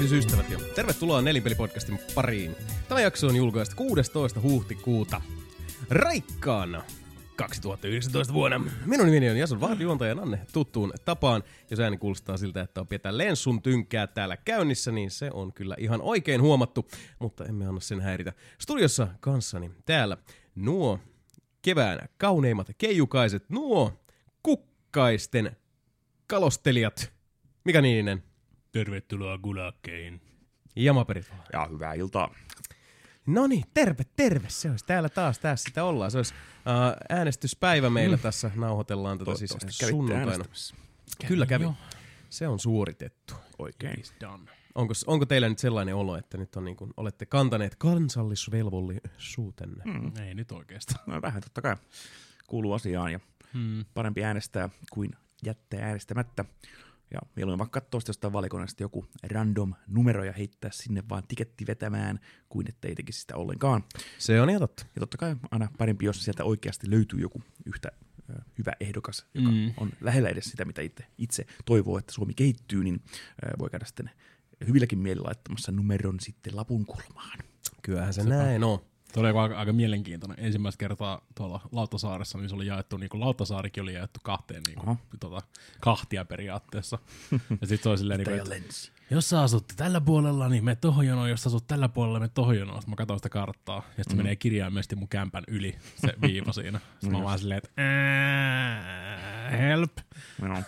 Tervehdys ystävät ja tervetuloa Nelinpelipodcastin pariin. Tämä jakso on julkaistu 16. huhtikuuta. Raikkaana 2019 vuonna. Minun nimeni on Jason Vahdi juontaja Nanne tuttuun tapaan. Jos ääni kuulostaa siltä, että on pietä lensun tynkää täällä käynnissä, niin se on kyllä ihan oikein huomattu, mutta emme anna sen häiritä. Studiossa kanssani täällä nuo kevään kauneimmat keijukaiset, nuo kukkaisten kalostelijat. Mikä niinen? Tervetuloa Gulakkeihin. Ja Maperit. Ja hyvää iltaa. No niin, terve, terve. Se olisi täällä taas, tässä sitä ollaan. Se olisi uh, äänestyspäivä meillä mm. tässä. Nauhoitellaan tätä siis sunnuntaina. Kyllä kävi. Joo. Se on suoritettu. Oikein. Done. Onko, onko teillä nyt sellainen olo, että nyt on niin kuin, olette kantaneet kansallisvelvollisuutenne? Mm. Ei nyt oikeastaan. No vähän totta kai kuuluu asiaan ja Hmm. parempi äänestää kuin jättää äänestämättä. Ja mieluummin vaikka katsoa sitä jostain valikoinnasta joku random numero ja heittää sinne vaan tiketti vetämään, kuin ettei tekisi sitä ollenkaan. Se on ihan totta. Ja totta kai aina parempi, jos sieltä oikeasti löytyy joku yhtä ö, hyvä ehdokas, joka Mm. on lähellä edes sitä, mitä itse, itse toivoo, että Suomi kehittyy, niin ö, voi käydä sitten hyvilläkin mielellä laittamassa numeron sitten lapun kulmaan. Kyllähän se Sepä. näin on. Tuo oli aika, aika mielenkiintoinen. Ensimmäistä kertaa tuolla Lauttasaaressa, niin se oli jaettu, niin kuin Lauttasaarikin oli jaettu kahteen niin kuin, tota, kahtia periaatteessa. ja sitten se oli silleen, niin kuin, että jos sä asut tällä puolella, niin me tohon jonoon, jos sä asut tällä puolella, me tohon jonoon. Sitten mä katsoin sitä karttaa, ja sitten se menee kirjaimellisesti mun kämpän yli, se viiva siinä. Sitten mä vaan silleen, että help. No.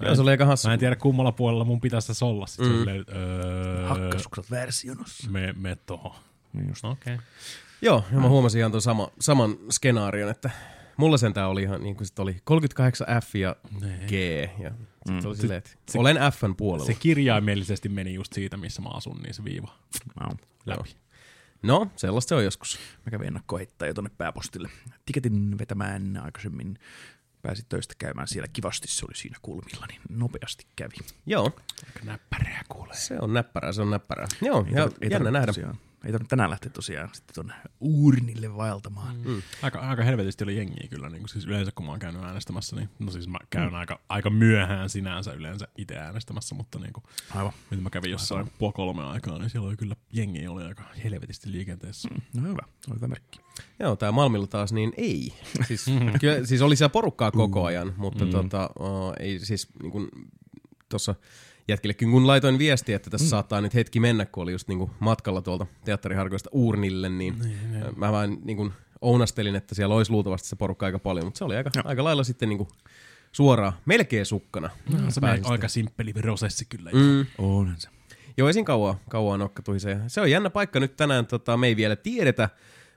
Joo, se oli aika hassu. Mä en tiedä kummalla puolella mun pitäisi tässä olla. Sitten Mm. mm. silleen, öö, Hakkasukset versionossa. me, me tohon. Niin just. Okei. Okay. Joo, ja mä huomasin ihan ton sama, saman skenaarion, että mulla sentään oli ihan niin kuin sit oli 38 F ja G. Ja sit Mm. oli silleen, että se- olen Fn puolella. Se kirjaimellisesti meni just siitä, missä mä asun, niin se viiva No. läpi. No, sellaista se on joskus. Mä kävin ennakkoon heittää jo tonne pääpostille. Tiketin vetämään aikaisemmin. Pääsin töistä käymään siellä kivasti, se oli siinä kulmilla, niin nopeasti kävi. Joo, Aika näppärää kuulee. se on näppärää, se on näppärää. Joo, ja tarvi- jännä nähdä. Tosiaan, ei tarvitse tänään lähteä tosiaan sitten tuonne uurnille vaeltamaan. Mm. Aika, aika helvetisti oli jengiä kyllä, niin kuin siis yleensä kun mä oon käynyt äänestämässä, niin no siis mä käyn mm. aika, aika myöhään sinänsä yleensä itse äänestämässä, mutta niin kuin, Aivan. nyt mä kävin jossain puoli kolme aikaa, niin siellä oli kyllä jengiä oli aika helvetisti liikenteessä. Mm. No hyvä, on hyvä merkki. Joo, tää Malmilla taas niin ei. Siis, kyllä, siis oli siellä porukkaa koko ajan, mutta Mm. tota, uh, ei siis niin kuin tuossa jätkillekin kun laitoin viestiä, että tässä mm. saattaa nyt hetki mennä, kun oli just niin kuin matkalla tuolta teatteriharkoista Uurnille, niin Niin, mä vaan niin kuin ounastelin, että siellä olisi luultavasti se porukka aika paljon, mutta se oli aika, Joo. aika lailla sitten niin kuin suoraan, melkein sukkana. No, se meni aika simppeli prosessi kyllä. Mm. Onhan se. Joo, esin kauan, kauan nokka. Se on jännä paikka nyt tänään, tota, me ei vielä tiedetä,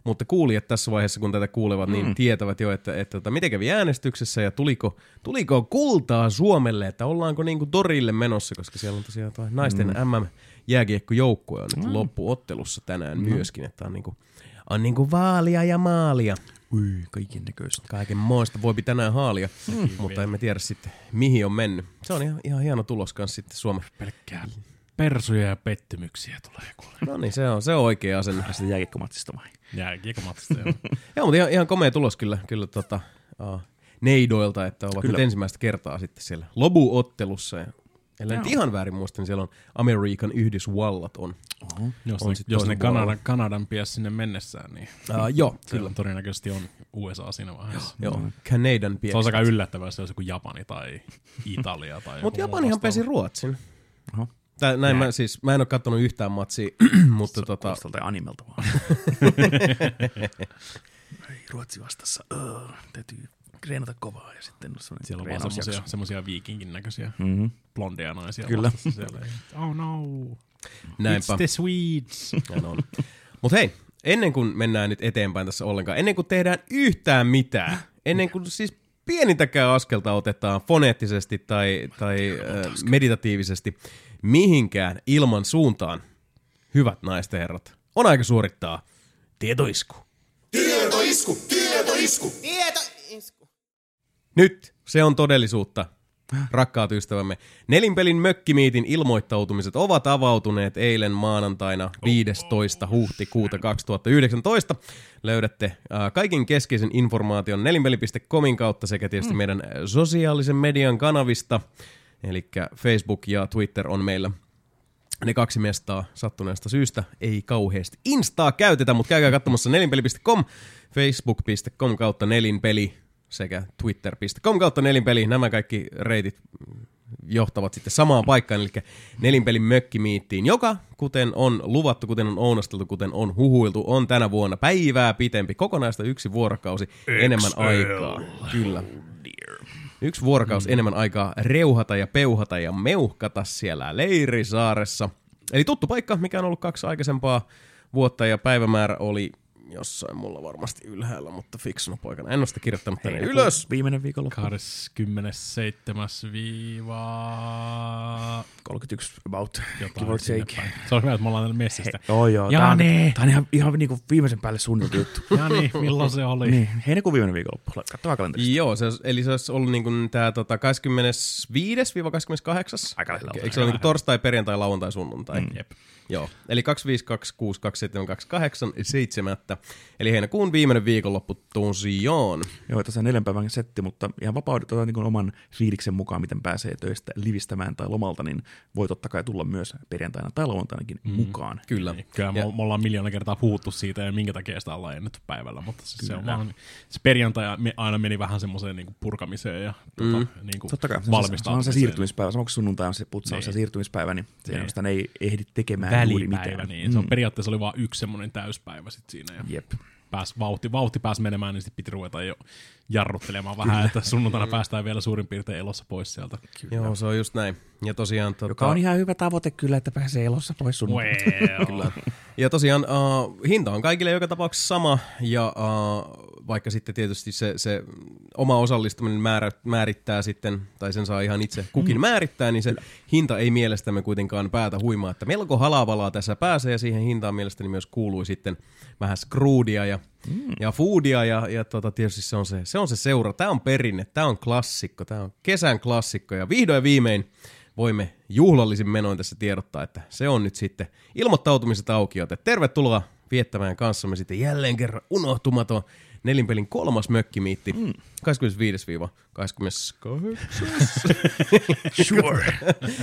mutta kuulijat tässä vaiheessa, kun tätä kuulevat, niin Mm. tietävät jo, että, että, että miten kävi äänestyksessä ja tuliko, tuliko kultaa Suomelle, että ollaanko niinku torille menossa, koska siellä on tosiaan tuo naisten mm. MM-jääkiekkojoukkue on nyt Mm. loppuottelussa tänään myöskin, että on niinku, on niinku vaalia ja maalia. Ui, kaiken näköistä. Kaiken moista voipi tänään haalia, mm. mutta emme tiedä sitten mihin on mennyt. Se on ihan, ihan hieno tulos kanssa sitten Suomen. Pelkkää persuja ja pettymyksiä tulee kuule. No niin, se on, se on oikea asenne. Ja sitten jääkiekkomatsista vai? Jääkiekomatsista joo. Joo, mutta ihan, ihan komea tulos kyllä, kyllä tota, uh, neidoilta, että ovat kyllä. Nyt ensimmäistä kertaa sitten siellä Lobu-ottelussa. Ja, ellei nyt Joo. ihan väärin muista, niin siellä on Amerikan Yhdysvallat on. Oho. Jos, On ne, jos ne. Kanadan, Kanadan pies sinne mennessään, niin Uh, joo, kyllä todennäköisesti on USA siinä vaiheessa. Joo, Mm. Canadian Se on aika yllättävää, jos se olisi joku Japani tai Italia tai Mutta Japanihan pesi Ruotsin. Oho. Tää, näin Näin. mä, siis, mä en ole katsonut yhtään matsia, mutta tota, Kuulostaa animelta vaan. Ei, Ruotsi vastassa. Uh, täytyy treenata kovaa ja sitten on semmoinen Siellä on vaan treenausjakso. semmosia, semmosia viikinkin näköisiä Mhm. blondeja naisia. Kyllä. Oh no, näinpä. it's the Swedes. Näin on. Mut hei, ennen kuin mennään nyt eteenpäin tässä ollenkaan, ennen kuin tehdään yhtään mitään, ennen kuin siis pienintäkään askelta otetaan foneettisesti tai, tai äh, meditatiivisesti mihinkään ilman suuntaan, hyvät naiset ja herrat, on aika suorittaa tietoisku. Tietoisku, tietoisku. Tietoisku. Nyt se on todellisuutta. Rakkaat ystävämme, Nelinpelin mökkimiitin ilmoittautumiset ovat avautuneet eilen maanantaina 15. huhtikuuta 2019. Löydätte äh, kaiken keskeisen informaation nelinpeli.comin kautta sekä tietysti mm. meidän äh, sosiaalisen median kanavista. Eli Facebook ja Twitter on meillä ne kaksi mestaa sattuneesta syystä ei kauheasti Instaa käytetä, mutta käykää katsomassa nelinpeli.com, facebook.com kautta nelinpeli sekä twitter.com kautta nelinpeli. Nämä kaikki reitit johtavat sitten samaan paikkaan, eli nelinpelin mökkimiittiin, joka, kuten on luvattu, kuten on ounasteltu, kuten on huhuiltu, on tänä vuonna päivää pitempi, kokonaista yksi vuorokausi enemmän aikaa. Kyllä. Yksi vuorokausi mm. enemmän aikaa reuhata ja peuhata ja meuhkata siellä Leirisaaressa. Eli tuttu paikka, mikä on ollut kaksi aikaisempaa vuotta ja päivämäärä oli jossain mulla varmasti ylhäällä, mutta fiksuna poikana. En ole sitä kirjoittanut tänne ylös. Viimeinen viikonloppu. 27. viiva... 31 about, give Jotain sinne take. päin. Se olisi hyvä, että me ollaan täällä messissä. Joo, joo. Ja tää on, niin. tää on ihan, ihan niinku viimeisen päälle suunniteltu juttu. Ja niin, milloin se oli? niin, heinäkuun viimeinen viikonloppu. Katsotaan kalenterista. Joo, se, olisi- eli se olisi ollut niin kuin tämä tota, 25-28. Aika lähellä Eikö se ole niin torstai, perjantai, lauantai, sunnuntai? Mm, Jep. Joo, eli 25262728 7. Eli heinäkuun viimeinen viikonloppu tosiaan. Joo, tässä on neljän päivän setti, mutta ihan vapaudet tota, niin oman fiiliksen mukaan, miten pääsee töistä livistämään tai lomalta, niin voi totta kai tulla myös perjantaina tai lauantainakin mm. mukaan. Kyllä. Niin, Kyllä me, Ja- me ollaan miljoona kertaa puhuttu siitä ja minkä takia sitä ollaan ennetty päivällä, mutta siis se, on vaan, se perjantai aina meni vähän semmoiseen niin purkamiseen ja Mm. tota, niin kuin Totta kai, se, se, se on valmistautumiseen. se siirtymispäivä, samoin kuin sunnuntai on se putsaus Niin. ja siirtymispäivä, niin, niin. Sitä ei ehdi tekemään välipäivä, mitään. niin se on periaatteessa oli vain yksi semmoinen täyspäivä sit siinä ja Jep. pääs, vauhti, vauhti pääsi menemään, niin sitten piti ruveta jo jarruttelemaan vähän, että sunnuntaina päästään vielä suurin piirtein elossa pois sieltä. Joo, se on just näin. Ja tosiaan... Tota, Joka on ihan hyvä tavoite kyllä, että pääsee elossa pois sun. Well. Ja tosiaan uh, hinta on kaikille joka tapauksessa sama, ja uh, vaikka sitten tietysti se, se oma osallistuminen määrä, määrittää sitten, tai sen saa ihan itse kukin mm. määrittää, niin se Kyllä. hinta ei mielestämme kuitenkaan päätä huimaa, että melko halavalaa tässä pääsee, ja siihen hintaan mielestäni myös kuului sitten vähän scroodia ja, mm. ja foodia, ja, ja tota, tietysti se on se, se on se seura, tämä on perinne, tämä on klassikko, tämä on kesän klassikko, ja vihdoin viimein voimme juhlallisin menoin tässä tiedottaa, että se on nyt sitten ilmoittautumiset auki, joten tervetuloa viettämään kanssamme sitten jälleen kerran unohtumaton nelinpelin kolmas mökkimiitti, mm. 25-28. Sure.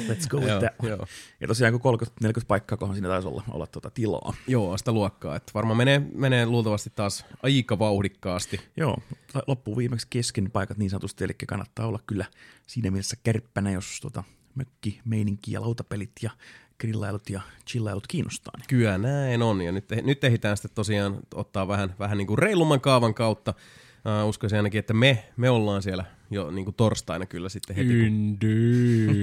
Let's go with joo, that. joo. Ja tosiaan kun 30-40 paikkaa, kohan siinä taisi olla, olla tuota tilaa. joo, sitä luokkaa, että varmaan menee, menee luultavasti taas aika vauhdikkaasti. Joo, loppuu viimeksi kesken paikat niin sanotusti, eli kannattaa olla kyllä siinä mielessä kärppänä, jos tota, mökki, meininki ja lautapelit ja grillailut ja chillailut kiinnostaa. Niin. Kyllä näin on, ja nyt, nyt ehditään sitten tosiaan ottaa vähän, vähän niin kuin reilumman kaavan kautta. Uh, uskoisin ainakin, että me, me ollaan siellä jo niin kuin torstaina kyllä sitten heti,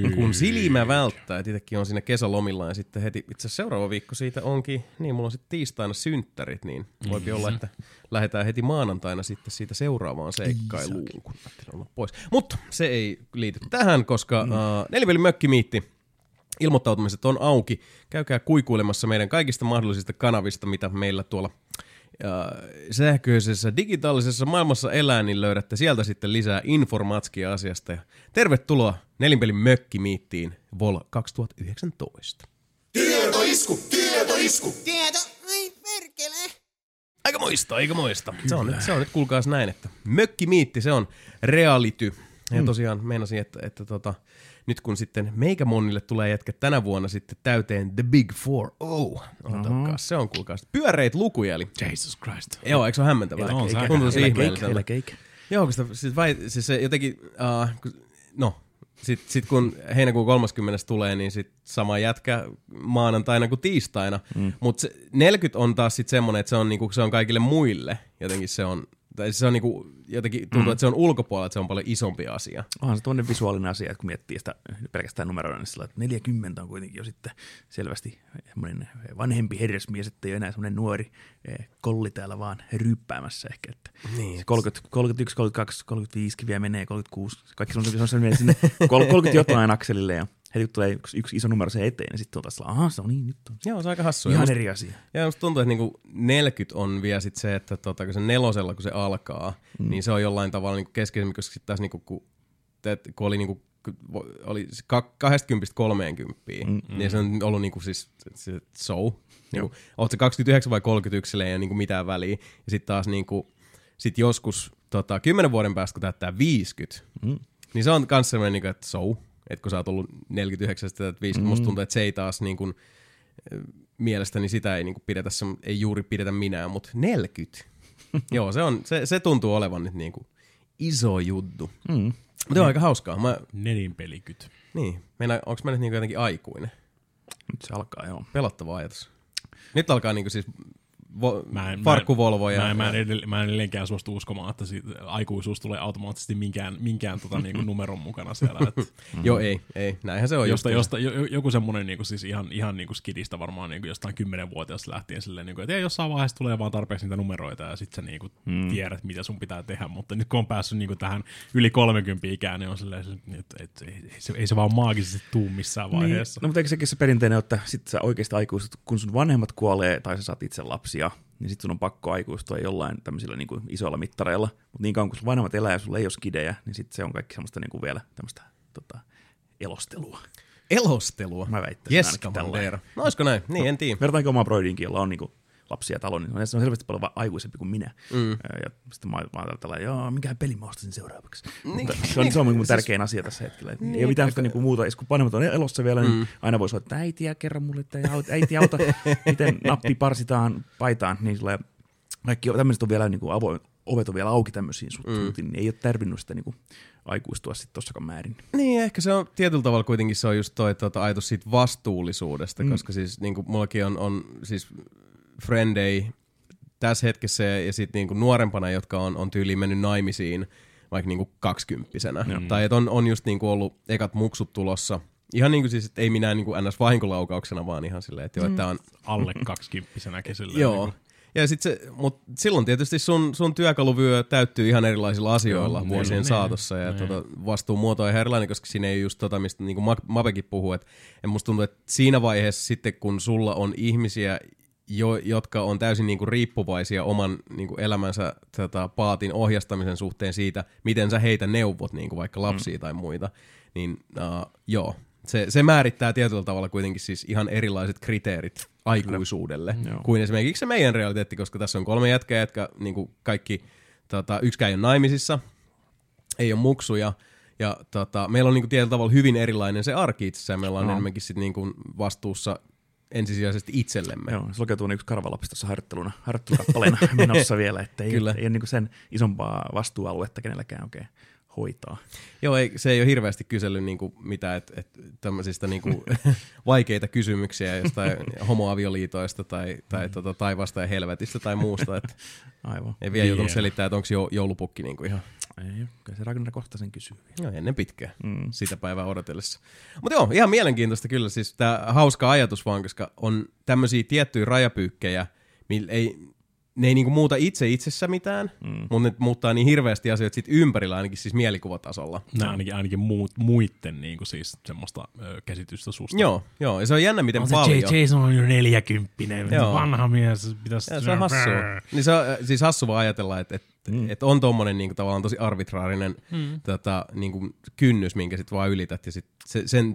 kun kun silmä välttää, että itsekin on siinä kesälomilla ja sitten heti itse asiassa seuraava viikko siitä onkin, niin mulla on sitten tiistaina synttärit, niin voipi mm-hmm. olla, että lähdetään heti maanantaina sitten siitä seuraavaan seikkailuun, kun olla pois. Mutta se ei liity tähän, koska mm. uh, nelipelin mökkimiitti, ilmoittautumiset on auki. Käykää kuikuilemassa meidän kaikista mahdollisista kanavista, mitä meillä tuolla ja sähköisessä digitaalisessa maailmassa elää, niin löydätte sieltä sitten lisää informatskia asiasta. Ja tervetuloa Nelinpelin mökkimiittiin Vol 2019. Tietoisku, tietoisku. Tieto, ai perkele. Aika moista, aika moista. Se on, nyt, se on nyt kuulkaas näin, että mökkimiitti, se on reality. Ja tosiaan meinasin, että, että tota, nyt kun sitten Meikämonille tulee jätkä tänä vuonna sitten täyteen The Big Four O. Odotakas, se on kuulkaas. Pyöreitä lukuja, eli Jesus Christ. Joo, eikö se ole hämmentävää? On se Tuntuu tosi ihmeelliseltä. eläkeik. Joo, kun sitä, siis, vai, siis se jotenkin, uh, no, sitten sit kun heinäkuun 30. tulee, niin sit sama jätkä maanantaina kuin tiistaina. Mm. Mutta 40 on taas sitten semmoinen, että se on, niinku, se on kaikille muille. Jotenkin se on, tai se on niinku, jotenkin tuntuu, mm. että se on ulkopuolella, että se on paljon isompi asia. Onhan se tuonne visuaalinen asia, että kun miettii sitä pelkästään numeroida, niin sillä, että 40 on kuitenkin jo sitten selvästi semmoinen vanhempi herrasmies, että ei ole enää semmoinen nuori eh, kolli täällä vaan ryyppäämässä ehkä. Että Niin, se 30, 31, 32, 35 kiviä menee, 36, kaikki on, se on semmoinen sinne kol- 30 jotain akselille ja heti kun tulee yksi, yksi iso numero se eteen, niin sitten on taas, aha, se on niin, nyt on Joo, se on aika hassua. Ja ihan eri asia. Ja musta tuntuu, että niinku 40 on vielä sit se, että tota, kun se nelosella, kun se alkaa, mm. niin se on jollain tavalla niinku keskeisempi, koska sitten taas niinku, kun, teet, kun oli niinku oli se ka- 20 30, mm, niin se on ollut niinku siis se, show. Niinku, oot se 29 vai 31, sillä ei ole niinku mitään väliä. Ja sitten taas niinku, sit joskus tota, 10 vuoden päästä, kun täyttää 50, mm. niin se on kans semmoinen, niinku, että show. Että kun sä oot ollut 49 tai 50, mm. musta tuntuu, että se ei taas niin kuin, mielestäni sitä ei niin kuin pidetä, se, ei juuri pidetä minään, mutta 40. Joo, se, on, se, se tuntuu olevan nyt niin kuin iso juttu. Mm. Mutta on aika hauskaa. Mä, Nelinpelikyt. niin, meina, onko mä nyt niin jotenkin aikuinen? Nyt se alkaa, joo. Pelottava ajatus. Nyt alkaa niin kuin siis vo, Mä en- farkkuvolvo ja... Mä, en, mä, en edell- mä en edelleenkään suostu uskomaan, että siitä aikuisuus tulee automaattisesti minkään, minkään tota, niinku numeron mukana siellä. Et Joo, ei, ei. Näinhän se on. josta, josta, jo, joku semmoinen niinku, siis ihan, ihan niinku skidistä varmaan niinku jostain kymmenenvuotiaasta lähtien silleen, niinku, että ei, jossain vaiheessa tulee vaan tarpeeksi niitä numeroita ja sitten sä niinku mm. tiedät, mitä sun pitää tehdä. Mutta nyt kun on päässyt niinku tähän yli 30 ikään, niin on silleen, että et, ei, ei, se, ei se vaan maagisesti tuu missään vaiheessa. No mutta eikö sekin se perinteinen, että sit sä oikeasti aikuistut, kun sun vanhemmat kuolee tai sä saat itse lapsia, niin sit sun on pakko aikuistua jollain tämmöisillä niin kuin isoilla mittareilla. Mutta niin kauan kun sun vanhemmat elää ja sulla ei ole skidejä, niin sit se on kaikki semmoista niin kuin vielä tämmöistä tota, elostelua. Elostelua. Mä väittäisin Yes, ainakin Commander. No olisiko näin? Niin, en tiedä. Vertaanko omaa broidinkin, jolla on niinku lapsia talon, niin se on selvästi paljon aikuisempi kuin minä. Mm. Ja sitten mä, mä tällä, joo, mikä peli mä ostasin seuraavaksi. Niin, Mutta se on, se on mun tärkein asia tässä hetkellä. Niin, ei ole mitään sitä niinku muuta, kun vanhemmat on elossa vielä, niin aina voi soittaa, että äiti ja kerro mulle, että äiti auta, miten nappi parsitaan paitaan. Niin sillä kaikki tämmöiset on vielä niinku avoin, ovet on vielä auki tämmöisiin sut, mm. niin ei ole tarvinnut sitä niinku aikuistua sitten tossakaan määrin. Niin, ehkä se on tietyllä tavalla kuitenkin se on just toi tuota, ajatus siitä vastuullisuudesta, mm. koska siis niin kuin, mullakin on, on siis frendei tässä hetkessä ja sitten niin kuin nuorempana, jotka on, on tyyliin mennyt naimisiin vaikka niin kuin kaksikymppisenä. Mm. Tai että on, on just niin kuin ollut ekat muksut tulossa. Ihan niin kuin siis, että ei minä niin kuin ns. vahinkolaukauksena, vaan ihan silleen, että, joo, että on, Alle kaksikymppisenäkin silleen. Joo. Niinku. Ja sit se, mut silloin tietysti sun, sun työkaluvyö täyttyy ihan erilaisilla asioilla Joo, vuosien niin, saatossa. Ja niin. tota, vastuumuoto on ihan erilainen, koska siinä ei just tota, mistä niin kuin Mapekin puhuu. Että et musta tuntuu, että siinä vaiheessa sitten, kun sulla on ihmisiä, jo, jotka on täysin niin kuin riippuvaisia oman niin kuin elämänsä tota, paatin ohjastamisen suhteen siitä, miten sä heitä neuvot, niin kuin vaikka lapsia mm. tai muita, niin uh, joo, se, se määrittää tietyllä tavalla kuitenkin siis ihan erilaiset kriteerit aikuisuudelle Joo. kuin esimerkiksi se meidän realiteetti, koska tässä on kolme jätkää, jotka niin kuin kaikki, tota, yksikään ei ole naimisissa, ei ole muksuja, ja tota, meillä on niin kuin tietyllä tavalla hyvin erilainen se arki itsessään, meillä on Joo. enemmänkin sit niin kuin vastuussa ensisijaisesti itsellemme. Joo, se lukeutuu niin karvalapsi tuossa harjoitteluna, harjoittelukappaleena menossa vielä, että ei, Kyllä. ei ole niin sen isompaa vastuualuetta kenelläkään oikein hoitaa. Joo, ei, se ei ole hirveästi kysellyt niinku mitään et, et, tämmöisistä niinku vaikeita kysymyksiä jostain homoavioliitoista tai, tai tota, taivasta ja helvetistä tai muusta. Et Aivan. ei vielä joutunut selittää, että onko jo, joulupukki niinku ihan Ei, kyllä se Ragnar kohta sen kysyy. no, ennen pitkää Mm. sitä päivää odotellessa. Mutta joo, ihan mielenkiintoista kyllä. Siis tämä hauska ajatus vaan, koska on tämmöisiä tiettyjä rajapyykkejä, millä ei, ne ei niinku muuta itse itsessä mitään, mm. mutta ne muuttaa niin hirveästi asioita sit ympärillä ainakin siis mielikuvatasolla. Nämä ainakin, ainakin muut, muitten niin kuin siis semmoista ö, käsitystä susta. Joo, joo, ja se on jännä miten On se paljon. J- Jason on jo neljäkymppinen, Joo. vanha mies. Pitäisi... Ja se on hassua. Niin se on siis hassua vaan ajatella, että et, mm. et on tommonen niinku, tavallaan tosi arbitraarinen mm. tota, niinku, kynnys, minkä sit vaan ylität. Ja sit se, sen,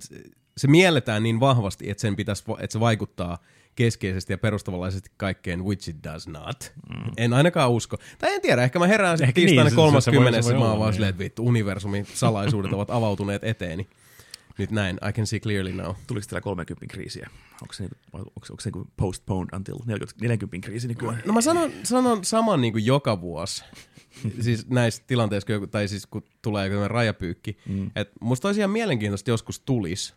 se mielletään niin vahvasti, että, sen pitäisi, että se vaikuttaa keskeisesti ja perustavanlaisesti kaikkeen, which it does not. Mm. En ainakaan usko. Tai en tiedä, ehkä mä herään sitten niin, tiistaina se- se- se voi- 30. se voi mä oon vaan niin. silleen, että vittu, universumin salaisuudet ovat avautuneet eteeni. Nyt näin, I can see clearly now. Tuliko teillä 30 kriisiä? Onko se, niinku, onko, onko se niinku postponed until 40, 40 kriisi nykyään? No mä sanon, sanon saman niin kuin joka vuosi. siis näissä tilanteissa, tai siis kun tulee joku rajapyykki. Mm. Et musta olisi ihan mielenkiintoista joskus tulisi.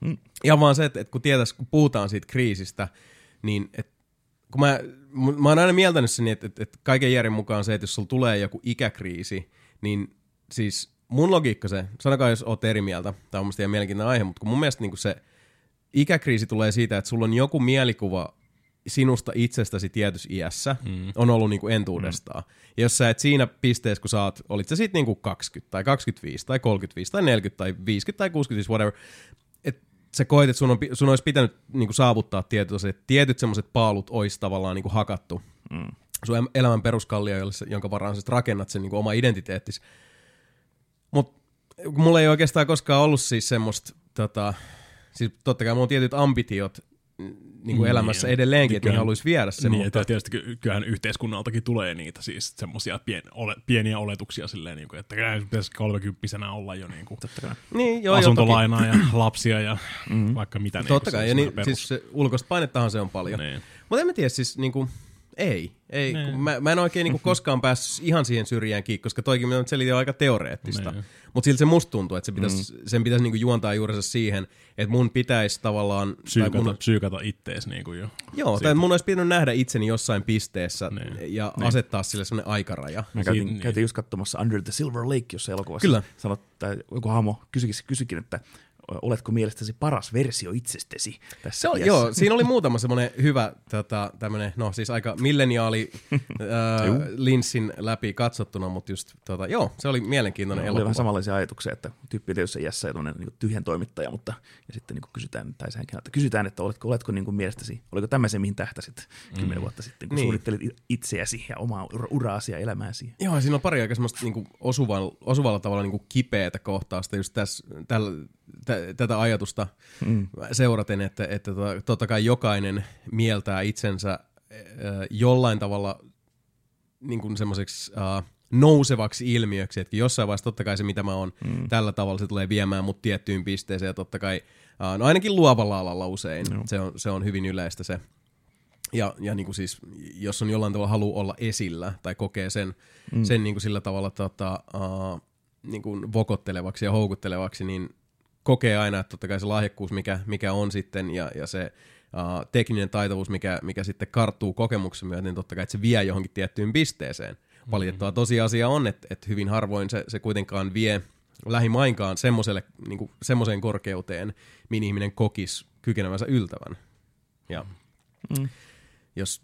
Mm. Ihan vaan se, että, että kun tietäis, kun puhutaan siitä kriisistä, niin et, kun mä, mä oon aina mieltänyt sen, niin, että, että, että kaiken järjen mukaan se, että jos sulla tulee joku ikäkriisi, niin siis mun logiikka se, sanokaa jos oot eri mieltä, tämä on musta ihan mielenkiintoinen aihe, mutta kun mun mielestä niin se ikäkriisi tulee siitä, että sulla on joku mielikuva sinusta itsestäsi tietyssä iässä mm. on ollut niinku entuudestaan. Mm. Ja jos sä et siinä pisteessä, kun sä oot, olit sä sitten niinku 20 tai 25 tai 35 tai 40 tai 50 tai 65, whatever, että sä koet, että sun, on, sun olisi pitänyt niinku saavuttaa tietyt, asiat, tietyt semmoiset paalut olisi tavallaan niinku hakattu mm. sun elämän peruskallio, jonka varaan sä rakennat sen niinku oma identiteettis. Mutta mulla ei oikeastaan koskaan ollut siis semmoista, tota, siis totta kai mulla on tietyt ambitiot, niin kuin elämässä Niin. edelleenkin, että Kyllä. haluaisi viedä sen. Niin, mutta, että tietysti ky- kyllähän yhteiskunnaltakin tulee niitä siis semmoisia pien, ole, pieniä oletuksia silleen, niin kuin, että kyllä pitäisi kolmekymppisenä olla jo niin kuin, Totta kai. niin, joo, asuntolainaa ja lapsia ja mm. vaikka mitä. Totta niin, kai, ja niin, siis se ulkoista painettahan se on paljon. Niin. Mutta en mä tiedä, siis niinku, ei. ei Niin. kun mä, mä en oikein niinku koskaan päässyt ihan siihen syrjään kiinni, koska toikin mitä selitin on aika teoreettista. Niin. Mutta silti se musta tuntuu, että se pitäis, mm. sen pitäisi niinku juontaa juurensa siihen, että mun pitäisi tavallaan... tai Psyykata, mun, psyykata ittees niin kuin jo. joo, tai mun olisi pitänyt nähdä itseni jossain pisteessä Niin. ja asettaa sille sellainen aikaraja. Mä käytin, Siin- niin. käytiin just katsomassa Under the Silver Lake, jossa elokuvassa Kyllä. sanot, tai joku hahmo kysyikin, kysyikin, että oletko mielestäsi paras versio itsestäsi tässä Se oli, iässä? joo, siinä oli muutama semmoinen hyvä tota, tämmönen, no siis aika milleniaali äh, linssin läpi katsottuna, mutta just tota, joo, se oli mielenkiintoinen Oli elokuva. vähän samanlaisia ajatuksia, että tyyppi on jossain jässä ja niin tyhjän toimittaja, mutta ja sitten niin kysytään, tai sehän että kysytään, että oletko, oletko niin kuin mielestäsi, oliko tämä se, mihin tähtäsit kymmenen vuotta sitten, kun Niin. niin. suunnittelit itseäsi ja omaa ura- uraasi ja elämääsi. Joo, siinä on pari aika semmoista niinku osuvalla, osuvalla tavalla niinku kipeätä kohtausta just tässä, tällä, tä, tätä ajatusta mm. seuraten, että, että tota, totta kai jokainen mieltää itsensä jollain tavalla niin kuin semmoiseksi äh, nousevaksi ilmiöksi, että jossain vaiheessa totta kai se, mitä mä oon mm. tällä tavalla, se tulee viemään mut tiettyyn pisteeseen ja totta kai, äh, no ainakin luovalla alalla usein, no. se, on, se on hyvin yleistä se. Ja, ja niin kuin siis, jos on jollain tavalla halu olla esillä tai kokee sen, mm. sen niin kuin sillä tavalla tota, uh, niin kuin vokottelevaksi ja houkuttelevaksi, niin kokee aina, että totta kai se lahjakkuus, mikä, mikä on sitten, ja, ja se uh, tekninen taitavuus, mikä, mikä sitten karttuu kokemuksen myötä, niin totta kai, että se vie johonkin tiettyyn pisteeseen. Valitettava tosiasia on, että, että hyvin harvoin se, se kuitenkaan vie lähimainkaan semmoiselle, niin kuin, semmoiseen korkeuteen, mihin ihminen kokisi kykenevänsä yltävän. Ja Mm. jos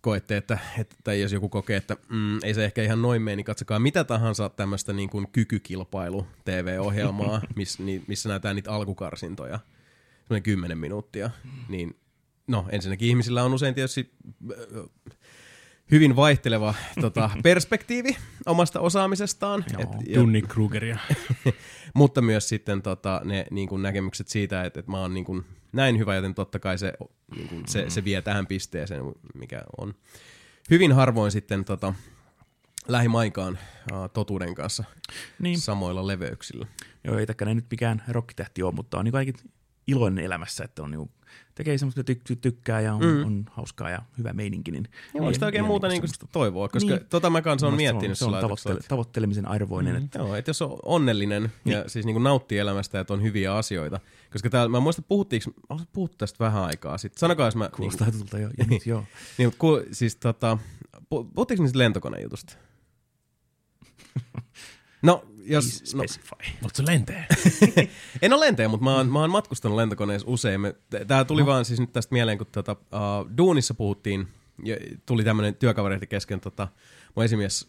koette, että, että tai jos joku kokee, että mm, ei se ehkä ihan noin mene, niin katsokaa mitä tahansa tämmöistä niin kuin kykykilpailu TV-ohjelmaa, miss, ni, missä näytetään niitä alkukarsintoja, semmoinen 10 minuuttia, niin no ensinnäkin ihmisillä on usein tietysti äh, hyvin vaihteleva tota, perspektiivi omasta osaamisestaan. Joo. Et, ja, Dunning Krugeria. mutta myös sitten tota, ne niin kuin näkemykset siitä, että, että mä oon niin kuin näin hyvä, joten totta kai se, niin kuin, se, se vie tähän pisteeseen, mikä on hyvin harvoin sitten tota, lähimaikaan uh, totuuden kanssa Niin. samoilla leveyksillä. Joo, ei takana nyt mikään rokkitähti ole, mutta on niin ainakin iloinen elämässä, että on niin tekee semmoista tyk- tykkää ja on, Mm. on hauskaa ja hyvä meininki. Niin Ja voiko sitä oikein muuta niinku niin toivoa, koska niin. Niin. tota mä kanssa on miettinyt se on, se on tavoittele- tavoittelemisen arvoinen. Mm. Että, Joo, että jos on onnellinen ja siis niin kuin nauttii elämästä ja että on hyviä asioita. Koska täällä, mä muistan, puhuttiinko, puhuttu tästä vähän aikaa sitten. Sanokaa, jos mä... Niin, kuulostaa tutulta jo. Ja nyt, joo. niin, mutta ku, siis tota, pu- puhuttiinko niistä lentokonejutusta? No, jos... No. Mutta se lentee. en ole lentäjä, mutta mä oon, mä oon matkustanut lentokoneessa usein. Me- t- Tää tuli vaan siis nyt tästä mieleen, kun tota, uh, Duunissa puhuttiin, ja tuli tämmöinen työkaveri kesken, tota, mun esimies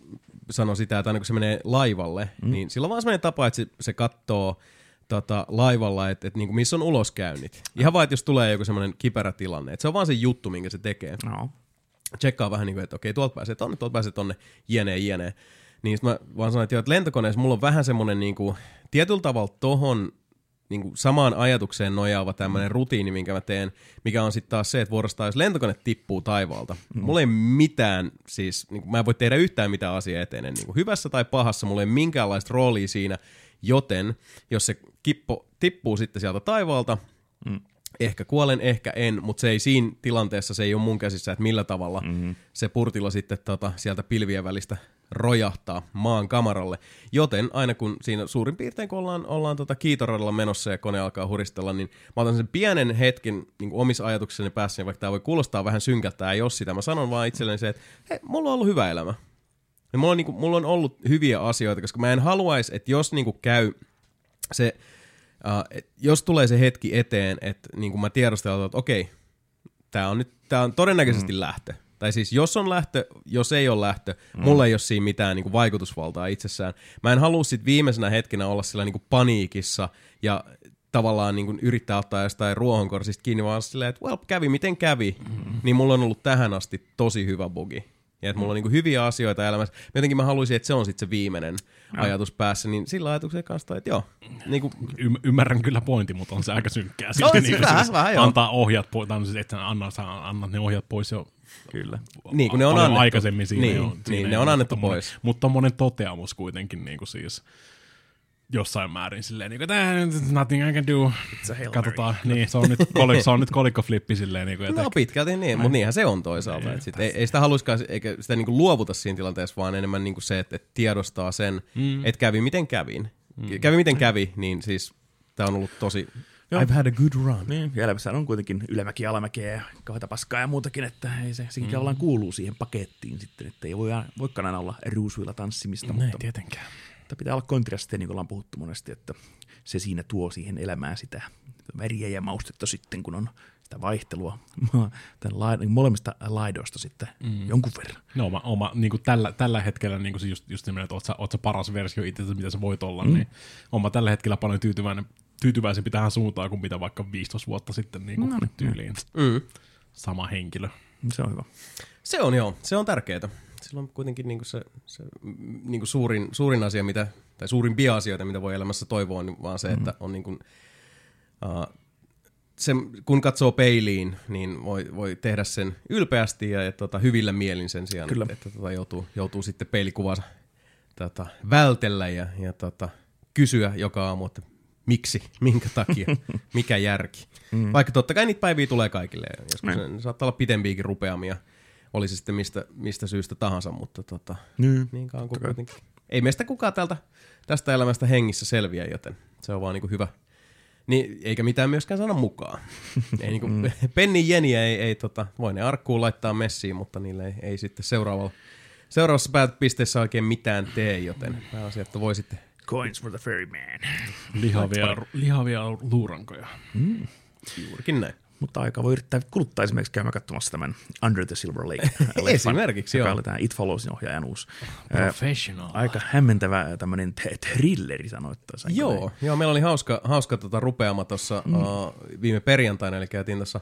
sanoi sitä, että aina kun se menee laivalle, mm. niin sillä on vaan semmoinen tapa, että se, se katsoo tota, laivalla, että, että niinku, missä on uloskäynnit. Ihan vaan, että jos tulee joku semmoinen kiperä tilanne. Että se on vaan se juttu, minkä se tekee No. tsekkaa vähän niin kuin, että okei, tuolta pääsee tonne, tuolta pääsee tonne, jene, jene. Niin sit mä vaan sanoin, että, joo, että lentokoneessa mulla on vähän semmoinen niin kuin, tietyllä tavalla tohon niin kuin samaan ajatukseen nojaava tämmöinen rutiini, minkä mä teen, mikä on sitten taas se, että vuorostaan jos lentokone tippuu taivaalta, mm. mulla ei mitään, siis niin kuin, mä en voi tehdä yhtään mitään asiaa eteen, niin kuin hyvässä tai pahassa, mulla ei minkäänlaista roolia siinä, joten jos se kippo tippuu sitten sieltä taivaalta, Mm. ehkä kuolen, ehkä en, mutta se ei siinä tilanteessa, se ei ole mun käsissä, että millä tavalla Mm-hmm. se purtilo sitten tota, sieltä pilvien välistä rojahtaa maan kamaralle. Joten aina kun siinä suurin piirtein, kun ollaan, ollaan tota kiitoradalla menossa ja kone alkaa huristella, niin mä otan sen pienen hetken niin omissa ajatuksissani päässä, vaikka tämä voi kuulostaa vähän synkältä ja jos sitä, mä sanon vaan itselleni se, että hei, mulla on ollut hyvä elämä. Ja mulla, on, niin kuin, mulla on ollut hyviä asioita, koska mä en haluaisi, että jos niin kuin käy se, uh, et jos tulee se hetki eteen, että niin kuin mä tiedostelen, että okei, tämä on nyt tää on todennäköisesti mm. lähtö. Tai siis jos on lähtö, jos ei ole lähtö, mm. mulla ei ole siinä mitään niin kuin vaikutusvaltaa itsessään. Mä en halua sit viimeisenä hetkenä olla sillä niin kuin paniikissa ja tavallaan niin kuin yrittää ottaa jostain ruohonkorsista kiinni, vaan silleen, että well, kävi miten kävi, mm. niin mulla on ollut tähän asti tosi hyvä bugi. Ja että mulla on niinku hyviä asioita elämässä. Jotenkin mä haluaisin, että se on sitten se viimeinen No. ajatus päässä, niin sillä ajatuksen kanssa, että joo, niinku, Y- ymmärrän kyllä pointin, mutta on se aika synkkää. Silti niinku vähän, siis vähän antaa ohjat pois, tai siis, että sä anna, annat ne ohjat pois jo Kyllä. Niin, kun ne on paljon annettu. aikaisemmin siinä Niin, jo, niin, siinä ne jo, on mutta annettu tommonen- pois. Mutta tommonen toteamus kuitenkin niin kuin siis jossain määrin silleen, niin kuin, "Tää, nothing I can do. It's a Hail Katsotaan, niin, se on nyt, kolik, se on nyt kolikkoflippi silleen, niin kuin, että no pitkälti niin, mutta niinhän se on toisaalta. Et sit ei, ei sitä haluiskaan, eikä sitä niinku luovuta siinä tilanteessa, vaan enemmän niinku se, että, että tiedostaa sen, mm. että kävi miten kävin. Mm. Kävi miten kävi, niin siis tämä on ollut tosi... Joo. I've had a good run. Niin, ja elämässä on kuitenkin ylämäki, alamäkeä ja kauheita paskaa ja muutakin, että ei se, sekin mm. tavallaan kuuluu siihen pakettiin sitten, että ei voi, voikaan aina olla ruusuilla tanssimista, ei mutta, tietenkään. mutta pitää olla kontrastia, niin kuin ollaan puhuttu monesti, että se siinä tuo siihen elämään sitä väriä ja maustetta sitten, kun on sitä vaihtelua tämän la, molemmista laidoista sitten mm. jonkun verran. No oma, oma niin kuin tällä, tällä hetkellä niin kuin se just, just semmoinen, että oot sä, oot sä paras versio itse, mitä sä voit olla, mm. niin oma tällä hetkellä paljon tyytyväinen, tyytyväisempi tähän suuntaan kuin mitä vaikka 15 vuotta sitten niin kuin No niin. tyyliin. Mm. Sama henkilö. Se on hyvä. Se on joo, se on tärkeää. Sillä on kuitenkin niinku se, se mm, niinku suurin, suurin asia, mitä, tai suurimpia asioita, mitä voi elämässä toivoa, niin vaan se, mm. että on niinku, uh, se, kun katsoo peiliin, niin voi, voi tehdä sen ylpeästi ja, ja tota, hyvillä mielin sen sijaan, Kyllä. että, että tota, joutuu, joutuu sitten peilikuvansa tota, vältellä ja, ja tota, kysyä joka aamu, että miksi, minkä takia, mikä järki. Mm. Vaikka totta kai niitä päiviä tulee kaikille, joskus Niin. ne saattaa olla pitempiäkin rupeamia, oli se sitten mistä, mistä syystä tahansa, mutta tota, Niin. niin kauan kuin kuitenkin. Ei meistä kukaan tältä, tästä elämästä hengissä selviä, joten se on vaan niinku hyvä. Niin, eikä mitään myöskään sano mukaan. ei niinku, Mm. penni jeniä ei, ei tota, voi ne arkkuun laittaa messiin, mutta niille ei, ei sitten seuraavalla, seuraavassa pääpisteessä oikein mitään tee, joten pääasia, että voi sitten Coins for the ferryman. Lihavia, lihavia luurankoja. juurikin näin. Mutta aika voi yrittää kuluttaa esimerkiksi käymään katsomassa tämän Under the Silver Lake. Esimerkiksi, joka joo. oli tämä It Followsin ohjaajan uusi. Ää, Professional. aika hämmentävä tämmöinen thrilleri sanoittaisiin. Joo, joo, meillä oli hauska, hauska tota rupeama tuossa mm. uh, viime perjantaina, eli käytiin tuossa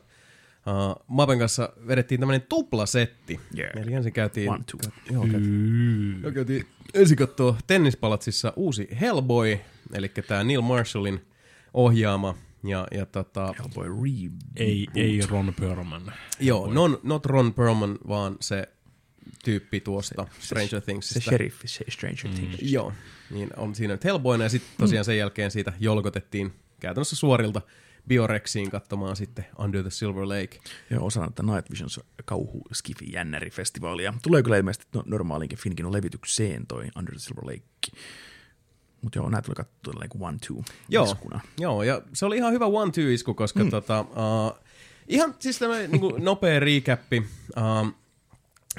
uh, Mapen kanssa, vedettiin tämmöinen tuplasetti. Yeah. Eli ensin käytiin, One, two. joo, käytiin, joo, käytiin ensin katsoa tennispalatsissa uusi Hellboy, eli tämä Neil Marshallin ohjaama, ja, ja tota, Hellboy Re... Ei, ei Ron Perlman. joo, non, not Ron Perlman, vaan se tyyppi tuosta Stranger Se Thingsista. sheriff, se Stranger Things. Joo, niin on siinä nyt Hellboyna ja sitten tosiaan sen jälkeen siitä jolkotettiin käytännössä suorilta Biorexiin katsomaan sitten Under the Silver Lake. Joo, osana tätä Night Visions kauhu skifi jännäri festivaalia. Tulee kyllä ilmeisesti no, normaalinkin Finkin levitykseen toi Under the Silver Lake. Mutta joo, näitä tuli katsoa like one, two Joo, iskuna. joo, ja se oli ihan hyvä one-two-isku, koska mm. tota, uh, ihan siis tämmöinen niin nopea recapi. Uh,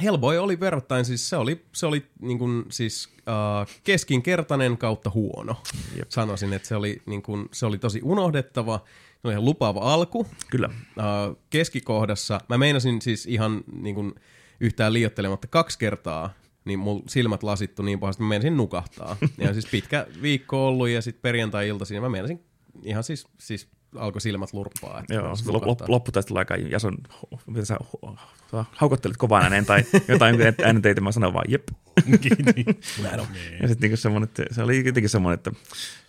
Hellboy oli verrattain, siis se oli, se oli niin kuin, siis uh, keskinkertainen kautta huono. Jep. Sanoisin, että se oli, niin kuin, se oli tosi unohdettava. Se oli ihan lupaava alku. Kyllä. uh, keskikohdassa, mä meinasin siis ihan niin kuin, yhtään liiottelematta kaksi kertaa, niin mulla silmät lasittu niin pahasti, että mä meinasin nukahtaa. Ja siis pitkä viikko ollut ja sitten perjantai-iltaisin, mä meinasin ihan siis, siis alkoi silmät lurppaa. Että Joo, lop, loppu tästä tulee aika Jason, mitä sä, sä haukottelit kovaan ääneen tai jotain äänen teitä, mä sanoin vaan jep. Ja sitten niinku semmoinen, että se oli jotenkin semmoinen, että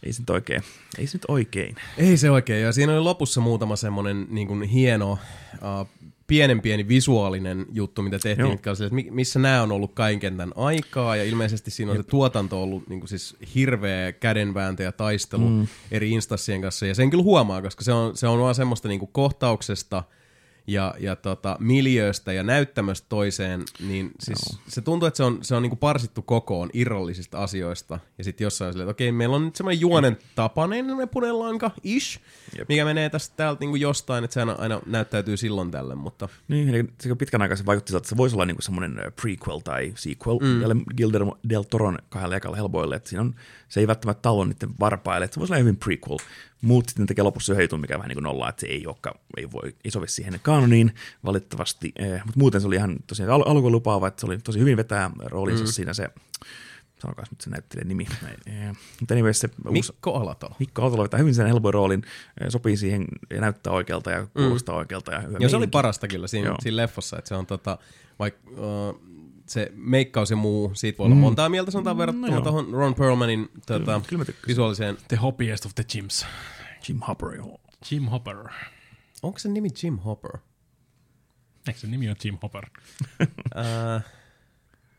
ei se nyt oikein, ei se nyt oikein. Ei se oikein, ja siinä oli lopussa muutama semmoinen niin kuin hieno, uh, pienen pieni visuaalinen juttu, mitä tehtiin, Joo. mitkä oli silleen, että mi- missä nämä on ollut kaiken tämän aikaa, ja ilmeisesti siinä on se tuotanto ollut niin kuin siis hirveä kädenvääntö ja taistelu mm. eri instanssien kanssa, ja sen kyllä huomaa, koska se on, se on vaan semmoista niin kuin kohtauksesta ja, ja tota, miljööstä ja näyttämöstä toiseen, niin siis se tuntuu, että se on, se on niinku parsittu kokoon irrallisista asioista. Ja sitten jossain on silleen, että okei, meillä on nyt semmoinen juonen tapainen punenlanka, ish, Jep. mikä menee tästä täältä niinku jostain, että se aina, aina näyttäytyy silloin tälle, mutta Niin, eli se pitkän aikaa se vaikutti että se voisi olla niinku semmoinen ö, prequel tai sequel mm. Guillermo del Toron kahdelle ekalle Hellboylle, että siinä on, se ei välttämättä tallo niiden varpaille, että se voisi olla hyvin prequel, mutta sitten tekee lopussa jutun, mikä vähän niin kuin nollaa, että se ei, olekaan, ei, voi, ei sovi siihen kanoniin valitettavasti, eh, mutta muuten se oli ihan tosiaan al- alkuun lupaava, että se oli tosi hyvin vetää roolinsa mm. siinä se, sanokaa nyt se näyttelijän nimi, eh, mutta anyways se Mikko Alatalo. Mikko Autola vetää hyvin sen Hellboy-roolin, eh, sopii siihen ja näyttää oikealta ja kuulostaa mm. oikealta. Ja hyvä Ja se oli parasta kyllä siinä, Joo. siinä leffassa, että se on tota, vaikka uh, se meikkaus ja muu, siitä voi olla Mm. montaa mieltä sanotaan verrattuna joo. tuohon Ron Perlmanin tota, Kyllä, kyllä mä tykkäsin. visuaaliseen. The hobbyist of the gyms. Jim Hopper, joo. Jim Hopper. Onko se nimi Jim Hopper? Eikö se nimi ole Jim Hopper? Uh,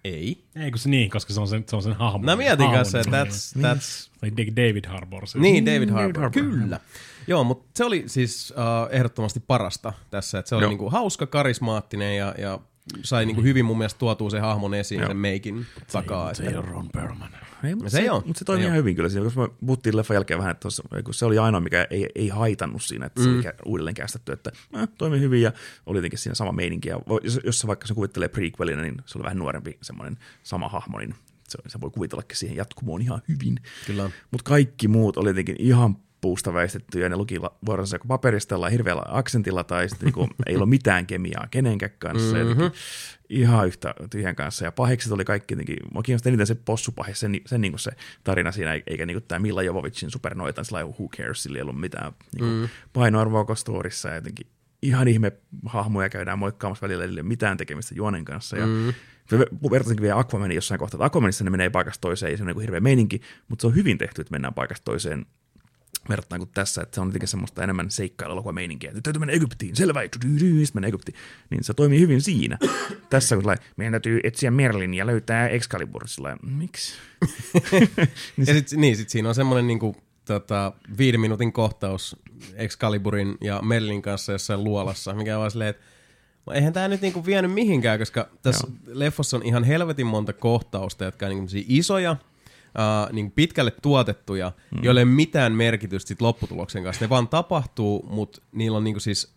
ei. Ei kun se niin, koska se on sen, se on sen hahmo. Mä mietin hahmon kanssa, että that's, that's Tai David Harbour. Se. Niin, David Harbour. David Harbour. Kyllä. Joo, mutta se oli siis uh, ehdottomasti parasta tässä. Että se oli Joo. niinku hauska, karismaattinen ja, ja sai niinku hyvin mun mielestä tuotua sen hahmon esiin Joo. sen meikin takaa. Se ei ole Ron Perlman. Ei, mutta Se se, ei mutta se toimi Ei ihan hyvin kyllä siinä, koska me puhuttiin leffan jälkeen vähän, että tossa, kun se oli ainoa, mikä ei, ei haitannut siinä, että se Mm. oli kä- uudelleen kästetty, että äh, toimi hyvin ja oli jotenkin siinä sama meininki. Ja jos, jos se vaikka se kuvittelee prequelina, niin se oli vähän nuorempi semmoinen sama hahmo, niin se, se voi kuvitellakin siihen jatkumoon ihan hyvin. Kyllä. Mutta kaikki muut oli jotenkin ihan puusta väistetty ja ne luki vuoronsa joko paperista jollain hirveällä aksentilla tai sitten niinku, ei ollut mitään kemiaa kenenkään kanssa. Mm-hmm. Ihan yhtä tyhjän kanssa. Ja pahikset oli kaikki jotenkin, mua kiinnosti eniten se possupahis, sen, sen niinku se tarina siinä, eikä niinku tämä Milla Jovovicin supernoitan, sillä who cares, sillä ei ollut mitään niinku, mm. painoarvoa koko storissa ja jotenkin ihan ihme hahmoja käydään moikkaamassa välillä, ei ole mitään tekemistä juonen kanssa. Ja mm. Vertaisinkin vielä Aquamanin jossain kohtaa, että Aquamanissa ne menee paikasta toiseen, ja se on niin hirveä meininki, mutta se on hyvin tehty, että mennään paikasta toiseen verrattuna kuin tässä, että se on jotenkin semmoista enemmän seikkailuelokuva meininkiä. Nyt täytyy mennä Egyptiin, selvä, sitten mennä Egyptiin. Niin se toimii hyvin siinä. tässä kun sellainen, meidän täytyy etsiä Merlin ja löytää Excalibur. Sillä miksi? Ja sit, niin, sit siinä on semmoinen niinku, tota, viiden minuutin kohtaus Excaliburin ja Merlin kanssa jossain luolassa, mikä on vaan silleen, että no eihän tämä nyt niinku vienyt mihinkään, koska tässä Joo. leffossa on ihan helvetin monta kohtausta, jotka on niinku isoja, uh, niinku pitkälle tuotettuja, mm. joille ei ole mitään merkitystä sit lopputuloksen kanssa. Ne vaan tapahtuu, mutta niillä on niinku siis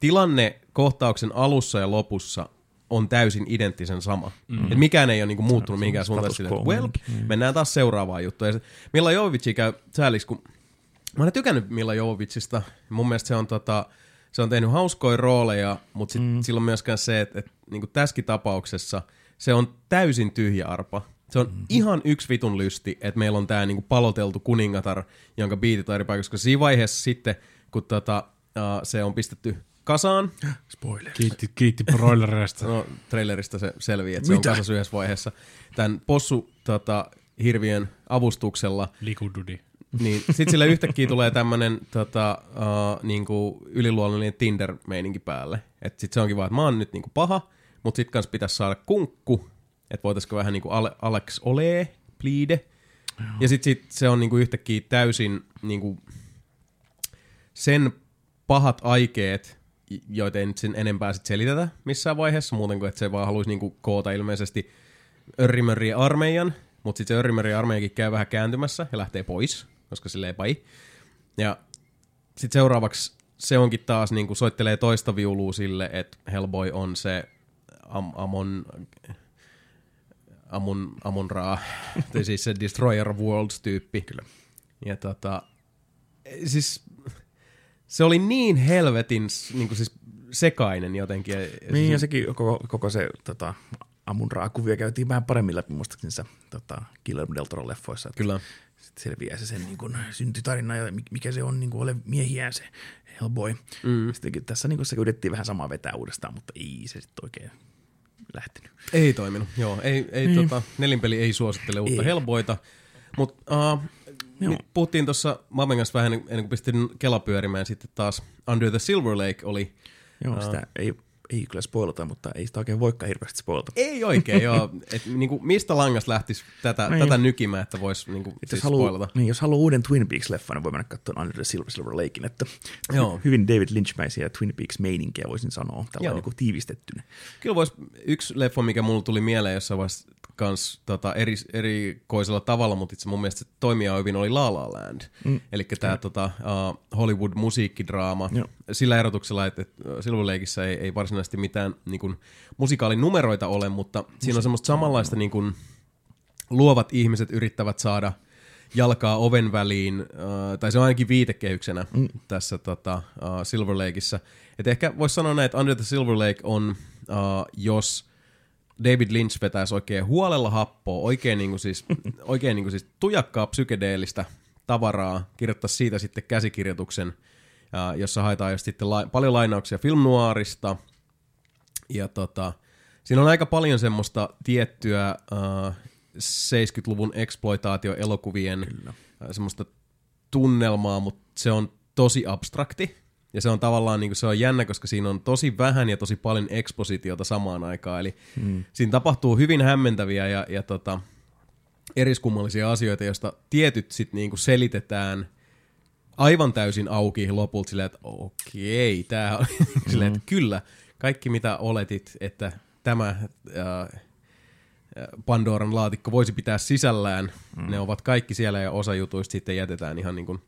tilanne kohtauksen alussa ja lopussa on täysin identtisen sama. Mm. Et mikään ei ole niinku muuttunut mihinkään suuntaan. quo että well, meininki. mennään taas seuraavaan juttuun. Ja se- Milla Jovovic käy sääliksi, kun mä olen tykännyt Milla Jovovicista. Mun mielestä se on, tota, se on tehnyt hauskoja rooleja, mutta sit mm. sillä on myöskään se, että, että niin tässäkin tapauksessa se on täysin tyhjä arpa. Se on mm. ihan yksi vitun lysti, että meillä on tämä niinku paloteltu kuningatar, jonka biitit on eri paikassa, koska siinä vaiheessa sitten, kun tota, uh, se on pistetty kasaan, Spoiler. Kiitti, kiitti broilereista. No, trailerista se selvii, että se Mitä? on kasassa yhdessä vaiheessa. Tämän possu tota, hirviön avustuksella, Likududi. niin sitten sille yhtäkkiä tulee tämmönen tota, uh, niinku yliluonnollinen Tinder-meininki päälle. Että sit se onkin vaan, että mä oon nyt niinku paha, mutta sit kans pitäisi saada kunkku, että voitaisiko vähän niinku Ale- Alex Ole, pleade. Ja sit, sit se on niinku yhtäkkiä täysin niinku sen pahat aikeet, joita ei nyt sen enempää sit selitetä missään vaiheessa, muuten kuin että se vaan haluaisi niinku koota ilmeisesti Örrimörriä armeijan, mutta sitten se Örrimörriä armeijakin käy vähän kääntymässä ja lähtee pois, koska sille ei pai. Ja sitten seuraavaksi se onkin taas niinku soittelee toista viulua sille, että Hellboy on se Am- Amon... Amun, Amon Ra, tai siis se Destroyer Worlds-tyyppi. Kyllä. Ja tota, siis se oli niin helvetin niin kuin siis sekainen jotenkin. Ja, ja Niin, ja siis, sekin koko, koko se tota, Amun kuvia käytiin vähän paremmin läpi muistaakseni niissä tota, Guillermo del Toro leffoissa. Että Kyllä. Sitten selviää se sen niin kuin, syntytarina ja mi- mikä se on niin kuin, ole miehiään se Hellboy. Mm. Sittenkin tässä niin kuin, se yritettiin vähän samaa vetää uudestaan, mutta ei se sitten oikein lähtenyt. Ei toiminut, joo. Ei, ei Niin. tota, nelinpeli ei suosittele uutta Ei. Hellboyta. Mutta uh, Joo. puhuttiin tuossa Maven kanssa vähän ennen kuin pistin Kela pyörimään. Sitten taas Under the Silver Lake oli Joo, sitä ei, ei kyllä spoilata, mutta ei sitä oikein voikaan hirveästi spoilata. Ei oikein, joo. Et, niinku, mistä langasta lähtisi tätä, Niin. tätä nykimään, että voisi niinku, Et siis jos, haluaa, spoilata? niin, jos haluaa uuden Twin Peaks-leffan, niin voi mennä katsomaan Under the Silver, Silver Lakein. Että Joo. Hyvin David Lynch-mäisiä Twin Peaks-meininkiä voisin sanoa, tällä niin kuin tiivistettynä. Kyllä vois, yksi leffa, mikä mulla tuli mieleen jossain vaiheessa kans tota, eri, erikoisella tavalla, mutta itse mun mielestä se toimii ihan hyvin, oli La La Land. Mm. Eli tämä tota, uh, Hollywood-musiikkidraama. Joo. Sillä erotuksella, että, että Silver Lakeissa ei, ei varsinaisesti mitään niin kuin, musikaalin numeroita ole, mutta siinä on semmoista samanlaista niin kuin, luovat ihmiset yrittävät saada jalkaa oven väliin, tai se on ainakin viitekehyksenä mm. tässä tota, uh, Silver Lakeissa. Et ehkä voisi sanoa näin, että Under the Silver Lake on, uh, jos David Lynch vetäisi oikein huolella happoa, oikein, niin kuin siis, oikein niin kuin siis tujakkaa psykedeellistä tavaraa, kirjoittaa siitä sitten käsikirjoituksen, jossa haetaan just sitten la- paljon lainauksia film noirista, ja tota, Siinä on aika paljon semmoista tiettyä uh, 70-luvun exploitaatioelokuvien uh, semmoista tunnelmaa, mutta se on tosi abstrakti. Ja se on tavallaan niin kuin, se on jännä, koska siinä on tosi vähän ja tosi paljon ekspositiota samaan aikaan. Eli mm. siinä tapahtuu hyvin hämmentäviä ja, ja tota, eriskummallisia asioita, joista tietyt sitten niin selitetään aivan täysin auki lopulta silleen, että okei, tämä on silleen, että kyllä, kaikki mitä oletit, että tämä äh, Pandoran laatikko voisi pitää sisällään, mm. ne ovat kaikki siellä ja osa jutuista sitten jätetään ihan niin kuin,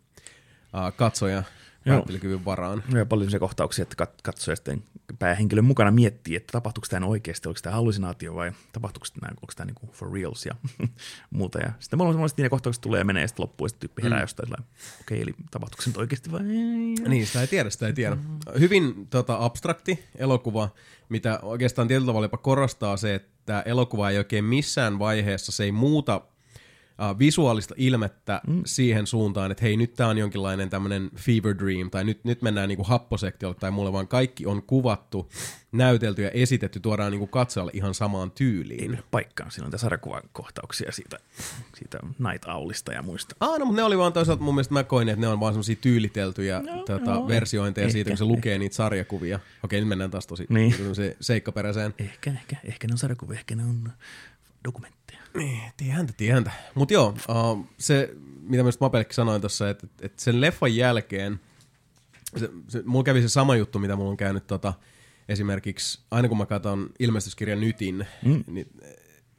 äh, katsoja päättelykyvyn varaan. Ja paljon se kohtauksia, että katsoja sitten päähenkilön mukana miettii, että tapahtuuko tämä oikeasti, oliko tämä hallusinaatio vai tapahtuuko tämä, onko tämä niinku for reals ja muuta. Ja sitten mulla on että kohtaukset tulee ja menee ja sitten loppuu ja sitten tyyppi herää mm. jostain, okei, okay, eli tapahtuuko se nyt oikeasti vai Niin, sitä ei tiedä, sitä ei tiedä. Hyvin tota, abstrakti elokuva, mitä oikeastaan tietyllä tavalla jopa korostaa se, että elokuva ei oikein missään vaiheessa, se ei muuta uh, visuaalista ilmettä mm. siihen suuntaan, että hei, nyt tämä on jonkinlainen tämmöinen fever dream, tai nyt, nyt mennään niinku happosektiolle tai mulle, vaan kaikki on kuvattu, näytelty ja esitetty, tuodaan niinku katsojalle ihan samaan tyyliin. Ei paikkaan, siinä on tässä sarjakuvakohtauksia siitä, siitä Night Owlista ja muista. Ah, no, mutta ne oli vaan toisaalta mun mielestä mä koin, että ne on vaan semmosia tyyliteltyjä no, tota, no, versiointeja ehkä, siitä, kun se ehkä. lukee niitä sarjakuvia. Okei, nyt mennään taas tosi niin. seikkaperäiseen. Ehkä, ehkä, ehkä ne on sarjakuvia, ehkä ne on dokumentti. Niin, tiedäntä, tiedäntä. Mutta joo, uh, se, mitä myös Mapellekin sanoin tuossa, että, että sen leffan jälkeen, se, se, mulla kävi se sama juttu, mitä mulla on käynyt tota, esimerkiksi, aina kun mä katson ilmestyskirjan Nytin, mm. niin,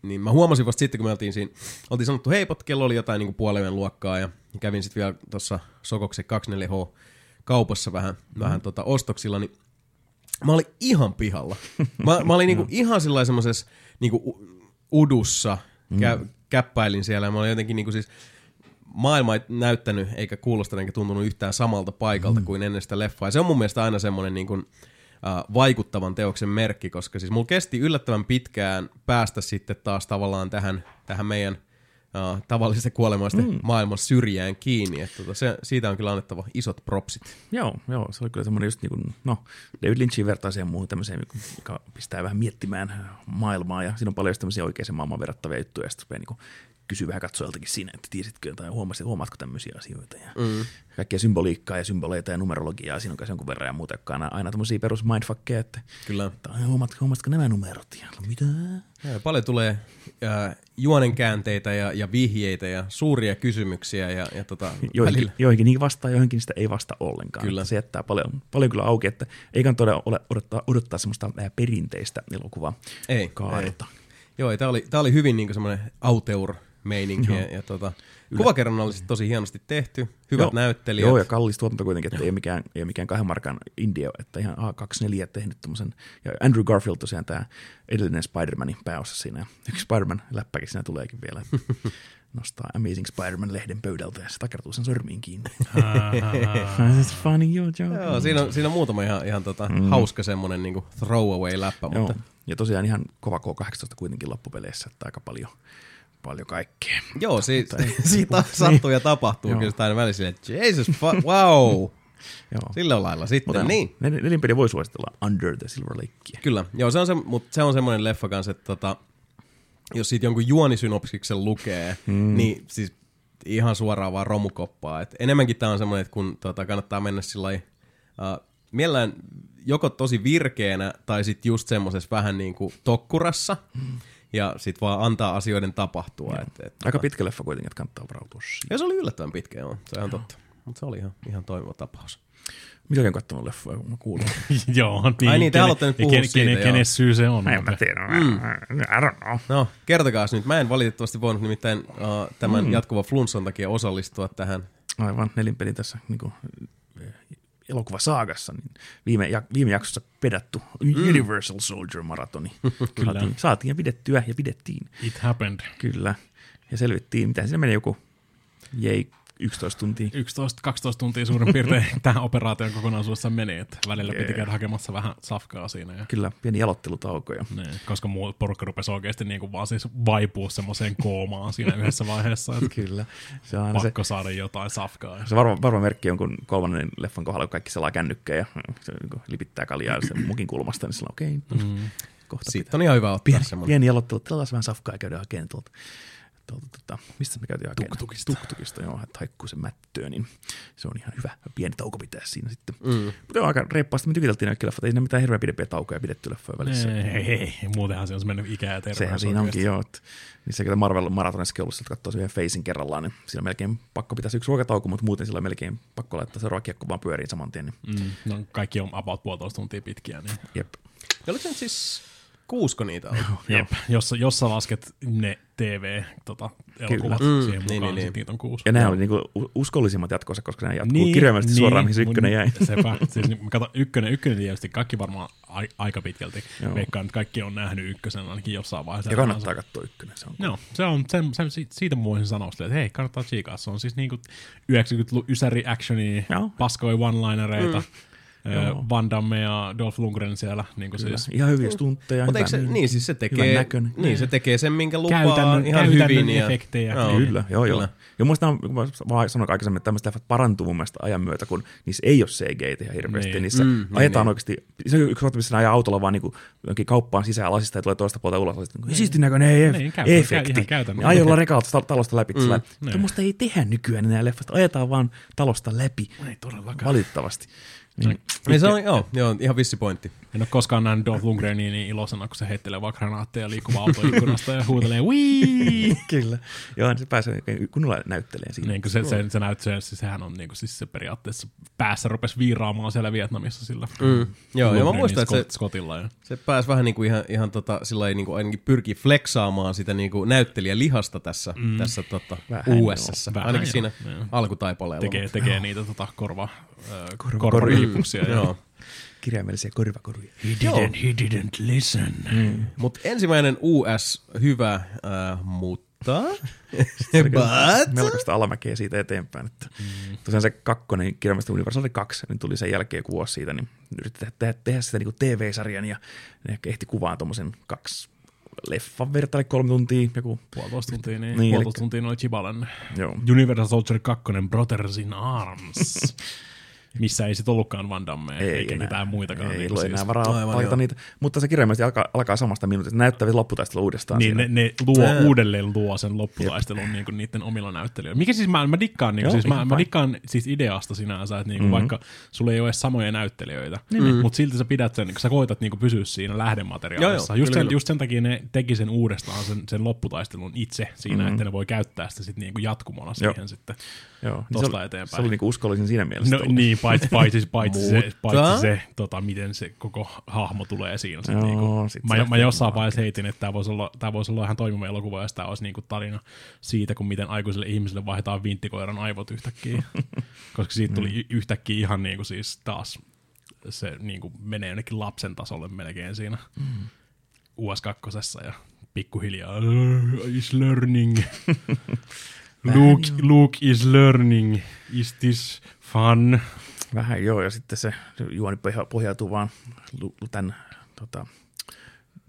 niin mä huomasin vasta sitten, kun me oltiin siinä, oltiin sanottu, hei, kello oli jotain niin puolen luokkaa, ja kävin sitten vielä tuossa Sokoksen 24H kaupassa vähän, mm. vähän tota, ostoksilla, niin mä olin ihan pihalla. Mä, mä olin niinku ihan sillä semmoisessa niinku udussa, kä- mm. käppäilin siellä ja mä olin jotenkin niinku siis, maailma ei näyttänyt eikä kuulostanut eikä tuntunut yhtään samalta paikalta mm. kuin ennen sitä leffaa. Ja se on mun mielestä aina semmoinen niin kuin, uh, vaikuttavan teoksen merkki, koska siis mulla kesti yllättävän pitkään päästä sitten taas tavallaan tähän, tähän meidän – uh, tavallisesta kuolemaista mm. maailman syrjään kiinni. Että tota, se, siitä on kyllä annettava isot propsit. Joo, joo se oli kyllä semmoinen just niin kuin, no, David Lynchin vertaiseen muuhun tämmöiseen, joka pistää vähän miettimään maailmaa ja siinä on paljon tämmöisiä oikeaan maailman verrattavia juttuja ja sitten niin kysyy vähän katsojaltakin siinä, että tiesitkö tai huomasit, huomaatko tämmöisiä asioita ja mm. kaikkia symboliikkaa ja symboleita ja numerologiaa, siinä on jonkun verran ja muuta, jotka on aina, aina tämmöisiä perus mindfuckeja, että Kyllä. huomaatko, huomaatko nämä numerot ja mitä? Ja paljon tulee äh, juonenkäänteitä ja, ja vihjeitä ja suuria kysymyksiä ja, ja tota, joihinkin, joihinkin niitä vastaa, joihinkin niistä ei vasta ollenkaan. Kyllä. Se jättää paljon, paljon kyllä auki, että ei kannata ole, odottaa, odottaa semmoista perinteistä elokuvaa ei, kaarta. Ei. Joo, tämä oli, tää oli hyvin niin semmoinen auteur meininki. Ja, ja tota, kuvakerronnallisesti tosi hienosti tehty, hyvät Joo. näyttelijät. Joo, ja kallis tuotanto kuitenkin, että ei ole mikään, ei ole mikään kahden markan indio, että ihan A24 tehnyt tommosen. Ja Andrew Garfield tosiaan tämä edellinen Spider-Manin pääosa siinä. Yksi Spider-Man-läppäkin siinä tuleekin vielä. nostaa Amazing Spider-Man-lehden pöydältä ja se takertuu sen sormiin kiinni. That's funny, you're Joo, siinä on, siinä on muutama ihan, ihan tota, mm. hauska semmoinen niin throwaway-läppä. Mutta... Ja tosiaan ihan kova K18 kuitenkin loppupeleissä, että aika paljon paljon kaikkea. Joo, siitä, siitä sattuu ja tapahtuu kyllä sitä aina välillä että Jesus, wow. Joo. Sillä lailla sitten, mutta niin. Nelinpeli voi suositella Under the Silver Lake. Kyllä, joo, se on, se, mutta se on semmoinen leffa kanssa, että tota, jos siitä jonkun juonisynopsiksen lukee, mm. niin siis ihan suoraan vaan romukoppaa. Et enemmänkin tämä on semmoinen, että kun tota, kannattaa mennä sillä uh, mielellään joko tosi virkeänä tai sitten just semmoisessa vähän niin kuin tokkurassa, mm ja sitten vaan antaa asioiden tapahtua. Et, et, Aika tota- pitkä leffa kuitenkin, että kannattaa varautua siihen. Ja se oli yllättävän pitkä, joo. Se on totta. Mutta se oli ihan, ihan toimiva tapaus. Mitä olen katsonut leffoja, kun mä kuulun? Joo, niin. Ai niin, te haluatte nyt puhua ken, siitä, ken, Kenen syy se on? En mä tiedä, mm. I don't know. No, kertokaa nyt. Mä en valitettavasti voinut nimittäin uh, tämän mm. jatkuvan flunssan takia osallistua tähän. Aivan, nelinpeli tässä niin kuin, elokuvasaagassa, niin viime, ja, viime jaksossa pedattu mm. Universal Soldier Maratoni. saatiin, saatiin ja pidettyä ja pidettiin. It happened. Kyllä. Ja selvittiin, mitä siinä menee joku jäi 11 tuntia. 11-12 tuntia suurin piirtein tähän operaation kokonaisuudessa menee, että välillä yeah. piti käydä hakemassa vähän safkaa siinä. Ja... Kyllä, pieni jalottelutauko. Ja... Nee, koska muu porukka rupesi oikeasti niin kuin vaan siis vaipua semmoiseen koomaan siinä yhdessä vaiheessa. Että Kyllä. Se on pakko se... saada jotain safkaa. Ja... Se varma, varma merkki on, kun kolmannen leffan kohdalla, kun kaikki selaa kännykkää ja se niin lipittää kaljaa sen mukin kulmasta, niin sillä okei. Okay. Mm. kohta Siitä on ihan hyvä ottaa pieni, semmoinen. pieni aloittelu. Tilataan vähän safkaa ja käydään hakemaan tuolta, tuolta tota, mistä me käytiin hakemaan? Tuktukista. Tuktukista, joo, että haikkuu se mättöä, niin se on ihan hyvä pieni tauko pitää siinä sitten. Mm. Mutta joo, aika reippaasti me tykiteltiin kaikki leffat, ei ne mitään hirveän pidempiä taukoja pidetty leffoja välissä. Ei, ei, ei, muutenhan se on mennyt ikää ja terveys. Sehän siinä onkin joo. Että, niin se, kun Marvel Marathonissa ollut, että katsoo sen Facein kerrallaan, niin siinä on melkein pakko pitää yksi ruokatauko, mutta muuten sillä on melkein pakko laittaa se ruokiekko vaan pyöriin saman tien. Niin, Mm, no, kaikki on about puolitoista tuntia pitkiä, niin jep. Ja oliko se nyt siis kuusko niitä ollut? Jep, jos, jos sä lasket ne TV-elokuvat Mm, siihen niin, mukaan, niin, sit niin. niitä on kuusi. Ja nämä oli niinku uskollisimmat jatkossa, koska ne jatkuu niin, kirjaimellisesti niin, suoraan, mihin se ykkönen jäi. Sepä. Siis, niin, kato, ykkönen, ykkönen tietysti kaikki varmaan a, aika pitkälti. Joo. Veikkaan, että kaikki on nähnyt ykkösen ainakin jossain vaiheessa. Ja kannattaa katsoa ykkönen. Se on Joo, se on, sen, sen, siitä- mä voisin sanoa että hei, kannattaa tsiikaa. Se on siis niinku 90-luvun ysäri actionia, paskoja one-linereita, mm. Joo. Van Damme ja Dolph Lundgren siellä. Niinku siis, Ihan hyviä stuntteja. Mutta se, niin siis se tekee, niin, se tekee sen, minkä lupaa Käytännön- ihan käytännön hyvin. Ja, efektejä. Joo. Kyllä, joo, joo. Kyllä. Ja muista kun mä vaan sanoin aikaisemmin, että tämmöiset leffat parantuu mun mielestä ajan myötä, kun niissä ei ole CG ihan hirveästi. Niin. Niin. Niissä Mm, niin, ajetaan niin. oikeasti, se on yksi kohta, missä ajaa autolla vaan niin jonkin kauppaan sisään lasista ja tulee toista puolta ulos. Niin, niin siisti näköinen ei, Niin, niin, efekti. ajoilla rekalta tal- talosta läpi. Mm, niin. Tuommoista ei tehdä nykyään enää leffasta. Ajetaan vaan talosta läpi. ei todellakaan. Valitettavasti. Niin, Niin se on, joo, joo, ihan vissi pointti. En ole koskaan nähnyt Dolph Lundgrenia niin iloisena, kun se heittelee vaan granaatteja liikkuvaa autoikkunasta ja huutelee Wii! kyllä. Joo, se pääsee oikein kunnolla näyttelemään siinä. niin kuin se, se, se näyttää, siis sehän on niin kuin, siis se periaatteessa päässä rupesi viiraamaan siellä Vietnamissa sillä Mm. Joo, ja mä muistan, että se, Scott- Scottilla. Ja, se pääsi vähän niin kuin ihan, ihan tota, sillä lailla niin kuin ainakin pyrkii fleksaamaan sitä niin kuin näyttelijälihasta tässä, mm. tässä tota, USS. Vähän Ainakin joo, siinä joo. alkutaipaleella. tekee, tekee niitä tota, korva, äh, Korva- korvahiipuksia. ja- Joo. Kirjaimellisia korvakoruja. He didn't, he didn't listen. Mm. Mutta ensimmäinen US hyvä, äh, mutta... But... melkoista alamäkeä siitä eteenpäin. Että mm. Tosiaan se kakkonen, kirjallisesti Universal 2, niin tuli sen jälkeen joku vuosi siitä, niin yritti tehdä, tehdä, tehdä sitä niin TV-sarjan ja ne ehkä ehti kuvaan tuommoisen kaksi leffan vertaille kolme tuntia, joku, Puolitoista tuntia, niin, Niin, puolitoista elikkä- tuntia oli Chibalan joo. Universal Soldier 2, Brothers in Arms. missä ei sit ollutkaan Van Damme, Ei eikä enää. ketään muitakaan. Ei niin ole siis. enää varaa Aivan, joo. niitä, mutta se kirjaimellisesti alkaa, alkaa samasta minuutista. Näyttävät lopputaistelua uudestaan Niin, siinä. ne, ne luo Ää. uudelleen luo sen lopputaistelun niin niiden omilla näyttelijöillä. Mikä siis mä, mä dikkaan, niin Joo, siis, mä, mä dikkaan siis ideasta sinänsä, että niin Mhm. vaikka sulla ei ole edes samoja näyttelijöitä, niin, mutta silti sä pidät sen, kun sä koetat niin pysyä siinä lähdemateriaalissa. Joo, joo, just, kyllä, sen, kyllä. just sen takia ne teki sen uudestaan sen, sen lopputaistelun itse siinä, Mhm. että ne voi käyttää sitä sit niin jatkumona Joo. siihen sitten. Joo, niin se, oli- eteenpäin. Se oli niinku uskollisen siinä mielessä. No niin, paitsi, paitsi, paitsi, se, paitsi se tota, miten se koko hahmo tulee siinä. Sit Joo, niinku. sit Mä, se mä jossain vaiheessa heitin, että tämä voisi olla, tää voisi olla ihan toimiva elokuva, jos tämä olisi niinku tarina siitä, kun miten aikuiselle ihmiselle vaihdetaan vinttikoiran aivot yhtäkkiä. Koska siitä tuli y- yhtäkkiä ihan niinku siis taas se niinku menee jonnekin lapsen tasolle melkein siinä US 2 ja pikkuhiljaa "Uh, is learning. Luke, Luke is learning. Is this fun? Vähän joo, ja sitten se juoni pohja- pohjautuu vaan tämän tota,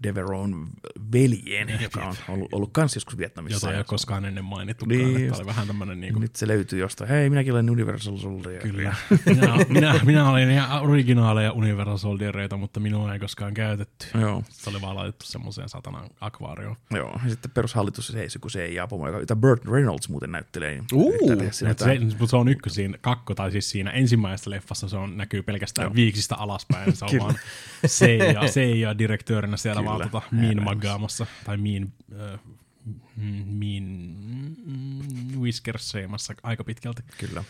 Deveron veljeen, joka on ollut, ollut kans joskus Vietnamissa. Jota ei Ja ole koskaan ennen mainittukaan. Niin, Niin, just. oli vähän tämmöinen niinku, Nyt se löytyy jostain. Hei, minäkin olen Universal Soldier. Kyllä. Minä, minä, minä olin ihan originaaleja Universal Soldiereita, mutta minua ei koskaan käytetty. Joo, Se oli vaan laitettu semmoiseen satanan akvaarioon. joo. Ja sitten perushallitus se seisy, kun se ei jaapomo, joka, jota Burt Reynolds muuten näyttelee. niin Uu, Se, mutta se on ykkös siinä kakko, tai siis siinä ensimmäisessä leffassa se on, näkyy pelkästään Joo. viiksistä alaspäin. Se on vaan Seija, Seija direktöörinä siellä Kyllä. Vaan tota, miin Äänes. maggaamassa, tai miin, äh, miin mm, whiskerseimassa aika pitkälti. Kyllä.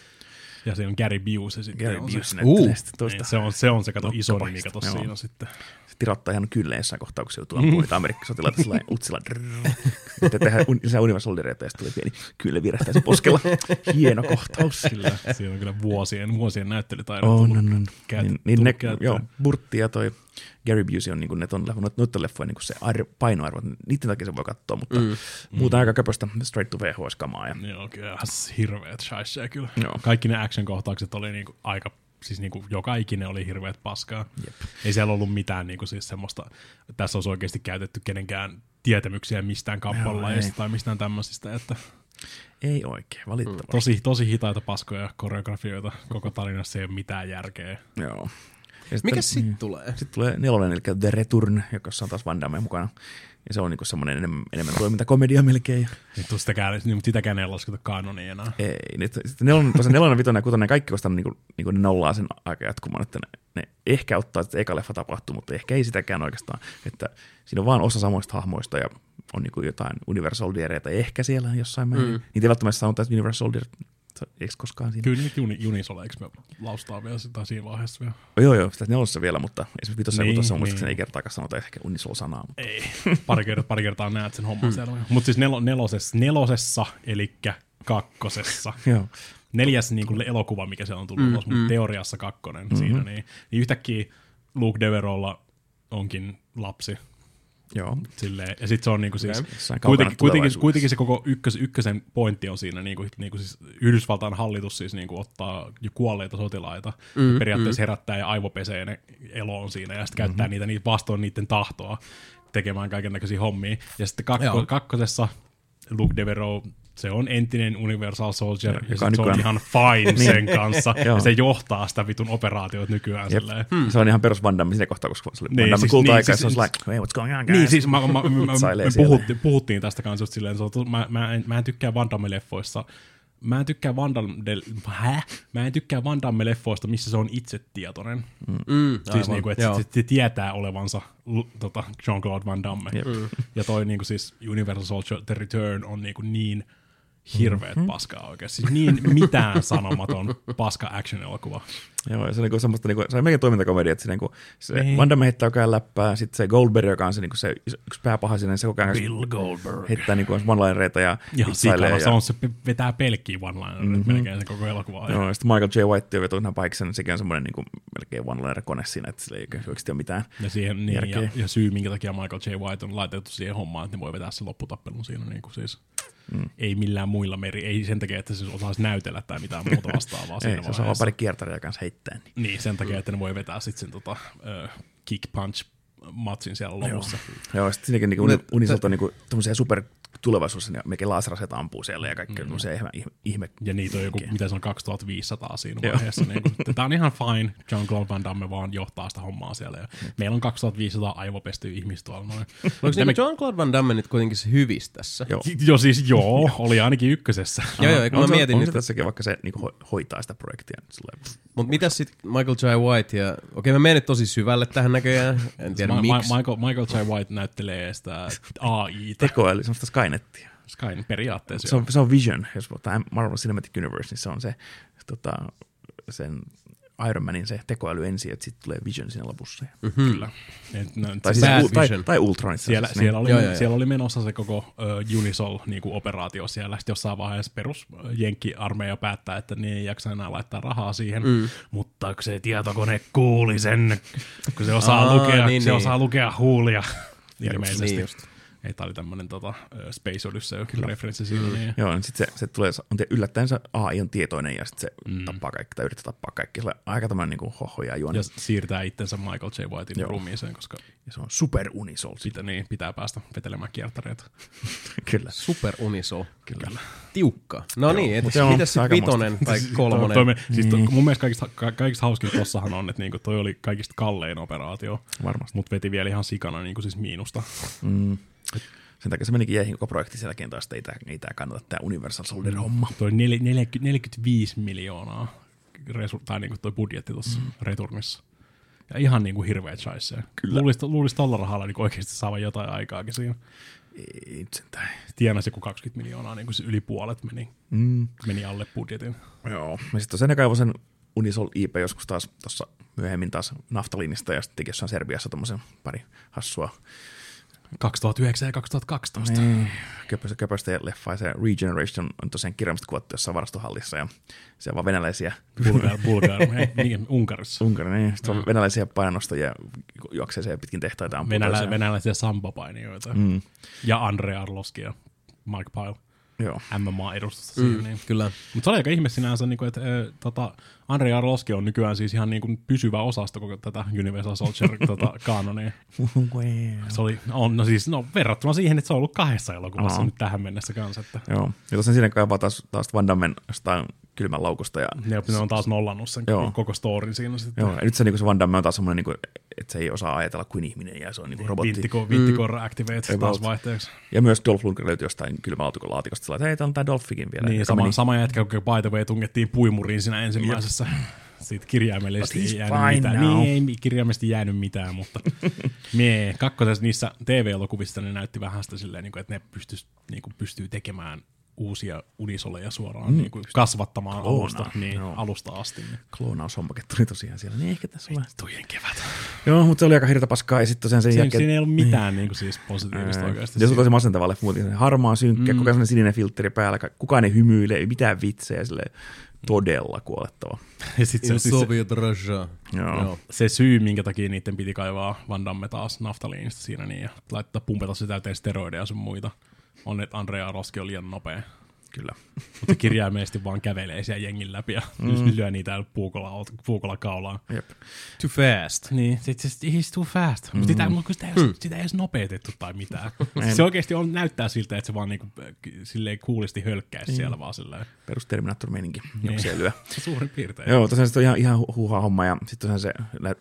Ja se on Gary Busey sitten. Gary on Busey se. toista. Niin, se, on, se on se kato iso nimi kato siinä sitten. Se tirottaa ihan kyllä jossain kohtaa, kun se joutuu ampumaan niitä amerikkasotilaita sellainen utsilla. Sitten tehdään un- lisää Universal Soldiereita ja sitten tulee pieni kyllä virähtää se poskella. Hieno kohtaus. Kyllä, siinä on kyllä vuosien, vuosien näyttelytaidot On, tullut on, on. käyt- Niin, niin ne, käyttöön. joo, Burtti ja toi Gary Busey on niin ne ton, noit, noit leffojen niin se ar, painoarvo, niiden takia se voi katsoa, mutta mm. muuten aika köpöstä straight to VHS-kamaa. Ja, Joo, kyllä hirveet shaisee kyllä. Joo. Kaikki ne action-kohtaukset oli niinku aika, siis niinku joka ikinen oli hirveet paskaa. Jep. Ei siellä ollut mitään niinku siis semmoista, tässä olisi oikeasti käytetty kenenkään tietämyksiä mistään kappalaista ei. tai mistään tämmöisistä, että ei oikein, valitettavasti. tosi, tosi hitaita paskoja koreografioita koko tarinassa ei ole mitään järkeä. Joo. Ja Mikä sit niin. tulee? Sitten tulee nelonen, eli The Return, jossa on taas Van Damme mukana. Ja se on niinku semmoinen enemmän, enemmän toimintakomedia melkein. Vittu sitäkään, niin, mutta sitäkään ei lasketa kanoniin enää. Ei, nyt, sitten nelonen, tosiaan nelonen, vitonen ja kutonen, kaikki kosta niinku, niinku ne nollaa sen aika jatkumaan, että ne, ne ehkä ottaa, että eka leffa tapahtuu, mutta ehkä ei sitäkään oikeastaan. Että siinä on vaan osa samoista hahmoista ja on niinku jotain Universal Diereitä ehkä siellä jossain määrin. Mm. Niitä ei välttämättä sanotaan, että Universal Dier, eikö koskaan siinä? Kyllä nyt Juni, Unisola, eikö me laustaa vielä sitä siinä vaiheessa vielä? Joo, joo, sitä nelosessa vielä, mutta esimerkiksi vitossa Niin, kutossa niin. muistaakseni ei kertaakaan sanota ehkä Unisol-sanaa. Mutta Ei. Pari kertaa, pari kertaa näet sen homman siellä. Mutta siis nelo, nelosessa, nelosessa, eli kakkosessa. joo. Neljäs niin kuin elokuva, mikä siellä on tullut mm, ulos, mutta teoriassa kakkonen mm-hmm. siinä, niin, niin yhtäkkiä Luke Deverolla onkin lapsi. Joo. Silleen, ja sitten se on niinku siis, kaukana kuitenkin, kuitenkin, kuitenkin, se koko ykkös, ykkösen pointti on siinä, niinku, niinku siis Yhdysvaltain hallitus siis niinku ottaa jo kuolleita sotilaita, mm, periaatteessa mm. herättää ja aivopesee ne eloon siinä, ja sitten mm-hmm. käyttää niitä, niitä vastoin niiden tahtoa tekemään kaiken näköisiä hommia. Ja sitten kakko, kakkosessa Luke Devereaux, se on entinen Universal Soldier, ja, ja joka se on nykyään- ihan fine sen kanssa, ja se johtaa sitä vitun operaatiota nykyään Jep. silleen. Hmm. Se on ihan perus Van Damme siinä kohtaa, koska se oli Niin, Van Damme siis- kulta-aika, niin, ja se on siis- like, hey, what's going on, guys? Niin, siis mä, mä, mä, me puhuttiin, puhuttiin tästä kanssa just silleen, se on, to- mä, mä, en, mä en tykkää Van Damme-leffoissa, mä en tykkää Van Damme, hä? Mä en tykkää Van Damme-leffoista, missä se on itsetietoinen. Mm, Siis niinku, että se, se, tietää olevansa l- tota, Jean-Claude Van Damme. Jep. Ja toi niinku siis Universal Soldier The Return on niinku niin hirveet Mhm. paskaa oikeasti. Siis niin mitään sanomaton paska action-elokuva. Joo, ja se on niinku semmoista, niinku, se on melkein toimintakomedia, että se, niinku, se Niin. Van Damme heittää koko ajan läppää, sitten se Goldberg, joka on se, niinku, se yksi pääpaha siinä, niin se koko ajan Bill Goldberg. heittää niinku, one-linereita ja Ja vitsailee sikana, se on se vetää pelkkiä one-liner mm-hmm. melkein sen koko elokuvaa. Joo, ja sitten Michael J. White on vetunut ihan paikassa, niin sekin on semmoinen niinku, melkein one-liner-kone siinä, että sillä ei oikeasti ole mitään. Ja, siihen, niin, ja, Järkeä. ja, syy, minkä takia Michael J. White on laitettu siihen hommaan, että ne voi vetää sen lopputappelun siinä niin kuin siis. Mm. Ei millään muilla meri, ei sen takia, että se osaisi näytellä tai mitään muuta vastaavaa Ei, siinä se vaiheessa. pari kiertäriä kanssa heittää. Niin. Niin, sen takia, että ne voi vetää sitten sen tota, uh, kick punch matsin siellä lopussa. Joo, ja sitten siinäkin niinku, Unisolta on niinku, tämmöisiä super tulevaisuudessa, niin melkein laaseraseita ampuu siellä ja kaikki mm. ihme, ihme, ihme. Ja niitä on joku, mitä se on, 2500 siinä vaiheessa. Niin kuin, tämä on ihan fine, Jean-Claude Van Damme vaan johtaa sitä hommaa siellä. Ja meillä on 2500 aivopestyä ihmistä tuolla noin. Onko niinku John-Claude Van Damme nyt kuitenkin se hyvis tässä? Joo. Jo siis joo, oli ainakin ykkösessä. Joo, joo, kun on mä se, mietin on nyt, se tässäkin, vaikka se niinku, ho- hoitaa sitä projektia. Niin mutta mitäs sit Michael J. White ja... Okei, mä menen nyt tosi syvälle tähän näköjään, en tiedä Ma- miksi. Ma- Michael, Michael J. White näyttelee sitä AI. tekoäly, semmoista Skynettia. Sky periaatteessa. Se on, se on Vision, jos puhutaan Marvel Cinematic Universe, niin se on se tota, sen Iron Manin se tekoäly ensin, että sitten tulee Vision siinä lopussa. Mm. Kyllä. Et, no, Tai, siis siis, u- tai, Vision. tai Ultron itse siellä, asiassa, siellä, oli, Joo, joo, joo. siellä oli menossa se koko uh, Unisol-operaatio siellä. Sitten jossain vaiheessa perus Jenkki-armeija päättää, että ne ei jaksa enää laittaa rahaa siihen. Mm. Mutta kun se tietokone kuuli sen, kun se osaa, Aa, lukea, niin, se niin. osaa lukea huulia. Ilmeisesti. niin just. Ei, tää oli tämmönen tota, Space Odyssey referenssi siinä. Niin. Joo, niin sitten se, se tulee, on tie- yllättäen se AI on tietoinen ja sitten se mm. tappaa kaikki tai yrittää tappaa kaikki. Se on aika tämmöinen niin hoho ja juoni. Ja siirtää itsensä Michael J. Whitein Joo. ruumiiseen, koska Ja se on super unisol. sitä, niin, pitää päästä vetelemään kiertäreitä. Kyllä. Super Unisol. Kyllä. Tiukka. No niin, et mut joo, mitäs sit aika vitonen tai kolmonen? Toi, toi, me- siis to, mun mielestä kaikista, ka, kaikista hauskin tossahan on, että niinku toi oli kaikista kallein operaatio, Varmasti. mutta veti vielä ihan sikana niinku siis miinusta. Mm. Sen takia se menikin jäihin koko projekti sen jälkeen taas, että ei tämä, kannata tämä Universal Soldier homma. Toi nel, 40, 45 miljoonaa resu, tai niinku toi budjetti tuossa mm. returnissa. Ja ihan niinku hirveä chaisse. Luulisi, luulisi tolla rahalla niinku oikeasti saavan jotain aikaakin siinä. Ei nyt sentään. Tienasi joku 20 miljoonaa, niin kuin se yli puolet meni, Mm. meni alle budjetin. Joo. Ja sitten ne kaivoi sen Unisol IP joskus taas tuossa myöhemmin taas Naftalinista ja sitten teki jossain Serbiassa tommosen pari hassua 2009 ja 2012. niin, köpöstä, köpöstä leffaa. Se Regeneration on tosiaan kirjallisesti kuvattu jossain varastohallissa ja se on vaan venäläisiä Bulgar, Bulgar, mikä, Unkarissa. Unkarin, niin. Sitten on venäläisiä painonostajia juoksee siellä pitkin tehtaita. Venälä, venäläisiä sambapainijoita. Mm. Ja Andre Arlovski ja Mike Pyle. Joo. MMA-edustusta mm. Niin. Kyllä. Mutta se oli aika ihme sinänsä, niin kuin, että äh, tota, Andre Arlovski on nykyään siis ihan niin kuin pysyvä osasto koko tätä Universal Soldier tota, kanonia. Se oli, on, no siis, no verrattuna siihen, että se on ollut kahdessa elokuvassa Aa. nyt tähän mennessä kanssa. Että, Joo. Ja tosiaan siinä kaivaa taas, taas Van Dammen jostain kylmän laukusta. Ja, Ne, ne on taas nollannut sen Joo. koko storin siinä sitten. joo, ja nyt se, niin se Van Damme on taas semmoinen, niin että se ei osaa ajatella kuin ihminen ja se on niin robotti. Vittiko, Vittikor Activate About. taas vaihteeksi. Ja myös Dolph Lundgren löytyi jostain kylmälaatikosta sillä, että hei, täällä on tää Dolphikin vielä. Niin, sama, meni- sama jätkä, kun by the way tungettiin puimuriin siinä ensimmäisessä. Siitä kirjaimellisesti ei jäänyt mitään. now. Niin, ei kirjaimellisesti jäänyt mitään, mutta mie, kakkosessa niissä TV-elokuvissa ne näytti vähän sitä silleen, niin kuin, että ne pystyis, niin kuin, pystyy tekemään uusia unisoleja suoraan mm. niin kuin kasvattamaan Kloonaa, alusta, niin, joo. alusta asti. Niin. kloonaushommakin tuli tosiaan siellä, niin ehkä tässä on vähän. Tujen kevät. Joo, mutta se oli aika hirta paskaa, ja sitten tosiaan sen Siinä, jälkeen... siinä ei ollut mitään niin kuin siis positiivista oikeasti. Ja se on tosi masentava leffa, mutta harmaa synkkä, mm. koko ajan sininen filtteri päällä, ka- kukaan ei hymyile, ei mitään vitsejä, silleen todella kuolettava. Ja sit se, siis se, Soviet Russia. Joo. se syy, minkä takia niiden piti kaivaa Van Damme taas naftaliinista siinä niin, ja laittaa pumpata se täyteen steroideja ja sun muita, on, että Andrea Roski on liian nopea. Kyllä. Mutta kirjaimellisesti vaan kävelee siellä jengin läpi ja mm. lyö niitä puukolla, puukolla kaulaan. Jep. Too fast. Niin, sit se he's too fast. Mm. Sitä, mutta sitä, ei, mm. sitä ei edes nopeutettu tai mitään. se oikeasti on, näyttää siltä, että se vaan niinku, äh, silleen kuulisti hölkkäisi siellä vaan silleen. Perus Terminator-meininki, Niin. jokseen lyö. Suurin piirtein. Joo, tosiaan se on ihan, ihan hu- huuhaa homma, ja sitten tosiaan se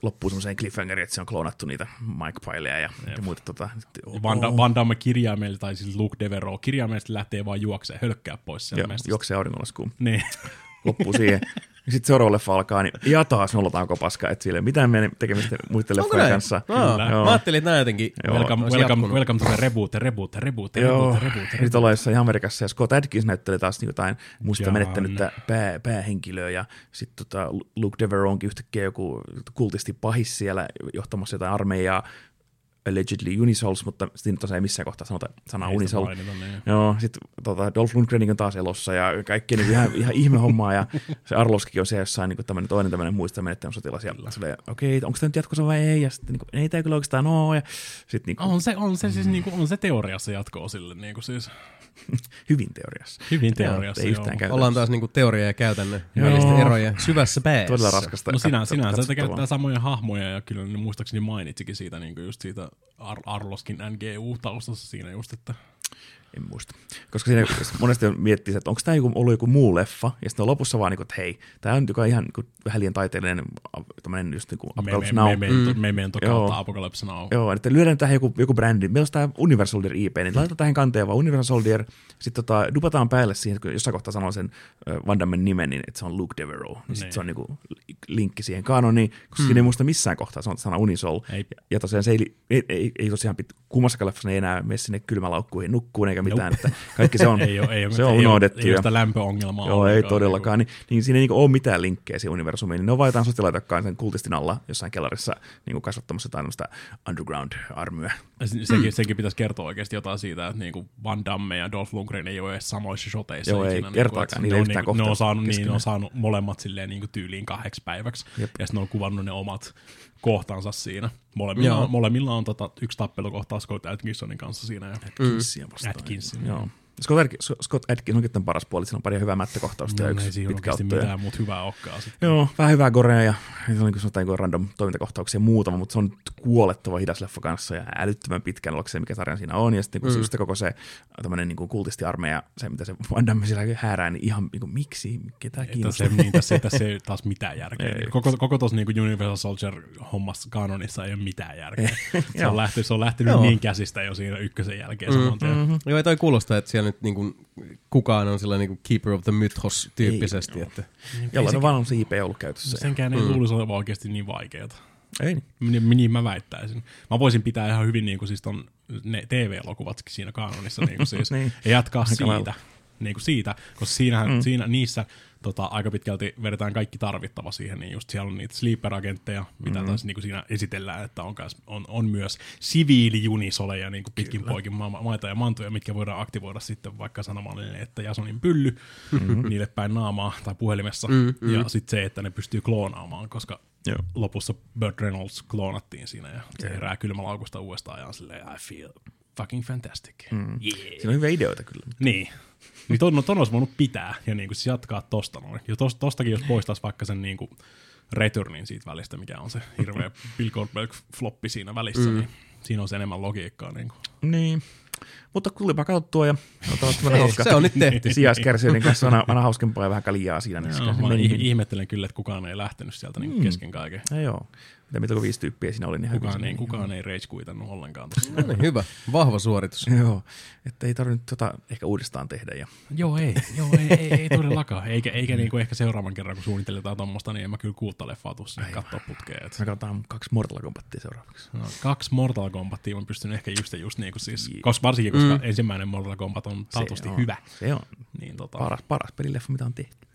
loppuu semmoiseen cliffhangeriin, että se on kloonattu niitä Mike Pileja ja, ja muita tota... Ja Van, Da- Van Damme kirjaimellisesti, tai siis Luke Devereaux kirjaimellisesti lähtee vaan juokseen, hölkkää pois Joo, juoksee auringonlaskuun. Niin. Loppuu siihen. Ja sitten seuraava leffa alkaa, niin ja taas nollataan paskaa, että sillä ei ole mitään meidän tekemistä muiden leffojen näin? kanssa. Aa, Joo. mä ajattelin, että nää jotenkin Joo. welcome, welcome, jatkunut. welcome to the reboot, reboot, reboot, Joo, reboot, reboot, nyt reboot. ollaan jossain Amerikassa ja Scott Adkins näytteli taas niin jotain muista John. menettänyttä pää, päähenkilöä ja sitten tota Luke Devereaux onkin yhtäkkiä joku kultisti pahis siellä johtamassa jotain armeijaa, allegedly Unisols, mutta siinä tosiaan ei missään kohtaa sanota sanaa Ei Unisol. mainita, niin. Joo, sitten tota, Dolph Lundgren on taas elossa ja kaikki niin ihan, ihan ihme hommaa ja se Arloskikin on siellä jossain niin tämmöinen toinen tämmöinen muista menettänyt sotilas ja okei, okay, onko tämä nyt jatkossa vai ei ja sitten niin kuin, ei tämä kyllä oikeastaan ole ja sitten niin kuin, On se, on se siis niinku, on se teoriassa jatkoa sille niinku siis. hyvin teoriassa. Hyvin teoriassa, ei joo. yhtään käytännössä. Ollaan taas niinku teoria ja käytännön Joo. välisten eroja syvässä päässä. Todella raskasta. No sinä, sinänsä se käyttää samoja hahmoja ja kyllä ne muistaakseni mainitsikin siitä niin just siitä Ar- Arloskin NGU-taustassa siinä just, että En muista. Koska siinä monesti miettii, että onko tämä joku, ollut joku muu leffa, ja sitten on lopussa vaan, niin että hei, tämä on joka ihan niin vähän liian taiteellinen tämmöinen just niin kuin Apocalypse Now. memento, memento Joo. kautta Apocalypse Now. Joo, että lyödään tähän joku, joku brändi. Meillä on tämä Universal Soldier IP, niin laitetaan tähän kanteen vaan Universal Soldier, sitten tota, dupataan päälle siihen, kun jossain kohtaa sanoo sen Van Dammen nimen, niin että se on Luke Devereaux. Niin sitten Niin. se on niinku linkki siihen kanoniin, koska siinä ei muista missään kohtaa sanoa sana Unisol. Ei. Ja, ja tosiaan se ei, ei, ei, ei tosiaan pit, kummassakaan leffassa ei enää mene sinne kylmälaukkuihin nukkuun eikä mitään, että kaikki se on, ei ole, ei ole, se on ei unohdettu. Ole, ei ole sitä lämpöongelmaa. Joo, ei todellakaan. Niin, niin siinä ei niinku ole mitään linkkejä siihen universumiin. Niin ne on vaan jotain sotilaita, jotka on sen kultistin alla jossain kellarissa niin kasvattamassa jotain underground-armyä. Sekin, sekin pitäisi kertoa oikeasti jotain siitä, että niinku Van Damme ja Dolph Lundgren ei ole edes samoissa shoteissa. Joo, ei ikinä, kertaakaan, niinku, niillä ei ne, on, niinku, ne, on saanut, niin, ne on saanut molemmat silleen niinku tyyliin kahdeksi päiväksi. Jep. Ja sitten ne on kuvannut ne omat kohtansa siinä. Molemmilla, Joo. on, molemmilla on tota, yksi tappelukohta Scott Atkinsonin kanssa siinä. Ja, Atkinsia vastaan. Atkinson, Joo. Scott, Atk- Scott Atkins onkin tämän paras puoli, siinä on pari hyvää mättökohtausta ja no, ei yksi siinä pitkä otto. Ja, mitään muuta hyvää olekaan. Sitten. joo, vähän hyvää gorea ja se on niin sanotaan, niin random toimintakohtauksia muutama, mutta se on kuolettava hidas leffa kanssa ja älyttömän pitkän ollakseen, mikä sarjan siinä on. Ja sitten niin mm. just koko se tämmöinen niin kultistiarmeija, se mitä se Van Damme siellä häärää, niin ihan niin kuin, miksi, ketä Että kiinnostaa. se, niin, tässä, tässä ei taas mitään järkeä. Ei. Koko, koko tuossa niin Universal Soldier hommassa kanonissa ei ole mitään järkeä. se, on lähtenyt, se on lähtenyt niin käsistä jo siinä ykkösen jälkeen tien. Mm-hmm. Joo, ei toi kuulostaa, että siellä nyt niinku kukaan on sellainen niinku keeper of the mythos tyyppisesti. Ei, että, Jollain on vaan on se IP ollut käytössä. Senkään ei luulisi olevan oikeasti niin vaikeaa. Ei niin. Niin, niin mä väittäisin. Mä voisin pitää ihan hyvin niin kuin siis ton, ne TV-elokuvatkin siinä kanonissa niin kuin siis, Niin. ja jatkaa siitä. lailla. Niin kuin siitä, koska siinähän, mm. siinä, niissä tota, aika pitkälti vedetään kaikki tarvittava siihen, niin just siellä on niitä sleeper-agentteja, mitä mm. taas niin kuin siinä esitellään, että on, kas, on, on myös siviilijunisoleja niin kuin pitkin poikin ma- maita ja mantoja, mitkä voidaan aktivoida sitten vaikka sanomalla, että Jasonin pylly mm-hmm. niille päin naamaa tai puhelimessa, mm-hmm. ja sitten se, että ne pystyy kloonaamaan, koska Joo. lopussa Burt Reynolds kloonattiin siinä ja se herää kylmälaukusta uudestaan ja silleen I feel fucking fantastic. Mm. Yeah. Siinä on hyviä ideoita kyllä. Niin. Niin ton, ton olisi voinut pitää ja niin siis jatkaa tosta noin. Ja tos, tostakin jos poistaisi vaikka sen niin kuin returnin siitä välistä, mikä on se hirveä Bill Goldberg floppi siinä välissä, mm. niin siinä on se enemmän logiikkaa. Niin kuin. Niin. Mutta tulipa katsottua ja no, tämmöinen hauska. se on nyt tehty. Sijaiskärsijöiden kanssa on aina hauskempaa ja vähän kaljaa siinä. Niin se mä ihmettelen kyllä, että kukaan ei lähtenyt sieltä niin kesken kaiken. Ja joo. Mitä, mitä viisi tyyppiä siinä oli, niin Kukaan ei, kukaan ei rage kuitannut ollenkaan. No niin, hyvä. Vahva suoritus. Joo, että ei tarvinnut tota ehkä uudestaan tehdä. Ja joo, ei, joo, ei, ei, ei todellakaan. Eikä, eikä niinku ehkä seuraavan kerran, kun suunnitellaan tuommoista, niin en mä kyllä kuutta leffaa tuu sinne katsoa putkeen. Et, me katsotaan kaksi Mortal Kombatia seuraavaksi. no, kaksi Mortal Kombatia mä pystyn ehkä just, just niinku siis, koska varsinkin koska mm. ensimmäinen Mortal Kombat on taatusti on, hyvä. Se on Niin tota, paras, paras pelileffa, mitä on tehty.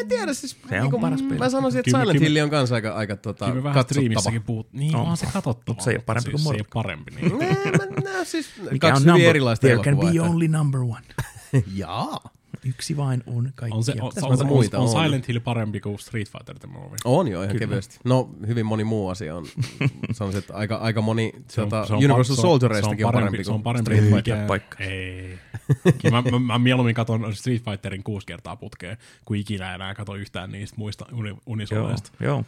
En tiedä, siis Se on paras peli. mä sanoisin, että Silent Hill on kanssa aika, aika tota, kyllä vähän katsottava. puhut. Niin, On. on se katsottava. Mut se ei ole parempi kuin siis, se ei Mortal ole parempi. Niin. Nee, mä, nää, siis Mikä kaksi on hyvin number? erilaista There can elokuvaa. be että- only number one. Jaa. Yksi vain on kaikkia. On, se, on, on, on on, muita, on, on. Silent Hill parempi kuin Street Fighter the movie. On jo ihan Kyllä. kevyesti. No, hyvin moni muu asia on. Sanoisin, että aika, aika moni Se on- tota, se on Universal se on- Soldiereistakin on, parempi, se on kuin parempi Street Fighter. paikka. Ei. Mä, mä, mä, mieluummin katon Street Fighterin kuusi kertaa putkeen, kuin ikinä enää kato yhtään niistä muista uni, Joo, unisoleista. joo.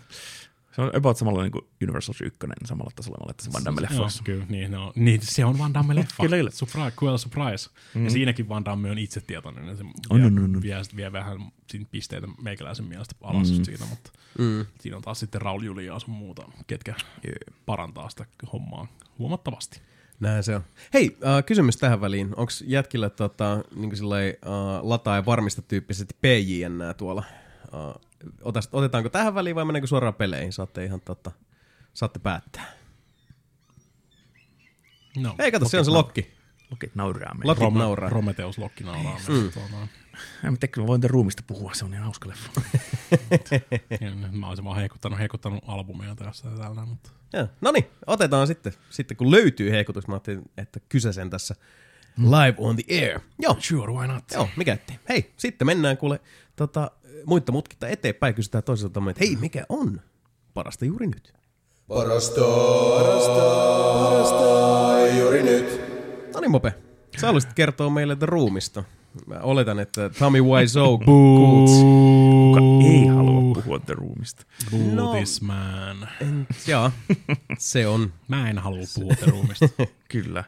Se on about samalla niin kuin Universal 1 samalla tasolla, että se Van Damme Joo, leffoissa. kyllä, niin, no, niin, se on Van Damme leffa. Kyllä, kyllä. Surprise, cool surprise. Mm. Ja siinäkin Van Damme on itsetietoinen. Ja se On, vie, on, on, on. Vie, vie, vähän siinä pisteitä meikäläisen mielestä alas mm. siitä, mutta Mm. siinä on taas sitten Raul Julia ja sun muuta, ketkä Jee. parantaa sitä hommaa huomattavasti. Näin se on. Hei, äh, kysymys tähän väliin. Onko jätkillä tota, niin sillai, äh, lataa ja varmista tyyppisesti PJN tuolla? Otas, otetaanko tähän väliin vai mennäänkö suoraan peleihin? Saatte ihan tota, saatte päättää. No, Hei, kato, se on se lokki. Okei, nauraa meille. Lokit Rome, nauraa. Prometheus Lokki nauraa. Mm. En tiedä, kyllä mä voin ruumista puhua, se on ihan hauska leffa. Mä olisin vaan heikuttanut, heikuttanut albumeja tässä ja tällä, mutta No niin, otetaan sitten. Sitten kun löytyy heikutus, mä ajattelin, että kysäsen tässä live on the air. Joo, sure, why not? Joo, mikä ettei. Hei, sitten mennään kuule tota, muitta mutkitta eteenpäin. Kysytään toiselta, että hei, mikä on parasta juuri nyt? Parasta, parasta, parasta juuri nyt. No niin, Mope. Sä haluaisit kertoa meille The Roomista. Mä oletan, että Tommy Wiseau kuuls. Kuka ei halua puhua The Roomista. Boo No. this man. En, jaa, se on Mä en halua puhua The Roomista. Kyllä.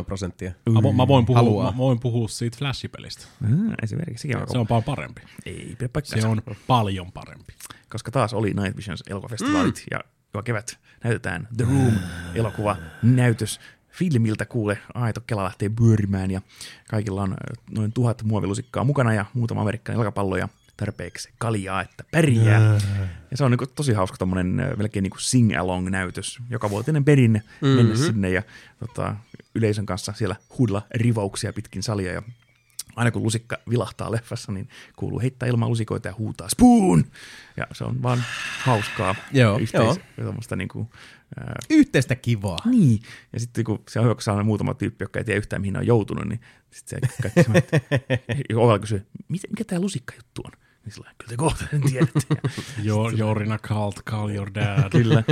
33,33 prosenttia. Mä, vo- mä, voin puhua, Haluaa. mä voin puhua siitä Flash-pelistä. Mm, esimerkiksi sekin on, Se on paljon parempi. Ei pidä. Se on paljon parempi. Koska taas oli Night Visions elokuvafestivaalit mm. ja joka kevät näytetään The Room elokuva näytös filmiltä kuule, aito kela lähtee pyörimään ja kaikilla on ö, noin tuhat muovilusikkaa mukana ja muutama amerikkalainen jalkapallo ja tarpeeksi kaljaa, että pärjää. Ja se on niinku tosi hauska tommonen melkein niinku sing-along-näytös, joka vuotinen perinne mm-hmm. mennä sinne ja tota, yleisön kanssa siellä huudella rivauksia pitkin salia ja aina kun lusikka vilahtaa leffassa, niin kuuluu heittää ilman lusikoita ja huutaa spoon! Ja se on vaan hauskaa. Joo, yhteis- semmoista niinku, ää, Yhteistä kivaa. niin. Ja sitten kun se on hyvä, kun muutama tyyppi, joka ei tiedä yhtään mihin ne on joutunut, niin sitten se kaikki sanoo, että kysyy, mikä, mikä tämä lusikka-juttu on? Niin sillä kyllä te kohta sen tiedätte. Ja Your, you're in a cult, call your dad. Kyllä.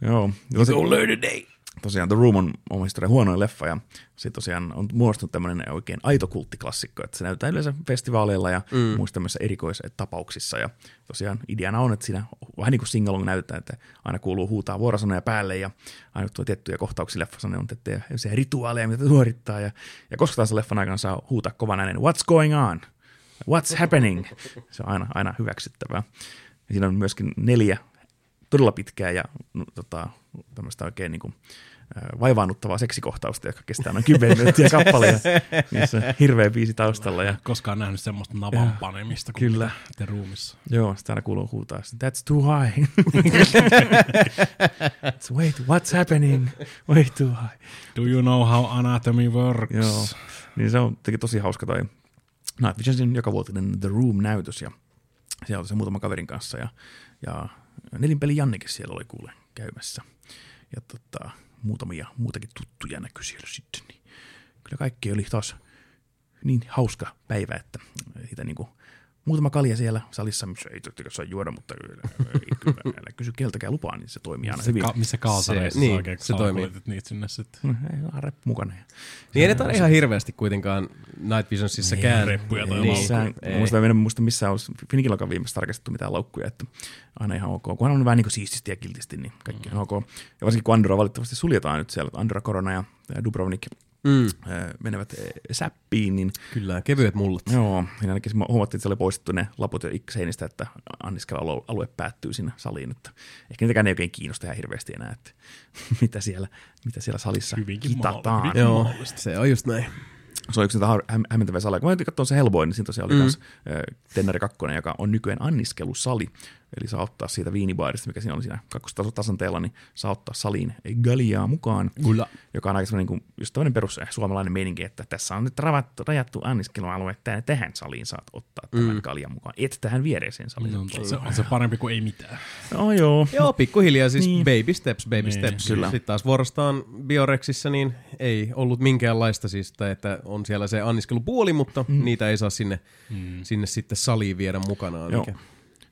Joo. Tosi, learn a day. tosiaan The Room on oma historian huonoin leffa ja se tosiaan on muodostunut tämmöinen oikein aito kulttiklassikko, että se näytetään yleensä festivaaleilla ja mm. muissa tämmöisissä erikoistapauksissa ja tosiaan ideana on, että siinä vähän niin kuin singalong näytetään, että aina kuuluu huutaa vuorosanoja päälle ja aina tulee tiettyjä kohtauksia leffassa, ne on tiettyjä se rituaaleja, mitä suorittaa ja, ja koska taas leffan aikana saa huutaa kovan äänen, what's going on? What's happening? Se on aina, aina hyväksyttävää. Ja siinä on myöskin neljä todella pitkää ja no, tota, tämmöistä oikein niin kuin, vaivaannuttavaa seksikohtausta, joka kestää noin 10 minuuttia kappale, ja missä on hirveä biisi taustalla. Ja, Koskaan nähnyt semmoista navan panemista kuin Kyllä. The Roomissa. joo, sitä aina kuuluu huutaa, that's too high. It's wait, what's happening? Way too high. Do you know how anatomy works? Joo, niin se on tosi hauska toi Night Visionsin jokavuotinen The Room-näytös, ja siellä oli se muutama kaverin kanssa, ja, ja nelinpeli Jannikin siellä oli kuule käymässä. Ja tota, muutamia muutakin tuttuja näkyi siellä sitten, niin kyllä kaikki oli taas niin hauska päivä, että siitä niinku muutama kalja siellä salissa, missä ei totta kai saa juoda, mutta ei, kyllä, älä kysy keltäkään lupaa, niin se toimii aina hyvin. Ka- missä kaalsareissa Se- se, niin, oikein, se toimii. niitä sinne sitten. No, ei reppu mukana. Ja Niin ei ne taida ihan hirveästi kuitenkaan Night Visionsissakään. reppuja tai niin, missään, ei. muista, en muista missään olisi Finikillakaan viimeistä tarkastettu mitään laukkuja, että aina ihan ok. Kunhan on vähän niin kuin siististi ja kiltisti, niin kaikki on ok. Ja varsinkin kun Andorra valitettavasti suljetaan nyt siellä, Andorra, Korona ja ja Dubrovnik Mm, menevät säppiin, niin kyllä, kevyet mullat. joo, niin ainakin mä huomattiin, että siellä oli poistettu ne laput jo seinistä, että anniskelu alue päättyy sinne saliin, että ehkä niitäkään ei oikein kiinnosta ihan hirveästi enää, että mitä siellä, mitä siellä salissa Hyvinkin kitataan. mahdollista. Joo, se on just näin. Se on yksi niitä hämmentäviä saleja. Kun mä katsoin se Hellboy, niin siinä tosiaan oli Mm. myös Tennari 2, joka on nykyään anniskelusali. Eli saa ottaa siitä viinibaarista, mikä siinä oli siinä kakkostasotasanteella, niin saa ottaa saliin galjaa mukaan. Kyllä. Joka on aika sellainen niin kuin, just tämmöinen perus eh, suomalainen meininki, että tässä on nyt ravattu, rajattu anniskelualue, että tähän saliin saat ottaa tämän Mm. galjan mukaan. Et tähän viereiseen saliin. No, se on se parempi kuin ei mitään. No joo. Joo, pikkuhiljaa siis Niin. baby steps, baby Niin, steps. kyllä. Sitten taas vuorostaan Biorexissa niin ei ollut minkäänlaista siis, että on siellä se anniskelupuoli, mutta mm. niitä ei saa sinne, mm. sinne sitten saliin viedä mukanaan. Joo. Mikä.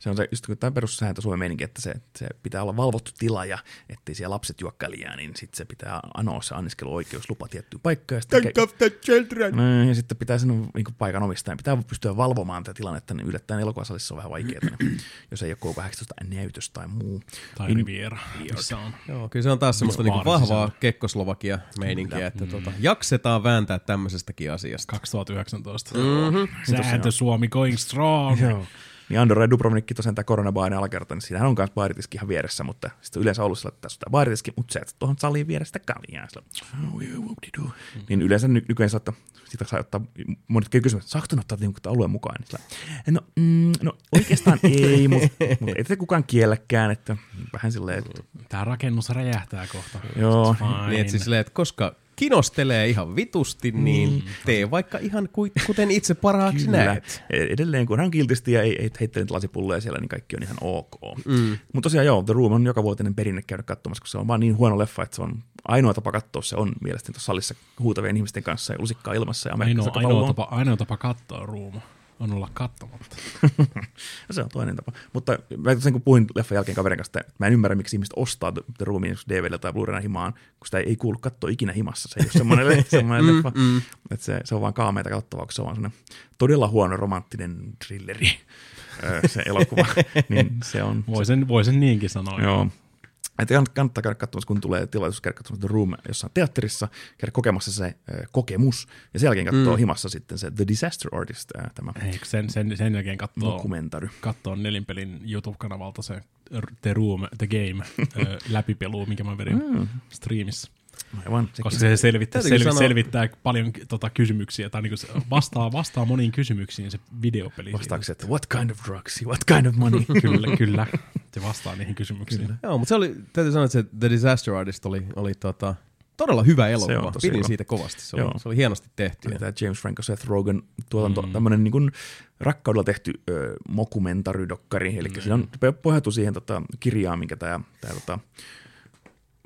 Se on se, just kun tämä perussääntö Suomen meininki, että se, se, pitää olla valvottu tila ja ettei siellä lapset juokkalijaa, niin sitten se pitää anoa se anniskeluoikeus lupa tiettyyn paikkaan. Ja sitten, Think of the children. No, ja sitten pitää sen niin paikan omistajan, pitää pystyä valvomaan tätä tilannetta, niin yllättäen elokuvasalissa on vähän vaikeaa, niin jos ei ole K18 näytös tai muu. Tai Niin- Riviera, missä on. Joo, kyllä se on taas semmoista niinku baarin vahvaa sisällä? kekkoslovakia meininkiä, että tota, jaksetaan vääntää tämmöisestäkin asiasta. 2019. Mm-hmm. Sääntö Suomi going strong. Joo. Niin Andorra ja Dubrovnikki tosiaan tämä koronabaarin alakerta, niin siinähän on myös baaritiski ihan vieressä, mutta sitten yleensä ollut sillä, että tässä on tämä baaritiski, mutta sä et tuohon saliin vierestä kaljaa. Sillä, oh, yeah, whoop-de-doo. niin yleensä ny- nykyään saattaa, sitä saa ottaa, monet kysyvät, että saako ottaa niinku alueen mukaan? Niin sillä, no, mm, no oikeastaan ei, mutta, mutta ei tätä kukaan kielläkään, että vähän silleen, että Tää rakennus räjähtää kohta. Joo. Fine. Niin, että siis silleen, että koska kinostelee ihan vitusti, niin tee vaikka ihan ku, kuten itse parhaaksi Kyllä. näet. Edelleen, kun hän kiltisti ja ei, ei heittele niitä lasipulleja siellä, niin kaikki on ihan ok. Mm. Mutta tosiaan joo, The Room on joka vuotinen perinne käydä katsomassa, kun se on vaan niin huono leffa, että se on ainoa tapa katsoa se on mielestäni tuossa salissa huutavien ihmisten kanssa ja lusikkaa ilmassa ja Ainoa, ainoa, tapa, ainoa tapa katsoa ruuma on olla katsomatta. Se on toinen tapa. Mutta mä sen kun puhuin leffan jälkeen kaverin kanssa, että mä en ymmärrä, miksi ihmiset ostaa The Roomin DVD tai Blu-rayna himaan, kun sitä ei kuulu katsoa ikinä himassa. Se ei ole semmoinen, semmoinen leffa. mm. Että se, se on vaan kaameita katsottavaa, kun se on vaan semmoinen todella huono romanttinen thrilleri, se elokuva. niin se on, Voi sen, voi sen niinkin sanoa. Joo. Että kann- kannattaa käydä katsomassa, kun tulee tilaisuus käydä katsomassa The Room jossain teatterissa, käydä kokemassa se ö, kokemus, ja sen jälkeen katsoa mm. himassa sitten se The Disaster Artist, tämä Eikö sen, sen, sen jälkeen katsoo, dokumentari. katsoo Nelinpelin YouTube-kanavalta se The Room, The Game ö, läpipelu, minkä mä vedin mm. striimissä. Aivan, sekin. Koska se selvittää, selvi, sanoa- selvittää paljon tota, kysymyksiä, tai niinku se vastaa, vastaa moniin kysymyksiin se videopeli. Vastaaksi, että what kind of drugs, what kind of money. kyllä, kyllä. Se vastaa niihin kysymyksiin. Kyllä. Joo, mutta se oli, täytyy sanoa, että se The Disaster Artist oli, oli tota, todella hyvä elokuva. Pidin hyvä. siitä kovasti. Se oli, Joo. se oli hienosti tehty. Tämä James Franco, Seth Rogen tuotanto, mm. tämmöinen niin kuin rakkaudella tehty ö, mokumentarydokkari, eli mm. siinä on, pohjautuu siihen tota, kirjaan, minkä tämä, tämä tota,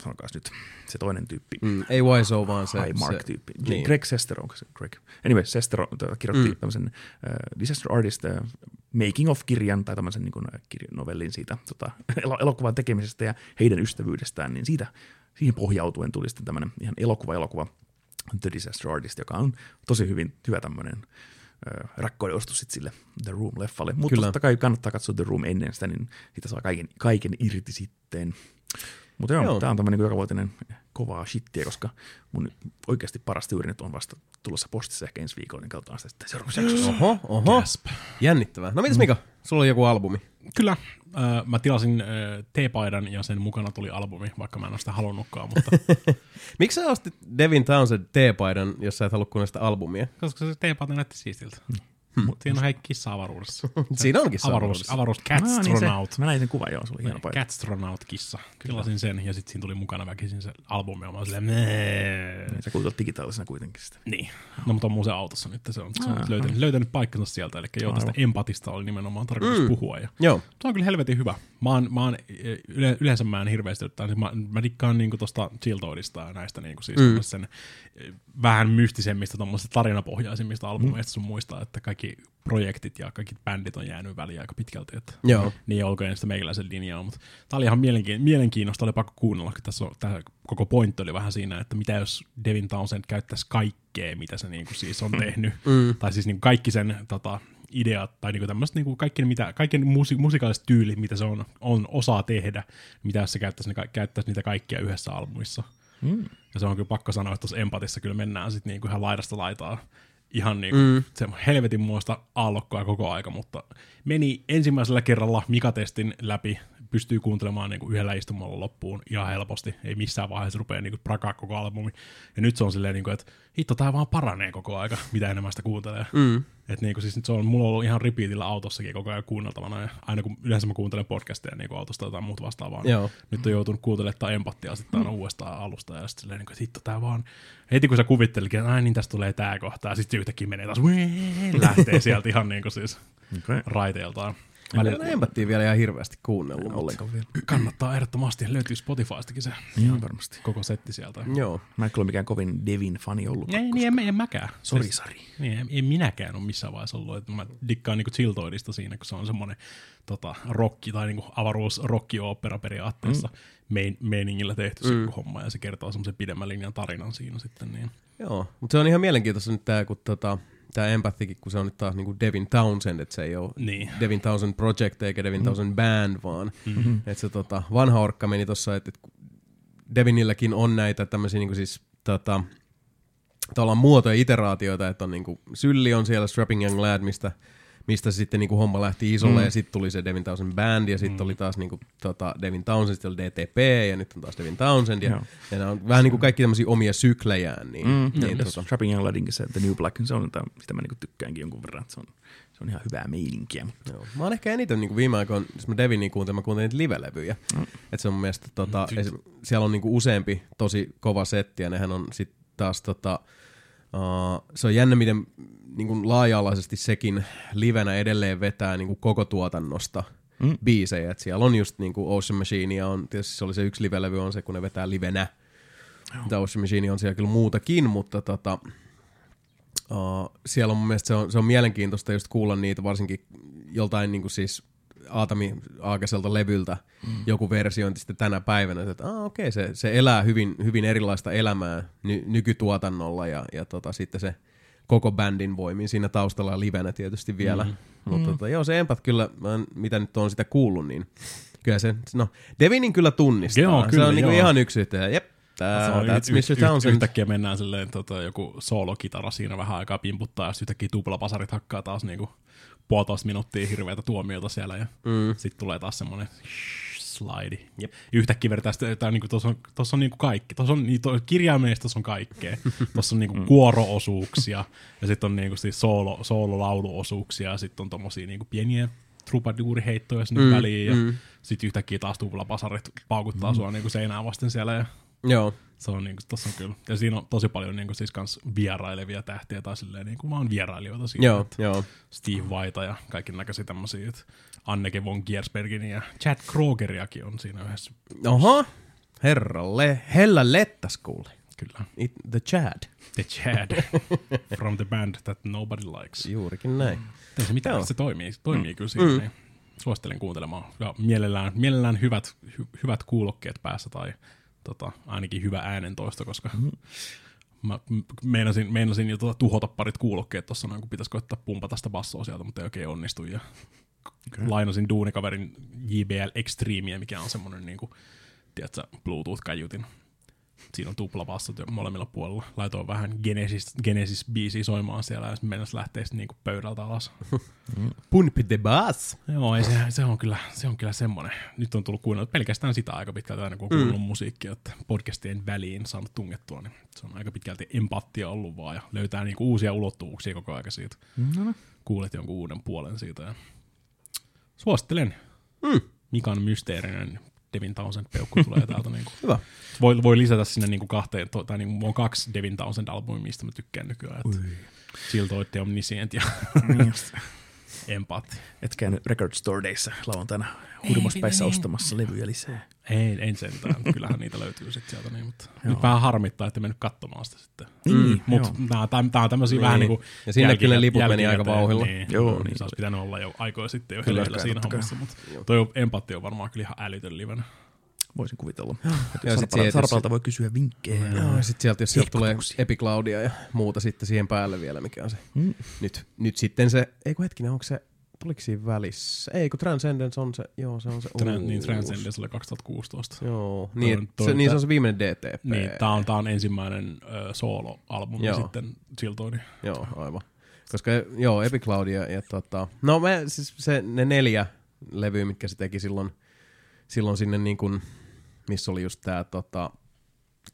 sanokaas nyt, se toinen tyyppi, Mm, ei Wiseau, vaan se... High Mark-tyyppi. niin. Niin. Greg Sestero, onko se Greg? Anyway, Sestero tota, kirjoitti Mm. mm. tämmöisen uh, Disaster Artist uh, Making of-kirjan tai tämmöisen niin kuin, uh, novellin siitä tota, elo- elokuvan tekemisestä ja heidän ystävyydestään, niin siitä, siihen pohjautuen tuli sitten tämmöinen ihan elokuva-elokuva The Disaster Artist, joka on tosi hyvin hyvä tämmöinen rakkauden ostus sit sille The Room-leffalle. Mutta totta kai kannattaa katsoa The Room ennen sitä, niin siitä saa kaiken, kaiken irti sitten. Mutta joo, Joo. tämä on tämmöinen jokavuotinen kovaa shittiä, koska mun oikeasti paras tyyri nyt on vasta tulossa postissa ehkä ensi viikolla, niin katsotaan sitä sitten seuraavassa jaksossa. Oho, oho. Gasp. Jännittävää. No mitäs Mika? Sulla on joku albumi. Kyllä. Äh, mä tilasin äh, T-paidan ja sen mukana tuli albumi, vaikka mä en ole sitä halunnutkaan, mutta Miksi sä ostit Devin Townsend T-paidan, jos sä et halua kuunnella sitä albumia? koska se T-paita näytti siistiltä. Mutta siinä on hei kissa avaruudessa. Siinä onkin se Avaruus, avaruus Ah, niin Catstronaut. se, mä näin sen kuvan, joo, se oli hieno paita. Catstronaut-kissa. Tilasin sen ja sitten siinä tuli mukana väkisin se albumi ja mä olin silleen, "Mää." Sä kuuntelet digitaalisena kuitenkin sitä. Niin. No mutta on muuten autossa nyt, se on, se on löytänyt, löytänyt paikkansa sieltä, eli joo, tästä empatista oli nimenomaan tarkoitus Mm. puhua. Ja Joo. se on kyllä helvetin hyvä. Mä oon, mä oon yle, yleensä mä en hirveästi ottaa, niin mä, mä dikkaan niinku tosta Chiltoidista ja näistä niinku siis Mm. mm. sen eh, vähän mystisemmistä tommosista tarinapohjaisimmista albumeista sun muista, että kaikki kaikki projektit ja kaikki bändit on jäänyt väliin aika pitkälti, että Joo. niin olkoon sitä meikäläisen linjaa, mutta tämä oli ihan mielenkiin, mielenkiinnosta, oli pakko kuunnella, kun tässä on, tämä koko pointti oli vähän siinä, että mitä jos Devin Townsend käyttäisi kaikkea, mitä se niinku siis on tehnyt, mm. tai siis niinku kaikki sen tota, ideat, tai niinku tämmöiset niinku kaikki, mitä, kaikki ne musi, musikaaliset tyylit, mitä se on, on osaa tehdä, mitä jos se käyttäisi, ne, käyttäisi niitä kaikkia yhdessä albumissa. Mm. Ja se on kyllä pakko sanoa, että tuossa empatissa kyllä mennään sitten niinku ihan laidasta laitaa ihan niinku mm. se helvetin muista aallokkoa koko aika, mutta meni ensimmäisellä kerralla Mika-testin läpi, pystyy kuuntelemaan niinku yhdellä istumalla loppuun ihan helposti, ei missään vaiheessa rupea niinku prakaa koko albumi. Ja nyt se on silleen, niinku, että hitto, tää vaan paranee koko aika, mitä enemmän sitä kuuntelee. Mm. Et niinku, siis nyt se on, mulla on ollut ihan repeatillä autossakin koko ajan kuunneltavana, ja aina kun yleensä mä kuuntelen podcasteja niinku autosta tai muuta vastaavaa, niin Joo. nyt on joutunut kuuntelemaan tätä empattia sitten aina uudestaan alusta, ja sitten silleen, niinku, että hitto, tää vaan, heti kun sä kuvittelikin, että niin tästä tulee tää kohta, ja sitten yhtäkkiä menee taas, lähtee sieltä ihan niinku siis Okay. raiteeltaan. Mä Välillä en empattia vielä ihan hirveästi kuunnellut. mutta- Ollenkaan vielä. kannattaa ehdottomasti, löytyy Spotifystakin se Ihan varmasti. koko setti sieltä. Joo. Mä en kyllä ole mikään kovin Devin fani ollut. Ei, niin en, en mäkään. Sori, Siis- Sari. Niin, en, en minäkään ole missään vaiheessa ollut. Että mä dikkaan niinku Chiltoidista siinä, kun se on semmoinen tota, rocki tai niinku avaruus rockioopera periaatteessa mm. mein, meiningillä tehty mm. se homma, ja se kertoo semmoisen pidemmän linjan tarinan siinä sitten. Niin. Joo, mutta se on ihan mielenkiintoista nyt tämä, kun tota, tämä Empathykin, kun se on nyt taas niinku Devin Townsend, että se ei ole Niin. Devin Townsend Project eikä Devin Townsend Band, vaan mm-hmm. että se tota, vanha orkka meni tuossa, että, että Devinilläkin on näitä tämmöisiä niinku siis tota, tavallaan muotoja, iteraatioita, että on niinku, Sylli on siellä Strapping Young Lad, mistä, mistä se sitten niinku homma lähti isolle, mm. ja sitten tuli se Devin Townsend Band, ja sitten mm. oli taas niinku, tota, Devin Townsend, sitten oli DTP, ja nyt on taas Devin Townsend, ja, Joo. ja nämä on vähän niinku kaikki tämmöisiä omia syklejään. Niin, Mm, niin, niin, tota, Trapping Young Ladinkin se The New Black, se on, jotain, sitä mä niinku tykkäänkin jonkun verran, että se on, se on ihan hyvää meininkiä. Joo. Mä oon ehkä eniten niin viime aikoina, jos mä Devinia kuuntelen, mä kuuntelen niitä live-levyjä. Mm. Et se on mun mielestä, tota, esim, siellä on niinku useampi tosi kova setti, ja nehän on sit taas tota, uh, se on jännä, miten niinku laaja-alaisesti sekin livenä edelleen vetää niinku koko tuotannosta mm. biisejä. Et siellä on just niinku Ocean Machine, ja on, tietysti se oli se yksi live-levy, on se, kun ne vetää livenä. Tämä Ocean Machine on siellä kyllä muutakin, mutta tota, Uh, siellä on mun mielestä se on, se on mielenkiintoista just kuulla niitä, varsinkin joltain niin kuin siis Aatami Aakaselta levyltä mm. joku versiointi sitten tänä päivänä, että ah, okei, okay, se, se elää hyvin, hyvin erilaista elämää ny, nykytuotannolla ja, ja tota, sitten se koko bändin voimin siinä taustalla livenä tietysti vielä. Mm. Mutta tota, joo, se Empat kyllä, mitä nyt on sitä kuullut, niin kyllä se, no Devinin kyllä tunnistaa. Joo, se kyllä, on niinku ihan yksi yhteen. Jep, tää, Se on that's yht- Mr. Townsend. Yhtäkkiä mennään silleen tota, joku soolokitara siinä vähän aikaa pimputtaa, ja sitten yhtäkkiä tuplapasarit hakkaa taas niinku puolitoista minuuttia hirveätä tuomiota siellä, ja mm. sitten tulee taas semmoinen slide. Jep. Yhtäkkiä vedetään sitä, tää niinku, tuossa on, tossa on niinku kaikki. Tuossa on, niin, to, kirjaimellisesti on kaikkea. Tuossa on niinku kuoro-osuuksia, ja sitten on niinku siis soolo, soololauluosuuksia, ja sitten on tommosia niinku pieniä trupaduuriheittoja sinne mm, väliin, ja mm. sitten yhtäkkiä taas tuplapasarit paukuttaa mm. sua niinku seinään vasten siellä, ja Joo, se on niinku, tossa on kyllä. Ja siinä on tosi paljon niinku siis kans vierailevia tähtiä tai silleen niinku vaan vierailijoita siinä. joo, että joo. Steve White ja kaiken näköisiä tämmösiä, että Anneke von Giersbergin ja Chad Krogeriakin on siinä yhdessä. Oho, herralle, hella lettas kuule. Kyllä. It, the Chad. The Chad from the band that nobody likes. Juurikin näin. Ei se mitään, Joo. se toimii, se toimii mm. kyllä siinä. Niin suosittelen kuuntelemaan. Ja mielellään, mielellään hyvät, hy, hyvät kuulokkeet päässä tai tota, ainakin hyvä äänentoisto, koska mm. mä meinasin, meinasin jo tuota tuhota parit kuulokkeet tuossa noin, kun pitäisi koittaa pumpata sitä bassoa sieltä, mutta ei oikein onnistu. Ja okay. lainasin duunikaverin JBL Extremea, mikä on semmoinen niin kuin, tiedätkö, Bluetooth-kaiutin. Siinä on tuplabassot jo molemmilla puolella. Laitoin vähän Genesis, Genesis-biisiä soimaan siellä ja mennessä lähtee sitten niinku pöydältä alas. Pump the bass. Joo, ei se, se, on kyllä, se on kyllä semmoinen. Nyt on tullut kuunnella pelkästään sitä aika pitkälti aina, kun on kuunnellut mm. musiikkia, että podcastien väliin saanut tungettua, niin se on aika pitkälti empatia ollut vaan ja löytää niinku uusia ulottuvuuksia koko aika siitä. No, Kuulet jonkun uuden puolen siitä ja suosittelen. Mm. Mikan mysteerinen Devin Townsend peukku tulee täältä. Niinku. Hyvä. Voi, voi lisätä sinne niinku kahteen, to, tai niinku, mulla on kaksi Devin Townsend-albumia, mistä mä tykkään nykyään. Että Chiltoid ja Omniscient ja niin just. Empaatti. Et käynyt Record Store Dayssä lauantaina hurmospäissä ostamassa levyjä lisää. Ei, en sentään. Kyllähän niitä löytyy sitten sieltä. Niin, mutta nyt vähän harmittaa, että mennyt katsomaan sitä sitten. Niin, Mutta joo. tää on tämmöisiä Niin. vähän niinku... Ja sinnekin ne jälki- liput meni aika vauhdilla. Niin, Joo, joo, niin niin se olisi pitänyt olla jo aikoja sitten jo Kyllä, siinä hommassa. Mutta toi empatti on varmaan kyllä ihan älytön livenä. Voisin kuvitella. Ja sit Sarpalta, Sarpalta voi kysyä vinkkejä. Joo, ja sitten sieltä, jos sieltä tulee. Epicloudia ja muuta sitten siihen päälle vielä, mikä on se. Mm. Nyt, nyt sitten se, ei kun hetkinen, onko se, tuliko siinä välissä? Ei kun Transcendence on se, joo se on se Tran, niin uusi. Transcendence oli 2016. Joo, niin, et toi- se, niin se on se viimeinen DTP. Niin, tää on, tää on ensimmäinen ö, solo-albumi Joo. sitten siltoin. Joo, aivan. Koska joo, Epic Cloud ja, ja tota, no me, siis se, ne neljä levyä, mitkä se teki silloin, silloin sinne niin kuin, missä oli just tää tota,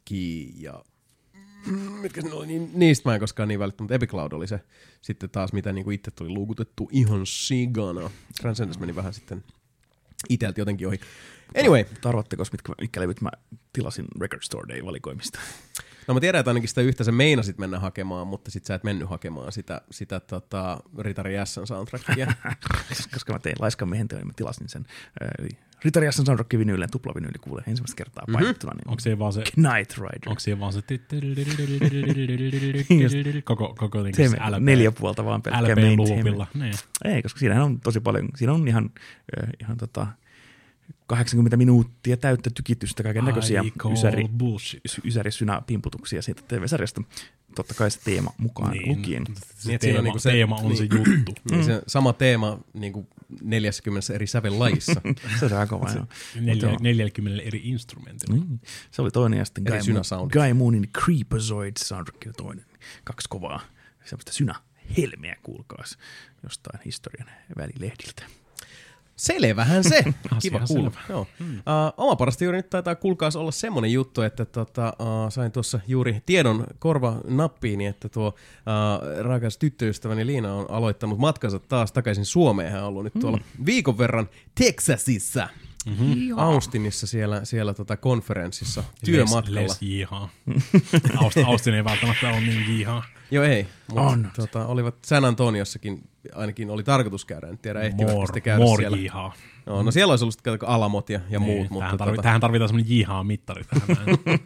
Key ja mitkä ne oli, niin, niistä mä en koskaan niin välittä, mutta Epic Cloud oli se sitten taas, mitä niin kuin itse tuli luukutettu ihan sigana. Transcendence meni vähän sitten iteltä jotenkin ohi. Anyway, Mutta arvatteko, mitkä, mitkä levyt mä tilasin Record Store Day valikoimista? No mä tiedän, että ainakin sitä yhtä sä meinasit mennä hakemaan, mutta sit sä et mennyt hakemaan sitä, sitä tota, Ritari S:n soundtrackia. Koska mä tein laiskan miehen teon, niin mä tilasin sen. Eli Ritari Jassan soundtrack vinyylen, tupla-vinyyli kuulee ensimmäistä kertaa Mhm. painottuna. Niin Onko se vaan se... Knight Rider. Onko siihen vaan se... koko, koko se LP, neljä puolta vaan pelkkää LP main loopilla. Niin. Ei, koska siinähän on tosi paljon, siinä on ihan, äh, ihan tota 80 minuuttia täyttä tykitystä, kaiken näköisiä ysäri, pimputuksia siitä TV-sarjasta. Totta kai se teema mukaan niin. lukien. Niin, Se on teema, niinku se- teema on se niin. juttu. Niin se sama teema niin kuin 40 eri sävellajissa. Se on aika joo. 40 eri instrumentilla. Niin. Se oli toinen ja sitten Guy, synäsoundit. Guy Moonin Creepazoid soundtrack oli toinen. Kaksi kovaa. Semmoista synä helmeä kuulkaas jostain historian välilehdiltä. Selvähän se. Kiva kuulla. selvä. Joo. Uh, oma parasta juuri nyt taitaa kuulkaas olla semmonen juttu, että tota, uh, sain tuossa juuri tiedon korva nappiini, että tuo uh, rakas tyttöystäväni Liina on aloittanut matkansa taas takaisin Suomeen. Hän on ollut nyt tuolla viikon verran Texasissa. Mm-hmm. Austinissa siellä, siellä tota konferenssissa työmatkalla. Les, les jihaa. Aust, Austin ei välttämättä ole niin jihaa. Joo ei, mutta On. tota, olivat San Antoniossakin, ainakin oli tarkoitus käydä, en tiedä ehtivätkö More, sitten käydä more siellä. jihaa. No, no siellä olisi ollut sitten alamot ja, ja muut, Niin, mutta, tähän, tarvi, tota, tähän tarvitaan semmoinen jihaa mittari tähän näin.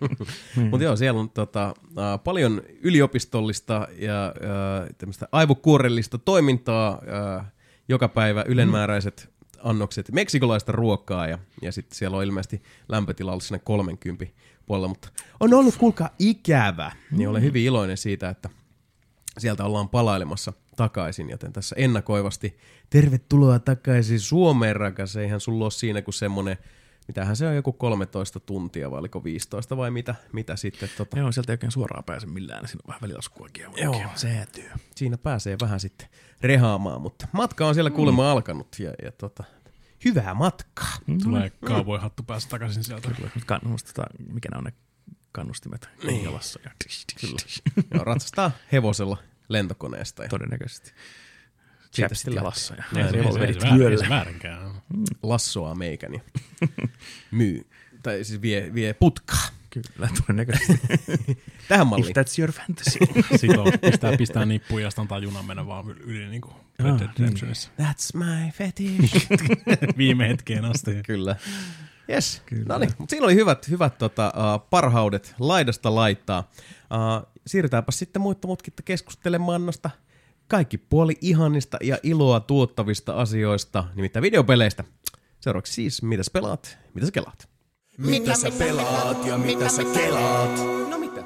mutta joo, siellä on tota, uh, paljon yliopistollista ja uh, tämmöistä aivokuorellista toimintaa, uh, joka päivä ylenmääräiset annokset meksikolaista ruokaa ja, ja sitten siellä on ilmeisesti lämpötila ollut sinne 30 puolella, mutta on ollut kuulkaa ikävä, niin olen hyvin iloinen siitä, että sieltä ollaan palailemassa takaisin, joten tässä ennakoivasti tervetuloa takaisin Suomeen, rakas. Eihän sulla ole siinä kuin semmonen, mitähän se on, joku 13 tuntia vai oliko 15 vai mitä, mitä sitten. Tota, Joo, sieltä ei oikein suoraan pääse millään. Siinä on vähän välilaskuakin. Joo. Säätyy. siinä pääsee vähän sitten rehaamaan, mutta matka on siellä kuulemma alkanut ja, ja tota, hyvää matkaa. Tulee kauboihattu päästä takaisin sieltä. Mut Kannust, tota, mikä ne on ne kannustimet niin. jalassa. Ja Kyllä. Joo, ratsastaa hevosella lentokoneesta ja Todennäköisesti. Siitä sitten jalassa ja Näin, Ei se- ei se- revolverit ei ei se vyöllä. väärinkään. lassoaa meikän ja myy, tai siis vie, vie putkaa. Kyllä, todennäköisesti. Tähän If malliin. that's your fantasy. Sitten on, pistää, pistää nippuun ja sitten antaa junan mennä vaan yli, niin kuin Red Dead Redemptionissa. That's my fetish. Viime hetkeen asti. Kyllä. Yes, no niin, mutta siinä oli hyvät, hyvät tota, uh, parhaudet laidasta laittaa. Uh, siirrytäänpä sitten muutta mutkitta keskustelemaan noista kaikki puoli ihanista ja iloa tuottavista asioista, nimittäin videopeleistä. Seuraavaksi siis, mitä sä pelaat, mitä sä kelaat. Mitä sä pelaat ja mitä sä kelaat? No mitä?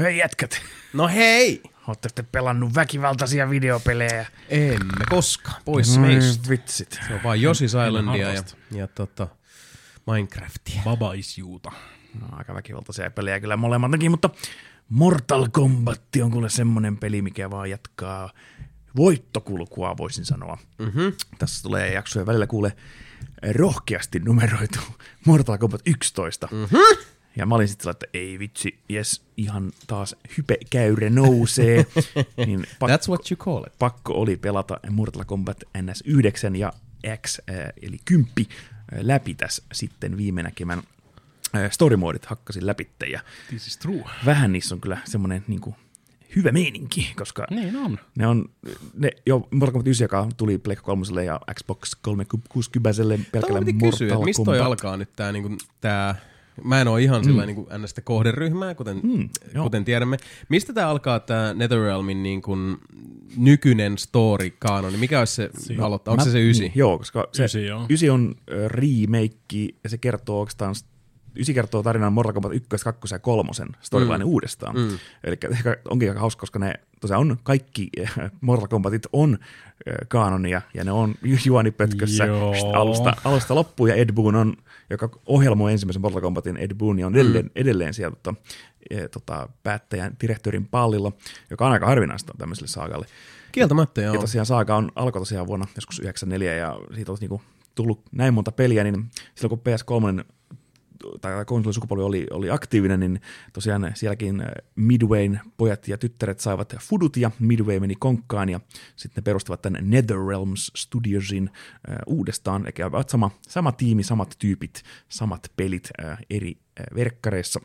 Hei jätkät, No hei! ootte te pelannut väkivaltaisia videopelejä? Emme koskaan, pois Ai meistä. vitsit. Se on vaan Yoshi's Islandia ja, ja tota, Minecraftia. Baba is juuta. No, aika väkivaltaisia pelejä kyllä molemmatkin, mutta Mortal Kombat on kuule semmonen peli, mikä vaan jatkaa voittokulkua, voisin sanoa. Mm-hmm. Tässä tulee jaksoja välillä kuule rohkeasti numeroitu Mortal Kombat 11. Mm-hmm. Ja mä olin sitten että ei vitsi, jes, ihan taas hypekäyrä nousee. niin pakko, That's what you call it. pakko oli pelata Mortal Kombat NS9 ja X, äh, eli 10 äh, läpi tässä sitten viime näkemän äh, story modit hakkasin läpi ja This is true. vähän niissä on kyllä semmoinen niin kuin, hyvä meininki, koska Niin on. ne on, ne, jo Mortal Kombat 9, joka tuli Pleikka 3 ja Xbox 360 Tämä pelkällä piti kysyä, Mortal mistä toi Kombat. alkaa nyt tää, niinku, tää Mä en ole ihan mm. sillä niin ns. kohderyhmää, kuten, Mm, joo. kuten tiedämme. Mistä tämä alkaa tämä Netherrealmin niin kuin, nykyinen story kaanoni? Mikä olisi se Si- aloittaa? Onko se se ysi? Niin, joo, koska se Ysi, joo. ysi on remake ja se kertoo oikeastaan Ysi kertoo tarinan Mortal Kombat 1, 2 ja 3 storyline mm. uudestaan. Mm. Eli ehkä onkin aika hauska, koska ne tosiaan on kaikki eh, Mortal Kombatit on eh, kaanonia ja ne on ju- juonipötkössä Joo. alusta, alusta loppuun ja Ed Boon on, joka ohjelmoi ensimmäisen Mortal Kombatin Ed Boon, on edelleen, mm. edelleen siellä tota, eh, tota, päättäjän, direktörin pallilla, joka on aika harvinaista tämmöiselle saagalle. Kieltämättä, joo. Ja tosiaan Saaga on, alkoi tosiaan vuonna joskus 94 ja siitä on niinku tullut näin monta peliä, niin silloin kun PS3 tai konsolisukupolvi oli, oli aktiivinen, niin tosiaan sielläkin äh, Midwayn pojat ja tyttäret saivat fudut ja Midway meni konkkaan ja sitten ne perustivat tänne NetherRealms Studiosin äh, uudestaan, eli sama, sama tiimi, samat tyypit, samat pelit äh, eri äh, verkkareissa.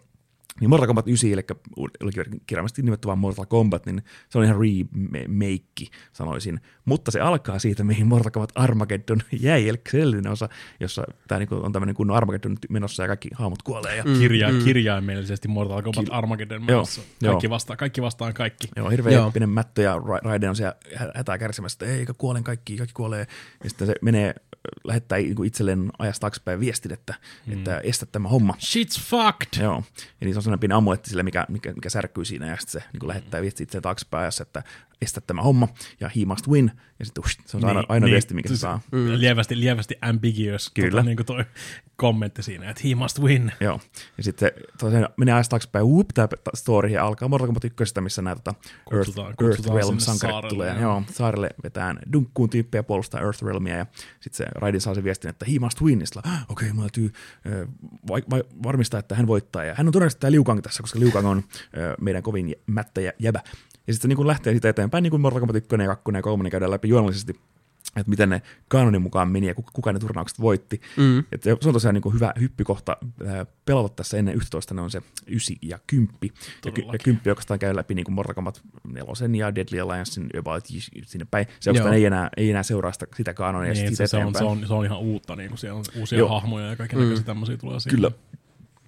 Niin Mortal Kombat 9, eli oli kirjaimellisesti nimetty vaan Mortal Kombat, niin se on ihan remake, sanoisin. Mutta se alkaa siitä, mihin Mortal Kombat Armageddon jäi, eli se edellinen osa, jossa tämä niinku on tämmöinen kunnon Armageddon menossa ja kaikki hahmot kuolee. Ja, mm. Kirja, mm. Kirjaimellisesti Mortal Kombat Armageddon Joo, menossa. joo. Kaikki, vastaan, kaikki vastaan kaikki. Joo, hirveä Joo. eeppinen mättö ja Ra- Raiden on siellä hä- hätää kärsimässä, että eikä kuolen kaikki, kaikki kuolee. Ja sitten se menee, lähettää niinku itselleen ajasta taaksepäin viestin, että, mm. että estä tämä homma. Shit's fucked! Joo, ja niin se on sellainen pieni amuletti sille, mikä, mikä, mikä särkyy siinä, ja sitten se niin lähettää viesti itse taaksepäin ajassa, että estä tämä homma, ja he must win, ja sitten ush, se on se aina, ainoa viesti, mikä se saa. Mm. Lievästi, lievästi ambiguous Kyllä. Tota, niin kuin toi kommentti siinä, että he must win. Joo, ja sitten tosiaan menee ajasta taaksepäin, whoop, tämä story, ja alkaa Mortal Kombat 1, missä nämä tota, Earth, Kutsutaan- Earthrealm sinne sankarit tulee. joo. Joo, saarelle vetään dunkkuun tyyppejä puolustaa Earthrealmia, ja sitten se Raiden saa sen viestin, että he must win, ja sitten "Ah, okei, okay, mulla täytyy varmistaa, että hän voittaa, ja hän on todennäköisesti tämä Liu Kang tässä, koska Liu Kang on meidän kovin jä- mättä ja jäbä. Ja sitten se niin lähtee siitä eteenpäin, niin kuin Mortal Kombat 1 ja 2 ja 3 käydään läpi juonnollisesti, että miten ne kanonin mukaan meni ja kuka, kuka ne turnaukset voitti. Mm. Et se on tosiaan niin hyvä hyppykohta pelata tässä ennen 11, ne on se 9 ja 10. Ja, ky- ja Todellakin. 10 oikeastaan käy läpi niin Mortal Kombat 4 ja Deadly Alliancein about sinne päin. Se oikeastaan ei enää, ei enää seuraa sitä, sitä kanonia ja Niin, niin, se, se, on, se, on, se on ihan uutta, niin kuin siellä on uusia Joo. Hahmoja ja kaiken näköisiä mm. tämmöisiä tulee siihen. Kyllä.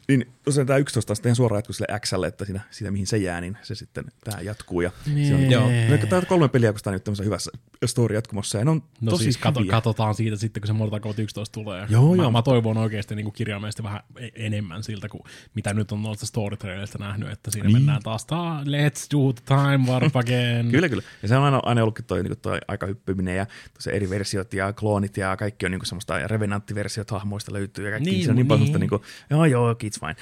Niin tosiaan tämä 11 on sitten ihan suoraan jatku sille Xlle, että siinä, siinä mihin se jää, niin se sitten tämä jatkuu. Ja se on, Niin. joo. No, tämä on kolme peliä oikeastaan nyt tämmöisessä hyvässä story jatkumossa, ja ne on No tosi siis kato, hyviä. katsotaan siitä sitten, kun se Mortal Kombat 11 tulee. Joo, mä, joo. mä toivon oikeasti niin kirjaimellisesti vähän e- enemmän siltä, kuin mitä nyt on noista storytrailerista nähnyt, että siinä Niin. mennään taas, "Ta- let's do the time warp again. Kyllä, kyllä. Ja se on aina, aina ollutkin toi, niin toi aikahyppyminen ja eri versiot ja kloonit ja kaikki on niin semmoista ja revenanttiversiot hahmoista löytyy ja kaikki. Niin, se on niin paljon niin. semmoista, niin kuin, joo joo, it's fine.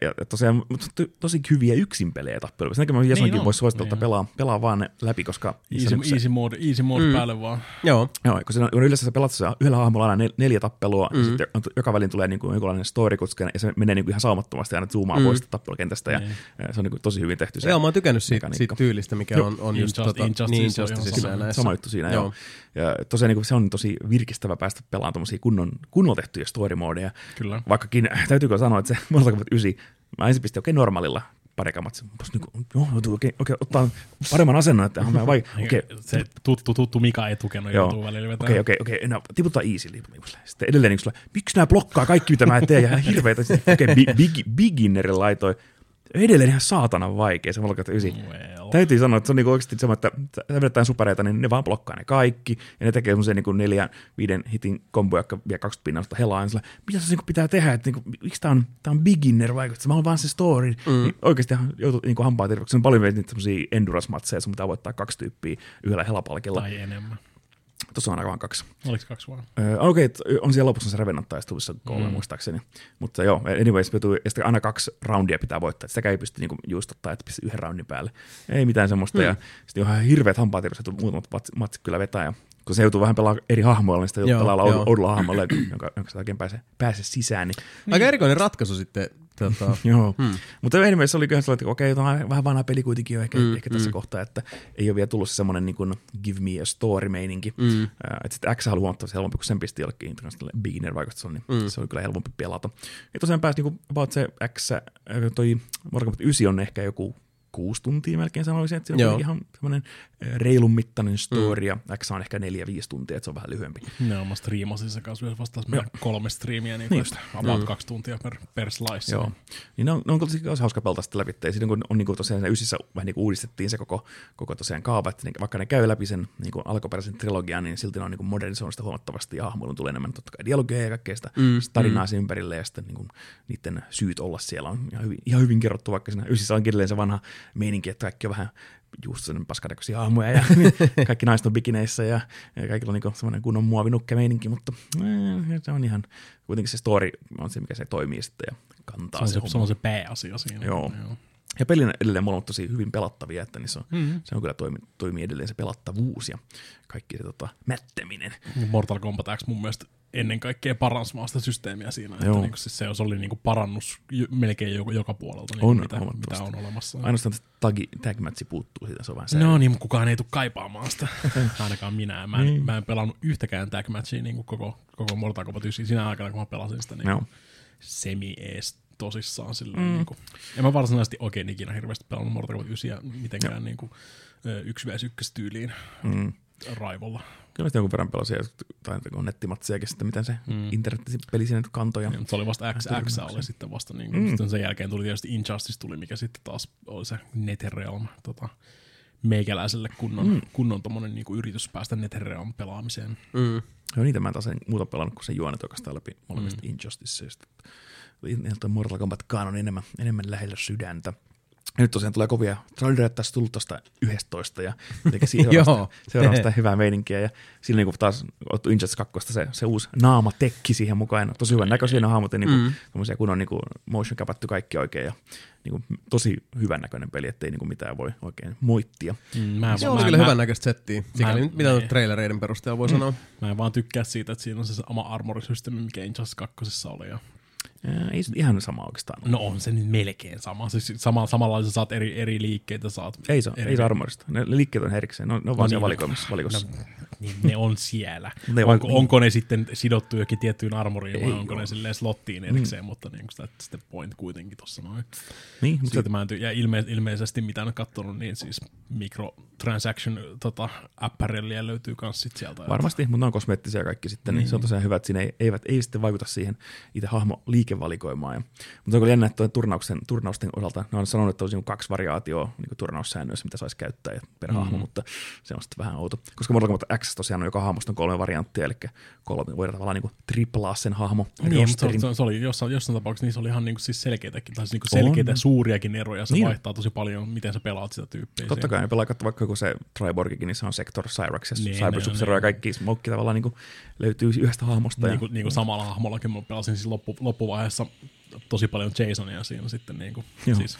Ja, ja tosiaan mutta to, tosi hyviä yksin pelejä tappeluja. Sen takia mä Jasonkin on. voisi suositella, että Niin pelaa, pelaa vaan ne läpi, koska Easy, niin se- easy mode, easy mode mm. päälle vaan. Joo. Joo, kun, siinä on, kun yleensä sä pelat se yhdellä hahmolla aina nel, neljä tappelua, mm-hmm. ja sitten on- joka välin tulee niin kuin jonkinlainen story ja se menee niin kuin ihan saumattomasti aina zoomaa mm. pois sitä tappelukentästä, ja Niin. ää, se on niin kuin tosi hyvin tehty se. Joo, mä oon tykännyt siitä, siitä tyylistä, mikä Joo. on, on just Injustice- tota, Injustice niin ja näissä. Sama juttu siinä, joo. Joo. Ja tosiaan niin kuin, se on tosi virkistävä päästä pelaamaan tommosia kunnon, kunnolla tehtyjä story modeja. Kyllä. Vaikkakin täytyykö sanoa, että se Mortal Kombat 9, mä ensin pistin okei okay, normaalilla pari kamat, niinku, joo, okei, okei, ottaa paremman asennon, että on vai, okei, Okay. Se tuttu, tuttu Mika etukenno Joo. joutuu välillä vetämään. Okei, okei, okei, no tiputaan easy. Sitten edelleen niin sulla, miksi nämä blokkaa kaikki, mitä mä teen, ja hirveitä. Okei, okay, big, beginnerin laitoi. Edelleen ihan saatanan vaikea se Kombat 9. Well. Täytyy sanoa, että se on niinku oikeasti sama, että sä vedetään supereita, niin ne vaan blokkaa ne kaikki, ja ne tekee semmoisia niinku neljän, viiden hitin komboja, jotka vie 20 pinnasta helaa, ja sillä, mitä se niinku pitää tehdä, että niinku, miksi tää on, tää on beginner vaikutus, mä oon vaan se story, mm. niin oikeasti joutuu niinku hampaa terveksi, se on paljon niitä semmoisia endurance-matseja, sun pitää voittaa kaksi tyyppiä yhdellä helapalkilla, Tai enemmän. Tuossa on aika vaan kaksi. Oliko kaksi vaan? Öö, Okei, okay, on siellä lopussa se Revenant taistelussa kolme mm. muistaakseni. Mutta joo, anyways, joutuu, ja aina kaksi roundia pitää voittaa. Sitäkään ei pysty niinku juustottaa, että pistä yhden roundin päälle. Ei mitään semmoista. Mm. Ja sitten ihan hirveät hampaat että muutamat matsit, kyllä vetää. Ja kun se joutuu vähän pelaamaan eri hahmoilla, niin sitä joutuu Joo, pelaamaan oudolla, hahmolla, jonka, jonka sitä oikein pääse, pääse sisään. Niin, Aika erikoinen ratkaisu sitten. Tota, Joo, hmm. mutta se oli kyllä sellainen, että okei, tämä on vähän vanha peli kuitenkin jo ehkä, mm, ehkä tässä mm. kohtaa, että ei ole vielä tullut se semmoinen niin kuin give me a story-meininki. Mm. Uh, että sitten X oli huomattavasti helpompi, kun sen pisti jollekin beginner vaikutus, niin mm. se oli kyllä helpompi pelata. Ja tosiaan pääsi niin kuin, about se X, äh, toi Kombat 9 on ehkä joku kuusi tuntia melkein sanoisin, että se on Joo. ihan semmoinen eh, reilun mittainen story, mm. ja X on ehkä neljä-viisi tuntia, että se on vähän lyhyempi. Ne on mä striimasin se kanssa myös vasta meidän kolme striimiä, niin, niin about mm. kaksi tuntia per, per slice. Joo. Niin ne on, ne on kyllä myös hauska pelata sitä läpi. Ja Siinä kun on niin kuin tosiaan se ysissä vähän niin kuin uudistettiin se koko, koko tosiaan kaava, että ne, vaikka ne käy läpi sen niin kuin alkuperäisen trilogian, niin silti ne on niin kuin modernisoinut sitä huomattavasti ja hahmoilun tulee enemmän totta kai dialogeja ja kaikkea sitä mm, tarinaa mm. ympärille ja sitten niin kuin, niiden syyt olla siellä on ihan hyvin, ihan hyvin kerrottu, vaikka siinä ysissä onkin edelleen se vanha meininki, että kaikki on vähän just sellainen paskanäköisiä aamuja ja kaikki naiset on bikineissä ja, ja kaikilla on niin semmoinen kunnon muovinukke meininki, mutta äh, se on ihan, kuitenkin se story on se, mikä se toimii sitten ja kantaa Se on se, se, se, on se pääasia siinä. Joo. Ja pelin edelleen molemmat tosi hyvin pelattavia, että niissä on, mm-hmm. se on kyllä toimi, toimii edelleen se pelattavuus ja kaikki se tota, mättäminen. Mortal Kombat X mun mielestä ennen kaikkea paransi vaan sitä systeemiä siinä. Että Joo. niinku, siis se, oli niinku parannus j- melkein joka, joka puolelta, niinku, On, mitä, mitä on olemassa. Ainoastaan tagi, tag matchi puuttuu siitä, se on vähän. No niin, mutta kukaan ei tule kaipaamaan sitä. Ainakaan minä. Mä en, Niin. mä en pelannut yhtäkään tag matchia niin koko, koko Mortal Kombat 9 sinä aikana, kun mä pelasin sitä niin Joo. semi ees tosissaan. Silleen, mm. niin kuin, en mä varsinaisesti oikein ikinä hirveästi pelannut Mortal Kombat 9 mitenkään niin kuin, 1 vs 1 tyyliin Mm. Raivolla. Kyllä sitä jonkun verran pelasin, tai kun nettimatsiakin sitten, miten se mm. internet-peli sinne kantoi. Ja, mutta se oli vasta XX, oli sitten vasta, niin kuin, mm. sitten sen jälkeen tuli tietysti Injustice tuli, mikä sitten taas oli se Netherrealm, tota, meikäläiselle kunnon, mm. kunnon tommonen niin kuin yritys päästä Netherrealm pelaamiseen. Mm. Joo, niitä mä en taas en muuta pelannut kuin se juonet oikeastaan läpi molemmista mm. Injusticeista. Mortal Kombat on enemmän, enemmän lähellä sydäntä. Ja nyt tosiaan tulee kovia trailereita tässä tullut tuosta 11 ja jotenkin siihen Joo. seuraa sitä, hyvää meininkiä ja sillä niin taas ottu Injustice 2 se, se uusi naama tekki siihen mukaan. Tosi hyvän näköisiä ne hahmot ja niin kuin, mm. kun on niin kuin motion capattu kaikki oikein ja niin kuin, tosi hyvän näköinen peli, ettei niin kuin mitään voi oikein moittia. Mm, mä, en Se on kyllä mä, hyvän näköistä settiä. Sikäli mä- mitä nyt trailereiden perusteella voi sanoa. Mä en vaan tykkää siitä, että siinä on se oma armorisysteemi, mikä Injustice 2 oli. Ja... Ei se ihan sama oikeastaan. No on se nyt melkein sama. Siis sama, samalla sä saat eri, eri liikkeitä. Saat Ei se, eri, ei se armorista. Ne liikkeet on erikseen, ne on, ne on vaan siellä niin, valikoimassa. valikossa. No, niin ne on siellä. Ne onko, vaan- onko ne sitten sidottu jokin tiettyyn armoriin vai onko oo. ne silleen slottiin erikseen, mm. mutta niin that's the point kuitenkin tuossa noin. niin, mutta Siitä mä en ty- ja ilme- ilmeisesti mitä on katsonut, niin siis microtransaction tota, apparellia löytyy kans sit sieltä. Varmasti, mutta ne on kosmeettisia kaikki sitten, niin, niin se on tosiaan hyvä, että siinä ei, eivät, ei sitten vaikuta siihen itse hahmo liikevalikoimaan. Ja, mutta on kyllä jännä, että turnauksen, turnausten osalta ne on sanonut, että olisi niinku kaksi variaatioa niin turnaussäännöissä, mitä saisi käyttää per mm. hahmo, mutta se on sitten vähän outo. Koska Mortal Kombat X tosiaan on joka hahmosta on kolme varianttia, eli kolme, voidaan tavallaan niin triplaa sen hahmo Niin, mutta se, oli- se, oli jossain, jossain tapauksessa niissä oli ihan niinku siis selkeitäkin, tai siis niinku On. selkeitä suuriakin eroja. Se Niin. vaihtaa tosi paljon, miten sä pelaat sitä tyyppiä. Totta kai, ne pelaa katso vaikka joku se Triborgikin, niin se on Sector Cyrax ja Niin, Cyber ne- Sub-Zero ja kaikki smoke tavallaan niin kuin löytyy yhdestä hahmosta. Niin ja, kuin, niin kuin samalla hahmollakin mä pelasin siis loppu, loppuvaiheessa tosi paljon Jasonia siinä sitten niin kuin, Joo. siis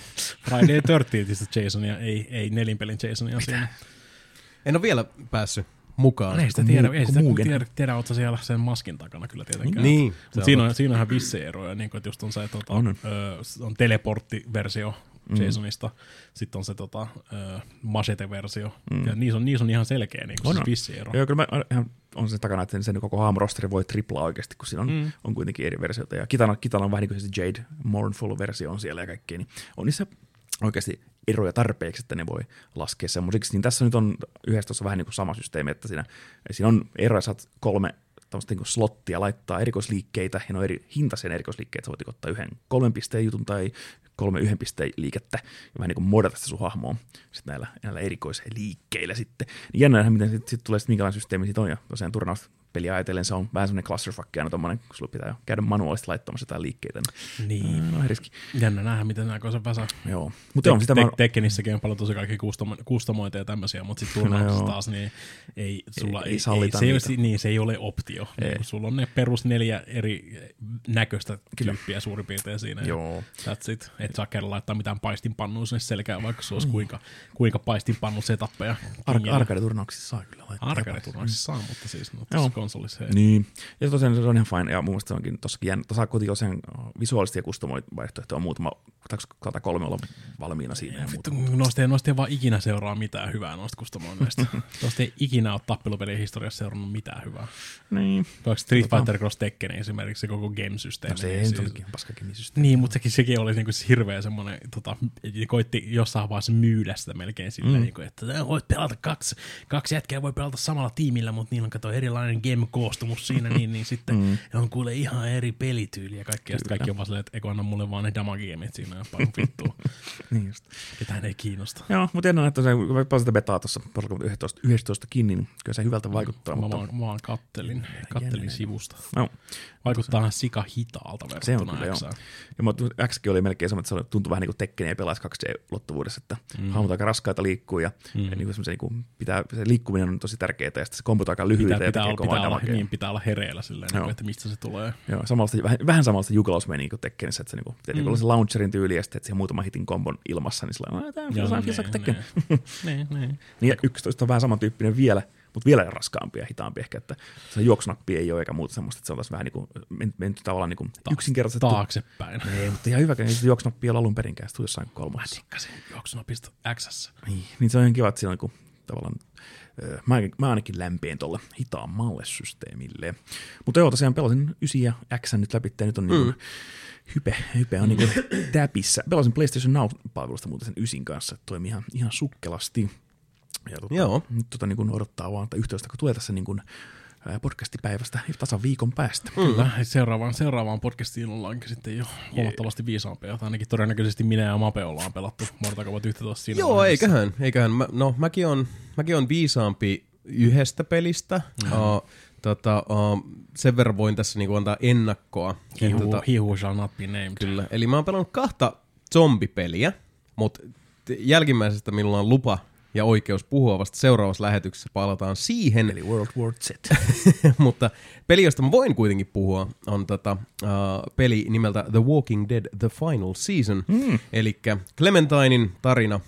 Friday 13 Jasonia, ei, ei nelinpelin Jasonia siinä. En ole vielä päässyt mukaan. Ei sitä tiedä, ei sitä muukin. tiedä, tiedä ootko sä siellä sen maskin takana kyllä tietenkään. Niin, on siinä, on, siinä on ihan vissejä eroja, niin kuin, että just on se tota, On. Ö, on teleporttiversio Mm. Jasonista, sitten on se tota, ö, machete-versio, ja niissä on, niissä on ihan selkeä niin kuin, On, siis on. vissi ero. Joo, kyllä mä ihan on sen takana, että sen, sen koko hahmorosteri voi triplaa oikeasti, kun siinä on, mm. on kuitenkin eri versioita. Ja Kitana, Kitana on vähän niin kuin se Jade Mournful-versio on siellä ja kaikkea, niin on niissä oikeasti eroja tarpeeksi, että ne voi laskea semmoisiksi. Niin tässä nyt on yhdessä tuossa vähän niin kuin sama systeemi, että siinä, siinä on eroja, saat kolme tämmöistä niin slottia laittaa erikoisliikkeitä, ja ne on eri hintaisia erikoisliikkeitä, sä voit ottaa yhden kolmen pisteen jutun tai kolme yhden pisteen liikettä, ja vähän niin kuin modata sitä sun hahmoa sitten näillä, näillä erikoisliikkeillä sitten. Niin jännä nähdä, miten sitten sit tulee, sit minkälainen systeemi siitä on, ja tosiaan turnauspeliä ajatellen se on vähän semmoinen clusterfuck aina tommonen, kun sulla pitää käydä manuaalisesti laittamassa jotain liikkeitä. Niin. Niin. No, riski. Jännä nähdä, miten nämä se väsää. Joo. Mutta on sitä mä... Tekkenissäkin on paljon tosi kaikki kustomo- kustomoita ja tämmöisiä, mutta sitten turnauksessa joo. taas niin ei, sulla Ei- ei, ei sallita se, ei, niitä. ole- niin, se ei ole optio. Ei. Niin, sulla on ne perus neljä eri näköistä tyyppiä suurin piirtein siinä. Joo. That's it. Et saa kerran laittaa mitään paistinpannua sinne selkään, vaikka se Mm. olisi kuinka, kuinka paistinpannu setappeja. Ar- arcade-turnauksissa saa kyllä laittaa. Arcade-turnauksissa saa, mutta siis no, Konsolissa. Niin. Ja tosiaan se on ihan fine. Ja mun mielestä se onkin tossakin jännä. Tuossa kuitenkin tosiaan visuaalisesti ja on muutama. Pitääkö kolme olla valmiina siinä? Ja Vittu, muutama. noista ei, noista ei vaan ikinä seuraa mitään hyvää noista kustomoinneista. noista ei ikinä ole tappelupelien historiassa seurannut mitään hyvää. Niin. Vaikka Street Fighter Cross Tekken esimerkiksi se koko game-systeemi. No se ei siis- olekin paskakin systeemi. Niin, mutta sekin, sekin oli niinku hirveä semmoinen, tota, koitti jossain vaiheessa myydä sitä melkein silleen, Mm. niinku, että "Tää voit pelata kaksi, kaksi jätkää voi pelata samalla tiimillä, mutta niillä on kato erilainen game-koostumus siinä, niin, niin sitten mm. on kuule ihan eri pelityyli ja kaikki, ja sitten kaikki on vaan silleen, että eikö anna mulle vaan ne damageemit siinä ja paljon vittua. Niin just. Ketään ei kiinnosta. Joo, mutta en ole, että se, kun mä pelasin sitä betaa tuossa 11, 11 kiinni, niin kyllä se hyvältä vaikuttaa. Mä mutta vaan, vaan kattelin, kattelin sivusta. No, Vaikuttaa ihan sika hitaalta Se on verrattuna kyllä, joo. Ja Xkin oli melkein sama, että se tuntui vähän niin kuin Tekken ja pelaisi 2D-ulottuvuudessa, että mm. hahmot aika raskaita liikkuu ja, mm. ja niin kuin niin kuin pitää, se liikkuminen on tosi tärkeää ja sitten se komput aika lyhyitä Pitää, ja pitää, kovaa pitää, olla, niin, pitää olla hereillä silleen, niin, että mistä se tulee. Joo, samanlaista, vähän, vähän samanlaista jukalausmeni kuin Tekkenissä, että se niinku, mm. Mm. se launcherin tyyli ja sitten, että siihen muutama hitin kombon ilmassa, niin sillä tämä on niin, niin, Tekken. niin, niin. Niin, ja 11 on vähän samantyyppinen vielä, mutta vielä raskaampi ja hitaampi ehkä, että se juoksunappi ei ole eikä muuta semmoista, että se on taas vähän niin kuin, menty, tavallaan niin kuin yksinkertaisesti. Taaksepäin. Ei, mutta ihan hyvä, ei se juoksunappi ole alun perinkään, se jossain kolmassa. Dikkasin juoksunapista Xssä. Niin, niin se on ihan kiva, että siinä on niin tavallaan, ö, mä, mä ainakin lämpeen tuolle hitaammalle systeemille. Mutta joo, tosiaan pelasin 9 ja X nyt läpi, ja nyt on niin kuin, hype, hype on niin kuin täpissä. Pelasin PlayStation Now-palvelusta muuten sen 9 kanssa, että toimii ihan, ihan sukkelasti. Ja tota, Joo. Nyt tota, niin kuin odottaa vaan, että yhteystä, kun tulee tässä niin kuin, podcastipäivästä tasan viikon päästä. Kyllä, seuraavaan, seuraavaan podcastiin ollaankin sitten jo huomattavasti viisaampia. Tai ainakin todennäköisesti minä ja Mape ollaan pelattu Mortal Kombat 11 siinä Joo, vaiheessa. eiköhän. eiköhän. Mä, no, mäkin on, mäkin on viisaampi yhdestä pelistä. Mm. Uh, tota, uh, sen verran voin tässä niinku antaa ennakkoa. He who, Tota, he who shall not be named. Kyllä. Eli mä oon pelannut kahta zombipeliä, mutta jälkimmäisestä minulla on lupa ja oikeus puhua vasta seuraavassa lähetyksessä. Palataan siihen. Eli World War Z. mutta peli, josta mä voin kuitenkin puhua, on tota, uh, peli nimeltä The Walking Dead The Final Season. Mm. Eli Clementinin tarina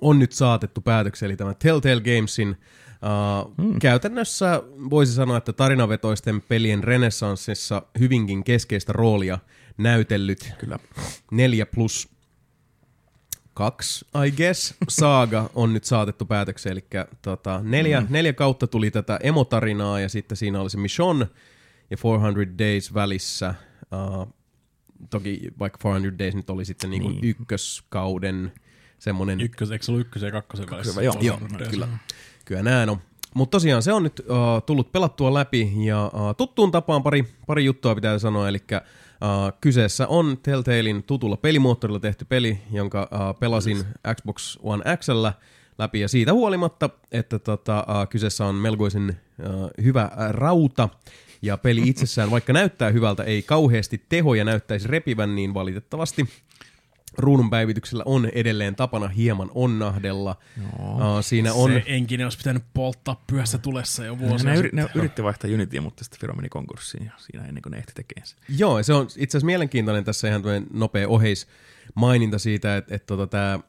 on nyt saatettu päätökseen, eli tämä Telltale Gamesin uh, mm. käytännössä voisi sanoa, että tarinavetoisten pelien renessanssissa hyvinkin keskeistä roolia näytellyt Kyllä. neljä plus kaksi, I guess, saaga on nyt saatettu päätökseen, eli tota, neljä, mm. neljä kautta tuli tätä emotarinaa, ja sitten siinä oli se Michonne ja 400 Days välissä. Uh, toki vaikka 400 Days nyt oli sitten niinku Niin. ykköskauden semmoinen... Ykkös, eikö se ollut ykkösen ja kakkosen välissä? Joo, Joo, kyllä. Kyllä näin on. Mutta tosiaan se on nyt uh, tullut pelattua läpi ja uh, tuttuun tapaan pari, pari juttua pitää sanoa, eli uh, kyseessä on Telltalein tutulla pelimoottorilla tehty peli, jonka uh, pelasin Xbox One Xllä läpi. Ja siitä huolimatta, että tota, uh, kyseessä on melkoisen uh, hyvä rauta ja peli itsessään, vaikka näyttää hyvältä, ei kauheasti tehoja näyttäisi repivän, niin valitettavasti ruudun päivityksellä on edelleen tapana hieman onnahdella. Uh, siinä on... Se enkinen olisi pitänyt polttaa pyössä tulessa jo vuosia Ne, ne sitten. yritti vaihtaa Unityä, mutta sitten firma meni konkurssiin ja siinä ennen kuin ne ehti tekemään sen. Joo, se on itse asiassa mielenkiintoinen tässä ihan nopea oheis maininta siitä, että, että tota, tämä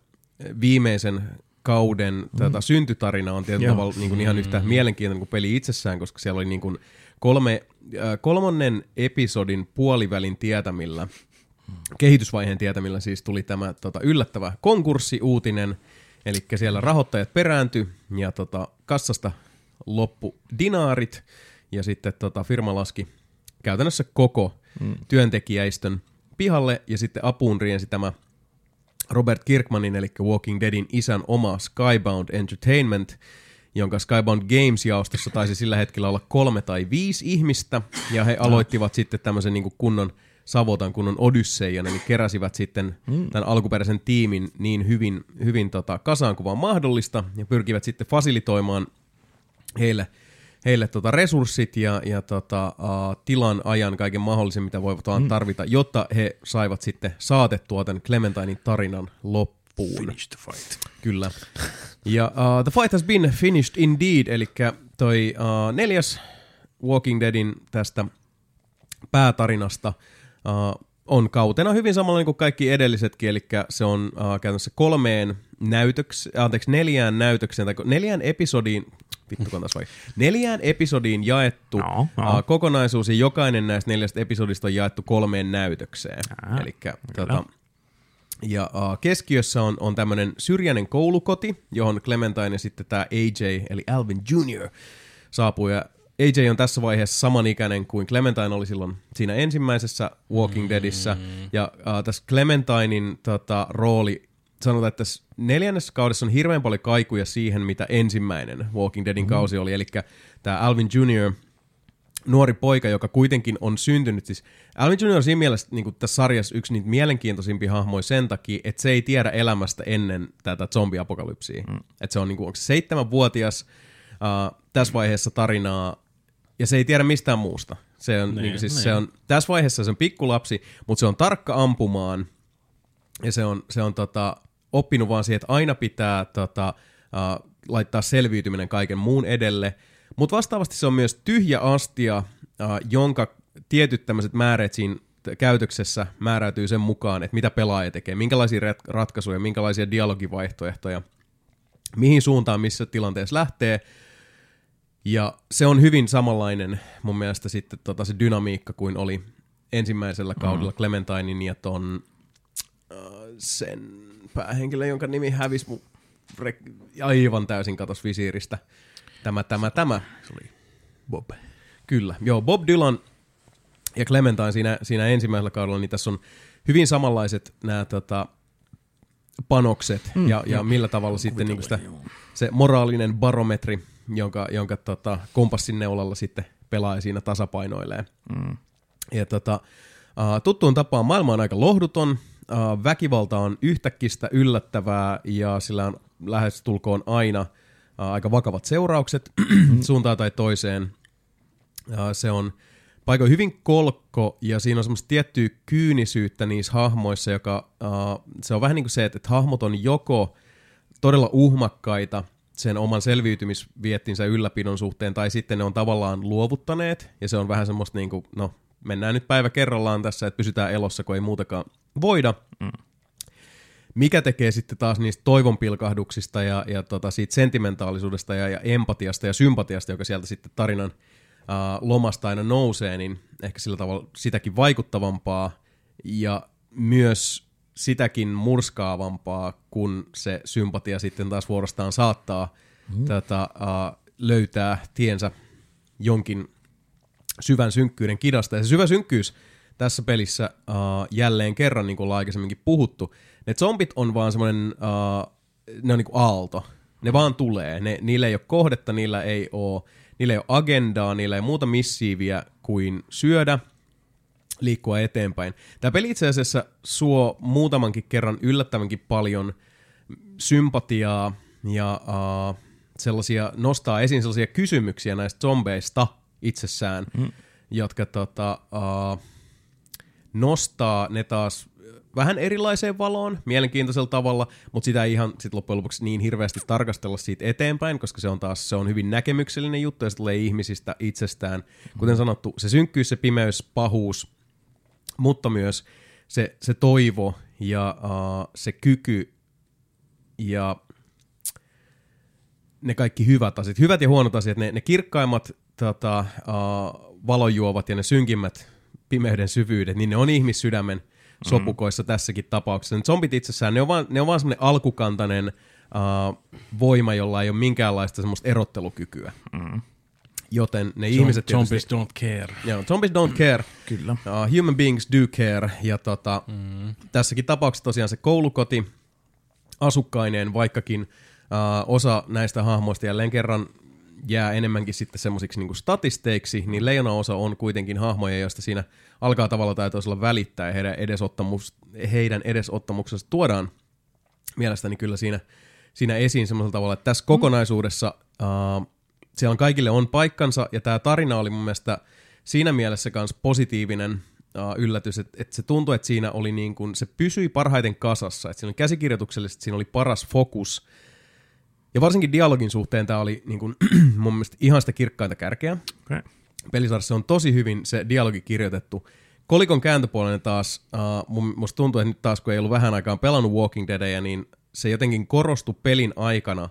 viimeisen kauden mm. tätä syntytarina on tietyllä Joo. tavalla niin kuin ihan yhtä mielenkiintoinen kuin peli itsessään, koska siellä oli niin kuin kolme, äh, kolmannen episodin puolivälin tietämillä, kehitysvaiheen tietämillä siis tuli tämä tota, yllättävä konkurssiuutinen, eli siellä rahoittajat perääntyi ja tota, kassasta loppu dinaarit. Ja sitten tota, firma laski käytännössä koko mm. työntekijäistön pihalle. Ja sitten apuun riensi tämä Robert Kirkmanin, eli Walking Deadin isän oma Skybound Entertainment, jonka Skybound Games-jaostossa taisi sillä hetkellä olla kolme tai viisi ihmistä, ja he aloittivat sitten tämmöisen niin kunnon Savotan kunnon Odysseijan, eli keräsivät sitten mm. tämän alkuperäisen tiimin niin hyvin, hyvin tota, kasaan kuin vaan mahdollista, ja pyrkivät sitten fasilitoimaan heille, heille tota resurssit ja, ja tota, uh, tilan ajan kaiken mahdollisen, mitä voivat vaan tarvita, jotta he saivat sitten saatettua tämän Clementinin tarinan loppuun. Finish the fight. Kyllä. Ja uh, The Fight Has Been Finished Indeed, eli toi uh, neljäs Walking Deadin tästä päätarinasta uh, on kautena hyvin samanlainen kuin kaikki edellisetkin, eli se on uh, käytännössä kolmeen näytöks, anteeksi, neljään näytökseen, tai neljään episodiin, vittu taas vai. Neljään episodiin jaettu No, no. Uh, kokonaisuus ja jokainen näistä neljästä episodista on jaettu kolmeen näytökseen. Eli tota, ja uh, keskiössä on, on tämmöinen syrjäinen koulukoti, johon Clementine ja sitten tämä AJ, eli Alvin Jr. saapuu. Ja AJ on tässä vaiheessa samanikäinen kuin Clementine oli silloin siinä ensimmäisessä Walking Deadissä. Ja uh, tässä Clementinein tota, rooli, sanotaan, että tässä neljännessä kaudessa on hirveän paljon kaikuja siihen, mitä ensimmäinen Walking Deadin kausi oli. Eli tämä Alvin Jr., nuori poika, joka kuitenkin on syntynyt. Siis Alvin Jr. on siinä mielessä niin kuin tässä sarjassa yksi niitä mielenkiintoisimpia hahmoja sen takia, että se ei tiedä elämästä ennen tätä zombiapokalypsia. Mm. Että se on, niin kuin, onko se seitsemänvuotias uh, tässä vaiheessa tarinaa, ja se ei tiedä mistään muusta. Se on, niin, niin, siis niin. se on, tässä vaiheessa se on pikkulapsi, mutta se on tarkka ampumaan, ja se on, se on tota, oppinut vaan siihen, että aina pitää tota, uh, laittaa selviytyminen kaiken muun edelle. Mutta vastaavasti se on myös tyhjä astia, uh, jonka tietyt tämmöiset määreet siinä käytöksessä määräytyy sen mukaan, että mitä pelaaja tekee, minkälaisia ratkaisuja, minkälaisia dialogivaihtoehtoja, mihin suuntaan missä tilanteessa lähtee. Ja se on hyvin samanlainen mun mielestä sitten tota, se dynamiikka kuin oli ensimmäisellä kaudella mm. Clementinein ja ton äh, sen päähenkilö, jonka nimi hävisi mun rek- aivan täysin katos visiiristä. Tämä, tämä, tämä. Se oli Bob. Kyllä, joo, Bob Dylan ja Clementine siinä, siinä ensimmäisellä kaudella, niin tässä on hyvin samanlaiset nämä tota, panokset mm, ja, ja millä tavalla sitten niin sitä, se moraalinen barometri, jonka, jonka tota, kompassin neulalla sitten pelaa siinä tasapainoilee. Mm. Ja tota, uh, tuttuun tapaan maailma on aika lohduton, uh, väkivalta on yhtäkkistä yllättävää ja sillä on lähestulkoon aina uh, aika vakavat seuraukset suuntaan tai toiseen. Uh, se on paikoin hyvin kolkko ja siinä on semmoista tiettyä kyynisyyttä niissä hahmoissa, joka uh, se on vähän niin kuin se, että, että hahmot on joko todella uhmakkaita sen oman selviytymisviettinsä ylläpidon suhteen, tai sitten ne on tavallaan luovuttaneet, ja se on vähän semmoista niin kuin, no mennään nyt päivä kerrallaan tässä, että pysytään elossa, kun ei muutakaan voida. Mm. Mikä tekee sitten taas niistä toivonpilkahduksista ja, ja tota siitä sentimentaalisuudesta ja, ja empatiasta ja sympatiasta, joka sieltä sitten tarinan uh, lomasta aina nousee, niin ehkä sillä tavalla sitäkin vaikuttavampaa ja myös sitäkin murskaavampaa, kun se sympatia sitten taas vuorostaan saattaa mm. tätä, uh, löytää tiensä jonkin syvän synkkyyden kidasta. Ja se syvä synkkyys tässä pelissä uh, jälleen kerran, niin kuin ollaan aikaisemminkin puhuttu, ne zombit on vaan semmoinen, uh, ne on niin kuin aalto. Ne vaan tulee. Ne, niillä ei ole kohdetta, niillä ei ole, niillä ei ole agendaa, niillä ei ole muuta missiiviä kuin syödä, liikkua eteenpäin. Tämä peli itse asiassa suo muutamankin kerran yllättävänkin paljon sympatiaa ja uh, sellaisia, nostaa esiin sellaisia kysymyksiä näistä zombeista itsessään, mm. jotka tota, uh, nostaa ne taas vähän erilaiseen valoon, mielenkiintoisella tavalla, mutta sitä ei ihan sit loppujen lopuksi niin hirveästi tarkastella siitä eteenpäin, koska se on taas se on hyvin näkemyksellinen juttu ja se tulee ihmisistä itsestään. Kuten sanottu, se synkkyys, se pimeys, pahuus, mutta myös se, se toivo ja uh, se kyky ja ne kaikki hyvät asiat, hyvät ja huonot asiat, ne, ne kirkkaimmat tota, uh, valonjuovat ja ne synkimmät pimeyden syvyydet, niin ne on ihmissydämen sopukoissa mm. tässäkin tapauksessa. Ne zombit itsessään, ne on vaan, ne on vaan semmoinen alkukantainen uh, voima, jolla ei ole minkäänlaista semmoista erottelukykyä. Mm. Joten ne ihmiset... Zombies don't care. Joo, zombies don't care. Kyllä. Uh, human beings do care. Ja tota, mm. tässäkin tapauksessa tosiaan se koulukoti asukkaineen, vaikkakin uh, osa näistä hahmoista jälleen kerran jää enemmänkin sitten semmoisiksi niin statisteiksi, niin leijona osa on kuitenkin hahmoja, joista siinä alkaa tavalla tai toisella välittää ja heidän, edesottamus, heidän edesottamuksensa tuodaan mielestäni kyllä siinä, siinä esiin semmoisella tavalla, että tässä kokonaisuudessa uh, siellä on kaikille on paikkansa ja tämä tarina oli mun mielestä siinä mielessä myös positiivinen uh, yllätys, että, että se tuntui, että siinä oli niin kuin, se pysyi parhaiten kasassa, että siinä oli käsikirjoituksellisesti, siinä oli paras fokus, ja varsinkin dialogin suhteen tämä oli niin kuin, mun mielestä ihan sitä kirkkainta kärkeä. Okay. Pelisarjassa on tosi hyvin se dialogi kirjoitettu. Kolikon kääntöpuolinen taas, uh, musta tuntuu, että nyt taas kun ei ollut vähän aikaan pelannut Walking Deadia, niin se jotenkin korostui pelin aikana,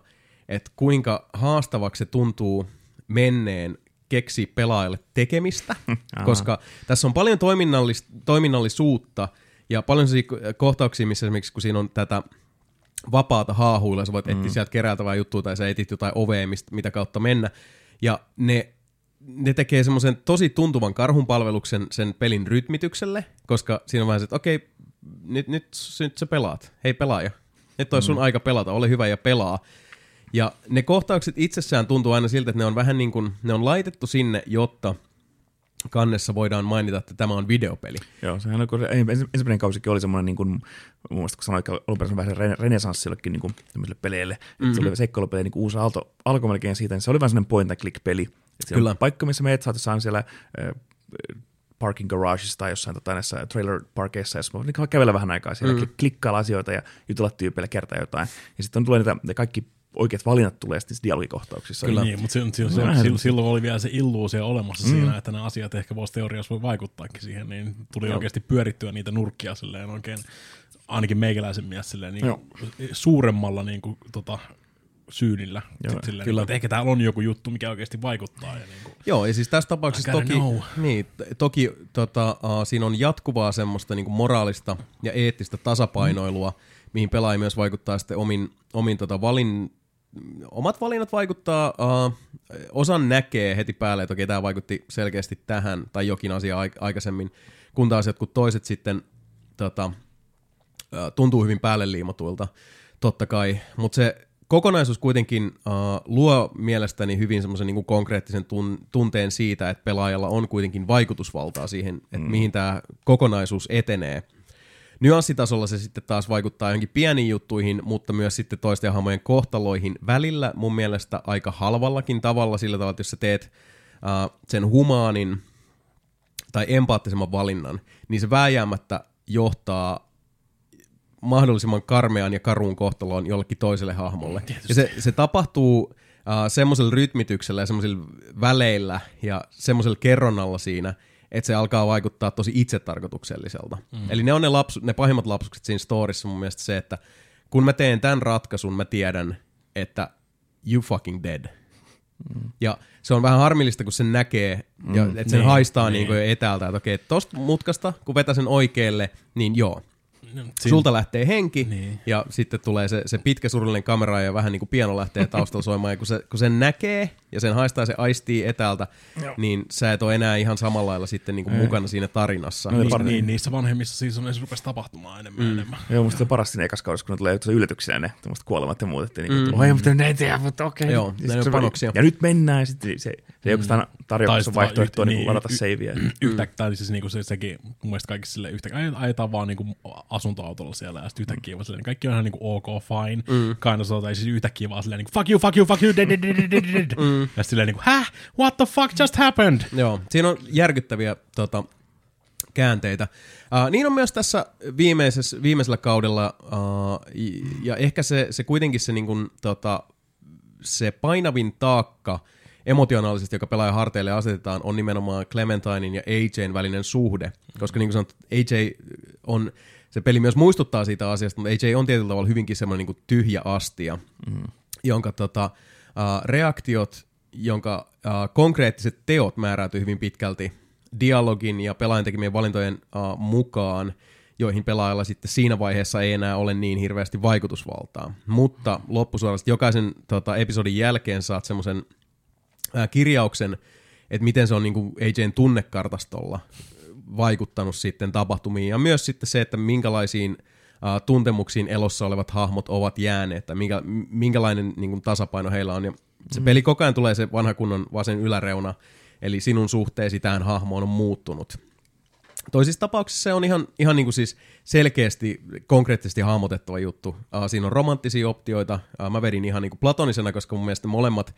että kuinka haastavaksi se tuntuu menneen keksi pelaajalle tekemistä, koska tässä on paljon toiminnallis- toiminnallisuutta ja paljon kohtauksia, missä esimerkiksi kun siinä on tätä vapaata haahuilla, sä voit mm. etsiä sieltä keräiltävää juttua tai sä etit jotain ovea, mistä, mitä kautta mennä. Ja ne, ne tekee semmoisen tosi tuntuvan karhunpalveluksen sen pelin rytmitykselle, koska siinä on vähän se, että okei, nyt, nyt, nyt sä pelaat. Hei pelaaja, nyt on sun aika pelata, ole hyvä ja pelaa. Ja ne kohtaukset itsessään tuntuu aina siltä, että ne on vähän niin kuin, ne on laitettu sinne, jotta kannessa voidaan mainita, että tämä on videopeli. Joo, sehän on, kun se ensi- ensimmäinen kausikin oli semmoinen, niin kuin, mun mielestä kun sanoit, että alun perin vähän rene- renesanssillekin niin kuin, tämmöiselle peleille, mm-hmm. että se oli seikkailupeli, niin kuin uusi aalto alkoi melkein siitä, niin se oli vähän semmoinen point and click peli. Kyllä. on paikka, missä meet, sä oot siellä äh, parking garageissa tai jossain tota, näissä trailer parkeissa, sitten niin kävellä vähän aikaa siellä, mm. klikkailla asioita ja jutella tyypeille kertaa jotain. Ja sitten tulee niitä, ne kaikki oikeat valinnat tulee sitten dialogikohtauksissa. Kyllä. Niin, mutta silloin, silloin, Vähän silloin, silloin oli vielä se illuusio olemassa mm. siinä, että nämä asiat ehkä voisi teoriassa voi vaikuttaakin siihen, niin tuli Joo. oikeasti pyörittyä niitä nurkkia silleen oikein, ainakin meikäläisen mies silleen niin Joo. suuremmalla niin kuin, tota, syynillä. Joo, Sit silleen, kyllä. Että ehkä täällä on joku juttu, mikä oikeasti vaikuttaa. Ja niin kuin, Joo, ja siis tässä tapauksessa toki, know. niin, toki tota, uh, siinä on jatkuvaa semmoista niin moraalista ja eettistä tasapainoilua, mm. mihin pelaaja myös vaikuttaa sitten omin, omin tota, valin, omat valinnat vaikuttaa, uh, osan näkee heti päälle, että okei, tämä vaikutti selkeästi tähän tai jokin asia aik- aikaisemmin, kun taas jotkut toiset sitten tota, ö, tuntuu hyvin päälle liimatuilta, totta kai, mutta se kokonaisuus kuitenkin uh, luo mielestäni hyvin semmoisen niin konkreettisen tun- tunteen siitä, että pelaajalla on kuitenkin vaikutusvaltaa siihen, että mm. mihin tämä kokonaisuus etenee. Nyanssitasolla se sitten taas vaikuttaa johonkin pieniin juttuihin, mutta myös sitten toisten hahmojen kohtaloihin välillä mun mielestä aika halvallakin tavalla sillä tavalla, että jos sä teet uh, sen humaanin tai empaattisemman valinnan, niin se vääjäämättä johtaa mahdollisimman karmean ja karuun kohtaloon jollekin toiselle hahmolle. Ja se, se tapahtuu uh, semmoisella rytmityksellä ja semmoisilla väleillä ja semmoisella kerronnalla siinä, että se alkaa vaikuttaa tosi itsetarkoitukselliselta. Mm. Eli ne on ne, lapsu, ne pahimmat lapsukset siinä storissa mun mielestä se, että kun mä teen tämän ratkaisun, mä tiedän, että you fucking dead. Mm. Ja se on vähän harmillista, kun sen näkee, ja että sen niin, haistaa niin. niin. Niin jo etäältä, että okei, tosta mutkasta, kun vetää sen oikealle, niin joo, Siin- sulta lähtee henki, Niin. niin. ja sitten tulee se, se pitkä surullinen kamera ja vähän niin kuin piano lähtee taustalla soimaan, ja kun, se, kun sen näkee ja sen haistaa se aistii etäältä, Joo. niin sä et ole enää ihan samalla lailla sitten niin kuin mukana siinä tarinassa. No, niin, par- niin, niissä vanhemmissa seasoneissa rupesi tapahtumaan enemmän mm. enemmän. Joo, musta se paras siinä ekassa kaudessa, kun ne tulee yllätyksenä ne kuolemat ja muut, että niin, mm. oi, mutta näin tehdä, mutta okei. Joo, Ja ne on se panoksia. Ja nyt mennään, ja sitten se, se ei oikeastaan tarjoa sit vaihtoehtoa niin, yht- ladata niin, savea. Yhtäkkiä, tai siis niinku se, sekin mun mielestä kaikissa sille yhtäkkiä, aj- ajetaan vaan niinku asuntoautolla siellä ja sitten yhtäkkiä vaan silleen, niin kaikki on ihan niinku ok, fine, mm. kind of sort, tai siis yhtäkkiä vaan silleen niinku fuck you, fuck you, fuck you, dead, dead, dead, dead, dead. Mm. Ja sitten silleen niinku, häh, what the fuck just happened? Joo, siinä on järkyttäviä tota, käänteitä. Uh, niin on myös tässä viimeisessä, viimeisellä kaudella, uh, ja ehkä se, se kuitenkin se, niin kuin, tota, se painavin taakka emotionaalisesti, joka pelaajan harteille asetetaan, on nimenomaan Clementinein ja AJn välinen suhde. Koska niin kuin sanot, AJ on, se peli myös muistuttaa siitä asiasta, mutta AJ on tietyllä tavalla hyvinkin semmoinen niin tyhjä astia, mm. jonka tota, uh, reaktiot, jonka uh, konkreettiset teot määräytyy hyvin pitkälti dialogin ja pelaajan tekemien valintojen uh, mukaan, joihin pelaajalla sitten siinä vaiheessa ei enää ole niin hirveästi vaikutusvaltaa. Mutta loppusuorasti jokaisen tota, episodin jälkeen saat semmoisen kirjauksen, että miten se on niin kuin AJn tunnekartastolla vaikuttanut sitten tapahtumiin. Ja myös sitten se, että minkälaisiin tuntemuksiin elossa olevat hahmot ovat jääneet, tai minkä, minkälainen niin kuin tasapaino heillä on. Ja se peli koko ajan tulee se vanha kunnon vasen yläreuna, eli sinun suhteesi tähän hahmoon on muuttunut. Toisissa tapauksissa se on ihan, ihan niin kuin siis selkeästi, konkreettisesti hahmotettava juttu. Uh, siinä on romanttisia optioita. Mä vedin ihan niin kuin platonisena, koska mun mielestä molemmat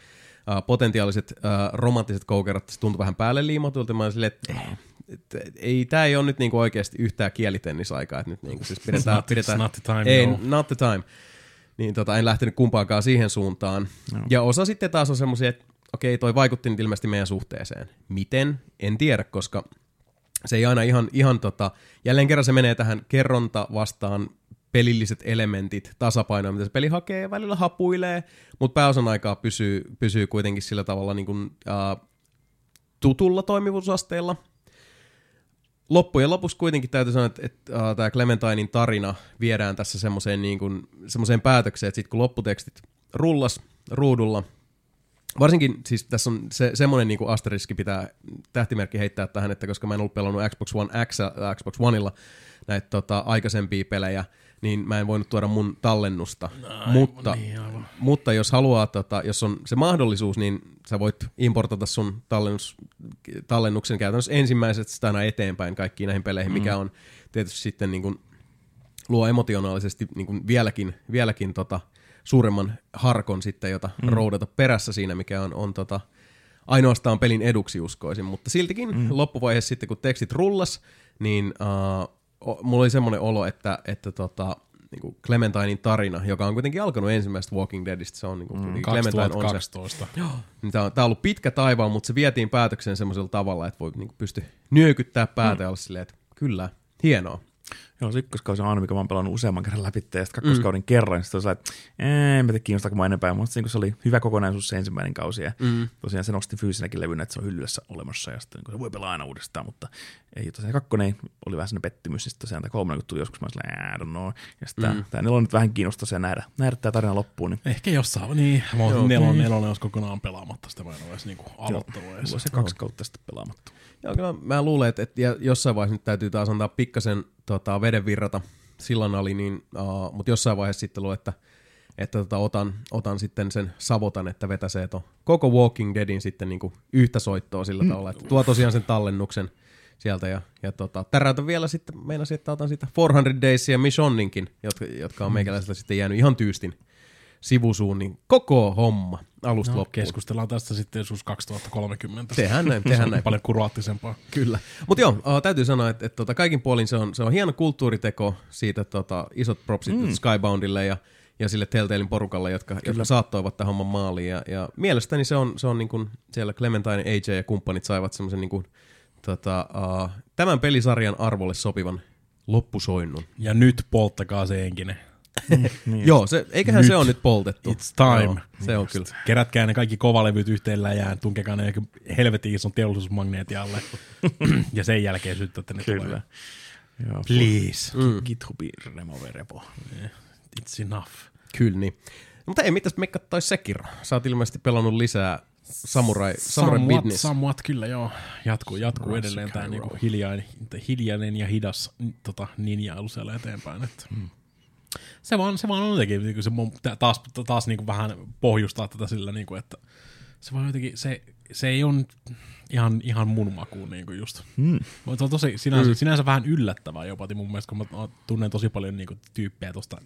potentiaaliset romanttiset koukerat tuntuu vähän päälle liimatulta. Mä silleen, että et, ei, tää ei ole nyt niinku oikeasti yhtään kielitennisaikaa, että nyt niinku siis pidetään, not- pidetään, not the time, ei, joo. not the time. Niin tota, en lähtenyt kumpaankaan siihen suuntaan. No. Ja osa sitten taas on semmoisia, että okei, toi vaikutti nyt ilmeisesti meidän suhteeseen. Miten? En tiedä, koska se ei aina ihan, ihan tota, jälleen kerran se menee tähän kerronta vastaan pelilliset elementit tasapainoa, mitä se peli hakee välillä hapuilee, mutta pääosan aikaa pysyy, pysyy kuitenkin sillä tavalla niin kuin, uh, tutulla toimivuusasteella. Loppujen lopuksi kuitenkin täytyy sanoa, että, että uh, tämä Clementinein tarina viedään tässä semmoiseen niin kuin, semmoiseen päätökseen, että sitten kun lopputekstit rullas ruudulla, Varsinkin siis tässä on se, semmoinen niin asteriski pitää tähtimerkki heittää tähän, että koska mä en ollut pelannut Xbox One X, Xbox Oneilla näitä tota, aikaisempia pelejä, niin mä en voinut tuoda mun tallennusta. Aivan, mutta, niin, aivan. mutta jos haluaa, tota, jos on se mahdollisuus, niin sä voit importata sun tallennus, tallennuksen käytännössä ensimmäisestä aina eteenpäin kaikkiin näihin peleihin, mm. mikä on tietysti sitten niin kuin, luo emotionaalisesti niin kuin vieläkin, vieläkin tota, suuremman harkon sitten, jota mm. roudata perässä siinä, mikä on, on tota, ainoastaan pelin eduksi uskoisin, mutta siltikin mm. loppuvaiheessa sitten, kun tekstit rullas, niin uh, mulla oli semmoinen olo, että, että tota, niin kuin Clementinein tarina, joka on kuitenkin alkanut ensimmäisestä Walking Deadistä, se on niin kuin, mm, Clementine on se, 2012. niin tämä, on, tämä on ollut pitkä taivaan, mutta se vietiin päätökseen semmoisella tavalla, että voi niin kuin, pysty nyökyttää päätä mm. ja olla silleen, että kyllä, hienoa. Joo, se ykköskausi on aina, mikä mä oon pelannut useamman kerran läpi, ja sitten kakkoskauden mm. kerran, niin sitten on että en mä tiedä kiinnostaako mä enempää, mutta se oli hyvä kokonaisuus se ensimmäinen kausi, ja mm. tosiaan se nosti fyysinäkin levynä, että se on hyllyssä olemassa, ja sitten niin se voi pelaa aina uudestaan, mutta ei tosiaan kakkonen oli vähän sellainen pettymys, ja sitten tosiaan tämä kolmonen, kun tuli joskus, mä olin I don't know, ja sitten mm. tämä nelonen nyt vähän kiinnostaa se nähdä, nähdä tämä tarina loppuun. Niin. Ehkä jossain, niin, mä oon nelonen, nelonen olisi kokonaan pelaamatta, sitä mä en ole edes niinku aloittanut Joo, se kaksi kautta sitten pelaamatta. Joo, kyllä mä luulen, että, että jossain vaiheessa nyt täytyy taas antaa pikkasen tota, veden virrata sillan ali, niin, uh, mutta jossain vaiheessa sitten luulen, että, että tota, otan, otan sitten sen savotan, että vetäsee to koko Walking Deadin sitten niinku yhtä soittoa sillä mm. tavalla, että tuo tosiaan sen tallennuksen sieltä ja, ja tota, täräytän vielä sitten, meinasin, että otan siitä 400 Days ja Missioninkin, jotka, jotka on meikäläisellä sitten jäänyt ihan tyystin sivusuun, niin koko homma alusta no, loppuun. Keskustellaan tästä sitten joskus 2030. Tehän näin, tehän näin. paljon kuraattisempaa. Kyllä. Mutta joo, uh, täytyy sanoa, että, että tota, kaikin puolin se on, se on hieno kulttuuriteko siitä tota, isot propsit mm. Skyboundille ja, ja sille Telltalein porukalle, jotka, jotka saattoivat tähän homman maaliin. Ja, ja mielestäni se on, se on niin kuin siellä Clementine, AJ ja kumppanit saivat semmoisen niin kuin, tota, uh, tämän pelisarjan arvolle sopivan loppusoinnun. Ja nyt polttakaa se enkinen. niin. Joo, se, eiköhän nyt. se ole nyt poltettu. It's time. Joo, se on kyllä. Kerätkää ne kaikki kovalevyt yhteen läjään, tunkekaa ne helvetin ison teollisuusmagneetin alle. ja sen jälkeen syttätte ne Kyllä. Tulee. Joo, Please. Mm. GitHubi remove repo. Yeah. It's enough. Kyllä niin. Mutta ei mitäs me katsois Sekiro. Sä oot ilmeisesti pelannut lisää Samurai, Samurai somewhat, Business. Somewhat, kyllä joo. Jatkuu, jatkuu edelleen tämä niinku hiljainen, hiljainen ja hidas tota, ninjailu siellä eteenpäin. Että. Hmm se vaan, se vaan on jotenkin, niin se taas, taas niin kuin vähän pohjustaa tätä sillä, niin kuin, että se vaan jotenkin, se, se ei ole ihan, ihan mun makuun niin kuin just. Mm. Se on tosi, sinänsä, mm. sinänsä vähän yllättävää jopa mun mielestä, kun mä tunnen tosi paljon niin kuin, tyyppejä tuosta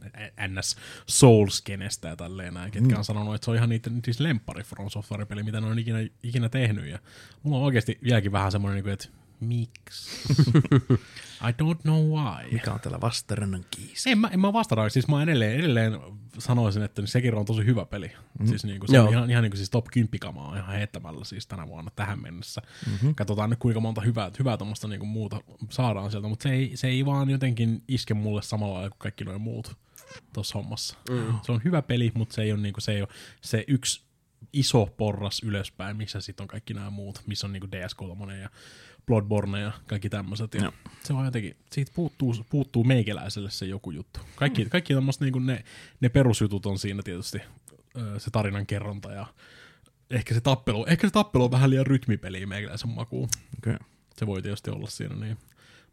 NS Souls-kenestä ja tälleen näin, ketkä mm. on sanonut, että se on ihan niiden siis lempari From Software-peli, mitä ne on ikinä, ikinä tehnyt. Ja mulla on oikeasti vieläkin vähän semmoinen, niin kuin, että miksi? I don't know why. Mikä on tällä vastarannan kiisi? En mä, en mä vastaan, siis mä edelleen, edelleen sanoisin, että sekin on tosi hyvä peli. Mm. Siis niinku, se Joo. on ihan, ihan niinku siis top 10 kamaa ihan heittämällä siis tänä vuonna tähän mennessä. Mm-hmm. Katsotaan nyt kuinka monta hyvää, hyvää tuommoista niinku muuta saadaan sieltä, mutta se ei, se ei vaan jotenkin iske mulle samalla lailla kuin kaikki noin muut tuossa hommassa. Mm. Se on hyvä peli, mutta se ei ole, niinku, se, ei ole se yksi iso porras ylöspäin, missä sitten on kaikki nämä muut, missä on niinku DS3 ja Bloodborne ja kaikki tämmöiset. Ja se on jotenkin, siitä puuttuu, puuttuu meikäläiselle se joku juttu. Kaikki, mm. kaikki tämmöiset niinku ne, ne perusjutut on siinä tietysti se tarinan kerronta ja ehkä se tappelu, ehkä se tappelu on vähän liian rytmipeliä meikäläisen makuun. Okay. Se voi tietysti olla siinä niin.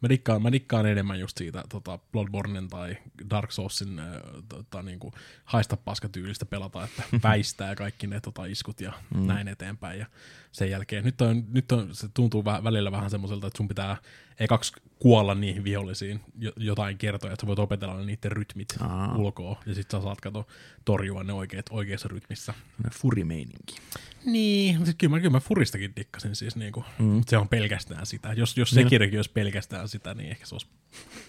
Mä dikkaan, mä dikkaan enemmän just siitä tota Bloodbornen tai Dark Soulsin äh, tota, niinku, haista paskatyylistä pelata, että väistää kaikki ne tota, iskut ja mm. näin eteenpäin. Ja sen jälkeen, nyt, on, nyt on, se tuntuu vä- välillä vähän semmoiselta, että sun pitää ekaksi kuolla niihin vihollisiin jotain kertoja, että voit opetella niiden rytmit Aa. ulkoa, ja sitten sä saat kato torjua ne oikeat, oikeassa rytmissä. Furimeininki. Niin, siis kyllä, mä, kyllä mä Furistakin dikkasin siis, niinku, mm. se on pelkästään sitä. Jos, jos niin. Sekirikin olisi pelkästään sitä, niin ehkä se olisi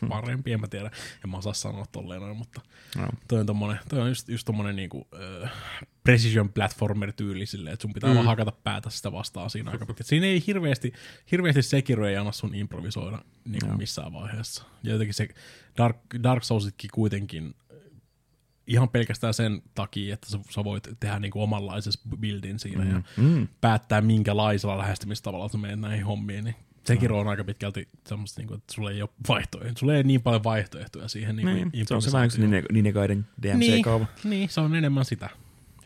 parempi, en mä tiedä. En mä osaa sanoa tolleen noin, mutta no. toi on, tommonen, toi on just, just tommonen niinku, precision platformer tyyli silleen, että sun pitää mm. vaan hakata päätä sitä vastaan siinä aika pitkään. Siinä ei hirveästi, hirveästi Sekiro ei anna sun improvisoida niin kuin missään vaiheessa. Ja jotenkin se Dark, Dark Soulsitkin kuitenkin ihan pelkästään sen takia, että sä, sä voit tehdä niinku omanlaisessa buildin siinä mm. ja Mm. päättää minkälaisella lähestymistavalla sä menet näihin hommiin, niin Sekiro on aika pitkälti semmoista, niinku, että sulla ei ole vaihtoehtoja. Sulla ei niin paljon vaihtoehtoja siihen niinku Niin, se on se vähän kuin improvisaatioon. Nine- Ninekaiden DMC-kaava. Niin, niin, se on enemmän sitä.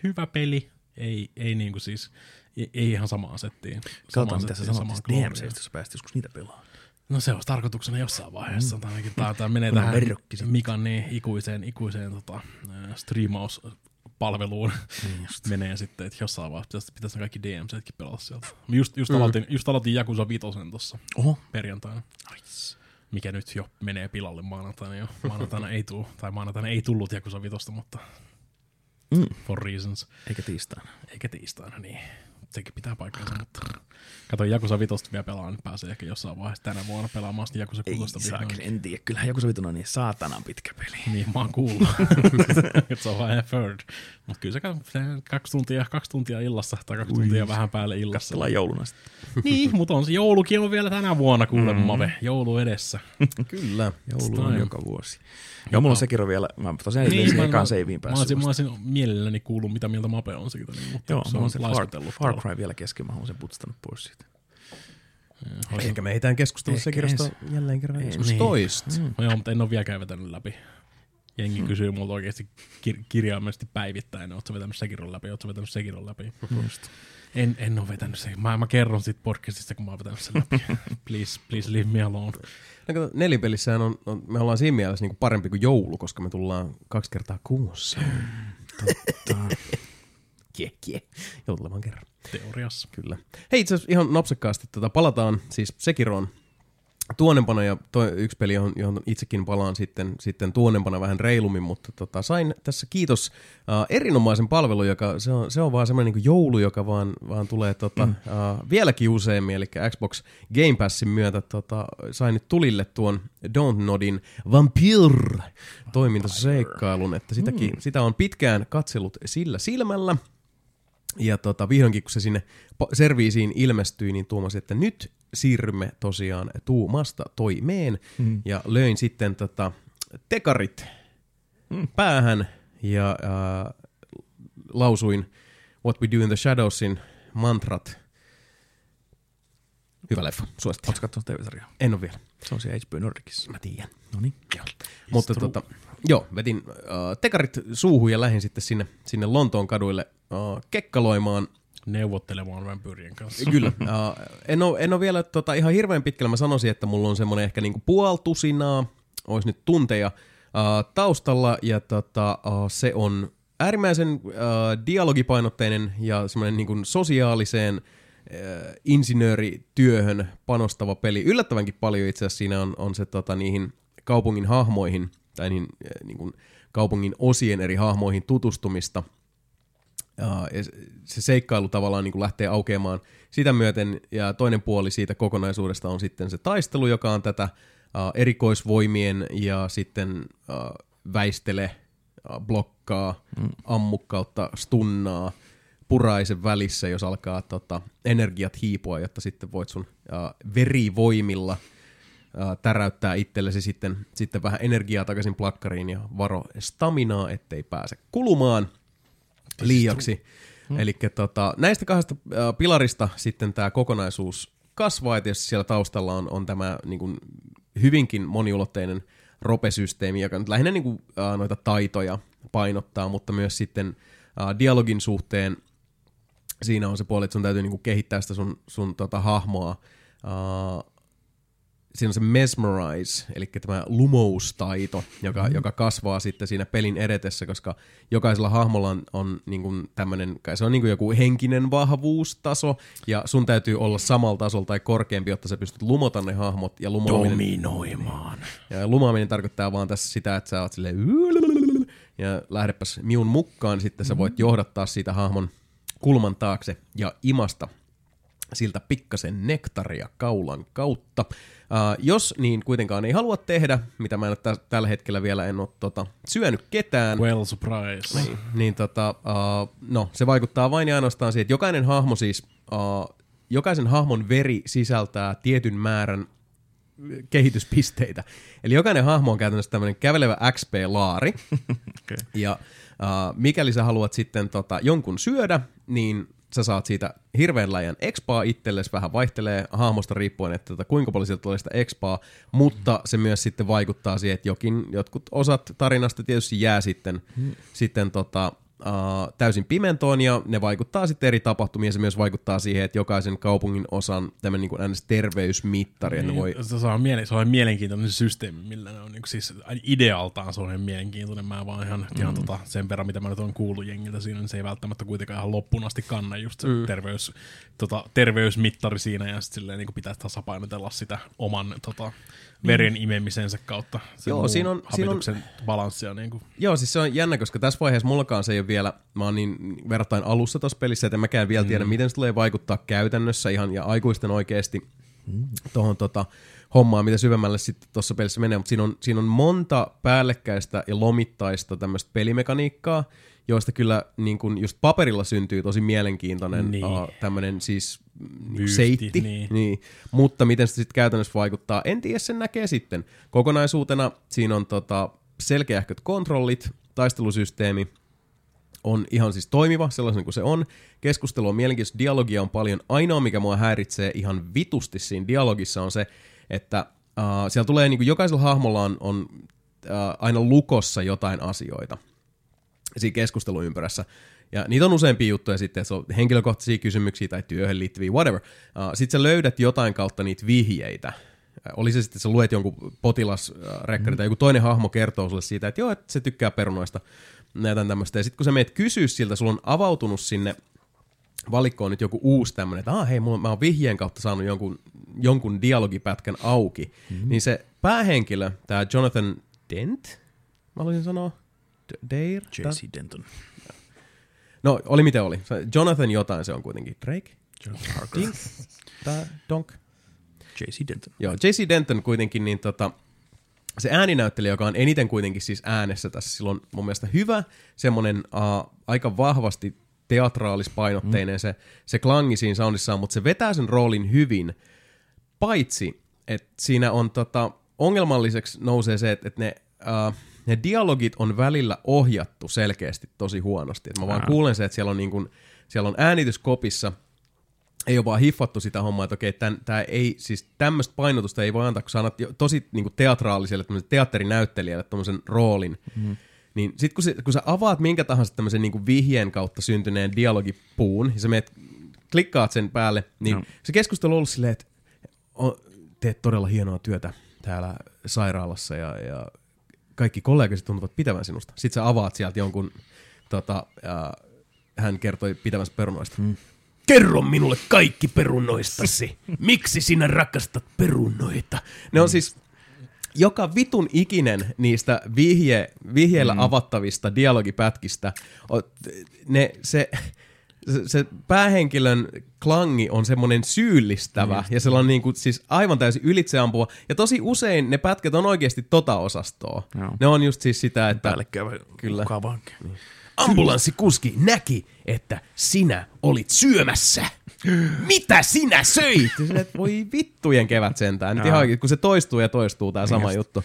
Hyvä peli, ei, ei niinku siis, ei, ei ihan samaan settiin. Katsotaan, Samaan mitä sä gloriaan. DMCstä, jos pääsit joskus niitä pelaamaan. No se olisi tarkoituksena jossain vaiheessa. Mm. Ainakin tää, tää menee tähän. Mikan niin ikuiseen, ikuiseen tota, äh, striimauspalveluun. Niin just. menee sitten, että jossain vaiheessa pitäisi, pitäisi ne kaikki DMCtkin pelata sieltä. Mä Just, Mm. just, aloitin, just aloitin Jakusa Vitosen tuossa perjantaina. Mikä nyt jo menee pilalle maanantaina jo. Maanantaina ei tuu, tai maanantaina ei tullut Jakusa Vitosta, mutta Mm. for reasons. eikä tiistaina. Eikä tiistaina, niin sekin pitää paikkansa, mutta katsoin Jakusa Vitosta vielä pelaa, niin pääsee ehkä jossain vaiheessa tänä vuonna pelaamaan sitten Jakusa Ei Kutosta saakeli, en tiedä. Kyllähän joku savitun on niin saatanan pitkä peli. Niin, mä oon kuullut. se on vaan effort. Mutta kyllä se, ka- se kaksi, tuntia, kaksi tuntia illassa tai kaksi Ui. tuntia vähän päälle illassa. Katsellaan jouluna sitten. niin, mutta on se joulukin on vielä tänä vuonna kuulemma mm. Mave. Joulu edessä. Kyllä. Joulu on joka vuosi. Joo, mulla on Sekiro vielä. Mä tosiaan niin, mä- ekaan mä- saveen Mä päässyt. olisin, mä olisin mielelläni kuullut, mitä mieltä Mape on siitä. Niin, mutta Joo, se on on se Far, laiskutellut. Far. Cry vielä kesken. Mä haluan sen putstanut pois siitä. Ehkä me ehditään keskustella Sekirosta jälleen kerran Ei, niin. toista. No joo, mutta en ole vieläkään vetänyt läpi. Jengi Hmm. kysyy multa oikeasti kir- kirjaimellisesti päivittäin, ootko vetänyt Sekiron läpi, ootko vetänyt Sekiron läpi. Just. En, en ole vetänyt sen. Mä, mä kerron siitä podcastista, kun mä oon vetänyt sen läpi. please, please leave me alone. No, kato, nelipelissähän on, on, me ollaan siinä mielessä niin kuin parempi kuin joulu, koska me tullaan kaksi kertaa kuussa. Kie, kie. Joutelemaan kerran. Teoriassa. Kyllä. Hei itse asiassa ihan nopsakkaasti tota, palataan siis Sekiroon tuonnempana ja toi, yksi peli, johon, johon itsekin palaan sitten, sitten tuonnempana vähän reilummin, mutta tota, sain tässä kiitos uh, erinomaisen palvelun, joka se on, se on vaan semmoinen niin joulu, joka vaan, vaan tulee tota, mm. uh, vieläkin useammin, eli Xbox Game Passin myötä tota, sain nyt tulille tuon Don't Nodin Vampire toimintaseikkailun, että sitäkin, mm. sitä on pitkään katsellut sillä silmällä, ja tota, vihdoinkin, kun se sinne serviisiin ilmestyi, niin tuomasin, että nyt siirrymme tosiaan tuumasta toimeen. Mm. Ja löin sitten tota, tekarit mm. päähän ja äh, lausuin What We Do in the Shadowsin mantrat. Hyvä leffa, suosittelen. Oletko katsonut TV-sarjaa? En ole vielä. Se on siellä HBO Nordicissa. Mä tiedän. No niin. Mutta tota, joo, vetin äh, tekarit suuhun ja lähdin sitten sinne, sinne Lontoon kaduille äh, kekkaloimaan Neuvottelemaan vampyyrien kanssa. Kyllä. Uh, en, ole, en ole vielä tota, ihan hirveän pitkällä. Mä sanoisin, että mulla on semmoinen ehkä niinku puoltusinaa, olisi nyt tunteja uh, taustalla. Ja tota, uh, se on äärimmäisen uh, dialogipainotteinen ja semmoinen niinku sosiaaliseen uh, insinöörityöhön panostava peli. Yllättävänkin paljon itse asiassa siinä on, on se tota, niihin kaupungin hahmoihin tai niihin, äh, niin kuin kaupungin osien eri hahmoihin tutustumista – ja se- se seikkailu tavallaan niin kuin lähtee aukeamaan sitä myöten, ja toinen puoli siitä kokonaisuudesta on sitten se taistelu, joka on tätä erikoisvoimien ja sitten väistele, blokkaa, mm. ammukkautta, stunnaa, puraisen välissä, jos alkaa tota, energiat hiipua, jotta sitten voit sun uh, verivoimilla täräyttää itsellesi sitten, sitten vähän energiaa takaisin plakkariin ja varo staminaa, ettei pääse kulumaan liiaksi. Hmm. Eli tota, näistä kahdesta pilarista sitten tämä kokonaisuus kasvaa, ja tietysti siellä taustalla on, on tämä niin kuin, hyvinkin moniulotteinen ropesysteemi, joka nyt lähinnä niin kuin, äh, noita taitoja painottaa, mutta myös sitten äh, dialogin suhteen siinä on se puoli, että sun täytyy niin kuin, kehittää sitä sun, sun tota, hahmoa äh, siinä on se mesmerize, eli tämä lumoustaito, joka, mm. joka kasvaa sitten siinä pelin edetessä, koska jokaisella hahmolla on, on niin kuin tämmöinen, kai se on niin kuin joku henkinen vahvuustaso, ja sun täytyy olla samalla tasolla tai korkeampi, jotta sä pystyt lumota ne hahmot, ja lumoaminen, Dominoimaan. ja lumaaminen tarkoittaa vaan tässä sitä, että sä oot silleen ja lähdepäs miun mukaan, sitten sä voit johdattaa siitä hahmon kulman taakse ja imasta siltä pikkasen nektaria kaulan kautta. Uh, jos niin kuitenkaan ei halua tehdä, mitä mä en ole tä- tällä hetkellä vielä en ole tota, syönyt ketään, Well surprise. niin, niin tota, uh, no, se vaikuttaa vain ja ainoastaan siihen, että jokainen hahmo siis, uh, jokaisen hahmon veri sisältää tietyn määrän kehityspisteitä. Eli jokainen hahmo on käytännössä tämmöinen kävelevä XP-laari. Okay. Ja uh, mikäli sä haluat sitten tota, jonkun syödä, niin sä saat siitä hirveän läjän expaa itsellesi, vähän vaihtelee hahmosta riippuen, että tota, kuinka paljon sieltä tulee sitä expaa, mutta se myös sitten vaikuttaa siihen, että jokin, jotkut osat tarinasta tietysti jää sitten, mm. sitten tota, uh, täysin pimentoon ja ne vaikuttaa sitten eri tapahtumiin. Se myös vaikuttaa siihen, että jokaisen kaupungin osan tämmöinen niin kuin terveysmittari, ne voi Se on, miele- se on mielenkiintoinen systeemi, millä ne on niin siis idealtaan se on mielenkiintoinen. Mä vaan ihan, mm. ihan tota, sen verran, mitä mä nyt oon kuullut jengiltä siinä, niin se ei välttämättä kuitenkaan ihan loppuun asti kanna just se mm. terveys, tota, terveysmittari siinä ja sitten silleen niin pitäisi tasapainotella sitä oman tota, veren imemisensä kautta. Sen Joo, siinä on- siinä on- balanssia. Niin kuin. Joo, siis se on jännä, koska tässä vaiheessa mullakaan se ei ole vielä, mä oon niin verrattain alussa tuossa pelissä, että mäkään vielä tiedä, miten se tulee vaikuttaa käytännössä ihan ja aikuisten oikeasti tuohon tota, hommaan, mitä syvemmälle sitten tuossa pelissä menee, mutta siinä on, siinä on monta päällekkäistä ja lomittaista tämmöistä pelimekaniikkaa, joista kyllä niin kun just paperilla syntyy tosi mielenkiintoinen Niin. uh, tämmöinen siis niin seitti, niin. niin. mutta miten se sitten käytännössä vaikuttaa, en tiedä, sen näkee sitten. Kokonaisuutena siinä on tota, selkeähköt kontrollit, taistelusysteemi on ihan siis toimiva sellaisen kuin se on. Keskustelu on mielenkiintoista, dialogia on paljon. Ainoa, mikä mua häiritsee ihan vitusti siinä dialogissa on se, että uh, siellä tulee niin kuin jokaisella hahmolla on, on uh, aina lukossa jotain asioita siinä keskusteluympyrässä. Ja niitä on useampia juttuja sitten, että se on henkilökohtaisia kysymyksiä tai työhön liittyviä, whatever. Uh, sitten sä löydät jotain kautta niitä vihjeitä. Uh, oli se sitten, että sä luet jonkun potilasrekkari mm. tai joku toinen hahmo kertoo sulle siitä, että joo, että se tykkää perunoista näitä tämmöistä. Ja sitten kun sä meet kysyä siltä, sulla on avautunut sinne valikkoon nyt joku uusi tämmöinen, että ah, hei, mulla, mä oon vihjeen kautta saanut jonkun, jonkun dialogipätkän auki, mm-hmm. niin se päähenkilö, tämä Jonathan Dent, mä haluaisin sanoa, D- Dare? JC Denton. No, oli miten oli. Jonathan jotain se on kuitenkin. Drake? Dink? Tää, donk? JC Denton. Joo, J.C. Denton kuitenkin, niin tota, se ääninäyttelijä, joka on eniten kuitenkin siis äänessä tässä, sillä on mun mielestä hyvä, semmoinen uh, aika vahvasti teatraalispainotteinen mm. se, se klangi siinä soundissaan, mutta se vetää sen roolin hyvin, paitsi, että siinä on tota, ongelmalliseksi nousee se, että, että ne, uh, ne dialogit on välillä ohjattu selkeästi tosi huonosti. Et mä vaan Aa. kuulen se, että siellä on, niin kun, siellä on äänityskopissa, ei ole vaan hiffattu sitä hommaa, että okei, tän, tää ei, siis tämmöistä painotusta ei voi antaa, kun sä annat tosi niin teatraaliselle, teatterinäyttelijälle tämmöisen roolin, mm. niin sit kun, se, kun sä avaat minkä tahansa tämmöisen niin vihjeen kautta syntyneen dialogipuun, ja sä meet, klikkaat sen päälle, niin No. no. se keskustelu on ollut silleen, että o, teet todella hienoa työtä täällä sairaalassa, ja, ja kaikki kollegasi tuntuvat pitävän sinusta. Sitten sä avaat sieltä jonkun, tota, ja, hän kertoi pitävänsä perunoista. Mm. Kerro minulle kaikki perunoistasi. Miksi sinä rakastat perunoita? Ne on siis joka vitun ikinen niistä vihje, vihjeillä mm. avattavista dialogipätkistä, ne, se, se, se päähenkilön klangi on semmoinen syyllistävä Just ja sellainen niin kuin, siis aivan täysin ylitseampuva. Ja tosi usein ne pätkät on oikeasti tota osastoa. Joo. Ne on just siis sitä, että Päällekkäin Kyllä. mukavaa. ambulanssikuski näki, että sinä olit syömässä. Mitä sinä söit? Voi vittujen kevät sentään. Nyt ihan oikein, kun se toistuu ja toistuu tämä sama just. juttu.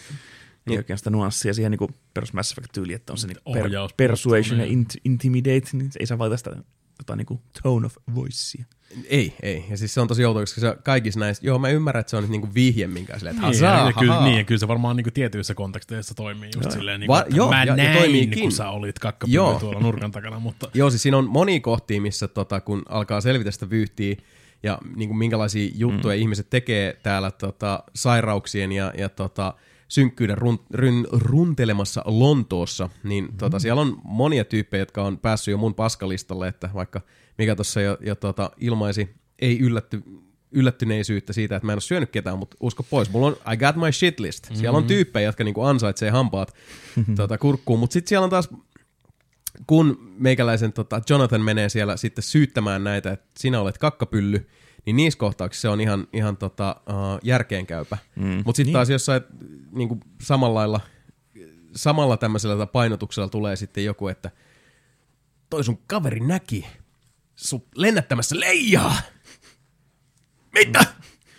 Niin oikein sitä nuanssia siihen niin perus Mass Effect-tyyli, että on se niin per, persuasion ja puuttuu, int, intimidate, niin ei saa valita sitä jotain niin tone of voicea. Ei, ei. Ja siis se on tosi outoa, koska se kaikissa näissä, joo mä ymmärrän, että se on nyt niinku vihje minkä silleen, että Niin, hasaa, ja kyllä, niin, ja kyllä se varmaan niin kuin tietyissä konteksteissa toimii just silleen, niin Va- kuin, että joo, mä ja- ja näin, toimiikin. kun sä olit Joo. tuolla nurkan takana, mutta Joo, siis siinä on monia kohtia, missä tota, kun alkaa selvitä sitä vyyhtiä ja niin kuin minkälaisia juttuja mm. ihmiset tekee täällä tota, sairauksien ja, ja tota, synkkyyden run, ryn, runtelemassa Lontoossa, niin mm. tota, siellä on monia tyyppejä, jotka on päässyt jo mun paskalistalle, että vaikka mikä tuossa jo, jo tota, ilmaisi ei yllätty, yllättyneisyyttä siitä, että mä en ole syönyt ketään, mutta usko pois. Mulla on I got my shit list. Siellä Mm-hmm. on tyyppejä, jotka niinku ansaitsee hampaat tota, kurkkuun, mutta sitten siellä on taas kun meikäläisen tota, Jonathan menee siellä sitten syyttämään näitä, että sinä olet kakkapylly, niin niissä kohtauksissa se on ihan, ihan tota, uh, järkeenkäypä. Mm. Mutta sitten Niin. taas jossain niin kuin samalla lailla, samalla tämmöisellä painotuksella tulee sitten joku, että toi sun kaveri näki sut lennättämässä leijaa. Mitä?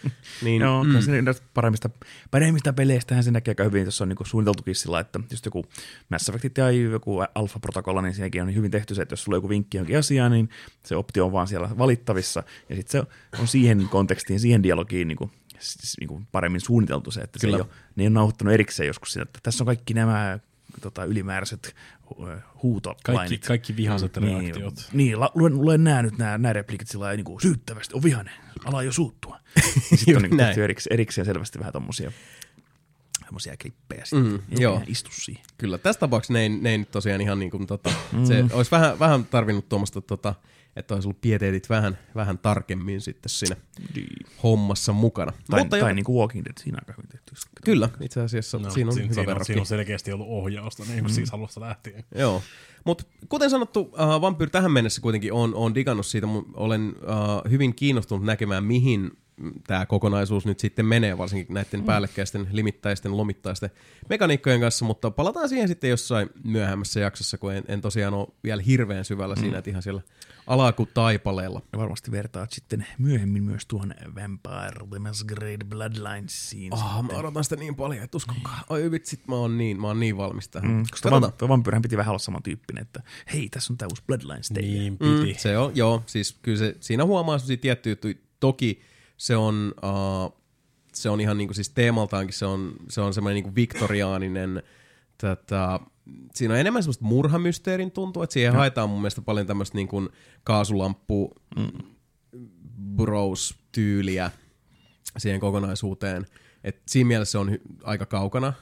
Niin, Joo, mm. se näistä paremmista, paremmista peleistähän se näkee aika hyvin, jos on niinku suunniteltukin sillä, että just joku Mass Effect tai joku alfa-protokolla, niin siinäkin on hyvin tehty se, että jos sulla on joku vinkki johonkin asiaan, niin se optio on vaan siellä valittavissa, ja sitten se on siihen kontekstiin, siihen dialogiin niinku, siis niinku paremmin suunniteltu se, että Kyllä. se ei ole, ne ei ole nauhoittanut erikseen joskus sitä, että tässä on kaikki nämä tota, ylimääräiset hu- huutolainit. Kaikki, kaikki vihaset Niin, reaktiot. niin la, luen, luen nää nyt nämä, nämä replikit sillä lailla niin syyttävästi, on vihainen, ala jo suuttua. Sitten on niin tehty erikseen, erikseen selvästi vähän tommosia, tommosia klippejä sitten. Mm, Joku joo. istu siihen. Kyllä, tässä tapauksessa ne ei, ne ei nyt tosiaan ihan niin kuin, tota, mm. se olisi vähän, vähän tarvinnut tuommoista, tota, että olisi ollut pieteetit vähän, vähän tarkemmin sitten siinä hommassa mukana. Tai, Mutta tai joka- niin kuin Walking Dead, siinä aika hyvin tehty. Kyllä, itse asiassa No, siinä on siinä, hyvä siinä, on, verrokki. siinä on selkeästi ollut ohjausta niin kuin siis alusta lähtien. Joo. Mutta kuten sanottu, uh, Vampyr tähän mennessä kuitenkin on, on digannut siitä. Mun- Olen uh, hyvin kiinnostunut näkemään, mihin tämä kokonaisuus nyt sitten menee, varsinkin näiden mm. päällekkäisten, limittäisten, lomittaisten mekaniikkojen kanssa, mutta palataan siihen sitten jossain myöhemmässä jaksossa, kun en, en tosiaan ole vielä hirveän syvällä mm. siinä, että ihan siellä alakutaipaleella. Ja varmasti vertaat sitten myöhemmin myös tuohon Vampire The Masquerade Bloodlinesiin. Ah, mä odotan sitä niin paljon, että uskokaa. Oi vitsit, mä oon niin, mä oon niin valmis tähän. Mm, Mm. koska tuo piti vähän olla samantyyppinen, että hei, tässä on tämä uusi Bloodlines teille. Niin piti. Mm, se on, joo, siis kyllä se, siinä huomaa tiettyjä. Toki se on, uh, se on ihan niinku siis teemaltaankin se on, se on semmoinen niinku viktoriaaninen, tätä, siinä on enemmän semmoista murhamysteerin tuntua, että siihen no. haetaan mun mielestä paljon tämmöistä niinku kaasulamppu mm. bros-tyyliä siihen kokonaisuuteen. Et siinä mielessä se on hy- aika kaukana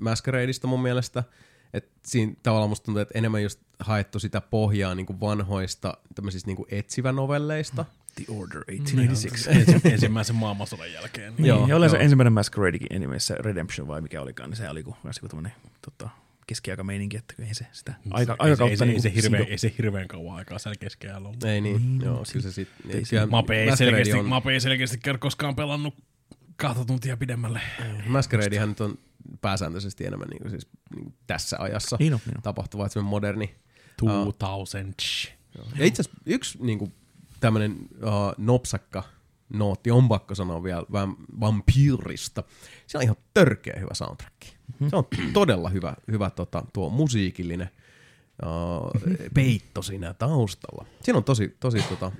Masqueradeista mun mielestä. Et siinä tavallaan musta tuntuu, että enemmän just haettu sitä pohjaa niin kuin vanhoista tämmöisistä niin kuin etsivä-novelleista. The Order 1886. Ensi- ensimmäisen maailmansodan jälkeen. Niin, Joo, joo, ja yleensä joo. ensimmäinen Masqueradekin animessa, Redemption vai mikä olikaan, niin se oli kuin, kuin tämmöinen tota, keskiaikameininki, että ei se sitä aika, ei, aika se, ei, kautta se, ei, niin se hirveän, ei se hirveän kauan aikaa siellä ollut. Ei niin, mm, joo, kyllä se sit, ei se- kyllä Mape ei, selkeästi, on, Mape ei selkeästi koskaan pelannut kahta tuntia pidemmälle. Masqueradehan nyt on pääsääntöisesti enemmän niin kuin siis, niin kuin tässä ajassa Niin on, niin on. tapahtuva, että semmoinen moderni. 2000. Ja itse asiassa yksi niin kuin, tämmöinen uh, nopsakka nootti on pakko sanoa vielä vähän vampyyrista. Se on ihan törkeä hyvä soundtrack. Mm-hmm. Se on todella hyvä, hyvä tota, tuo musiikillinen uh, peitto siinä taustalla. Siinä on tosi, tosi tota,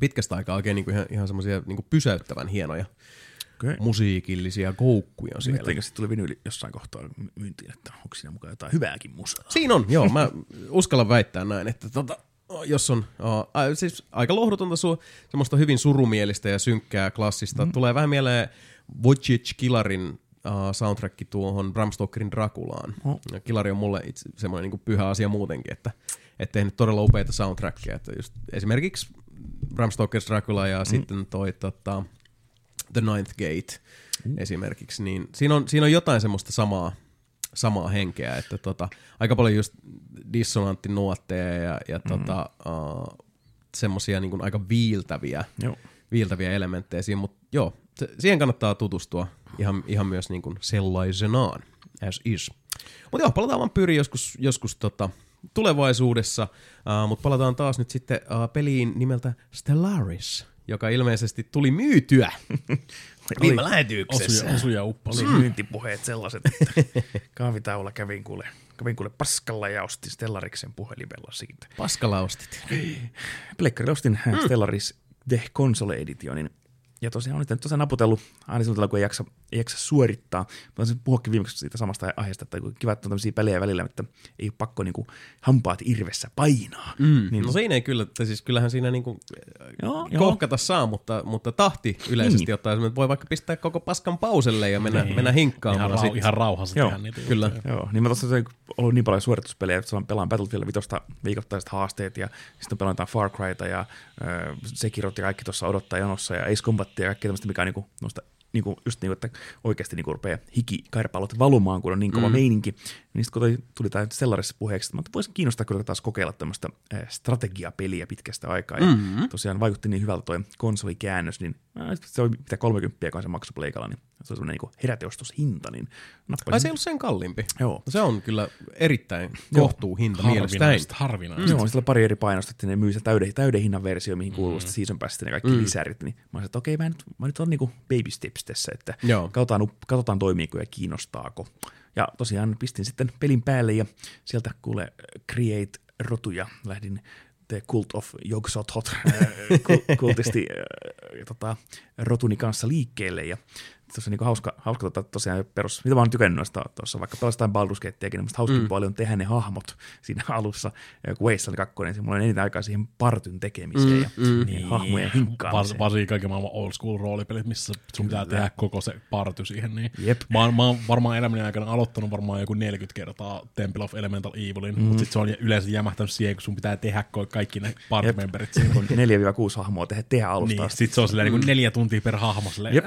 pitkästä aikaa oikein niinku ihan, ihan semmoisia niinku pysäyttävän hienoja Okei. musiikillisia koukkuja siellä. Miettiinkö sitten tuli vinyli jossain kohtaa myyntiin, että onko siinä mukaan jotain hyvääkin musaa? Siinä on, joo. Mä uskallan väittää näin, että tota, jos on uh, siis aika lohdutonta su- semmoista hyvin surumielistä ja synkkää klassista. Mm. Tulee vähän mieleen Wojciech Killarin uh, soundtrack tuohon Bram Stokerin Drakulaan. Oh. Ja Killari on mulle itse semmoinen niin pyhä asia muutenkin, että et tehnyt todella upeita soundtrackia. Että just esimerkiksi Bram Stoker's Dracula ja mm. sitten toi tota, The Ninth Gate mm. esimerkiksi, niin siinä on, siinä on jotain semmoista samaa, samaa henkeä, että tota, aika paljon just dissonanttinuotteja ja, ja mm. tota, uh, semmoisia niin aika viiltäviä, Joo. viiltäviä elementtejä siinä, mutta joo, se, siihen kannattaa tutustua ihan, ihan myös niin kuin sellaisenaan, as is. Mutta joo, palataan vaan pyri joskus, joskus tota, tulevaisuudessa, uh, mutta palataan taas nyt sitten uh, peliin nimeltä Stellaris, joka ilmeisesti tuli myytyä viime lähetyksessä. Osuja, osuja upposi. Oli myyntipuheet sellaiset, että kahvitaulla kävin kuule, kävin kuule paskalla ja ostin Stellariksen puhelimella siitä. Paskalla ostit. Pleikkarilla ostin mm. Stellaris The Console Editionin. Ja tosiaan on nyt tosiaan naputellut aina silloin, kun ei jaksa, ei jaksa suorittaa. Mä olisin puhuakin viimeksi siitä samasta aiheesta, että kiva, että on tämmöisiä pelejä välillä, että ei ole pakko niinku hampaat irvessä painaa. Mm. Niin, No siinä ei kyllä, että siis kyllähän siinä niinku Joo, kohkata saa, mutta, mutta tahti yleisesti Niin. ottaen, että voi vaikka pistää koko paskan pauselle ja mennä, mennä hinkkaamaan. Ihan, rau, ihan rauhassa Joo, tehdä niitä kyllä. juttuja. Joo, niin mä tuossa on ollut niin paljon suorituspelejä, että pelaan Battlefield 5 viikoittaiset haasteet ja sitten pelaan Far Cryta ja äh, Sekirot ja kaikki tuossa odottaa jonossa ja Ace Combatia ja kaikkea tämmöistä, mikä on niinku, noista niinku, just niin kuin, että oikeasti niinku rupeaa hikikarpalot valumaan, kun on niin kova mm. meininki. Niin sitten kun toi, tuli tämä Stellarissa puheeksi, että voisin kiinnostaa kyllä taas kokeilla tämmöistä äh, strategiapeliä pitkästä aikaa. Ja Mm-hmm. tosiaan vaikutti niin hyvältä toi konsolikäännös, niin äh, se oli mitä 30 kun se maksoi pleikalla, niin se oli semmoinen niin heräteostoshinta, niin nappasin. Ai se ei ollut sen kalliimpi. Joo. No Se on kyllä erittäin kohtuuhinta mielestäni. Harvinaista, harvinaista. Joo, sillä oli pari eri painosta, että ne myy se täyden, täyden hinnan versio, mihin kuuluu mm. season passit ja kaikki mm. lisärit. Niin mä sanoin, että okei, mä nyt, mä nyt on niinku baby steps tässä, että Joo. katsotaan, katsotaan toimiiko ja kiinnostaako. Ja tosiaan pistin sitten pelin päälle ja sieltä kuule Create rotuja. Lähdin The Cult of Yogg-Sothoth äh, kul- kultisti äh, tota, rotuni kanssa liikkeelle. Ja tuossa on niinku hauska, hauska tota, tosiaan perus, mitä mä oon tykännyt noista tuossa, vaikka pelastaan Baldur's Gateakin, niin musta hauskin mm. paljon tehdä ne hahmot siinä alussa, kun Waze oli kakkonen, niin mulla on eniten aikaa siihen partyn tekemiseen ja mm, niin, hahmojen hinkkaamiseen. Var, varsinkin kaiken maailman old school roolipelit, missä sun pitää tehdä koko se party siihen. Niin Jep. Mä, oon, mä oon varmaan elämäni aikana aloittanut varmaan joku 40 kertaa Temple of Elemental Evilin, mm. mutta sitten se on yleensä jämähtänyt siihen, kun sun pitää tehdä kaikki ne party Jep. memberit siinä. Kun 4-6 hahmoa tehdä, tehdä alusta Niin, asti. sit se on silleen mm. niin neljä tuntia per hahmo. Silleen, Jep.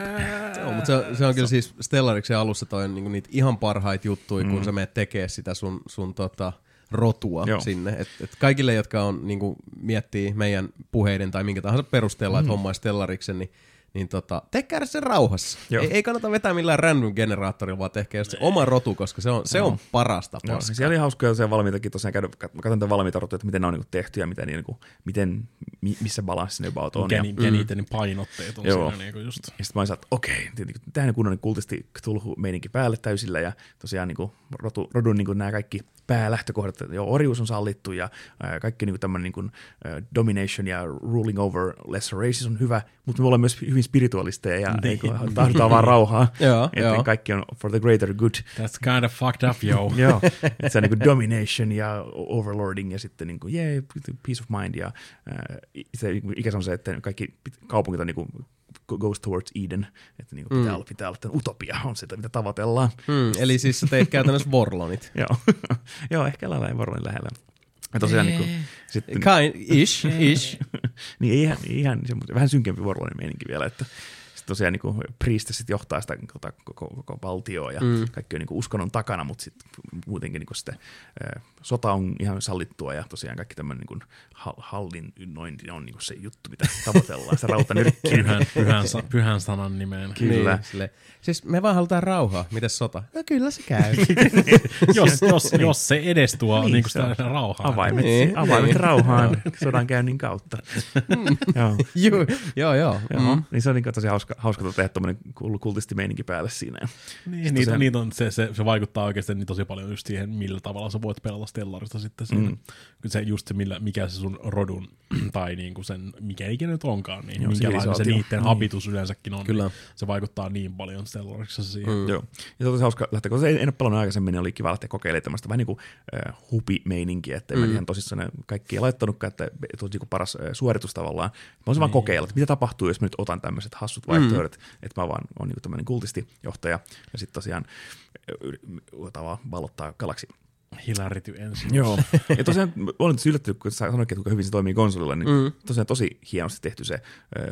Se on, mutta se, se on kyllä siis Stellariksen alussa toi on niinku niitä ihan parhaita juttuja, kun sä menet tekee sitä sun, sun tota, rotua Joo. sinne. Et, et kaikille, jotka on, niinku, miettii meidän puheiden tai minkä tahansa perusteella, mm. että hommaa Stellariksen, niin niin tota, tehkää se rauhassa. Joo. Ei, ei, kannata vetää millään random generaattorilla, vaan tehkää se oma rotu, koska se on, se on paras tapa. Joo, siellä oli hauskoja se valmiitakin tosiaan käydä, kat- mä katson tätä valmiita rotuja, että miten ne on niinku tehty ja miten, niin, niinku, miten, mi, missä balanssi ne about on. mikä, Ja, ni, mikä niiden painotteet on Joo. siinä niinku just. ja sitten mä että okei, tähän kunnon niin kultisti tulhu meininki päälle täysillä ja tosiaan niin kuin, rotu, rodun niin kuin nämä kaikki päälähtökohdat, että joo, orjuus on sallittu ja ää, kaikki niin kuin tämmöinen niin kuin, ää, domination ja ruling over lesser races on hyvä, mutta me ollaan myös hyvin spiritualisteja ja niin kuin, tahdotaan vaan rauhaa. Joo, kaikki on for the greater good. That's kind of fucked up, yo. Joo, että se on niin kuin domination ja overlording ja sitten niin kuin, yeah, peace of mind ja ää, se ikä on se, että kaikki kaupungit on niin kuin, goes towards Eden, että niin kuin pitää, olla, pitää olla, utopia on sitä, mitä tavoitellaan. Mm, eli siis sä teit käytännössä Vorlonit. Joo, Joo ehkä lällä varoin lähellä. Ja tosiaan niin kuin, sitten, Kind, ish, ish. niin ei ihan, ei ihan semmoinen, vähän synkempi vuorolainen meininki vielä, että tosiaan niin priestessit johtaa sitä tota, koko, koko valtioa ja mm. kaikki on niin uskonnon takana, mutta sitten muutenkin niin sitä, ää, sota on ihan sallittua ja tosiaan kaikki tämmöinen niin hal- hallinnointi on niin se juttu, mitä tavoitellaan, se rautanyrkki. Pyhän, pyhän, sa- pyhän sanan nimeen. Kyllä. Niin, sille, siis me vaan halutaan rauhaa. Mites sota? No kyllä se käy. jos, jos, jos se edes tuo niin, niin se on. sitä rauhaa. Avaimet, Niin, avaimet niin. rauhaan sodankäynnin kautta. Joo. joo, joo, joo. Joo, Mm. niin se on niin tosi hauska, hauska tehdä tuommoinen kultistimeininki päälle siinä. Niin, niitä, niitä on, se, se, se, vaikuttaa oikeasti niin tosi paljon just siihen, millä tavalla sä voit pelata Stellarista sitten siinä. Mm. Se just se, millä, mikä se sun rodun, tai niinku sen, mikä ikinä nyt onkaan, niin Joo, minkälainen se niiden habitus yleensäkin on. Kyllä. Niin se vaikuttaa niin paljon Stellarissa siihen. Mm. Joo. Ja se on tosi hauska lähteä, kun se ei, en ole pelannut aikaisemmin, niin oli kiva lähteä kokeilemaan tämmöistä vähän niin kuin äh, hupi-meininkiä, että mm. mä en ihan tosissaan ne kaikki ei laittanutkaan, että olisi niin kuin paras äh, suoritus tavallaan. Mä olisin vaan kokeilla, että mitä tapahtuu, jos mä nyt otan tämmöiset hassut vaihtoehdot, mm. että mä vaan on niin tämmöinen kultistijohtaja ja sitten tosiaan tavallaan vallottaa galaksi. Hilarity ensin. Joo. Ja tosiaan olen tosi yllättynyt, kun sä sanoit, että kuinka hyvin se toimii konsolilla, niin mm. tosiaan tosi hienosti tehty se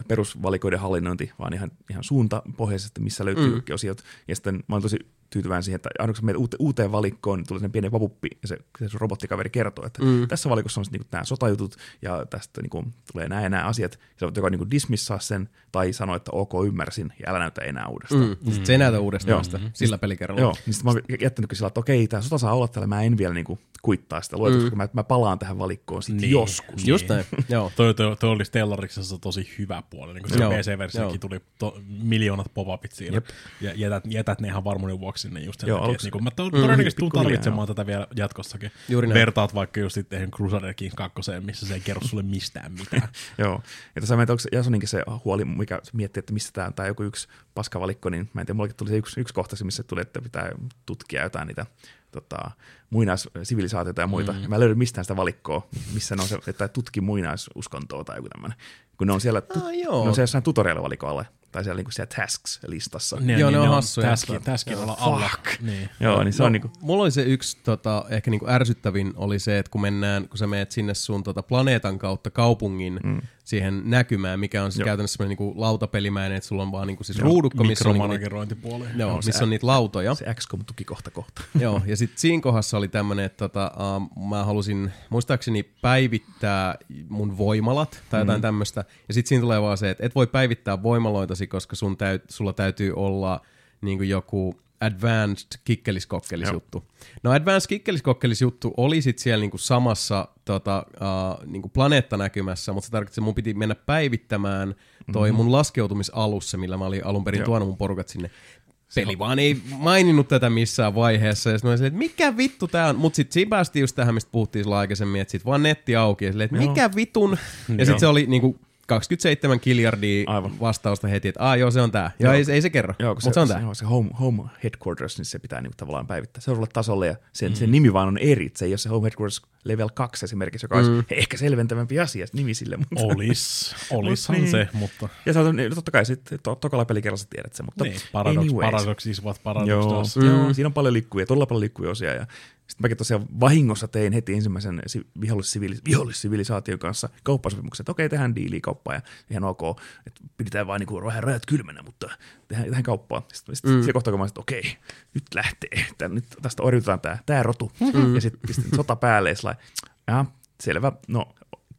perusvalikoiden hallinnointi, vaan ihan, ihan suuntapohjaisesti, missä löytyy mm. osiot. Ja sitten mä olen tosi tyytyväinen siihen, että aina kun menet uute, uuteen valikkoon, niin tulee sen pieni vapuppi, ja se, se sun robottikaveri kertoo, että mm. tässä valikossa on sitten niinku nämä sotajutut, ja tästä niinku tulee nämä ja nämä asiat, ja sä voit joko niinku dismissaa sen, tai sanoa, että ok, ymmärsin, ja älä näytä enää uudestaan. Mm. Mm. Sitten se ei näytä uudestaan sitä, sillä pelikerralla. Joo, niin sitten mä oon jättänyt sillä, että okei, tämä sota saa olla täällä, mä en vielä niinku kuittaa sitä luetusta, mm. koska mä, mä palaan tähän valikkoon sitten Niin. joskus. Just näin, joo. Toi, toi, toi oli Stellariksessa tosi hyvä puoli. Niin kun se PC-versiokin tuli to, miljoonat pop-upit siinä. Jep. Ja jätät, jätät ne ihan varmuuden vuoksi sinne just sen Joo, takia. aluksi- Niin mä to, todennäköisesti tuun tarvitsemaan tätä vielä jatkossakin. Juuri näin. Vertaat vaikka just sitten Crusader King 2, missä se ei kerro sulle mistään mitään. Joo. Ja tässä mä en tiedä, onko se Jasoninkin se huoli, mikä miettii, että mistä tämä tai joku yksi paskavalikko, niin mä en tiedä, mullekin tuli se yksi, yksi kohta, missä tuli, että pitää tutkia jotain niitä tota, muinaissivilisaatioita ja muita. Mm. Ja mä löydy mistään sitä valikkoa, missä ne on se, että tutki muinaisuskontoa tai joku tämmöinen. Kun ne on siellä, tu- Ah, joo. ne on siellä jossain tutorial-valikolla, tai siellä, niinku siellä tasks-listassa. Ne, Joo, ne on on hassuja. Täskin, täskin alla, alla. Niin. Joo, niin se on niinku, Mulla oli se yksi tota, ehkä niinku ärsyttävin oli se, että kun mennään, kun sä menet sinne sun tota, planeetan kautta kaupungin mm. Siihen näkymään, mikä on siis Joo. käytännössä semmoinen niin lautapelimäinen, että sulla on vaan niin kuin siis ruudukko, missä on, niin kuin, niitä- joo, Joo, missä on niitä lautoja. Se XCOM-tuki kohta kohta. Joo, ja sitten siinä kohdassa oli tämmöinen, että tota, uh, mä halusin muistaakseni päivittää mun voimalat tai jotain mm. tämmöistä. Ja sitten siinä tulee vaan se, että et voi päivittää voimaloitasi, koska sun täyt, sulla täytyy olla niin kuin joku advanced kikkeliskokkelis juttu. No advanced kikkeliskokkelis juttu oli sitten siellä niinku samassa tota, uh, niinku planeettanäkymässä, mutta se tarkoitti, että mun piti mennä päivittämään toi mm-hmm. mun laskeutumisalussa, millä mä olin alun perin Joo. tuonut mun porukat sinne. Peli vaan ei maininnut tätä missään vaiheessa, ja sitten että mikä vittu tää on, mutta sitten siinä päästiin just tähän, mistä puhuttiin silloin aikaisemmin, että sit vaan netti auki, ja silleen, että mikä vitun, ja sitten se oli niinku 27 kiljardia Aivan. vastausta heti, että aah joo, se on tää. Joo, Joo. ei, ei se kerro, Joo, mutta kun se, on tää. Joo, se home, home headquarters, niin se pitää niinku tavallaan päivittää seuraavalle tasolle, ja sen, mm. sen nimi vaan on eri. Se ei ole se home headquarters level 2 esimerkiksi, joka olisi ehkä selventävämpi asia, nimi sille. Mutta, Olis, olishan niin. se, mutta ja se on, niin, totta kai sitten to, tokalla pelikerralla sä tiedät sen, mutta niin, paradox, anyways. paradox is what paradox Joo, does. mm. joo, siinä on paljon liikkuja, todella paljon liikkuja osia. Ja sitten mäkin tosiaan vahingossa tein heti ensimmäisen si- vihollissivilis- vihollissivilisaation kanssa kauppasopimuksen, että okei, tehdään diiliä kauppaa ja ihan ok, että pidetään vaan niinku vähän rajat kylmänä, mutta tehdään, tehdään kauppaa. Sitten, sitten mm. siinä kohtaa, kun mä sanoin, että okei, nyt lähtee, Tän, nyt tästä oriutetaan tämä tää rotu. Mm. Ja sitten pistin sota päälle ja sillä lailla, "Jaa, selvä, no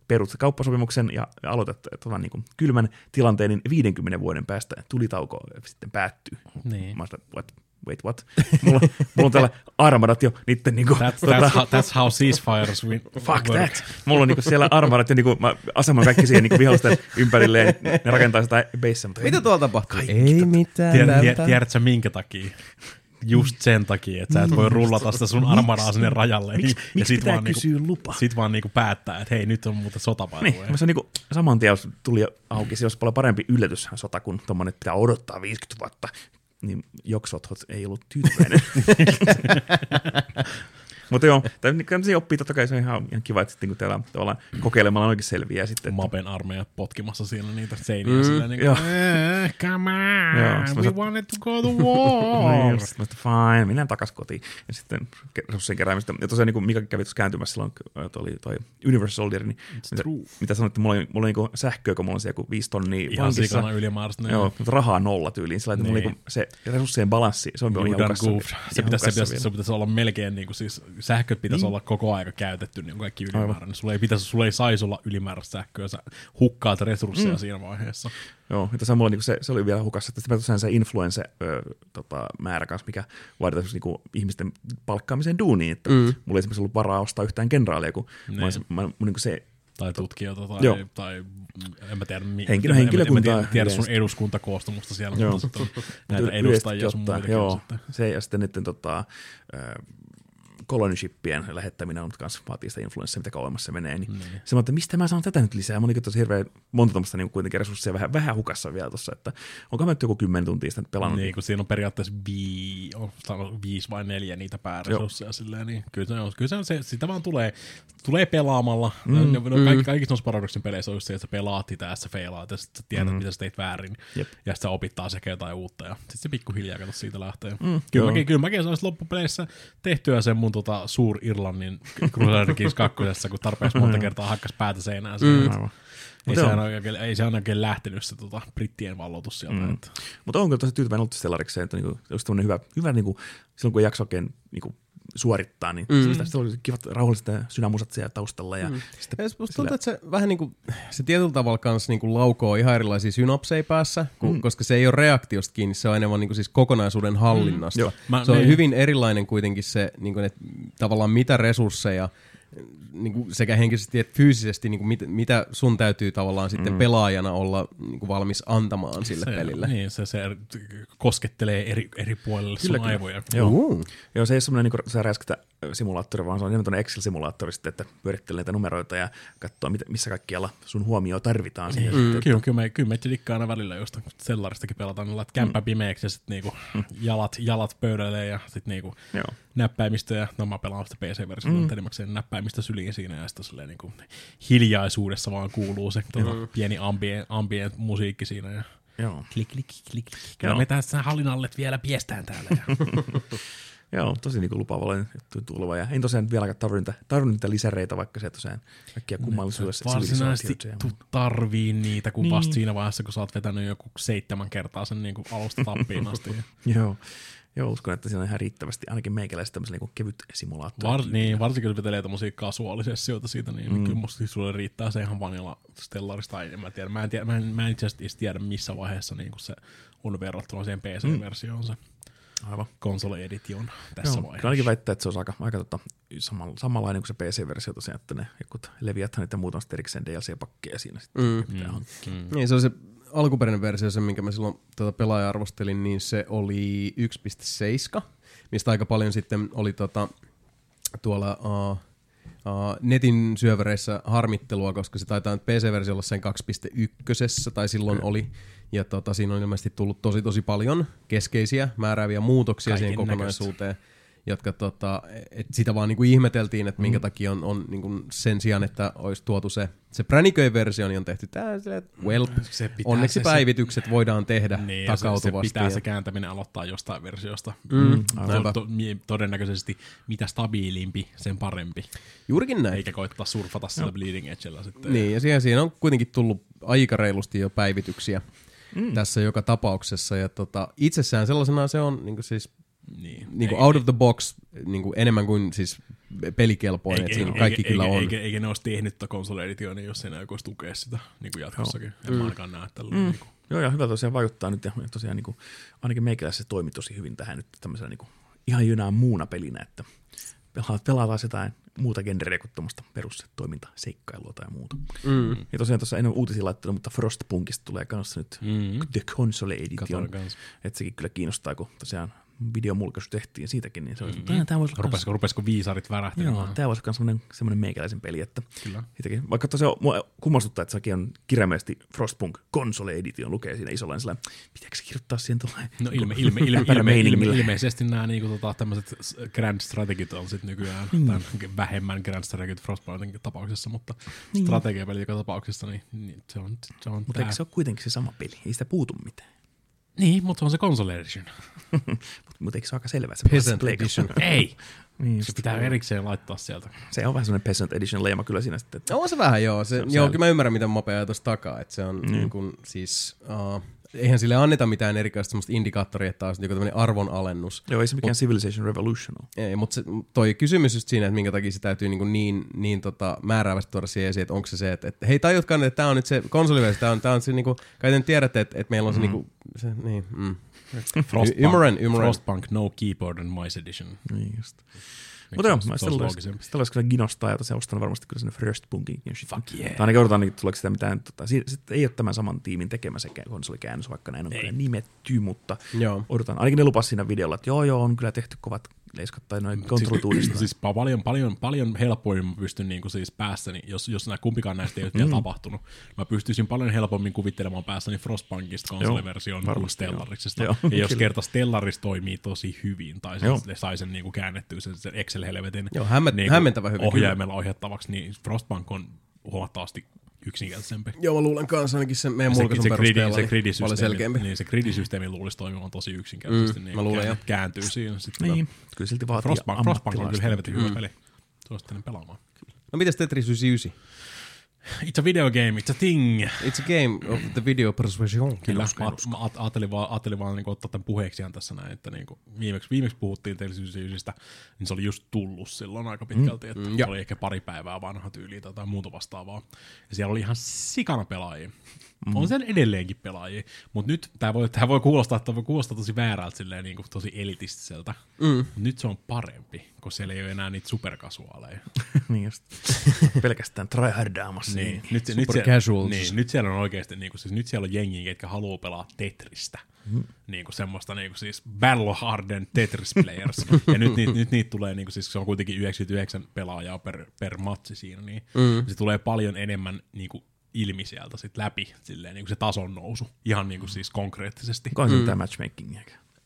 perut kauppasopimuksen ja aloitat tota, niin kuin kylmän tilanteen, niin 50 vuoden päästä tulitauko sitten päättyy. Niin. Mä sanoin, what? Wait, what? Mulla, mulla on täällä armadat jo niitten niinku, That's, that's, how, that's how ceasefires win. fuck work. that. Mulla on niinku siellä armadat ja niinku, mä aseman kaikki siihen niinku vihollisten ympärilleen. Ne rakentaa sitä basea, mutta Mitä tuolla tapahtuu? Kaikki Ei mitään. Tiedät, täältä. tiedät, tiedätkö sä minkä takia? Just sen takia, että sä et voi rullata sitä sun armadaa sinne rajalle. Miksi- ja miksi sit vaan kysyä niinku, lupa? Sit vaan niinku päättää, että hei, nyt on muuten Niin, sotapailuja. mä sanoin niinku, saman tien, jos tuli auki, se olisi paljon parempi yllätys sota, kun tommonen, että pitää odottaa 50 vuotta. Niin Joksot ei ollut tyytyväinen. Mutta joo, tämmöisiä oppii totta kai se on ihan, ihan kiva, että sitten, kun täällä tavallaan kokeilemalla oikein selviää sitten. Että, Mapen armeijat potkimassa siellä niitä seiniä mm, silleen niin kuin, eh, come on, Joo, we saat- wanted to go to Niin, war. sitten mä sanoin, fine, mennään takaisin kotiin. Ja sitten resurssien keräämistä. Ja tosiaan niin kuin Mika kävi tuossa kääntymässä silloin, kun oli toi Universal Soldier, niin mitä, true. mitä sanoit, että mulla oli, mulla oli niin sähköä, kun mulla on siellä joku viisi tonnia Ihan vankissa. sikana ylimääräistä. niin. Joo, mutta rahaa nolla tyyliin. Sillä, että mulla Niin. niin. se resurssien balanssi, se on You ihan hukassa. Se ihan pitäisi, se, pitäisi, se pitäisi olla melkein niin kuin siis, sähköt pitäisi niin. olla koko aika käytetty, niin kaikki ylimääräinen. Sulla ei, pitäisi, sulla ei saisi olla ylimääräistä sähköä, sä hukkaat resursseja mm. siinä vaiheessa. Joo, että samalla niin se, se, oli vielä hukassa. Sitten tosiaan se influense ö, tota, määrä kanssa, mikä vaaditaan niin ihmisten palkkaamiseen duuniin. Että mm. mulla ei esimerkiksi ollut varaa ostaa yhtään kenraalia, kun mä, olin se, mä, niin se Tai tutkijoita tai, Joo. tai en mä tiedä, mi- Henkilö- en, mä- en, mä henkilökuntaa tiedä, tiedä sun eduskuntakoostumusta siellä, Joo. mutta sitten on näitä edustajia sun muitakin Joo, sitten. se ja sitten niiden tota, ö, colonyshipien lähettäminen on kanssa vaatii sitä influenssia, mitä kauemmas se menee. Niin. Niin. Se, että mistä mä saan tätä nyt lisää? Mä olin tosi hirveän monta tuommoista niin kuitenkin resursseja vähän, vähän hukassa vielä tuossa, että onko mä nyt joku kymmenen tuntia sitä pelannut. Niin, kun siinä on periaatteessa vii, on, viisi vai neljä niitä pääresursseja silleen, niin kyllä se on, kyllä se, on se, sitä vaan tulee, tulee pelaamalla. Mm, no, no, kaikki, kaikissa noissa Paradoxin peleissä on just se, että sä pelaat sitä ja sä feilaat ja sitten sä tiedät, mm. mitä sä teit väärin. Jep. Ja sitten sä opit taas ehkä jotain uutta ja sitten se pikkuhiljaa kato siitä lähtee. Mm, joo. kyllä, mäkin, kyllä mäkin saisin loppupeleissä tehtyä sen mun tota, suur Irlannin Crusader Kings 2, kun tarpeeksi monta kertaa hakkas päätä seinään. Mm. Aivan. Ei, Mut se aina oikein, ei se aina oikein lähtenyt se tota, brittien valloitus sieltä. Mm. Että, Mutta on kyllä tosi tyytyväinen ollut Stellarikseen, että niinku, just tämmöinen hyvä, hyvä niinku, silloin kun ei jaksa oikein niinku, suorittaa, niin mm. se oli kivat rauhalliset sydänmusat siellä taustalla. Ja mm. sitten, Ja musta tuntuu, että se vähän niin kuin, se tietyllä tavalla kanssa niin kuin laukoo ihan erilaisia synapseja päässä, kun, mm. koska se ei ole reaktiosta kiinni, se on enemmän niin kuin siis kokonaisuuden hallinnasta. Joo. Mä- se on niin. hyvin erilainen kuitenkin se, niin kuin, että tavallaan mitä resursseja niin kuin sekä henkisesti että fyysisesti, niin kuin mit, mitä sun täytyy tavallaan sitten Mm. pelaajana olla niin kuin valmis antamaan sille se, pelille. Niin, se, se koskettelee eri, eri puolille sun Kyllä, kyllä. aivoja. Joo. Uh. Joo, se ei ole semmoinen niin se räiskätä simulaattori, vaan se on enemmän Excel-simulaattori sitten, että pyörittelee näitä numeroita ja katsoo, missä kaikkialla sun huomioon tarvitaan. Siihen. Mm. Kyllä, kyllä, me, kyllä me dikkaa aina välillä, josta sellaristakin pelataan, niin laitat kämppä pimeäksi ja sitten niinku jalat, jalat pöydälle ja sitten niinku Joo. näppäimistä ja no mä pelaan sitä PC-versiota mm. enimmäkseen näppäimistä syliin siinä ja sitten silleen niinku hiljaisuudessa vaan kuuluu se tuota, pieni ambient, ambient musiikki siinä ja Joo. klik, klik, klik, klik. Kyllä Joo. me tässä hallinallet vielä piestään täällä. Ja... Joo, tosi niin lupaavalla tuleva. Ja en tosiaan vieläkään tarvinnut niitä, tarvinnut niitä lisäreitä, vaikka se tosiaan kaikkia kummallisuudessa. Varsinaisesti tu tarvii niitä, kun niin. vasta siinä vaiheessa, kun sä oot vetänyt joku seitsemän kertaa sen niin kuin alusta tappiin asti. Joo. Joo, uskon, että siinä on ihan riittävästi ainakin meikäläistä tämmöisen niin kevyt simulaattori. Var, niin, varsinkin jos vetelee tommosia kasuaalisessioita siitä, niin mm. kyllä musta sulle riittää se ihan vanilla Stellarista. En mä, tiedä. mä en, tiedä, mä en, mä en itse asiassa tiedä, missä vaiheessa niin se on verrattuna siihen PC-versioon se Aivan. console edition tässä Joo, vaiheessa. Ainakin väittää, että se on aika, aika tota, samalla, samanlainen kuin se PC-versio tosiaan, että ne leviäthän niitä muut on sitten erikseen DLC-pakkeja siinä sitten Mm. pitää hankkia. Mm. Niin, se on se alkuperäinen versio, se minkä mä silloin tuota pelaaja arvostelin, niin se oli 1.7, mistä aika paljon sitten oli tota, tuolla uh, uh, netin syövereissä harmittelua, koska se taitaa nyt PC-versio olla sen 2.1, tai silloin Kyllä. oli. Ja tota, siinä on ilmeisesti tullut tosi tosi paljon keskeisiä määrääviä muutoksia Kaiken siihen näköistä. kokonaisuuteen, jotka tota, et sitä vaan niinku ihmeteltiin, että Mm. minkä takia on, on niinku sen sijaan, että olisi tuotu se, se präniköin versio, niin on tehty silleen, että welp, Se onneksi se- päivitykset voidaan tehdä Niin, ja se, se takautuvasti. pitää ja- se kääntäminen aloittaa jostain versiosta. Mm, To, näinpä. to, mie- todennäköisesti mitä stabiilimpi, sen parempi. Juurikin näin. Eikä koittaa surfata sillä bleeding edgellä sitten. Niin, ja siihen, siihen on kuitenkin tullut aika reilusti jo päivityksiä mm. tässä joka tapauksessa. Ja tota, itsessään sellaisena se on niin siis niin. niin Ei- out of the box niin enemmän kuin siis pelikelpoinen, että siinä kaikki kyllä eikä, on. Eikä, eikä, ne olisi tehnyt tätä console editionia, jos ei olisi tukea sitä niin kuin jatkossakin. En mä ainakaan näe tällä. Mm. Niin kuin. Joo, ja hyvä tosiaan vaikuttaa nyt, ja tosiaan niin kuin, ainakin meikäläisessä se toimi tosi hyvin tähän nyt tämmöisenä niin kuin, ihan jynään muuna pelinä, että pelaat, pelataan jotain muuta genreä kuin tuommoista perustoimintaseikkailua tai muuta. Mm. Ja tosiaan tuossa en ole uutisia laittanut, mutta Frostpunkista tulee kanssa nyt Mm. The Console Edition. Että sekin kyllä kiinnostaa, kun tosiaan videomulkaisu tehtiin siitäkin, niin se olisi, mm-hmm. tämä voisi olla kans- Rupesko, rupesko viisarit värähtelemään? Joo, tämä voisi olla semmoinen, semmoinen meikäläisen peli, että Kyllä. Vaikka tosiaan mua kummastuttaa, että sekin on kirjaimellisesti Frostpunk Console Edition lukee siinä isolla, niin sellainen, pitääkö se kirjoittaa siihen tuollainen No ilme, ilme, ilme, ilme, ilme, ilmeisesti nämä niinku, tota, tämmöiset grand strategit on sit nykyään, mm. tai vähemmän grand strategit Frostpointin tapauksessa, mutta niin. strategiapeli joka tapauksessa, niin, niin se on, se on Mutta eikö se ole kuitenkin se sama peli? Ei sitä puutu mitään. Niin, mutta on se console edition. Mutta mut eikö se ole aika selvä? Se Peasant Edition. Ei! Niin, Se pitää erikseen laittaa sieltä. se on vähän semmoinen Peasant Edition leima kyllä siinä sitten. Että No on se vähän joo. Se, Se joo, kyllä mä ymmärrän, mitä Mope ajatus takaa. Että se on mm. niin kuin, siis, uh, eihän sille anneta mitään erikoista semmoista indikaattoria, että olisi joku tämmöinen arvonalennus. Joo, ei se mikään Civilization Revolution ole. Ei, mutta se, toi kysymys just siinä, että minkä takia se täytyy niin, niin, niin tota, määräävästi tuoda siihen esiin, että onko se se, että, että hei tajutkaan, että tämä on nyt se konsoliversio, tämä on, tää on se, niin kuin, kai te tiedätte, että, että meillä on se, mm. niin kuin, se niin, mm. Frostpunk, Y- ymmärrän, ymmärrän. Frostpunk No Keyboard and Mice Edition. Niin just. Mutta joo, se, mä se sitä olisi olisi, loogisempi. sitä olisi kyllä ginostaa, ja tosiaan ostan varmasti kyllä sinne First Punkin. Fuck yeah. Tai ainakin odotan, että tuleeko sitä mitään, tota, si- sitten ei ole tämän saman tiimin tekemä se konsolikäännös, vaikka näin on Ei. kyllä nimetty, mutta Joo. odotan. Ainakin ne lupas siinä videolla, että joo joo, on kyllä tehty kovat leiskat tai noin kontrollit uudestaan. Siis pa- paljon, paljon, paljon helpoimmin mä pystyn niin kuin siis päässäni, jos, jos nämä kumpikaan näistä ei ole vielä tapahtunut, mä pystyisin paljon helpommin kuvittelemaan päässäni Frostpunkista konsoliversion kuin Stellarisesta. joo. Ja jos Kyllä. kerta Stellaris toimii tosi hyvin, tai se, sai sen niin kuin käännettyä sen, sen Excel-helvetin Joo, hämmä- niin kuin hämmentävän hyvin, ohjaimella ohjattavaksi, niin Frostpunk on huomattavasti yksinkertaisempi. Joo, mä luulen kanssa ainakin sen meidän Se, mulkaisun se, gridi, perusteella se, niin paljon selkeämpi. niin se gridisysteemi luulisi toimimaan tosi yksinkertaisesti. Mm, niin mä luulen, kään- joo. kääntyy siinä. Sitten Niin, kyllä silti vaatii Frostpunk, Frostpunk on kyllä helvetin hyvä peli. Suosittelen pelaamaan. No mitäs Tetris 99? It's a video game, it's a thing. It's a game of the video persuasion. Kyllä, mä, mä ajattelin vaan, ajattelin vaan niin ottaa tämän puheeksi ihan tässä näin, että niin viimeksi, viimeksi puhuttiin Telsisyysistä, niin se oli just tullut silloin aika pitkälti, että Mm, se oli ehkä pari päivää vanha tyyli tai jotain muuta vastaavaa. Ja siellä oli ihan sikana pelaajia. Mm. On sen edelleenkin pelaajia, mutta nyt tämä voi, tää voi, kuulostaa, tää voi kuulostaa tosi väärältä, silleen, niin kuin, tosi elitistiseltä. Mm. Nyt se on parempi, kun siellä ei ole enää niitä superkasuaaleja. niin just. Pelkästään tryhardaamassa. Niin, nyt, nyt, siellä, niin, nyt siellä on oikeasti, niin kuin, siis nyt siellä on jengiä, ketkä haluaa pelaa Tetristä. Mm. Niin kuin semmoista niin kuin siis Battle Harden Tetris Players. ja nyt, niitä, nyt niitä tulee, niin kuin, siis se on kuitenkin 99 pelaajaa per, per matsi siinä, niin mm. se tulee paljon enemmän niin kuin, ilmi sieltä sit läpi, silleen, niin kuin se tason nousu, ihan niin kuin, siis konkreettisesti. Onko se mitään matchmakingia?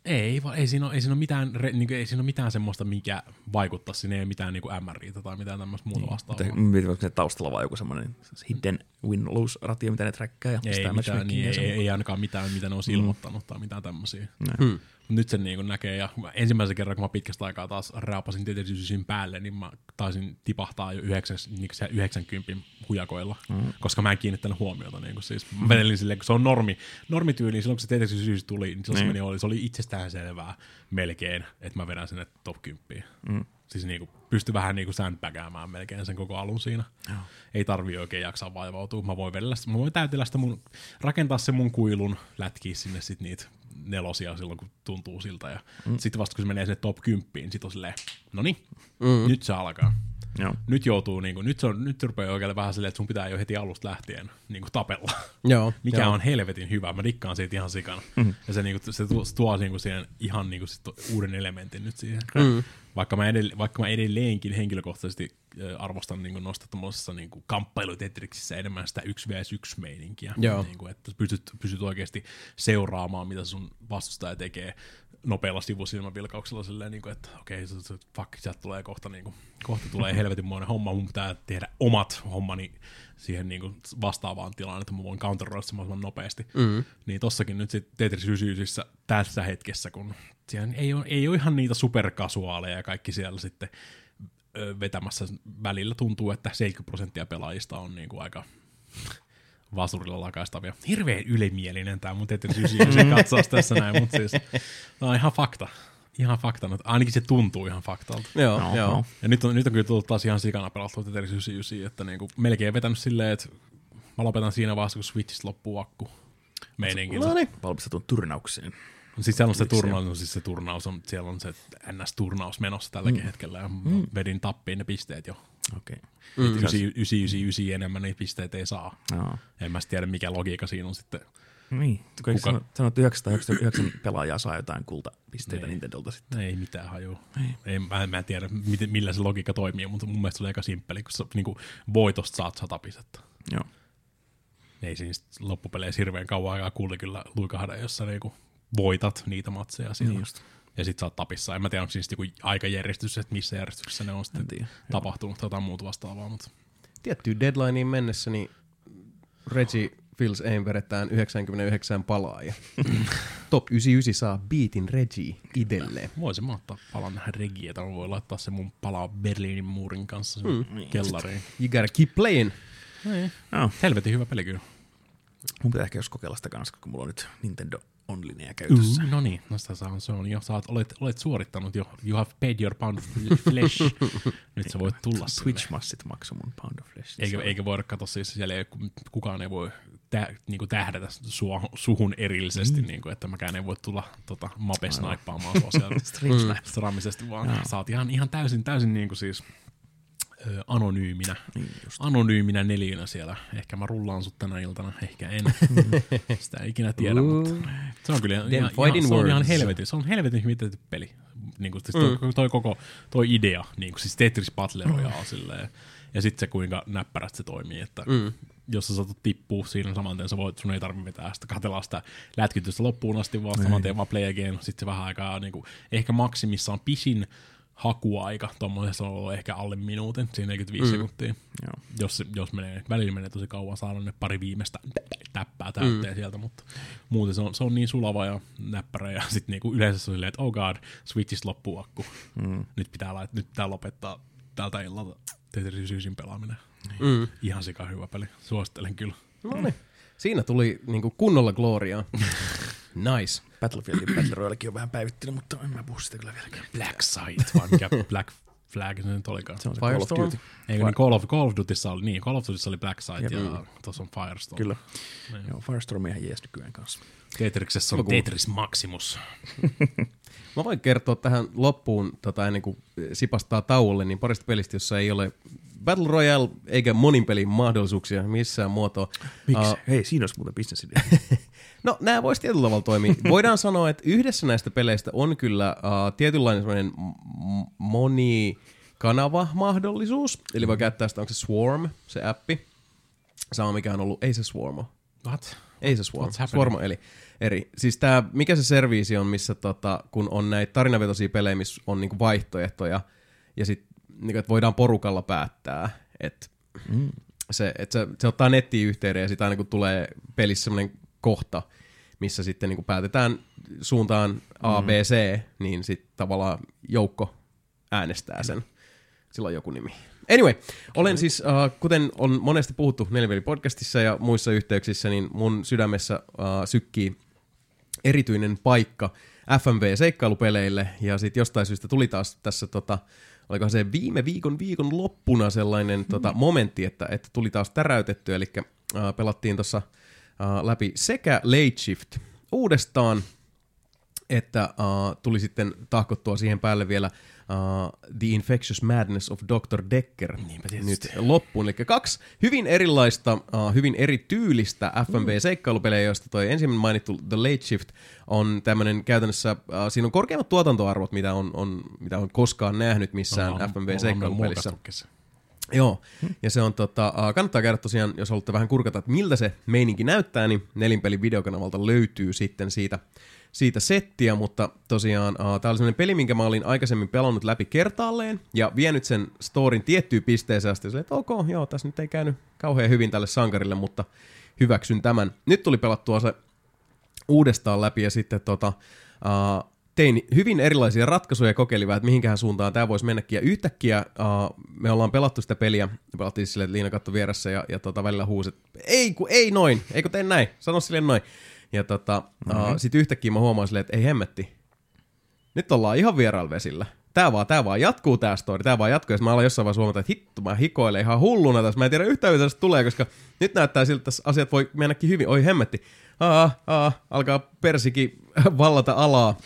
Ei, vaan ei siinä ole, ei siinä ole mitään, re, niin kuin, ei siinä ole mitään semmoista, mikä vaikuttaa sinne, ei mitään niin kuin MRItä tai mitään tämmöistä muuta vastaavaa. Mietin, onko se taustalla vai joku semmoinen hidden win-lose-ratia, mitä ne trackkaa ja Ei, mitään, niin, ei, ei, ei, ainakaan mitään, mitä ne olisi ilmoittanut tai mitään tämmöisiä. Hmm. Nyt sen niin näkee, ja ensimmäisen kerran, kun mä pitkästä aikaa taas raapasin tietysti päälle, niin mä taisin tipahtaa jo 9, niin se 90 hujakoilla, mm. koska mä en kiinnittänyt huomiota. Niin kuin siis, mä vedelin silleen, kun se on normi, normityyli, silloin kun se TT99 tuli, niin silloin se, meni, oli, se oli itsestään selvää melkein, että mä vedän sinne top 10. Mm. Siis niin kuin, pysty vähän niin sandbagäämään melkein sen koko alun siinä. Joo. Ei tarvii oikein jaksaa vaivautua. Mä voin, vedellä, mä voin täytellä sitä mun, rakentaa sen mun kuilun, lätkiä sinne sit niitä nelosia silloin, kun tuntuu siltä. Ja mm. sitten vasta kun se menee sinne top 10, niin sit on silleen, no niin, mm. nyt se alkaa. Joo. Nyt joutuu, niin kuin, nyt, se on, nyt rupeaa oikein vähän silleen, että sun pitää jo heti alusta lähtien niin kuin tapella. Joo. Mikä joo. on helvetin hyvä, mä dikkaan siitä ihan sikana. Mm. Ja se, niin kuin, se tuo, se tuo niin kuin siihen ihan niin kuin, sit uuden elementin nyt siihen. Mm. Vaikka, mä edelle, vaikka mä edelleenkin henkilökohtaisesti arvostan niin kuin nosta tuommoisessa niin kamppailutetriksissä enemmän sitä 1 vs 1 meininkiä. Joo. Niin kuin, että pystyt, pystyt oikeasti seuraamaan, mitä sun vastustaja tekee nopealla sivusilmävilkauksella silleen, niin kuin, että okei, okay, se, fuck, sieltä tulee kohta, niin kuin, kohta tulee helvetinmoinen homma, mun pitää tehdä omat hommani siihen niin kuin vastaavaan tilaan, että mä voin counteroida se mahdollisimman nopeasti. Mm. Niin tossakin nyt sitten Tetris 99 tässä hetkessä, kun siellä ei ole, ei ole ihan niitä superkasuaaleja ja kaikki siellä sitten ö, vetämässä välillä tuntuu, että 70 prosenttia pelaajista on niin kuin aika vasurilla lakaistavia. Hirveän ylimielinen tämä mun Tetris 99 katsaus tässä näin, mutta siis tämä on ihan fakta. Ihan fakta, no, ainakin se tuntuu ihan faktalta. Joo, No, joo. no. Ja nyt on, nyt on kyllä tullut taas ihan sikana pelattua Tetris 99, että niinku melkein vetänyt silleen, että mä lopetan siinä vaiheessa, kun Switchistä loppuu akku meininkinsä. No niin. Valmistetun turnaukseen. Siis siellä on se turnaus, no siis se turnaus on, siellä on se NS-turnaus menossa tälläkin mm. hetkellä, ja mm. vedin tappiin ne pisteet jo. Okei. Mm. 999 enemmän niitä pisteitä ei saa. Joo. En mä tiedä, mikä logiikka siinä on sitten. Niin. Kuka? Sanot, sanot, että 999 pelaajaa saa jotain kultapisteitä Niin. Nintendolta sitten. Ei mitään hajua. Ei, mä, en- mä en tiedä, miten, millä se logiikka toimii, mutta mun mielestä se oli aika simppeli, kun sä niin voitosta saat sata pistettä. Joo. Ei siinä sit loppupeleissä hirveän kauan aikaa kuuli kyllä luikahda, jossa niinku voitat niitä matseja siellä. Niin just. Ja sit sä oot tapissa. En mä tiedä, onko siinä joku aikajärjestys, että missä järjestyksessä ne on sitten tiedä. tapahtunut tai jotain muuta vastaavaa. Mutta Tiettyyn deadlineen mennessä, niin Reggie Fils Aim vedetään 99 palaa ja top 99 saa beatin Reggie itselleen. voisin mä ottaa palan tähän regiin, että mä voin laittaa se mun palaa Berliinin muurin kanssa mm. kellariin. You gotta keep playing. Joo. Helvetin hyvä peli kyllä. Mun pitää ehkä jos kokeilla sitä kanssa, kun mulla on nyt Nintendo Onlinea käytössä. Uh, no niin, no sitä saa, se on jo, sä oot, olet, olet suorittanut jo, you have paid your pound of flesh. Nyt sä voit tulla sinne. Twitch-massit maksoi mun Pound of Flesh. Eikä, eikä voida katsoa siis siellä, ei, kukaan ei voi tä, niinku tähdätä sua, suhun erillisesti, mm. niinku, että mäkään en voi tulla tota, mape snaippaamaan sua siellä stramisesti, vaan sä oot ihan, ihan täysin, täysin niinku siis ö, anonyyminä, Niin just. anonyyminä neliönä siellä. Ehkä mä rullaan sut tänä iltana, ehkä en. Sitä ei ikinä tiedä, mutta se on kyllä ihan, ihan, se on ihan helvetin, se on helvetin hyvin tehty peli. Niin kuin, siis toi, toi, koko toi idea, niin kuin, siis Tetris Battle Royale silleen. Ja sitten se, kuinka näppärät se toimii, että mm. jos sä saatut tippua siinä saman tien, sä voit, sun ei tarvitse vetää sitä, katella sitä lätkytystä loppuun asti, vaan saman tien vaan play again. Sitten se vähän aikaa, niin kuin, ehkä maksimissaan pisin hakuaika, tuommoisessa on ollut ehkä alle minuutin, siinä 45 mm. sekuntia. Joo. Jos, jos menee, välillä menee tosi kauan saada ne pari viimeistä täppää täytteen mm. sieltä, mutta muuten se on, se on niin sulava ja näppärä ja sitten niinku yleensä se on silleen, että oh god, Switchistä loppuu akku. Mm. Nyt, pitää, lait- nyt pitää lopettaa tältä illalta Tetris 99 pelaaminen. Mm. Ihan sika hyvä peli, suosittelen kyllä. No niin. Siinä tuli niinku kunnolla gloriaa. nice. Battlefieldin Battle Royalekin on vähän päivittynyt, mutta en mä puhu sitä kyllä vieläkään. Black Site, vaan mikä Black Flag se nyt olikaan. Se on se Call of Firestorm? Duty. Eikö niin Call of, Call of Dutyssa oli, niin, Call of Dutyssa oli Black Site ja tuossa on Firestorm. Kyllä. Joo, Firestorm ihan jees nykyään kanssa. Tetriksessä on Tetris Maximus. Mä voin kertoa tähän loppuun, tota, ennen kuin sipastaa tauolle, niin parista pelistä, jossa ei ole Battle Royale eikä monin pelin mahdollisuuksia missään muotoa. Miksi? Uh, Hei, siinä olisi muuten bisnesidea. no, nämä voisi tietyllä tavalla toimia. Voidaan sanoa, että yhdessä näistä peleistä on kyllä uh, tietynlainen semmoinen m- monikanava mahdollisuus. Eli voi käyttää sitä, onko se Swarm, se appi. Sama mikä on ollut, ei se Swarm ole. What? Ei se Swarm. Swarm eli eri. Siis tää, mikä se serviisi on, missä tota, kun on näitä tarinavetoisia pelejä, missä on niinku vaihtoehtoja, ja sit niinku, että voidaan porukalla päättää, että mm. se, että se, se ottaa nettiin yhteyden ja sitten aina kun tulee pelissä semmoinen kohta, missä sitten niin kuin päätetään suuntaan A, B, C, niin sitten tavallaan joukko äänestää sen. Sillä on joku nimi. Anyway, olen siis, uh, kuten on monesti puhuttu Neliveli-podcastissa ja muissa yhteyksissä, niin mun sydämessä uh, sykkii erityinen paikka FMV-seikkailupeleille, ja sitten jostain syystä tuli taas tässä, tota, oliko se viime viikon viikon loppuna sellainen tota, momentti, että, että tuli taas täräytetty, eli uh, pelattiin tuossa uh, läpi sekä Late Shift uudestaan, että uh, tuli sitten tahkottua siihen päälle vielä uh, The Infectious Madness of Dr. Decker nyt loppuun. Eli kaksi hyvin erilaista, uh, hyvin erityylistä FMV-seikkailupelejä, joista toi ensimmäinen mainittu The Late Shift on tämmöinen käytännössä, uh, siinä on korkeammat tuotantoarvot, mitä on, on, mitä on koskaan nähnyt missään FMV-seikkailupelissä. Joo, ja se on tota, uh, kannattaa käydä tosiaan, jos haluatte vähän kurkata, että miltä se meininki näyttää, niin Nelinpelin videokanavalta löytyy sitten siitä, siitä settiä, mutta tosiaan uh, tämä oli sellainen peli, minkä mä olin aikaisemmin pelannut läpi kertaalleen, ja vienyt sen storin tiettyyn pisteeseen asti, että ok, joo, tässä nyt ei käynyt kauhean hyvin tälle sankarille, mutta hyväksyn tämän. Nyt tuli pelattua se uudestaan läpi, ja sitten tota, uh, tein hyvin erilaisia ratkaisuja ja kokeilin vähän, että mihinkähän suuntaan tämä voisi mennäkin. Ja yhtäkkiä uh, me ollaan pelattu sitä peliä, pelattiin silleen, että Liina katsoi vieressä ja, ja tota, välillä huusi, että ei kun ei noin, eikö tee näin, sano silleen noin. Ja tota, mm-hmm. uh, sitten yhtäkkiä mä huomaan silleen, että ei hemmetti, nyt ollaan ihan vierailla vesillä. Tää vaan, tää vaan jatkuu tää story, tää vaan jatkuu. Ja mä alan jossain vaiheessa huomata, että hitto, mä hikoilen ihan hulluna tässä. Mä en tiedä yhtään, mitä tästä tulee, koska nyt näyttää siltä, että asiat voi mennäkin hyvin. Oi hemmetti. Aa, aa, alkaa persikin vallata alaa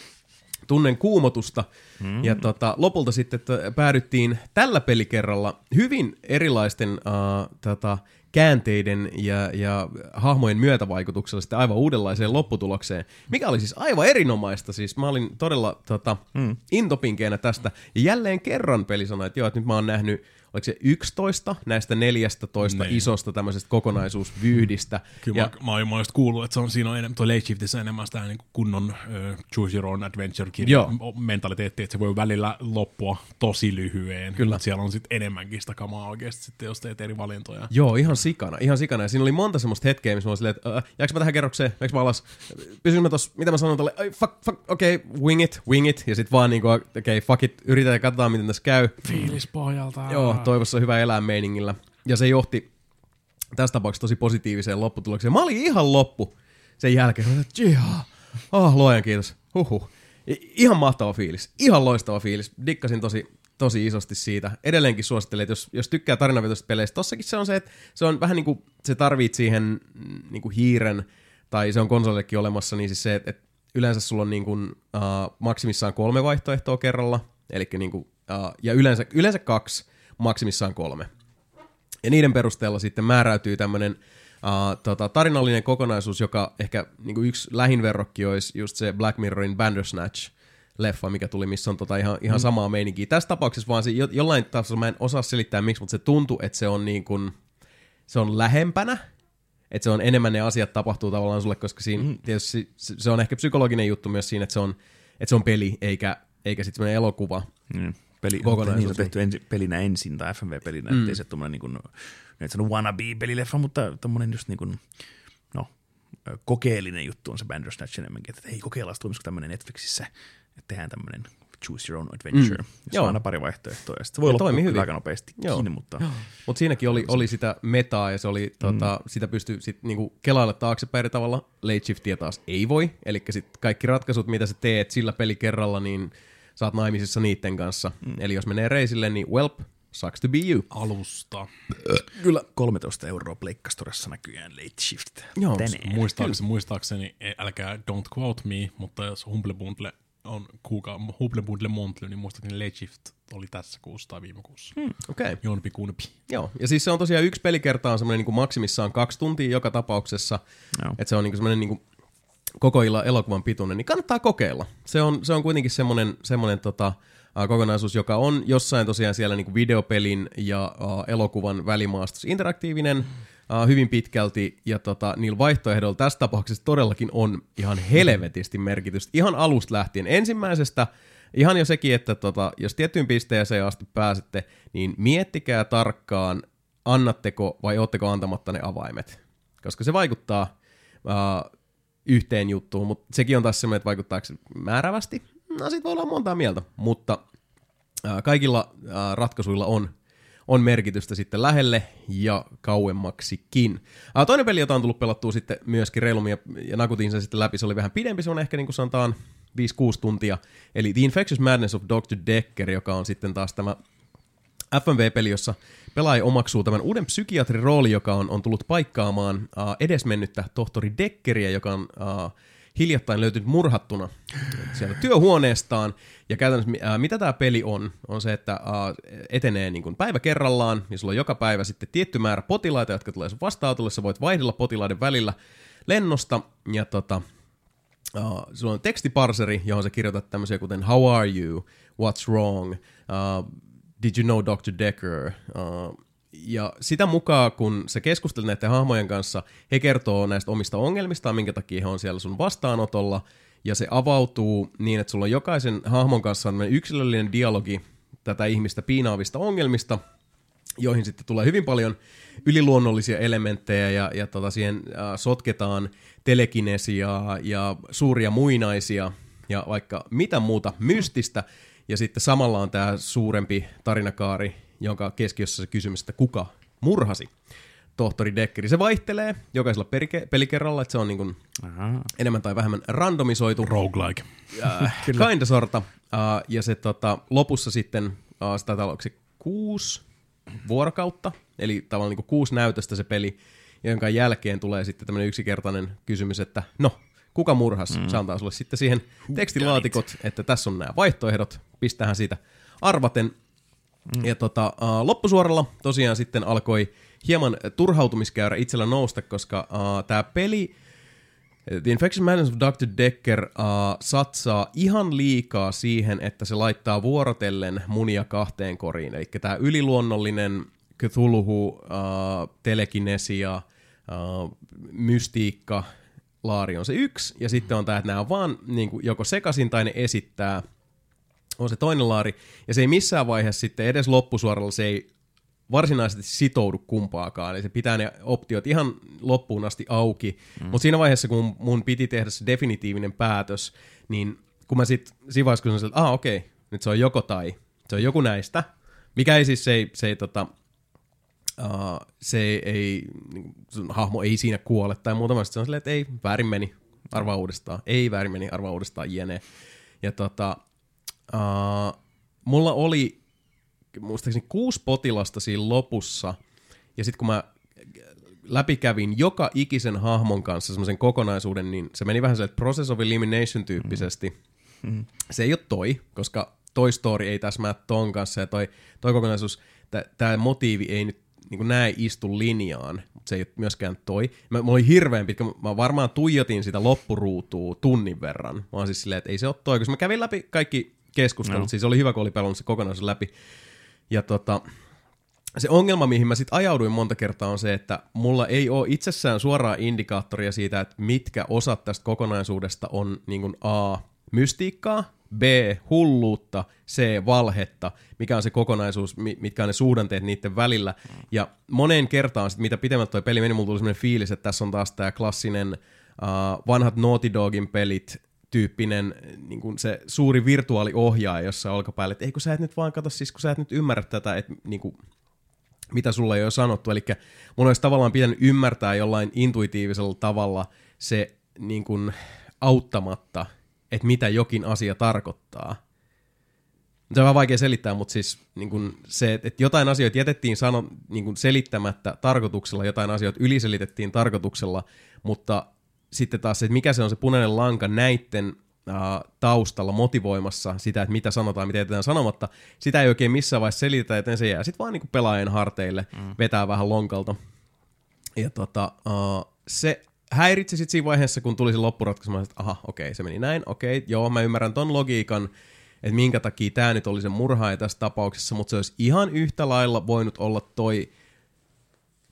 tunnen kuumotusta. Mm. Ja tota, lopulta sitten että päädyttiin tällä pelikerralla hyvin erilaisten uh, tota, käänteiden ja, ja hahmojen myötävaikutuksella sitten aivan uudenlaiseen lopputulokseen, mikä oli siis aivan erinomaista. Siis mä olin todella tota, mm. intopinkeenä tästä. Ja jälleen kerran peli sanoi, että joo, että nyt mä oon nähnyt oliko se 11 näistä 14 Niin. isosta tämmöisestä kokonaisuusvyyhdistä. Kyllä ja, mä, mä, oon just kuullut, että se on, siinä on enemmän, toi Late Shiftissä enemmän sitä niin kunnon uh, choose your own adventure Joo. mentaliteetti, että se voi välillä loppua tosi lyhyen. Kyllä. Mutta siellä on sitten enemmänkin sitä kamaa oikeasti sitten, jos teet eri valintoja. Joo, ihan sikana, ihan sikana. Ja siinä oli monta semmoista hetkeä, missä mä olin silleen, että äh, jääkö mä tähän kerrokseen, jääkö mä alas, pysyn mä tossa, mitä mä sanon tälle, ai fuck, fuck, okei, okay, wing it, wing it, ja sit vaan niinku, okei, okay, fuck it, yritetään ja katsotaan, miten tässä käy. Fiilis pohjalta. Joo, toivossa hyvä elää meiningillä. Ja se johti tässä tapauksessa tosi positiiviseen lopputulokseen. Mä olin ihan loppu sen jälkeen. Jihaa, oh, luojan kiitos, huhhuh. Ihan mahtava fiilis, ihan loistava fiilis. Dikkasin tosi, tosi isosti siitä. Edelleenkin suosittelen, että jos, jos tykkää tarinavetoisista peleistä, tossakin se on se, että se on vähän niin kuin, se tarvit siihen mm, niin kuin hiiren, tai se on konsolillekin olemassa, niin siis se, että, että yleensä sulla on niin kuin, uh, maksimissaan kolme vaihtoehtoa kerralla, eli niin kuin, uh, ja yleensä, yleensä kaksi, maksimissaan kolme. Ja niiden perusteella sitten määräytyy tämmöinen uh, tota, tarinallinen kokonaisuus, joka ehkä niin yksi lähinverrokki olisi just se Black Mirrorin Bandersnatch, leffa, mikä tuli, missä on tota ihan, ihan samaa meininkiä. Tässä tapauksessa vaan se jo, jollain tasolla, mä en osaa selittää miksi, mutta se tuntuu, että se on niin kuin, se on lähempänä, että se on enemmän ne asiat tapahtuu tavallaan sulle, koska siinä mm. tietysti se, se on ehkä psykologinen juttu myös siinä, että se on, että se on peli, eikä, eikä sitten elokuva. Mm. Peli, niin on tehty ensi, pelinä ensin tai FMV-pelinä, mm. ettei se tommonen niin kuin, nyt sano wannabe-pelileffa, mutta tommonen just niin kuin, no, kokeellinen juttu on se Bandersnatch enemmänkin, että hei kokeillaan, tulisiko tämmöinen Netflixissä, että tehdään tämmöinen choose your own adventure, mm. Joo. on aina pari vaihtoehtoa, ja sitten se voi loppua hyvin. aika nopeasti Joo. kiinni, mutta Mutta siinäkin oli, oli sitä metaa ja se oli, tota, sitä pystyi sit niinku kelailla taaksepäin eri tavalla. Late shiftia taas ei voi, eli sit kaikki ratkaisut, mitä sä teet sillä pelikerralla, niin sä oot naimisissa niiden kanssa. Mm. Eli jos menee reisille, niin welp, sucks to be you. Alusta. kyllä 13 euroa Pleikkastoressa näkyään late shift. Joo, Tänään. Muistaakseni, muistaakseni, ei, älkää don't quote me, mutta jos Humble Bundle on kuuka, Humble Bundle Monthly, niin muistaakseni Late Shift oli tässä kuussa tai viime kuussa. Hmm. Okei. Okay. Jompi kumpi. Joo, ja siis se on tosiaan yksi pelikerta on semmoinen niin maksimissaan kaksi tuntia joka tapauksessa. Joo. Että se on niin semmoinen niin koko illan elokuvan pituinen, niin kannattaa kokeilla. Se on, se on kuitenkin semmoinen, semmoinen tota, kokonaisuus, joka on jossain tosiaan siellä niin videopelin ja ä, elokuvan välimaastossa interaktiivinen ä, hyvin pitkälti, ja tota, niillä vaihtoehdoilla tässä tapauksessa todellakin on ihan helvetisti merkitystä. Ihan alusta lähtien. Ensimmäisestä Ihan jo sekin, että tota, jos tiettyyn pisteeseen asti pääsette, niin miettikää tarkkaan, annatteko vai ootteko antamatta ne avaimet. Koska se vaikuttaa uh, yhteen juttuun, mutta sekin on taas semmoinen, että vaikuttaako määrävästi. No sit voi olla montaa mieltä, mutta uh, kaikilla uh, ratkaisuilla on on merkitystä sitten lähelle ja kauemmaksikin. Uh, toinen peli, jota on tullut pelattua sitten myöskin reilummin ja, ja nakutin sen sitten läpi, se oli vähän pidempi, se on ehkä niin kuin sanotaan 5-6 tuntia, eli The Infectious Madness of Dr. Decker, joka on sitten taas tämä FMV-peli, jossa pelaaja omaksuu tämän uuden psykiatrin rooli, joka on, on tullut paikkaamaan uh, edesmennyttä tohtori Deckeriä, joka on uh, hiljattain löytynyt murhattuna siellä työhuoneestaan. Ja käytännössä ää, mitä tämä peli on, on se, että ää, etenee niin kuin päivä kerrallaan, ja sulla on joka päivä sitten tietty määrä potilaita, jotka tulee sun vastaanotolle, sä voit vaihdella potilaiden välillä lennosta, ja tota, Uh, sulla on tekstiparseri, johon sä kirjoitat tämmöisiä kuten How are you? What's wrong? Uh, did you know Dr. Decker? Uh, ja sitä mukaan, kun sä keskustelet näiden hahmojen kanssa, he kertoo näistä omista ongelmistaan, minkä takia he on siellä sun vastaanotolla, ja se avautuu niin, että sulla on jokaisen hahmon kanssa yksilöllinen dialogi tätä ihmistä piinaavista ongelmista, joihin sitten tulee hyvin paljon yliluonnollisia elementtejä ja, ja tota siihen äh, sotketaan telekinesiaa ja suuria muinaisia ja vaikka mitä muuta mystistä. Ja sitten samalla on tämä suurempi tarinakaari, jonka keskiössä se kysymys, että kuka murhasi tohtori Deckeri. Se vaihtelee jokaisella perike- pelikerralla, että se on niin kuin enemmän tai vähemmän randomisoitu. Roguelike. Äh, kinda sorta. Uh, ja se tota, lopussa sitten, uh, sitä taitaa kuusi vuorokautta, eli tavallaan niin kuin kuusi näytöstä se peli, jonka jälkeen tulee sitten tämmöinen yksinkertainen kysymys, että no, kuka murhas? Mm. Se antaa sulle sitten siihen tekstilaatikot, että tässä on nämä vaihtoehdot, pistähän siitä arvaten. Mm. Ja tota, loppusuoralla tosiaan sitten alkoi hieman turhautumiskäyrä itsellä nousta, koska uh, tämä peli, The Infection Madness of Dr. Decker uh, satsaa ihan liikaa siihen, että se laittaa vuorotellen munia kahteen koriin. Eli tämä yliluonnollinen Cthulhu, uh, telekinesia, uh, mystiikka, laari on se yksi, ja sitten on tämä, että nämä on vaan niin kuin, joko sekaisin tai ne esittää, on se toinen laari, ja se ei missään vaiheessa sitten edes loppusuoralla se ei varsinaisesti sitoudu kumpaakaan, eli se pitää ne optiot ihan loppuun asti auki, mm. mutta siinä vaiheessa, kun mun piti tehdä se definitiivinen päätös, niin kun mä sitten siinä vaiheessa, kun sanoin, että ah okei, okay, nyt se on joko tai, se on joku näistä, mikä ei siis, se ei, se ei tota, uh, se ei, ei niin, sun hahmo ei siinä kuole tai muuta, vaan se on silleen, että ei, väärin meni, arvaa uudestaan, ei väärin meni, arvaa uudestaan, jene. Ja tota, uh, mulla oli muistaakseni kuusi potilasta siinä lopussa, ja sitten kun mä läpikävin joka ikisen hahmon kanssa semmoisen kokonaisuuden, niin se meni vähän sellainen process of elimination tyyppisesti. Mm. Se ei ole toi, koska toi story ei täsmää ton kanssa, ja toi, toi kokonaisuus, tämä motiivi ei nyt niin näe istu linjaan, mutta se ei ole myöskään toi. Mä, mä olin hirveän pitkä, mä varmaan tuijotin sitä loppuruutua tunnin verran. Mä oon siis silleen, että ei se ole toi, koska mä kävin läpi kaikki keskustelut, no. siis oli hyvä, kun oli pelannut se kokonaisuus läpi. Ja tota, se ongelma, mihin mä sitten ajauduin monta kertaa, on se, että mulla ei ole itsessään suoraa indikaattoria siitä, että mitkä osat tästä kokonaisuudesta on niin kuin A, mystiikkaa, B, hulluutta, C, valhetta, mikä on se kokonaisuus, mitkä on ne suhdanteet niiden välillä. Ja moneen kertaan, sit, mitä pitemmät toi peli meni, mulla tuli sellainen fiilis, että tässä on taas tämä klassinen uh, vanhat Naughty Dogin pelit, tyyppinen niin kuin se suuri virtuaaliohjaaja jossa olkapäällä, että ei kun sä et nyt vaan kato, siis kun sä et nyt ymmärrä tätä, että niin kuin, mitä sulla ei ole sanottu, eli mun olisi tavallaan pitänyt ymmärtää jollain intuitiivisella tavalla se niin kuin, auttamatta, että mitä jokin asia tarkoittaa. Se on vähän vaikea selittää, mutta siis niin kun se, että jotain asioita jätettiin sano, niin kun selittämättä tarkoituksella, jotain asioita yliselitettiin tarkoituksella, mutta sitten taas se, että mikä se on se punainen lanka näitten uh, taustalla motivoimassa sitä, että mitä sanotaan, mitä jätetään sanomatta, sitä ei oikein missään vaiheessa selitetä, että se jää sitten vaan niin pelaajan harteille, mm. vetää vähän lonkalta. Ja tota, uh, se häiritsi sitten siinä vaiheessa, kun tuli se loppuratkaisu, että aha, okei, se meni näin, okei, joo, mä ymmärrän ton logiikan, että minkä takia tämä nyt oli se murhaaja tässä tapauksessa, mutta se olisi ihan yhtä lailla voinut olla toi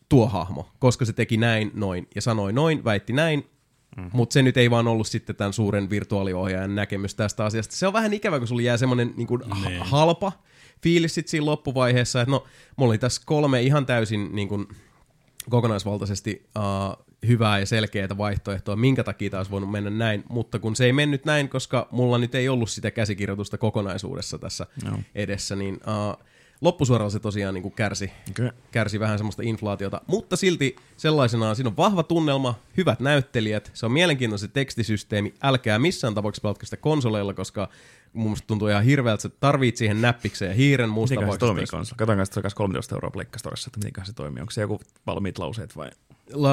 tuo hahmo, koska se teki näin, noin, ja sanoi noin, väitti näin, Mm. Mutta se nyt ei vaan ollut sitten tämän suuren virtuaaliohjaajan näkemys tästä asiasta. Se on vähän ikävä, kun sulla jää semmoinen niin kuin Niin. halpa fiilis sit siinä loppuvaiheessa, että no, mulla oli tässä kolme ihan täysin niin kuin, kokonaisvaltaisesti uh, hyvää ja selkeää vaihtoehtoa, minkä takia taas voinut mennä näin, mutta kun se ei mennyt näin, koska mulla nyt ei ollut sitä käsikirjoitusta kokonaisuudessa tässä Joo. edessä, niin uh, loppusuoralla se tosiaan niin kuin kärsi, Okei. kärsi vähän semmoista inflaatiota, mutta silti sellaisenaan siinä on vahva tunnelma, hyvät näyttelijät, se on mielenkiintoinen se tekstisysteemi, älkää missään tapauksessa pelatko sitä konsoleilla, koska mun mielestä tuntuu ihan hirveältä, että tarvit siihen näppikseen ja hiiren muusta Mitenköhän se toimii konsola? Katsotaan, että se on 13 euroa Pleikkastorissa, että mitenköhän se toimii. Onko se joku valmiit lauseet vai?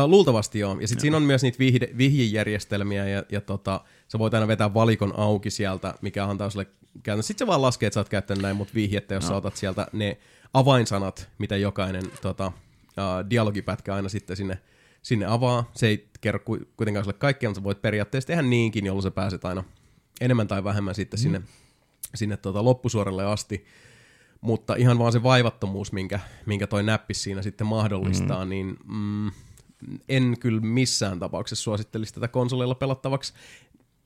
Luultavasti joo. Ja sitten siinä on myös niitä vihde, vihjejärjestelmiä ja, ja tota, sä voit aina vetää valikon auki sieltä, mikä antaa sulle käytännössä. Sitten se vaan laskee, että sä oot käyttänyt näin, mutta vihjettä, jos no. sä otat sieltä ne avainsanat, mitä jokainen tota, uh, dialogipätkä aina sitten sinne, sinne avaa. Se ei kerro ku- kuitenkaan sulle kaikkea, mutta sä voit periaatteessa tehdä niinkin, jolloin sä pääset aina enemmän tai vähemmän sitten mm. sinne, sinne tota loppusuoralle asti mutta ihan vaan se vaivattomuus, minkä, minkä toi näppis siinä sitten mahdollistaa, mm. niin mm, en kyllä missään tapauksessa suosittelisi tätä konsoleilla pelattavaksi.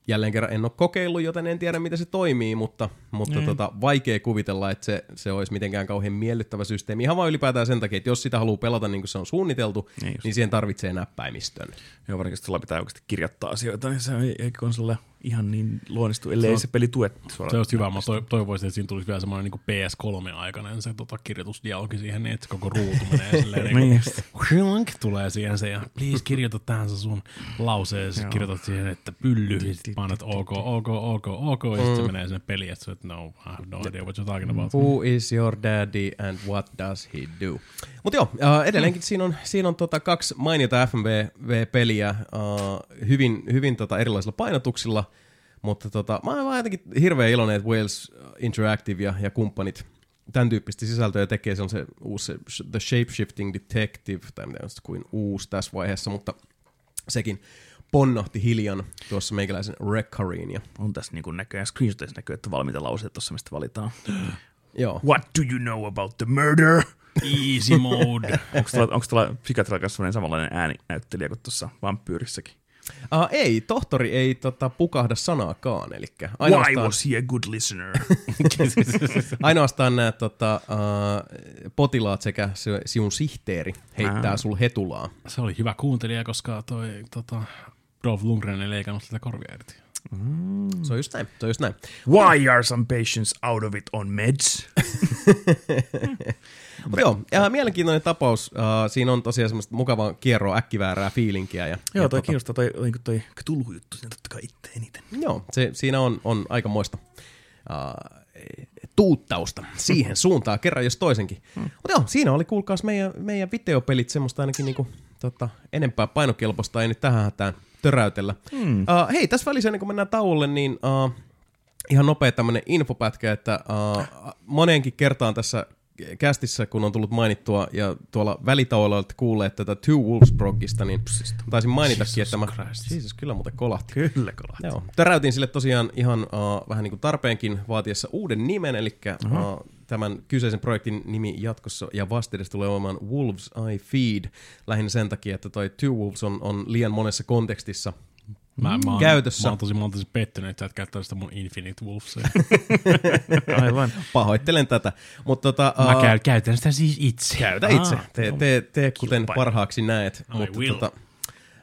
Jälleen kerran en ole kokeillut, joten en tiedä, miten se toimii, mutta, mutta Niin. tota, vaikea kuvitella, että se, se olisi mitenkään kauhean miellyttävä systeemi. Ihan vaan ylipäätään sen takia, että jos sitä haluaa pelata niin kuin se on suunniteltu, Niin just. niin siihen tarvitsee näppäimistön. Joo, varsinkin sulla pitää oikeasti kirjoittaa asioita, niin se ei, ei konsolille ihan niin luonnistu, ellei se, se peli tue suoraan. Se olisi hyvä. Mä toi- toivoisin, että siinä tulisi vielä semmoinen niin PS3-aikainen se tota, kirjoitusdialogi siihen, niin että se koko ruutu menee silleen Niin niin kuin, tulee siihen se ja please kirjoita tähän se sun lauseen, ja kirjoitat siihen, että pylly, sit painat ok, ok, ok, ok, ja sitten Mm. se menee sinne peliin, että oot, no, I have no idea what you're talking about. Who is your daddy and what does he do? Mutta joo, uh, edelleenkin siinä on, siinä on tota kaksi mainiota FMV-peliä uh, hyvin, hyvin tota erilaisilla painotuksilla, mutta tota, mä oon vaan jotenkin hirveän iloinen, että Wales Interactive ja, ja kumppanit tämän tyyppistä sisältöä tekee. Se on se uusi The Shapeshifting Detective, tai mitä on kuin uusi tässä vaiheessa, mutta sekin ponnahti hiljan tuossa meikäläisen Rekkariin. Ja, On tässä niin kuin näköjään screenshotissa näkyy, että valmiita lauseet tuossa, mistä valitaan. joo. What do you know about the murder? Easy mode. onko tuolla, onko tuolla Psychiatrilla kanssa sellainen samanlainen ääninäyttelijä kuin tuossa vampyyrissäkin? Uh, ei, tohtori ei tota, pukahda sanaakaan, eli Why ainoastaan, was he a good listener? ainoastaan nämä tota, uh, potilaat sekä se, sinun sihteeri heittää Ah. sul hetulaa. se oli hyvä kuuntelija, koska toi tota, Dolph Lundgren ei leikannut sitä korvia irti. Se on just näin, se on just näin. Why are some patients out of it on meds? Mutta joo, ja mielenkiintoinen tapaus. Uh, siinä on tosiaan semmoista mukavaa kierroa, äkkiväärää fiilinkiä. Ja, Joo, ja toi tota, kiinnostaa toi, toi, toi Cthulhu-juttu, siinä totta kai itse eniten. Joo, se, siinä on, on aikamoista uh, tuuttausta siihen suuntaan kerran jos toisenkin. Hmm. Mutta joo, siinä oli kuulkaas meidän, meidän videopelit semmoista ainakin niinku, tota, enempää painokelpoista ei nyt tähän hätään töräytellä. Hmm. Uh, hei, tässä välissä ennen kuin mennään tauolle, niin uh, ihan nopea tämmönen infopätkä, että uh, moneenkin kertaan tässä kästissä, kun on tullut mainittua ja tuolla välitauolla olette kuulleet tätä Two Wolves progista, niin taisin mainitakin, että mä... Christ. Jesus, kyllä muuten kolahti. Kyllä, kolahti. Joo. Täräytin sille tosiaan ihan uh, vähän niin kuin tarpeenkin vaatiessa uuden nimen, eli uh, tämän kyseisen projektin nimi jatkossa ja vastedes tulee olemaan Wolves Eye Feed, lähinnä sen takia, että toi Two Wolves on, on liian monessa kontekstissa Mä, mä, oon, Käytössä. Mä oon tosi, mä oon tosi pettynyt, että sä et käyttänyt sitä mun Infinite Wolfsia. Aivan. Pahoittelen tätä, mutta tota, Mä uh, käy, käytän sitä siis itse. käytä itse, Ah, tee, tee, tee kuten Kilpaile. parhaaksi näet. I mutta will. tota,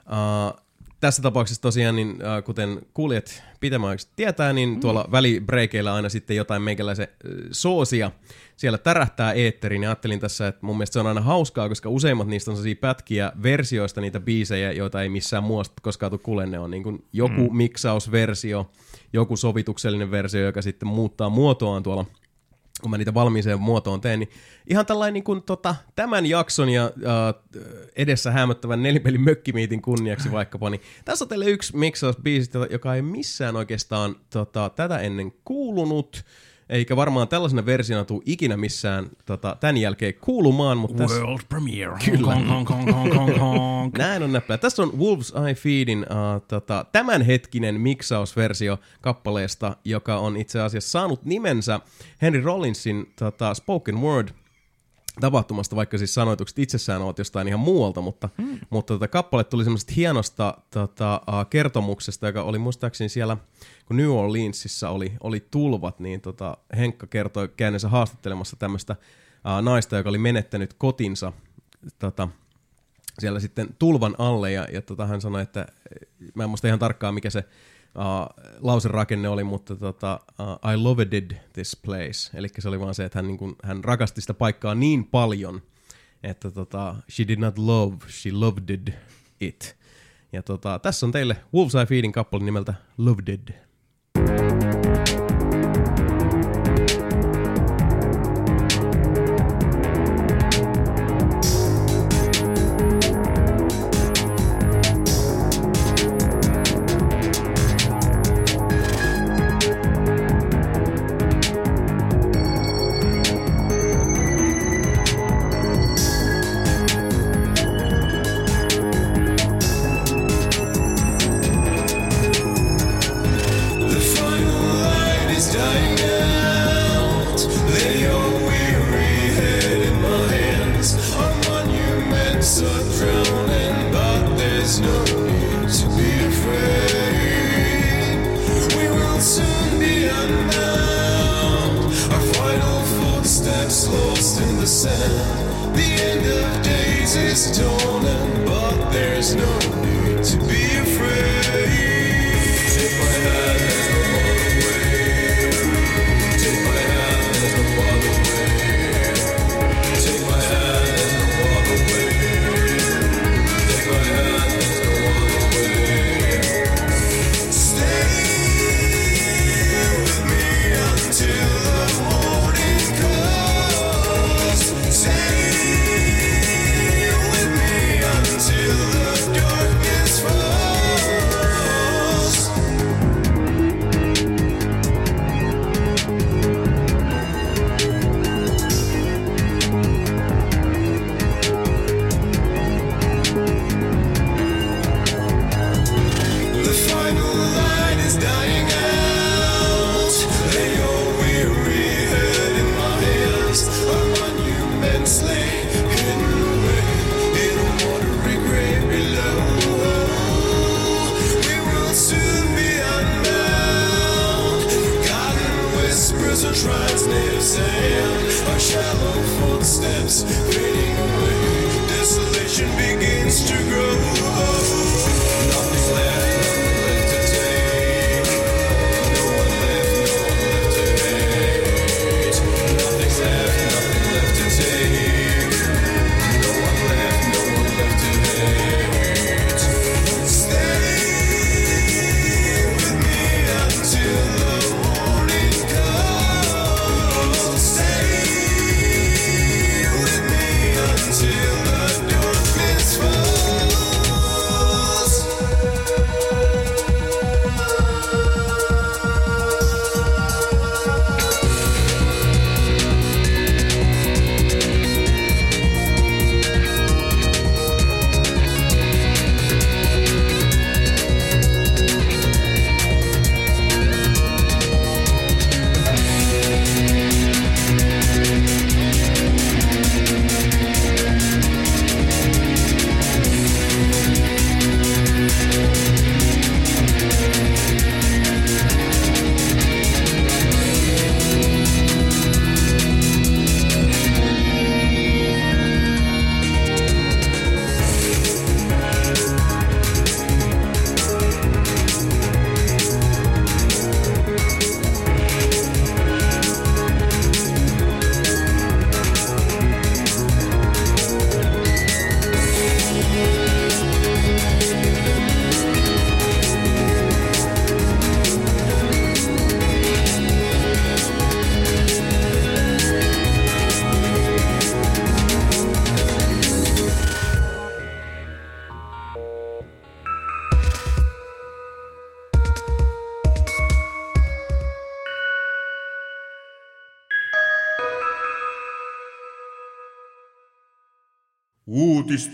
uh, tässä tapauksessa tosiaan, niin, uh, kuten kuulijat pitemmän tietää, niin tuolla välibreikeillä aina sitten jotain meikäläisen soosia siellä tärähtää eetteriin. Ja ajattelin tässä, että mun mielestä se on aina hauskaa, koska useimmat niistä on sellaisia pätkiä versioista niitä biisejä, joita ei missään muusta koskaan tule kuulen. Ne on niin kuin joku mm. miksausversio, joku sovituksellinen versio, joka sitten muuttaa muotoaan tuolla kun mä niitä valmiiseen muotoon teen, niin ihan tällainen niin kuin, tota, tämän jakson ja äh, edessä hämöttävän nelipelin mökkimiitin kunniaksi vaikkapa, niin tässä on teille yksi miksausbiisi, joka ei missään oikeastaan tota, tätä ennen kuulunut, eikä varmaan tällaisena versiona tule ikinä missään tota, tämän jälkeen kuulumaan. Mutta tässä... World premiere. Kyllä. Honk, honk, honk, honk, honk. Näin on näppää. Tässä on Wolves Eye Feedin uh, tota, tämänhetkinen miksausversio kappaleesta, joka on itse asiassa saanut nimensä Henry Rollinsin tota, spoken word – tapahtumasta, vaikka siis sanoitukset itsessään ovat jostain ihan muualta, mutta, mm. mutta tota, kappale tuli semmoisesta hienosta tota, äh, kertomuksesta, joka oli muistaakseni siellä kun New Orleansissa oli, oli tulvat, niin tota, Henkka kertoi käynneensä haastattelemassa tämmöistä äh, naista, joka oli menettänyt kotinsa tota, siellä sitten tulvan alle, ja, ja tota, hän sanoi, että mä en muista ihan tarkkaan, mikä se uh, lauserakenne oli, mutta tota, uh, I loved this place. Eli se oli vaan se, että hän, niin kun, hän rakasti sitä paikkaa niin paljon, että tota, she did not love, she loved it. Ja tota, tässä on teille Wolves Eye Feedin kappale nimeltä Loved. Thank you.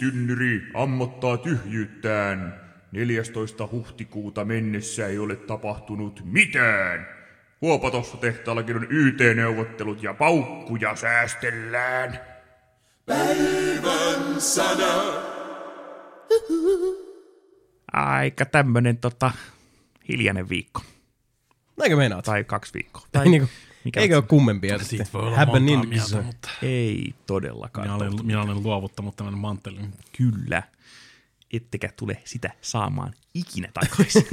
Tynnyri ammottaa tyhjyyttään. 14. huhtikuuta mennessä ei ole tapahtunut mitään. Huopatossa tehtaallakin on YT-neuvottelut ja paukkuja säästellään. Päivän sana. Aika tämmönen tota, hiljainen viikko. Näinkö meinaat? Tai kaksi viikkoa. Tai, niinku, mikä eikö ole kummempia? Sitten voi olla mutta... Ei todellakaan. minä olen, minä olen luovuttanut tämän mantelin. Kyllä. Ettekä tule sitä saamaan ikinä takaisin.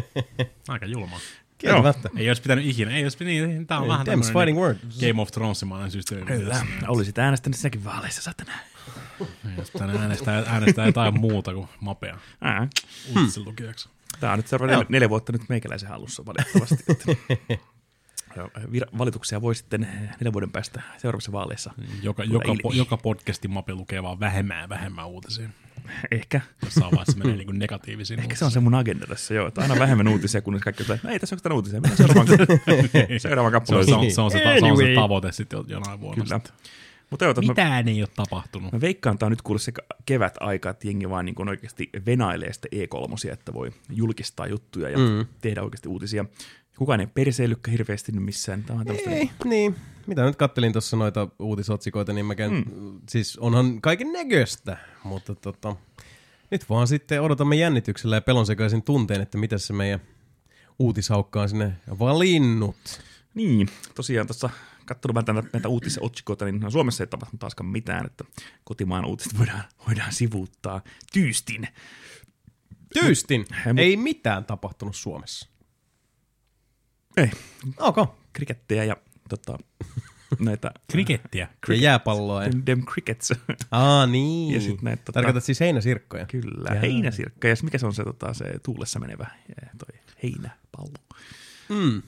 Aika julmaa. Kieltämättä. Ei olisi pitänyt ikinä. Ei olisi pitänyt, niin, tää on vähän Them's tämmönen fighting word. Game of Thronesimainen systeemi. Kyllä. Olisit äänestänyt sinäkin vaaleissa, satana. Ei olisi pitänyt äänestää, äänestää jotain muuta kuin mapea uutisen lukijaksi. Tämä on nyt seuraava neljä, neljä vuotta nyt meikäläisen hallussa valitettavasti. että- vir- valituksia voi sitten neljän vuoden päästä seuraavissa vaaleissa. Joka, joka, po, joka podcastin mapi lukee vaan vähemmän ja vähemmän uutisia. Ehkä. Jossain vaiheessa menee niin negatiivisiin Ehkä se on se mun agenda tässä, joo. Että aina vähemmän uutisia, kunnes kaikki on, että ei tässä ole uutisia. Mennään seuraavaan, seuraavaan se, on, kappaleen. se, on, se, on se, ta- se, on se Anyway. tavoite sitten jo- jonain vuonna. Kyllä. sitten. Mutta joo, mä, Mitään ei ole tapahtunut. mä veikkaan, että on nyt kuullut se kevät aika, että jengi vaan niin oikeasti venailee sitä E3, että voi julkistaa juttuja ja mm. tehdä oikeasti uutisia. Kukaan ei perseilykkä hirveästi nyt missään. Tämä on Ei, niin. Mitä nyt kattelin tuossa noita uutisotsikoita, niin mä käyn, mm. siis onhan kaiken näköistä, mutta tota, nyt vaan sitten odotamme jännityksellä ja pelonsekaisin tunteen, että mitä se meidän uutishaukka on sinne valinnut. Niin, tosiaan tuossa katsonut vähän näitä, näitä uutisotsikoita, niin Suomessa ei tapahtunut taaskaan mitään, että kotimaan uutiset voidaan, voidaan sivuuttaa tyystin. Tyystin! Mut- Ei mitään tapahtunut Suomessa. Ei, Okay. krikettejä ja tota, näitä Krikettiä. Ja jääpalloa. Ja... dem, dem crickets. Aa, niin. Ja sit näitä, tota- Tarkoitat siis heinäsirkkoja? Kyllä, Jaa. heinäsirkka. Ja mikä se on se, tota, se tuulessa menevä eh, toi heinäpallo? Mm.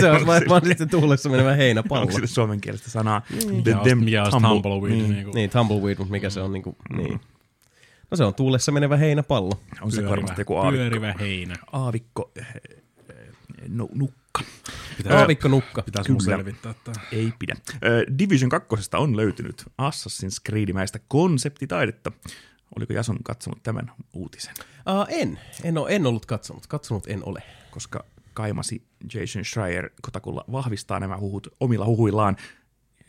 se on varmaan sitten tuulessa menevä heinäpallo. Onko sille suomen kielestä sanaa? Mikä olisi- mikä olisi tumbleweed, Niin. niin kuin- Niin, tumbleweed, mutta mikä se on niinku, niin. No se on tuulessa menevä heinäpallo. On se varmasti joku aavikko. Pyörivä heinä. Aavikko eh, no, nukka. Pitää, Aavikko nukka. Pitäisi mun Kyllä. selvittää tämä. Ei pidä. Division 2 on löytynyt Assassin's Creed-mäistä konseptitaidetta. Oliko Jason katsonut tämän uutisen? Uh, en. En, ole, en ollut katsonut. Katsonut en ole. Koska kaimasi Jason Schreier Kotakulla vahvistaa nämä huhut omilla huhuillaan.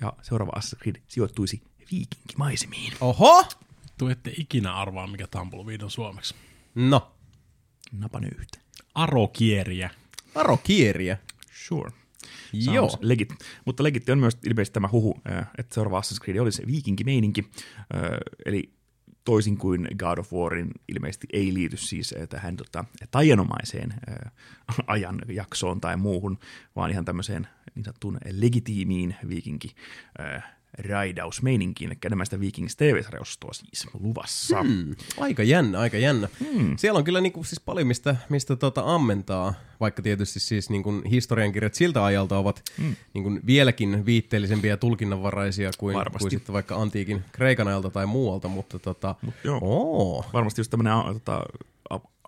Ja seuraava Assassin's Creed sijoittuisi viikinkimaisemiin. Oho! Tuette ikinä arvaa, mikä Tumbleweed on suomeksi. No. Napan yhtä. Arokieriä. Arokieriä. Sure. Sounds Joo. Legit. Mutta legitti on myös ilmeisesti tämä huhu, äh, että seuraava Assassin's Creed olisi viikinkimeininki. Äh, Eli toisin kuin God of Warin ilmeisesti ei liity siis äh, tähän tota, taianomaiseen ajanjaksoon tai muuhun, vaan ihan tämmöiseen niin sanottuun legitiimiin viikinki raidausmeininkiin, eli enemmän sitä Vikings TV-sarjaostoa siis luvassa. Hmm. Aika jännä, aika jännä. Hmm. Siellä on kyllä niinku siis paljon mistä, mistä tota ammentaa, vaikka tietysti siis niinku historiankirjat siltä ajalta ovat hmm. niinku vieläkin viitteellisempiä ja tulkinnanvaraisia kuin, Varmasti. kuin sitten vaikka antiikin Kreikan ajalta tai muualta, mutta tota, Mut joo. Oo. varmasti just tämmöinen tota,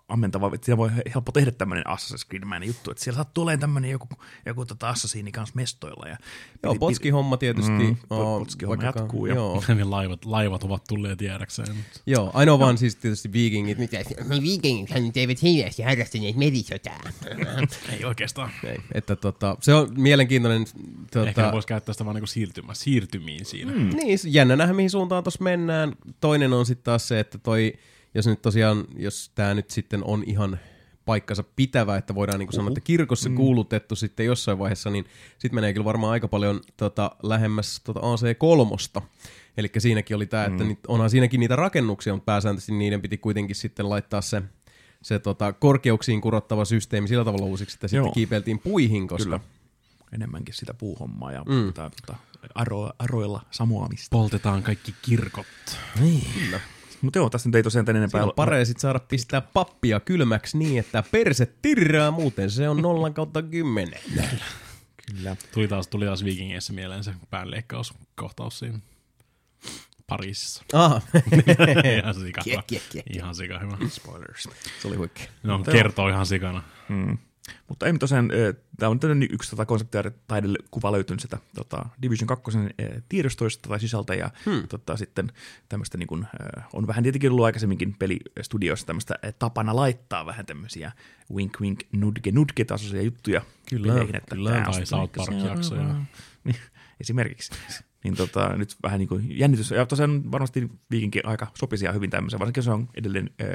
ammentava, että siellä voi helppo tehdä tämmöinen Assassin's Creed-mäinen juttu, että siellä sattuu olemaan tämmöinen joku, joku tota Assassini kanssa mestoilla. Ja Joo, potskihomma tietysti. Mm, oo, potskihomma vaikka- jatkuu ja- Joo, niin laivat, laivat ovat tulleet jäädäkseen. joo, ainoa vaan siis tietysti viikingit. Mitä? Ne viikingithän nyt eivät hirveästi harrastaneet merisotaa. Ei oikeastaan. Ei, että tota, se on mielenkiintoinen. Tota, Ehkä voisi käyttää sitä vaan niinku siirtymä, siirtymiin siinä. Mm. Niin, jännä nähdä mihin suuntaan tuossa mennään. Toinen on sitten taas se, että toi, jos nyt tosiaan, jos tämä nyt sitten on ihan paikkansa pitävä, että voidaan niin kuin sanoa, että kirkossa mm. kuulutettu sitten jossain vaiheessa, niin sitten menee kyllä varmaan aika paljon tota, lähemmäs tota AC3. Eli siinäkin oli tämä, että Mm. nyt, onhan siinäkin niitä rakennuksia, mutta pääsääntöisesti niiden piti kuitenkin sitten laittaa se, se tota, korkeuksiin kurottava systeemi sillä tavalla uusiksi, että Joo. sitten kiipeiltiin puihin, koska Kyllä. enemmänkin sitä puuhommaa ja mm. tota, tota, aro, aroilla samoamista. Poltetaan kaikki kirkot. Mutta joo, tässä nyt ei tosiaan tän enempää Siinä on paree sit saada pistää pappia kylmäksi niin, että perse tirraa, muuten se on nollan kautta kymmenen. Kyllä. Tuli taas, tuli taas Vikingeissä mieleen se päänleikkauskohtaus siinä Pariisissa. Aha, ihan sika Kie, hyvä. kie, kie, Ihan sika hyvä. Spoilers. se oli huikea. No, kertoo ihan sikana. Mm. Mutta ei tosiaan, tämä on tämmöinen yksi tota konseptitaidelle kuva löytynyt sitä tota, Division 2 eh, tiedostoista tai sisältä, ja hmm. tota, sitten tämmöistä niin eh, on vähän tietenkin ollut aikaisemminkin pelistudioissa tämmöistä eh, tapana laittaa vähän tämmöisiä wink wink nudge nudge tasoisia juttuja Kyllä, peleihin, että kyllä. Tai South Park-jaksoja. Niin, esimerkiksi. Niin tota, nyt vähän niin kuin jännitys. Ja tosiaan varmasti viikinkin aika sopisi ihan hyvin tämmöisen, varsinkin jos on edelleen äh,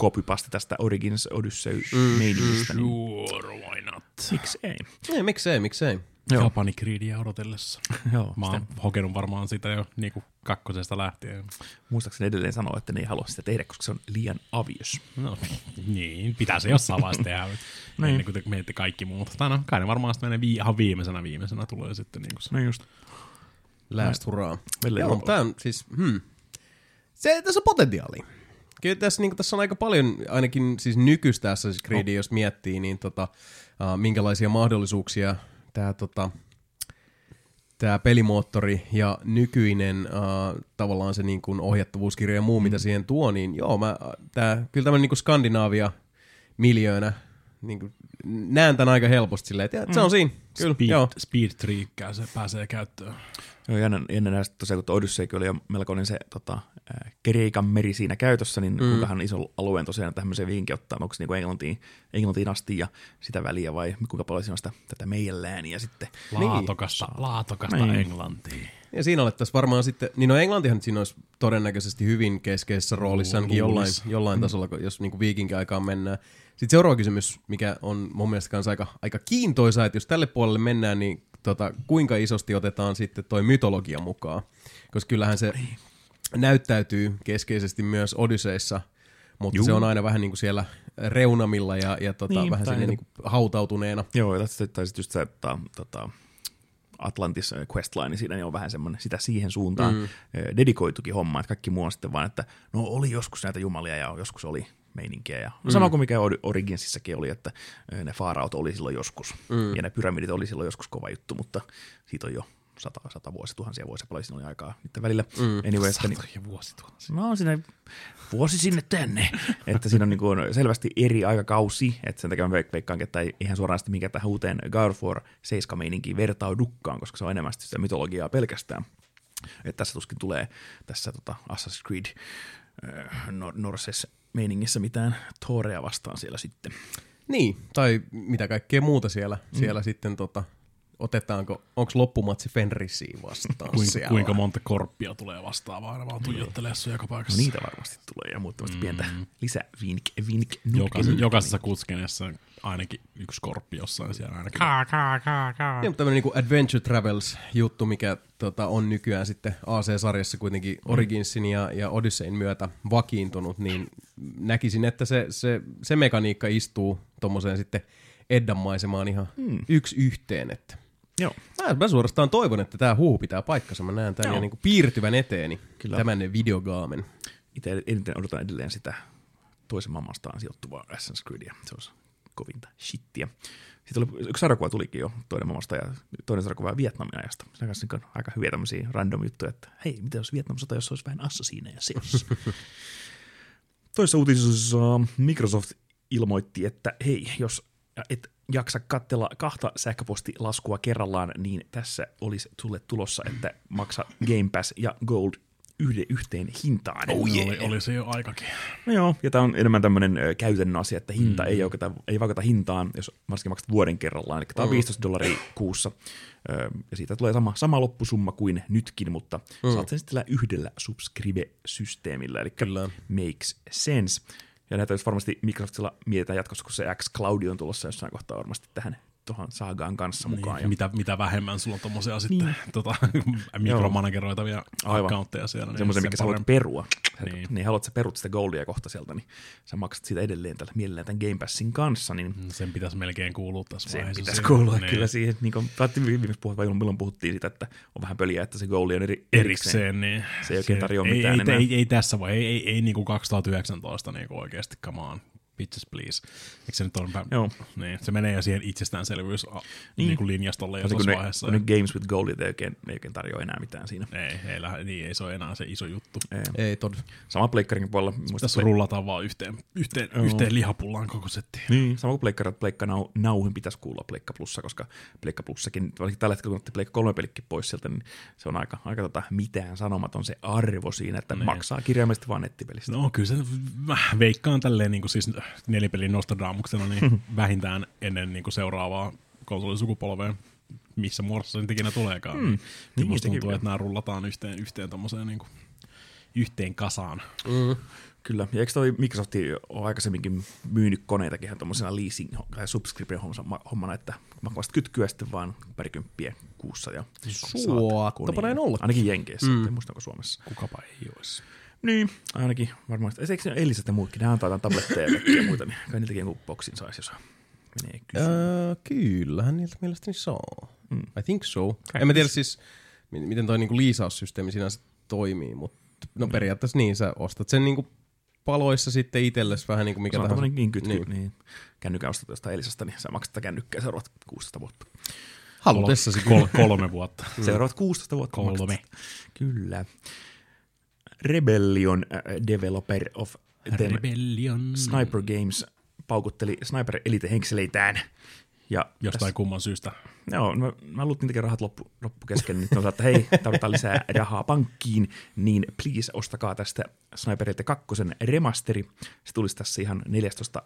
copypaste tästä Origins Odyssey-meiningistä. niin Sure, why not? miksi ei? Ei, miksei, miksei. Joo. Japani Creedia odotellessa. Joo, Mä oon hokenut varmaan sitä jo niinku kakkosesta lähtien. muistaakseni edelleen sanoa, että ne ei halua sitä tehdä, koska se on liian avios. No niin, pitää se jossain vaiheessa tehdä. Niin. Ennen kuin te mietitte kaikki muut. Tai no, kai ne varmaan sitten menee vi- ihan viimeisenä viimeisenä tulee sitten niinku se. No just. Last hurraa. Ei Joo, tää on siis, hmm. Se, tässä on potentiaalia. Kyllä tässä, niin tässä on aika paljon, ainakin siis nykyistä Assassin's Creedia, jos miettii, niin tota, uh, minkälaisia mahdollisuuksia tämä tota, tää pelimoottori ja nykyinen uh, tavallaan se niin kuin ohjattavuuskirja ja muu, mm. mitä siihen tuo, niin joo, mä, tää, kyllä tämmöinen niin Skandinaavia miljöönä, niin kuin, näen tämän aika helposti silleen, että se on siinä, kyllä, Speed, joo. speed triikkää, se pääsee käyttöön. Joo, jännä, jännä näistä tosiaan, kun Odysseykin oli jo melkoinen se tota, Kreikan meri siinä käytössä, niin mm. kuinkahan iso alueen tosiaan tämmöiseen viinkin ottaa, onko se niin Englantiin, Englantiin asti ja sitä väliä vai kuinka paljon siinä on sitä, tätä meidän lääniä sitten. Laatokasta, laatokasta Niin. Englantiin. Ja siinä alettaisiin varmaan sitten, niin no Englantihan siinä olisi todennäköisesti hyvin keskeisessä roolissa ainakin jollain, jollain tasolla, jos niin viikinkin aikaan mennään. Sitten seuraava kysymys, mikä on mun mielestä kanssa aika, aika kiintoisa, että jos tälle puolelle mennään, niin tota, kuinka isosti otetaan sitten toi mytologia mukaan? Koska kyllähän se näyttäytyy keskeisesti myös Odysseissa, mutta Juu. se on aina vähän niin kuin siellä reunamilla ja, ja tota, Niin, vähän sinne niin kuin hautautuneena. Joo, ja tästä tai sitten just se, että tota, Atlantis äh, Questline siinä niin on vähän semmoinen sitä siihen suuntaan mm. dedikoitukin homma, että kaikki muu on sitten vaan, että no oli joskus näitä jumalia ja joskus oli meininkiä. Ja mm. Sama kuin mikä Or- Originsissakin oli, että äh, ne faaraut oli silloin joskus mm. ja ne pyramidit oli silloin joskus kova juttu, mutta siitä on jo sata, sata vuosia, tuhansia vuosia paljon siinä oli aikaa niiden välillä. Mm. Anyway, että, niin, Satoja vuosituhansia. Mä oon siinä vuosi sinne tänne. että siinä on niin kuin selvästi eri aikakausi, että sen takia mä veik- veikkaankin, että ei ihan suoraan sitten mikä tähän uuteen God of War 7 meininkiin vertaudukaan, koska se on enemmän sitä mytologiaa pelkästään. Että tässä tuskin tulee tässä tota Assassin's Creed äh, Nor- Norses meiningissä mitään Thorea vastaan siellä sitten. Niin, tai mitä kaikkea muuta siellä, mm. siellä sitten tota, otetaanko, onko loppumatsi Fenrisiin vastaan Kuinka, siellä? kuinka monta korppia tulee vastaavaan, aina vaan tuijottelee sun joka No paikassa. niitä varmasti tulee ja muuta tämmöistä pientä lisä vink, vink, Jokaisessa, jokaisessa kutskeneessa ainakin yksi korppi jossain siellä ainakin. Niin, mutta tämmöinen niin Adventure Travels juttu, mikä tota, on nykyään sitten AC-sarjassa kuitenkin Originsin ja, ja Odysseyn myötä vakiintunut, niin näkisin, että se, se, se mekaniikka istuu tommoseen sitten Eddan maisemaan ihan mm. yksi yhteen. Että. Joo. Mä, mä suorastaan toivon, että tämä huhu pitää paikkansa. Mä näen tämän niin piirtyvän eteeni, Kyllä. tämän videogaamen. Itse eniten odotan edelleen sitä toisen maailmastaan sijoittuvaa Assassin's Creedia. Se olisi kovinta shittiä. Sitten oli, yksi sarjakuva tulikin jo toinen maailmasta ja toinen sarjakuva Vietnamin ajasta. Se on kanssa niin aika hyviä tämmöisiä random juttuja, että hei, mitä jos Vietnam sota, jos olisi vähän assasiineja seossa. Toisessa uutisessa Microsoft ilmoitti, että hei, jos et jaksa katsella kahta sähköpostilaskua kerrallaan, niin tässä olisi sulle tulossa, että maksa Game Pass ja Gold yhden yhteen hintaan. Oh yeah. oli, oli se jo aikakin. No joo, ja tämä on enemmän tämmöinen käytännön asia, että hinta mm. ei, oikeata, ei vaikuta hintaan, jos varsinkin maksat vuoden kerrallaan. Eli tämä on 15 dollaria kuussa, ö, ja siitä tulee sama, sama loppusumma kuin nytkin, mutta mm. saat sen sitten yhdellä subscribe-systeemillä, eli Kyllä. makes sense. Ja näitä jos varmasti Microsoftilla mietitään jatkossa, kun se X Cloud on tulossa jossain kohtaa varmasti tähän tuohon saagaan kanssa mukaan. Niin, mitä, mitä vähemmän sulla on tommosia sitten tota, mikromanageroitavia Aivan. accountteja siellä. Niin Semmoisen, sen mikä sä haluat perua. Niin. Niin. niin haluat sä perut sitä goldia kohta sieltä, niin sä maksat siitä edelleen tällä mielellään tämän Game Passin kanssa, niin Sen pitäisi melkein kuulua tässä se vaiheessa. pitäisi siihen. kuulua Niin. kyllä siihen. Niin kuin viimeksi puhua, vai milloin puhuttiin siitä, että on vähän pöliä, että se goali on eri, erikseen. erikseen, niin Se ei oikein tarjoa ei, mitään ei, enää. ei, ei, tässä vai, ei, ei, ei niinku 2019 niinku oikeasti, come on, bitches please. Eikö se nyt ole, Joo. niin, se menee jo siihen itsestäänselvyys niin. Niin. niinku linjastolle jo tuossa vaiheessa. ne Games with Gold ei oikein, ei oikein tarjoa enää mitään siinä. Ei, ei, lähde, niin, ei se ole enää se iso juttu. Ei. Ei tod. Sama pleikkarin puolella. muista Tässä play- rullataan vaan yhteen, yhteen, yhteen lihapullaan koko setti. Niin, sama kuin Pleikkari, että Pleikka nau, nauhin pitäisi kuulla Pleikka Plussa, koska Pleikka Plussakin, varsinkin tällä hetkellä kun otti Pleikka kolme pelikki pois sieltä, niin se on aika, aika tota, mitään sanomaton se arvo siinä, että Niin. maksaa kirjaimellisesti vaan nettipelistä. No kyllä se, mä veikkaan tälleen niin kuin siis nelipelin Nostradamuksena niin vähintään ennen niin kuin seuraavaa konsolisukupolvea. missä muodossa se nyt ikinä tuleekaan. Mm. Niin, Niin, musta tuntuu, vielä. että nämä rullataan yhteen, yhteen tommoseen niin kuin, yhteen kasaan. Kyllä, ja eikö toi Microsoft ole aikaisemminkin myynyt koneitakin ihan tuommoisena leasing- tai subscription-hommana, että makvasta kytkyä sitten vaan parikymppiä kuussa ja Suottapa näin olla. Ainakin Jenkeissä, mm. en muista Suomessa. Kukapa ei olisi. Niin, ainakin varmaan. Eikö ne Eliset ja muutkin, ne antaa tabletteja ja muita, niin kai niiltäkin joku boksin saisi, jos menee kysyä. Öö, kyllähän niiltä mielestäni saa. Mm. I think so. En mä tiedä siis, mi- miten toi niinku liisaussysteemi sinänsä toimii, mutta no periaatteessa niin, sä ostat sen niinku paloissa sitten itsellesi vähän niinku mikä se on tahansa. tämmöinen niin kytky, niin. Niin. niin. kännykän ostat jostain Elisasta, niin sä maksat sitä kännykkää seuraavat 16 vuotta. Halutessasi Kol- kolme vuotta. Seuraavat 16 vuotta Kolme. maksat. Kyllä. Rebellion äh, developer of them Rebellion. Sniper Games paukutteli Sniper Elite henkseleitään. Ja Jostain kumman syystä. Joo, mä, mä luulin, rahat loppu, loppu kesken. Sanonut, että hei, tarvitaan lisää rahaa pankkiin, niin please ostakaa tästä Sniper Elite 2 remasteri. Se tulisi tässä ihan 14.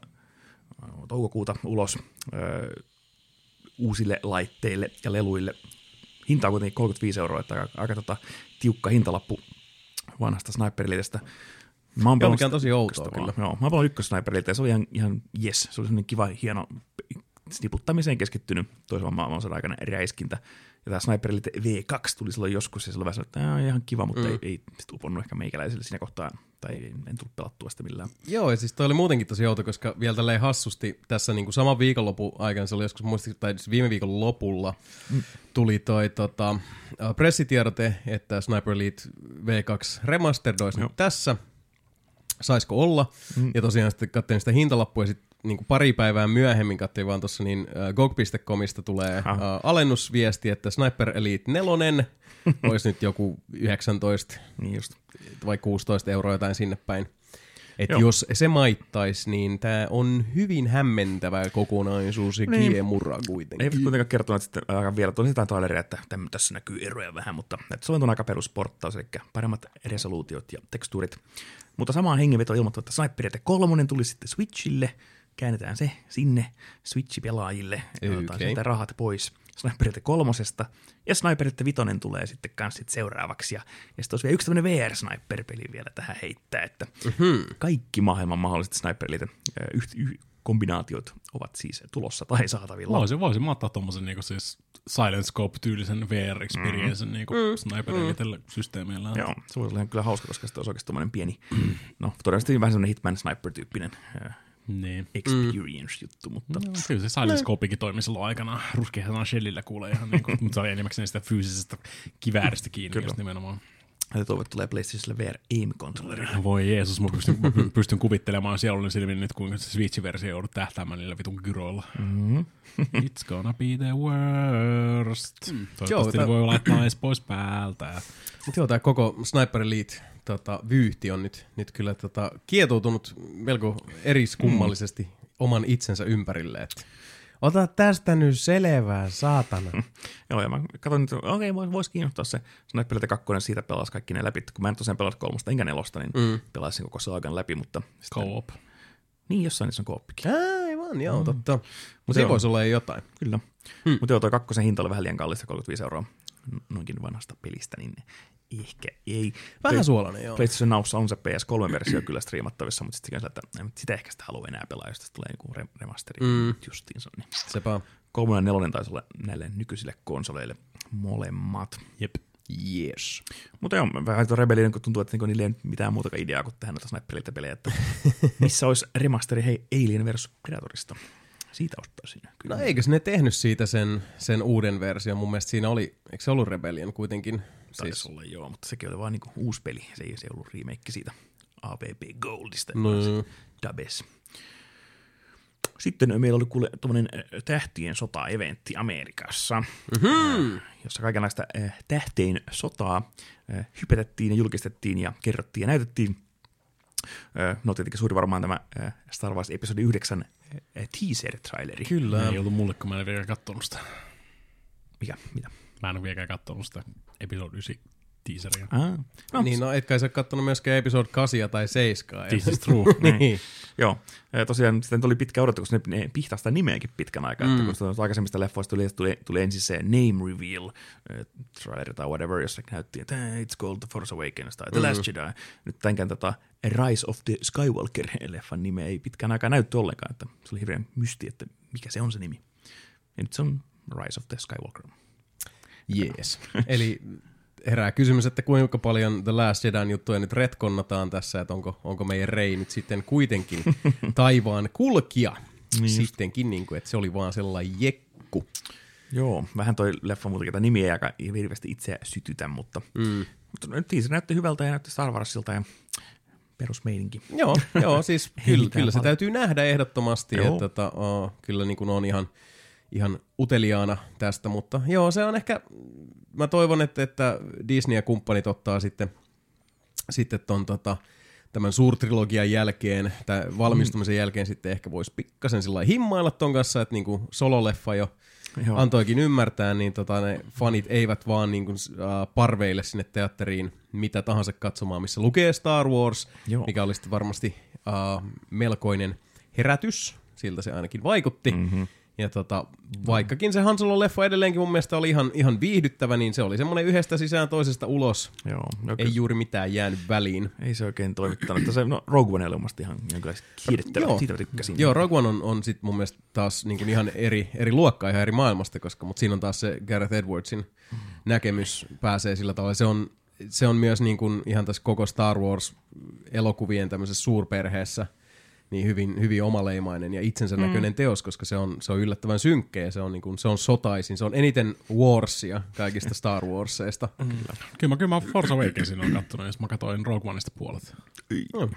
toukokuuta ulos öö, uusille laitteille ja leluille. Hinta on kuitenkin 35 euroa, että aika, aika tota, tiukka hintalappu vanhasta Sniper Elitestä. Mä oon Joo, mikä on tosi outoa kyllä. vaan. Joo, mä oon pelannut ykkös Sniper Elite ja se oli ihan, ihan yes. Se oli sellainen kiva, hieno sniputtamiseen keskittynyt toisen maailmansodan aikana räiskintä. Ja tämä Sniper Elite V2 tuli silloin joskus ja silloin vähän että "Ää, ihan kiva, mutta mm. ei, ei sit uponnut ehkä meikäläisille siinä kohtaa, tai ei, en tullut pelattua sitä millään. Joo, ja siis toi oli muutenkin tosi outo, koska vielä tälleen hassusti tässä niinku saman viikonlopun aikana, se oli joskus muistin, tai siis viime viikon lopulla, mm. tuli toi tota, pressitiedote, että Sniper Elite V2 Remastered olisi nyt tässä, saisiko olla, mm. ja tosiaan sitten katsoin sitä hintalappua, ja sitten niin pari päivää myöhemmin katsoin vaan tuossa, niin äh, GOG.comista tulee äh, alennusviesti, että Sniper Elite 4 olisi nyt joku 19 Niin just. vai 16 euroa jotain sinne päin. Et Joo. jos se maittaisi, niin tämä on hyvin hämmentävä kokonaisuus ja Niin. kiemurra kuitenkin. Eivät kuitenkaan kertoneet sitten aika vielä, tuli jotain traileria, että tässä näkyy eroja vähän, mutta että se on aika perusporttaus, eli paremmat resoluutiot ja tekstuurit. Mutta samaan hengenvetoon ilmoittu, että Sniper 3 tuli sitten Switchille, käännetään se sinne Switch-pelaajille, ja otetaan sieltä rahat pois Sniper Elite 3. Ja Sniper Elite 5 tulee sitten kans sit seuraavaksi, ja, ja sitten olisi vielä yksi tämmöinen VR-sniper-peli vielä tähän heittää, että mm-hmm. kaikki maailman mahdolliset Sniper Elite äh, yh, yh, kombinaatiot ovat siis tulossa tai saatavilla. Voisin, voisin mä ottaa tommosen niinku siis Silent Scope-tyylisen VR-experiencen mm. niinku mm. Sniper Elitelle systeemeillä. Joo, se voisi olla kyllä hauska, koska se olisi oikeasti tommoinen pieni, no todennäköisesti vähän semmoinen Hitman Sniper-tyyppinen äh, Niin. experience-juttu, mutta No, kyllä se Silent Scopekin toimi silloin aikana. Ruskeahan shellillä kuulee ihan niinku, mutta se oli enimmäkseen sitä fyysisestä kivääristä kiinni Kyllä. just nimenomaan. Ja että tulee PlayStationille VR aim-controlleri. Voi Jeesus, mä pystyn, mä py- pystyn kuvittelemaan sielun silmin nyt, kuinka se Switch-versio joudut tähtäämään niillä vitun gyroilla. Mm-hmm. It's gonna be the worst. Mm. Toivottavasti Joo, ne voi laittaa edes pois päältä. Mutta joo, tämä koko Sniper Elite tota, vyyhti on nyt, nyt kyllä tota, kietoutunut melko eriskummallisesti mm. oman itsensä ympärille. Et, ota tästä nyt selvää, saatana. Joo, ja mä katsoin, että okei, okay, voisi kiinnostaa se Sniper Elite 2, siitä pelas kaikki ne läpi. Kun mä en tosiaan pelannut kolmosta enkä nelosta, niin mm. pelasin koko saagan läpi, mutta... sitten- Co-op. Niin, jossain niissä on kooppikin. Aivan, joo, totta. Mutta Mut se voisi olla jotain. Kyllä. Hmm. Mutta joo, toi kakkosen hinta oli vähän liian kallista, 35 euroa noinkin vanhasta pelistä, niin ehkä ei. Vähän Toi- suolainen, joo. PlayStation Nowssa on se PS3-versio kyllä striimattavissa, mutta sitten että sitä ehkä sitä halua enää pelaa, jos tästä tulee joku re- remasteri mm. justiinsa. Niin. Sepä. Kolmonen ja nelonen taisi olla näille nykyisille konsoleille molemmat. Jep. Yes. Mutta joo, vähän tuo Rebellion, kun tuntuu, että niinku niillä ei mitään muutakaan ideaa kuin tehdä noita sniperiltä pelejä, että missä olisi remasteri hei Alien vs Predatorista. Siitä ostaisin. Kyllä. No eikös ne tehnyt siitä sen, sen uuden version? Mun mielestä siinä oli, eikö se ollut Rebellion kuitenkin? Taisi olla joo, mutta sekin oli vaan niinku uusi peli. Se ei se ei ollut remake siitä APP Goldista, No. Dabes. Sitten meillä oli kuule tuommoinen tähtien sota-eventti Amerikassa, mm-hmm. jossa kaikenlaista äh, tähteen sotaa äh, hypetettiin ja julkistettiin ja kerrottiin ja näytettiin. Äh, no tietenkin suuri varmaan tämä äh, Star Wars episodi 9 äh, teaser-traileri. Kyllä. Ei ollut mulle, kun mä en vieläkään kattonut sitä. Mikä? Mitä? Mä en ole vieläkään kattonut sitä episode 9 teaseria. Ah. No, Niin, no etkä sä kattonut myöskään episode 8 tai 7. This is true. niin. Joo, ja tosiaan sitten tuli pitkä odotus, koska ne, ne pihtaa sitä nimeäkin pitkän aikaa, mm. että kun tuosta aikaisemmista leffoista tuli, tuli, tuli ensin se name reveal äh, trailer tai whatever, jossa näytti, että "Eh, it's called The Force Awakens tai The Last Jedi. Nyt tämänkään tota Rise of the Skywalker-leffan nime ei pitkään aikaa näytty ollenkaan, että se oli hirveän mysti, että mikä se on se nimi. Ja nyt se on Rise of the Skywalker. Jees. Eli herää kysymys, että kuinka paljon The Last Jedin juttuja nyt retkonnataan tässä, että onko, onko meidän Rei nyt sitten kuitenkin taivaan kulkija. Niin Sittenkin, niin kuin, että se oli vaan sellainen jekku. Joo, vähän toi leffa muutenkin, tämä nimi ei aika hirveästi itseä sytytä, mutta, mm. mutta nyt se näytti hyvältä ja näytti Star Warsilta ja perusmeininki. Joo, joo siis kyllä, kyllä se paljon. täytyy nähdä ehdottomasti, Joo. että tota, oh, kyllä niin kuin on ihan, ihan uteliaana tästä, mutta joo, se on ehkä, mä toivon, että, että Disney ja kumppanit ottaa sitten, sitten ton, tota, tämän suurtrilogian jälkeen, tai valmistumisen jälkeen sitten ehkä voisi pikkasen sillä himmailla ton kanssa, että niin kuin sololeffa jo Joo. antoikin ymmärtää, niin tota, ne fanit eivät vaan niin kuin, äh, parveille sinne teatteriin mitä tahansa katsomaan, missä lukee Star Wars, Joo. mikä oli sitten varmasti äh, melkoinen herätys, siltä se ainakin vaikutti. Mm-hmm. Ja tota, vaikkakin se Han Solo-leffa edelleenkin mun mielestä oli ihan, ihan viihdyttävä, niin se oli semmoinen yhdestä sisään toisesta ulos. Joo, no, Ei juuri mitään jäänyt väliin. ei se oikein toimittanut. Se, no, Rogue One oli omasti ihan, kiihdyttävä. Joo. Siitä tykkäsin. Joo, Rogue One on, on sit mun mielestä taas niin ihan eri, eri luokkaa, ihan eri maailmasta, koska, mutta siinä on taas se Gareth Edwardsin näkemys pääsee sillä tavalla. Se on, se on myös niin kuin ihan tässä koko Star Wars-elokuvien tämmöisessä suurperheessä niin hyvin, hyvin omaleimainen ja itsensä mm. näköinen teos, koska se on, se on yllättävän synkkä ja se on, niin kuin, se on sotaisin. Se on eniten Warsia kaikista Star Warseista. Kyllä mä, kyllä mä Force Awakensin on kattonut, jos mä katsoin Rogue Oneista puolet. No,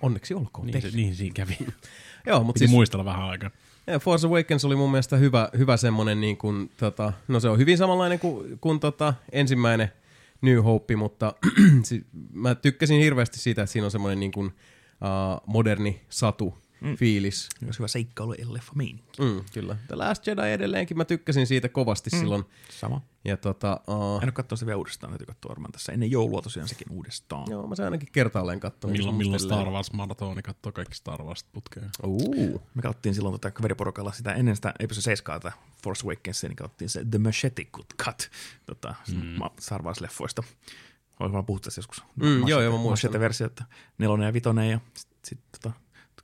onneksi olkoon. Niin, se, niin siinä kävi. Joo, mutta siis, muistella vähän aikaa. Ja Force Awakens oli mun mielestä hyvä, hyvä semmonen, niin kuin, tota, no se on hyvin samanlainen kuin, kuin tota, ensimmäinen New Hope, mutta mä tykkäsin hirveästi siitä, että siinä on semmoinen niin kuin, uh, moderni satu mm. fiilis. Olisi hyvä seikkailu leffa meininki. Mm, kyllä. The Last Jedi edelleenkin, mä tykkäsin siitä kovasti mm. silloin. Sama. Ja tota, uh, En ole katsonut sitä vielä uudestaan, täytyy katsoa varmaan tässä. Ennen joulua tosiaan sekin uudestaan. joo, mä sen ainakin kertaalleen katsoin. Milloin, milloin Star Wars maratoni katsoo kaikki Star Wars putkeen. Uh, Me katsottiin silloin tota kaveriporukalla sitä ennen sitä episode 7 tätä Force Awakensia, niin katsottiin se The Machete Cut, cut tota, mm. Star Wars-leffoista. Olisi vaan puhuttu tästä joskus. Mm, joo, joo, mä muistan. Machete-versio, että nelonen ja vitonen ja sitten sit, tota,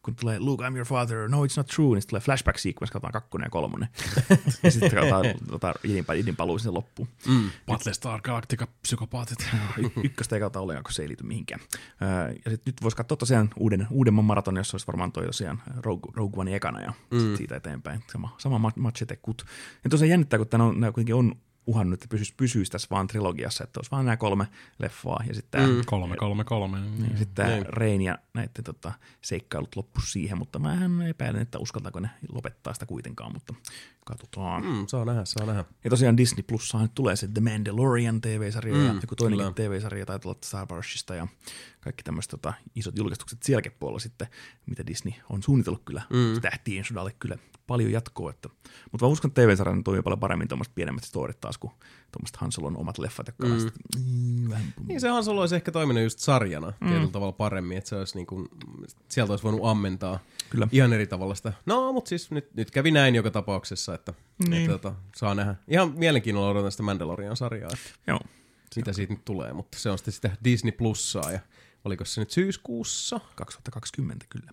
kun tulee Luke, I'm your father, no it's not true, niin sitten tulee flashback sequence, katsotaan kakkonen ja kolmonen. ja sitten katsotaan tota, idin, idin paluu sinne loppuun. mm. Battlestar Galactica psykopaatit. Y- ykköstä ei kautta ollenkaan, kun se ei liity mihinkään. Öö, ja sit nyt voisi katsoa tosiaan uuden, uudemman maraton, jossa olisi varmaan toi tosiaan Rogue, Rogue One ekana ja mm. siitä eteenpäin. Sama, sama ma- machete kut. Ja tosiaan jännittää, kun tämä on, nämä kuitenkin on uhannut, että pysyisi, pysyisi tässä vaan trilogiassa, että olisi vaan nämä kolme leffaa ja sitten tämä Mm. Kolme, kolme, kolme. niin, sitten tämä Rein ja näiden tota, seikkailut loppu siihen, mutta mä epäilen, että uskaltaako ne lopettaa sitä kuitenkaan, mutta katsotaan. Mm, saa nähdä, saa nähdä. Ja tosiaan Disney Plussahan nyt tulee se The Mandalorian TV-sarja mm, ja joku toinenkin kyllä. TV-sarja taitaa olla Star Warsista ja kaikki tämmöiset tota, isot julkistukset sielläkin puolella sitten, mitä Disney on suunnitellut kyllä mm. tähtien sodalle kyllä paljon jatkoa. Että, mutta mä uskon, että TV-sarja toimii paljon paremmin tuommoiset pienemmät storit taas kuin tuommoiset Han Solon omat leffat, jotka mm. mm, vähän Niin se Han Solo olisi ehkä toiminut just sarjana mm. tietyllä tavalla paremmin, että se olisi niin kuin, sieltä olisi voinut ammentaa Kyllä. ihan eri tavalla sitä. No, mutta siis nyt, nyt kävi näin joka tapauksessa, että, Niin. että tota, saa nähdä. Ihan mielenkiinnolla odotan sitä Mandalorian-sarjaa, että Joo. mitä siitä nyt tulee, mutta se on sitten sitä Disney Plussaa ja oliko se nyt syyskuussa? 2020 kyllä.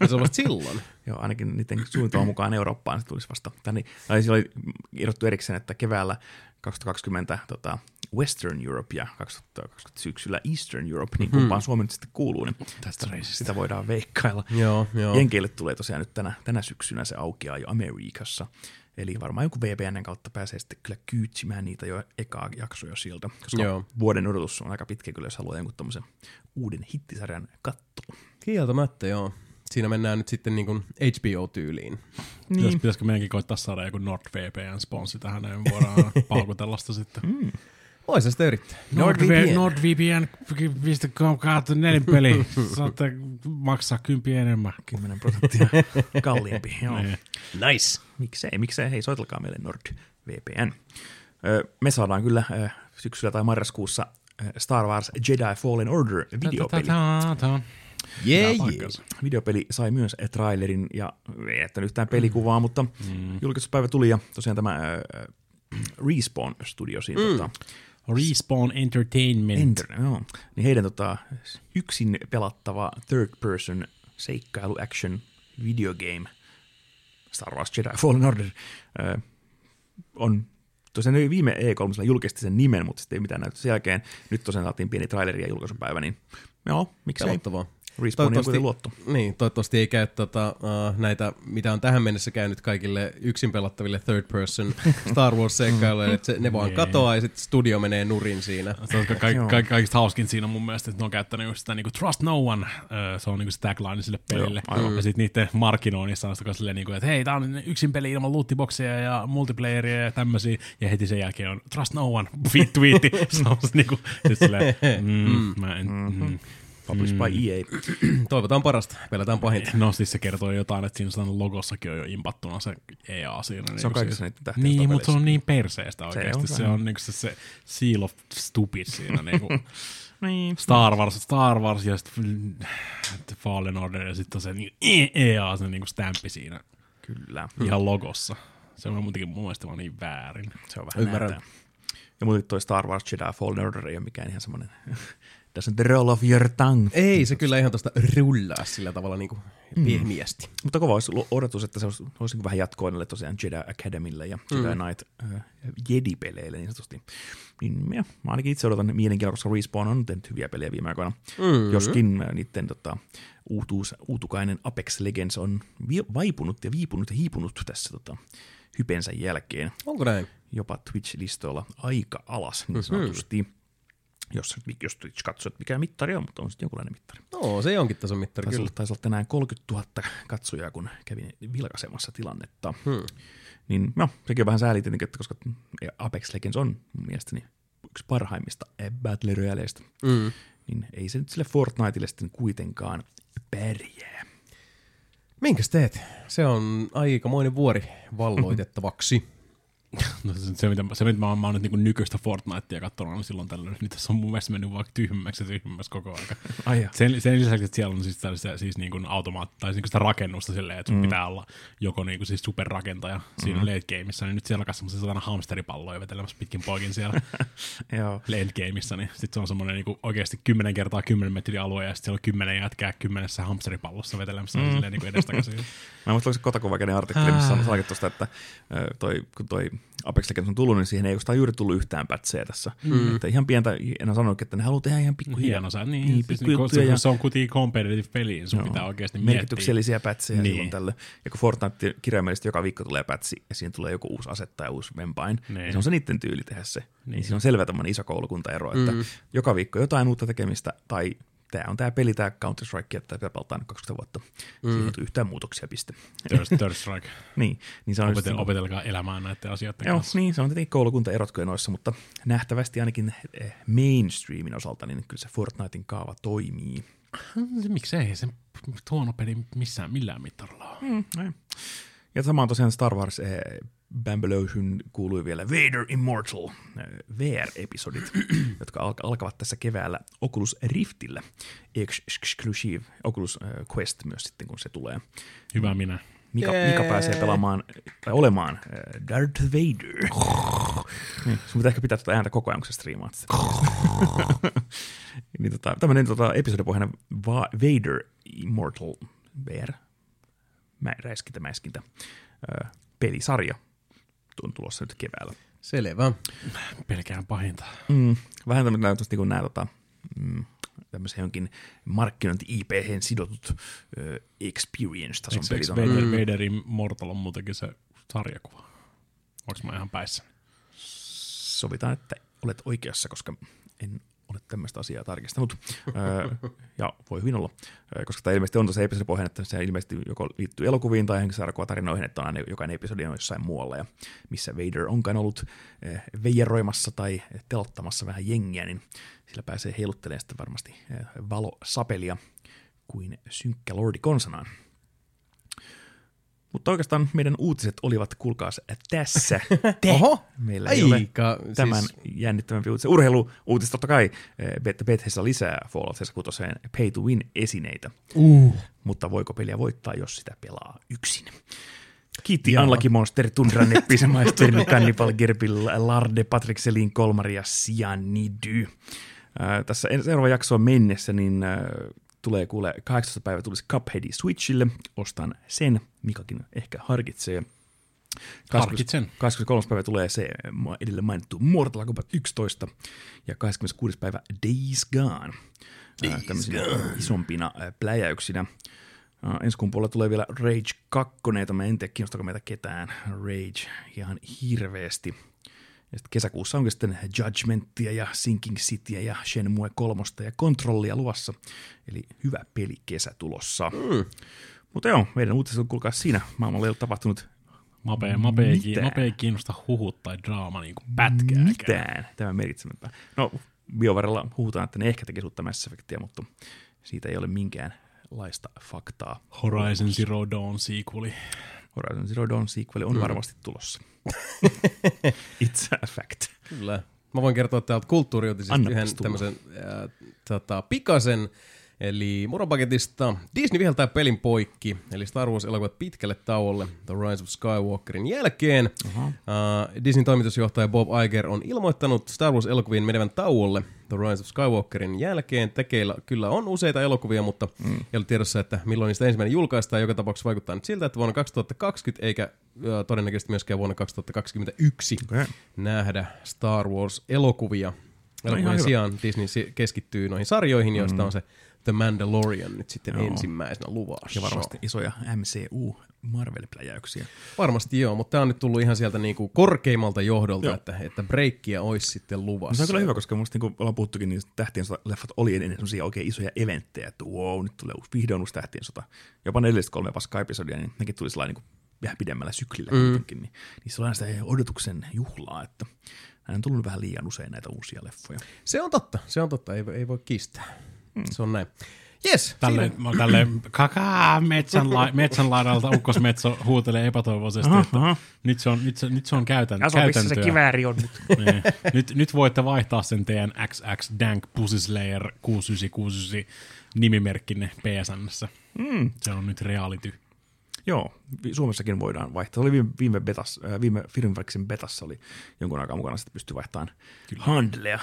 Ja se on vasta silloin. Joo, ainakin niiden suunnitelman mukaan Eurooppaan se tulisi vasta tänne. Tai siellä oli irrottu erikseen, että keväällä 2020 tota, Western Europe ja 2020 syksyllä Eastern Europe, niin kumpaan Suomi nyt sitten kuuluu, niin tästä sitä voidaan veikkailla. joo, joo. Jenkeille tulee tosiaan nyt tänä, tänä syksynä se aukeaa jo Amerikassa. Eli varmaan joku VPNn kautta pääsee sitten kyllä kyytsimään niitä jo ekaa jaksoja sieltä, koska Joo. Vuoden odotus on aika pitkä kyllä, jos haluaa jonkun tämmöisen uuden hittisarjan katsoa. Kieltämättä, joo. Siinä mennään nyt sitten niin kuin HBO-tyyliin. Niin. Pitäisikö meidänkin koittaa saada joku NordVPN-sponssi tähän, niin voidaan paukutella sitä sitten. Mm. Voi se sitä yrittää. NordVPN. NordVPN.com kautta nelinpeli. Saatte maksaa kympi enemmän. 10 prosenttia kalliimpi. Joo. Niin. Nice. Miksei, miksei, hei soitelkaa meille NordVPN. Me saadaan kyllä syksyllä tai marraskuussa Star Wars Jedi Fallen Order videopeli. Jee, jee. Videopeli sai myös trailerin ja ei jättänyt yhtään pelikuvaa, mutta mm. julkistuspäivä tuli ja tosiaan tämä äh, Respawn Studio siinä mm. tota, Respawn Entertainment. Enter, joo. Niin heidän tota, yksin pelattava third person seikkailu action video game Star Wars Jedi Fallen Order ö, on tosiaan viime E3 julkisti sen nimen, mutta sitten ei mitään näytä sen jälkeen. Nyt tosiaan saatiin pieni traileri ja julkaisupäivä, niin joo, miksei. Pelottavaa. Respawn on kuitenkin luotto. niin, toivottavasti ei käy tota, uh, näitä, mitä on tähän mennessä käynyt kaikille yksin pelattaville third person Star Wars seikkailuille, että se, ne vaan Niin. katoaa ja sitten studio menee nurin siinä. Se on ka- ka- kaikista hauskin siinä mun mielestä, että ne on käyttänyt just sitä niinku Trust No One, ö, se on niinku se tagline sille pelille. Joo, ja sitten niiden markkinoinnissa on sitä silleen, niinku, että hei, tää on yksin peli ilman lootboxeja ja multiplayeria ja tämmösiä. Ja heti sen jälkeen on Trust No One, fit tweetti. se on se niinku, sit silleen, mm, mä en, mm. Published by E EA. Toivotaan parasta, pelataan pahinta. No siis se kertoo jotain, että siinä on logossakin on jo impattuna se EA siinä. Se on niinku kaikissa siis- niiden tähtien Niin, mutta se on niin perseestä oikeasti. on Se on, niinku se, se seal of stupid siinä. Niinku. Niin. Star Wars, Star Wars ja sitten Fallen Order ja sitten on se niin, EA, se niinku stamppi siinä Kyllä. ihan logossa. Se on muutenkin mun mielestä vaan niin väärin. Se on vähän Ymmärrän. näätä. Ja muutenkin toi Star Wars Jedi Fallen Order ei ole mikään ihan semmoinen doesn't roll off your tongue. Ei se kyllä ihan tosta rullaa sillä tavalla niinku pehmiästi. Mutta kova olisi odotus, että se olisi, olisi niin vähän jatkoa näille tosiaan Jedi Academylle ja Jedi Mm. Knight äh, Jedi-peleille niin sanotusti. Niin ja, mä ainakin itse odotan mielenkiinnolla, koska Respawn on tehnyt hyviä pelejä viime aikoina. Mm. Joskin äh, niiden tota, uutuus, uutukainen Apex Legends on vi- vaipunut ja viipunut ja hiipunut tässä tota, hypensä jälkeen. Onko näin? Jopa Twitch-listoilla aika alas niin sanotusti. Jos, jos että mikä mittari on, mutta on sitten jonkunlainen mittari. No, se onkin tason mittari Taisi kyllä. olla, taisi olla tänään 30 000 katsojaa, kun kävin vilkaisemassa tilannetta. Hmm. Niin no, sekin on vähän sääli tietenkin, että koska Apex Legends on mun mielestäni yksi parhaimmista Battle Royaleista, Mm. niin ei se nyt sille Fortniteille sitten kuitenkaan pärjää. Minkäs teet? Se on aikamoinen vuori valloitettavaksi. No, se, se, mitä, se, mitä mä, mä oon nyt niin nykyistä Fortnitea katsonut niin silloin tällöin, niin tässä on mun mielestä mennyt vaan tyhmemmäksi ja tyhmemmäksi koko aika. Ai. Sen, sen lisäksi, että siellä on siis, tällaisia, siis niin kuin automaat, tai niin kuin sitä rakennusta silleen, että sun mm. pitää olla joko niin kuin siis superrakentaja siinä mm. late gameissa, niin nyt siellä on semmoisia satana hamsteripalloja vetelemässä pitkin poikin siellä Joo. late gameissa, niin sitten se on semmoinen niin oikeasti 10 kertaa 10 metrin alue, ja sitten siellä on 10 jätkää kymmenessä hamsteripallossa vetelemässä mm. silleen niin kuin edestakaisin. Mä muistan, oliko se Kotakuvakeinen artikkeli, missä on tuosta, että toi, kun toi Apex Legends on tullut, niin siihen ei oikeastaan juuri tullut yhtään pätseä tässä. Mm. Että ihan pientä, en sanonut, että ne haluaa tehdä ihan pikku Hieno sä, niin, niin, niin, siis, niin, pikkujuttuja se, ja se on kuitenkin competitive peli, niin sun Joo. pitää oikeasti miettiä. merkityksellisiä pätsejä Niin. silloin tällöin. Ja kun Fortnite kirjaimellisesti joka viikko tulee pätsi ja siinä tulee joku uusi asetta ja uusi vempain, niin. Niin. se on se niiden tyyli tehdä se. Niin, Niin. niin siinä on selvä tämmöinen iso koulukuntaero, että mm. joka viikko jotain uutta tekemistä tai tämä on tämä peli, tämä Counter-Strike, että pitää pelata aina 20 vuotta. Mm. Siinä ei yhtään muutoksia, piste. Thirst Strike. niin, niin se on just Opetel, semmoinen- opetelkaa elämään näiden asioiden Joo, kanssa. niin se on tietenkin koulukuntaerot kuin noissa, mutta nähtävästi ainakin eh, mainstreamin osalta, niin kyllä se Fortnitein kaava toimii. Se, Miksei se huono peli missään millään mittarilla ole. Mm, näin. ja samaan tosiaan Star Wars eh, Bambalosian kuului vielä Vader Immortal eh, VR-episodit, jotka alka- alkavat tässä keväällä Oculus Riftillä. Ex- Exclusive Oculus eh, Quest myös sitten, kun se tulee. Hyvä minä. Mika, Mika pääsee pelaamaan, tai olemaan äh, Darth Vader. niin, sun pitää ehkä pitää tuota ääntä koko ajan, kun sä striimaat sitä. niin, tota, tämmöinen tota, episodipohjainen Va- Vader Immortal VR, mä, räiskintä, mäiskintä, äh, pelisarja on tulossa nyt keväällä. Selvä. Pelkään pahinta. Mm, vähän tämmöinen näytöstä niin nämä tota, mm, tämmöisen jonkin markkinointi ip sidotut ö, experience-tason pelit eikö Mm. Vaderin Mortal on muutenkin se sarjakuva? Onko mä ihan päissä? sovitaan, että olet oikeassa, koska en ole tämmöistä asiaa tarkistanut. öö, ja voi hyvin olla, öö, koska tämä ilmeisesti on tosiaan episodipohjainen, että se ilmeisesti joko liittyy elokuviin tai henkilösarjakuvatarinoihin, että on aina jokainen episodi on jossain muualla, ja missä Vader onkaan ollut öö, veijeroimassa tai telottamassa vähän jengiä, niin sillä pääsee heiluttelemaan sitten varmasti öö, valosapelia kuin synkkä lordi konsanaan. Mutta oikeastaan meidän uutiset olivat, kuulkaas, tässä. Te. Oho, Meillä ei ole aika, tämän siis, jännittävämpi uutisen. Urheilu-uutiset totta kai. eh, Bet- Bethesda lisää Fallout 76 Pay to Win-esineitä. Uh. Mutta voiko peliä voittaa, jos sitä pelaa yksin? Kiitti Unlucky Monster, Tundra, Neppisen Maisterin, Cannibal, Gerbil, Larde, Patrick Selin, Kolmari ja Cyanide. Äh, tässä seuraava jaksoon mennessä, niin äh, tulee kuule 18. päivä tulisi Cupheadi Switchille. Ostan sen, Mikakin ehkä harkitsee. Harkitsen. 23. päivä tulee se edellä mainittu Mortal Kombat 11 ja 26. päivä Days Gone. Days tämmöisinä isompina ää, pläjäyksinä. Uh, ensi kuun puolella tulee vielä Rage 2, jota mä en tiedä kiinnostaako meitä ketään. Rage ihan hirveästi. Ja sitten kesäkuussa onkin sitten Judgmentia ja Sinking Cityä ja Shenmue 3 ja Controllia luvassa. Eli hyvä peli kesä tulossa. Mm. Mutta joo, meidän uutiset on kuulkaa siinä. Maailmalla ei ole tapahtunut Mape, mape, ei, Mitään. mape ei kiinnosta huhut tai draama niin pätkääkään. mitään tämän merkitsemättä. No, BioWarella huhutaan, että ne ehkä teki uutta Mass Effectia, mutta siitä ei ole minkäänlaista faktaa. Horizon Zero Dawn sequeli. Horizon Zero Dawn sequel on mm. varmasti tulossa. It's a fact. Kyllä. Mä voin kertoa täältä kulttuuriutisista Anna yhden tulla. tämmöisen äh, tota, pikasen, eli muropaketista Disney viheltää pelin poikki, eli Star Wars-elokuvat pitkälle tauolle The Rise of Skywalkerin jälkeen. Uh, Disneyn toimitusjohtaja Bob Iger on ilmoittanut Star Wars-elokuvien menevän tauolle The Rise of Skywalkerin jälkeen. Tekeillä kyllä on useita elokuvia, mutta mm. ei ole tiedossa, että milloin niistä ensimmäinen julkaistaan. Joka tapauksessa vaikuttaa nyt siltä, että vuonna 2020 eikä äh, todennäköisesti myöskään vuonna 2021 Okei. nähdä Star Wars-elokuvia. Elokuvien hyvä. sijaan Disney keskittyy noihin sarjoihin, joista on se The Mandalorian nyt sitten Joo. ensimmäisenä luvassa. Ja varmasti isoja MCU Marvel-pläjäyksiä. Varmasti joo, mutta tämä on nyt tullut ihan sieltä niinku korkeimmalta johdolta, Joo. että, että breikkiä olisi sitten No luvassa. se on kyllä hyvä, koska musta niin kuin ollaan puhuttukin, niin tähtien sota leffat oli ennen semmoisia oikein isoja eventtejä, että wow, nyt tulee uusi, vihdoin uusi tähtien sota. Jopa ne edelliset kolme paskaa episodia, niin nekin tuli sellainen niin kuin vähän pidemmällä syklillä mm. kuitenkin. Niin, niin se on aina sitä odotuksen juhlaa, että näin on tullut vähän liian usein näitä uusia leffoja. Se on totta, se on totta, ei, voi- ei voi kiistää. Mm. Se on näin. Yes, Tälle, siinä- mä tälle kakaa metsän, la, metsän laidalta ukkosmetso huutelee epätoivoisesti, että nyt se on, nyt se, nyt se on käytän, käytäntöä. kivääri on nyt? niin. nyt, nyt voitte vaihtaa sen teidän XX Dank Pussy Slayer 6969 nimimerkkinne PSNssä. Mm. Se on nyt reality. Joo, Suomessakin voidaan vaihtaa. Se oli viime, viime, betas, äh, viime betassa oli jonkun aikaa mukana, että pystyy vaihtamaan handlea.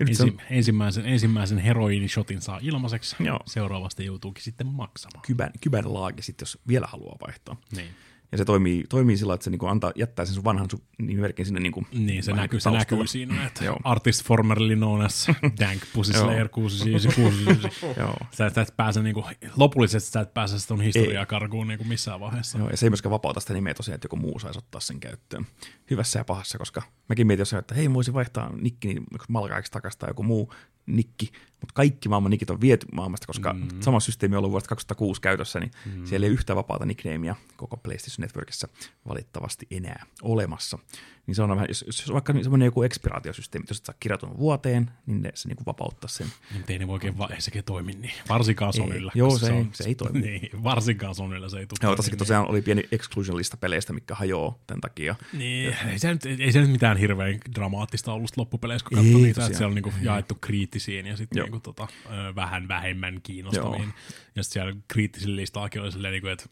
Ensi, ensimmäisen, ensimmäisen heroiinishotin saa ilmaiseksi, Joo. seuraavasta joutuukin sitten maksamaan. kybän, kybän laagi sitten, jos vielä haluaa vaihtaa. Niin. Ja se toimii, toimii sillä, että se niinku antaa, jättää sen sun vanhan sun nimimerkin sinne niinku Niin, se, näkyy, se näkyy siinä, että artist formerly known as Dank Pussy. Slayer 6969. Joo. Sä, sä et pääse niinku, lopullisesti sä et pääse sitä historiaa karkuun niinku missään vaiheessa. Joo, ja se ei myöskään vapauta sitä nimeä tosiaan, että joku muu saisi ottaa sen käyttöön. Hyvässä ja pahassa, koska mäkin mietin jossain, että hei, voisin vaihtaa nikki niin malkaiksi takaisin tai joku muu nikki, mutta kaikki maailman nikit on viety maailmasta, koska mm. sama systeemi on ollut vuodesta 2006 käytössä, niin mm. siellä ei ole yhtään vapaata nicknamea koko PlayStation Networkissa valitettavasti enää olemassa. Niin se on vähän, jos, jos vaikka semmoinen joku expiraatiosysteemi, jos et saa kirjautunut vuoteen, niin ne, se niin vapauttaa sen. Mutta ei ne oikein, va- ei sekin toimi niin. Varsinkaan Sonylla. Joo, koska se ei- se ei toimi. Niin, varsinkaan Sonylla se ei tule Joo, tässäkin toimimaan. tosiaan oli pieni exclusion lista peleistä, mikä hajoaa tämän takia. Niin, ei se, nyt, ei se nyt mitään hirveän dramaattista ollut loppupeleissä, kun katsoi niitä, että siellä on niinku jaettu kriittisiin ja sitten Joo. niinku tota, vähän vähemmän kiinnostaviin. Joo. Ja sitten siellä kriittisillä listallakin oli silleen, niinku, että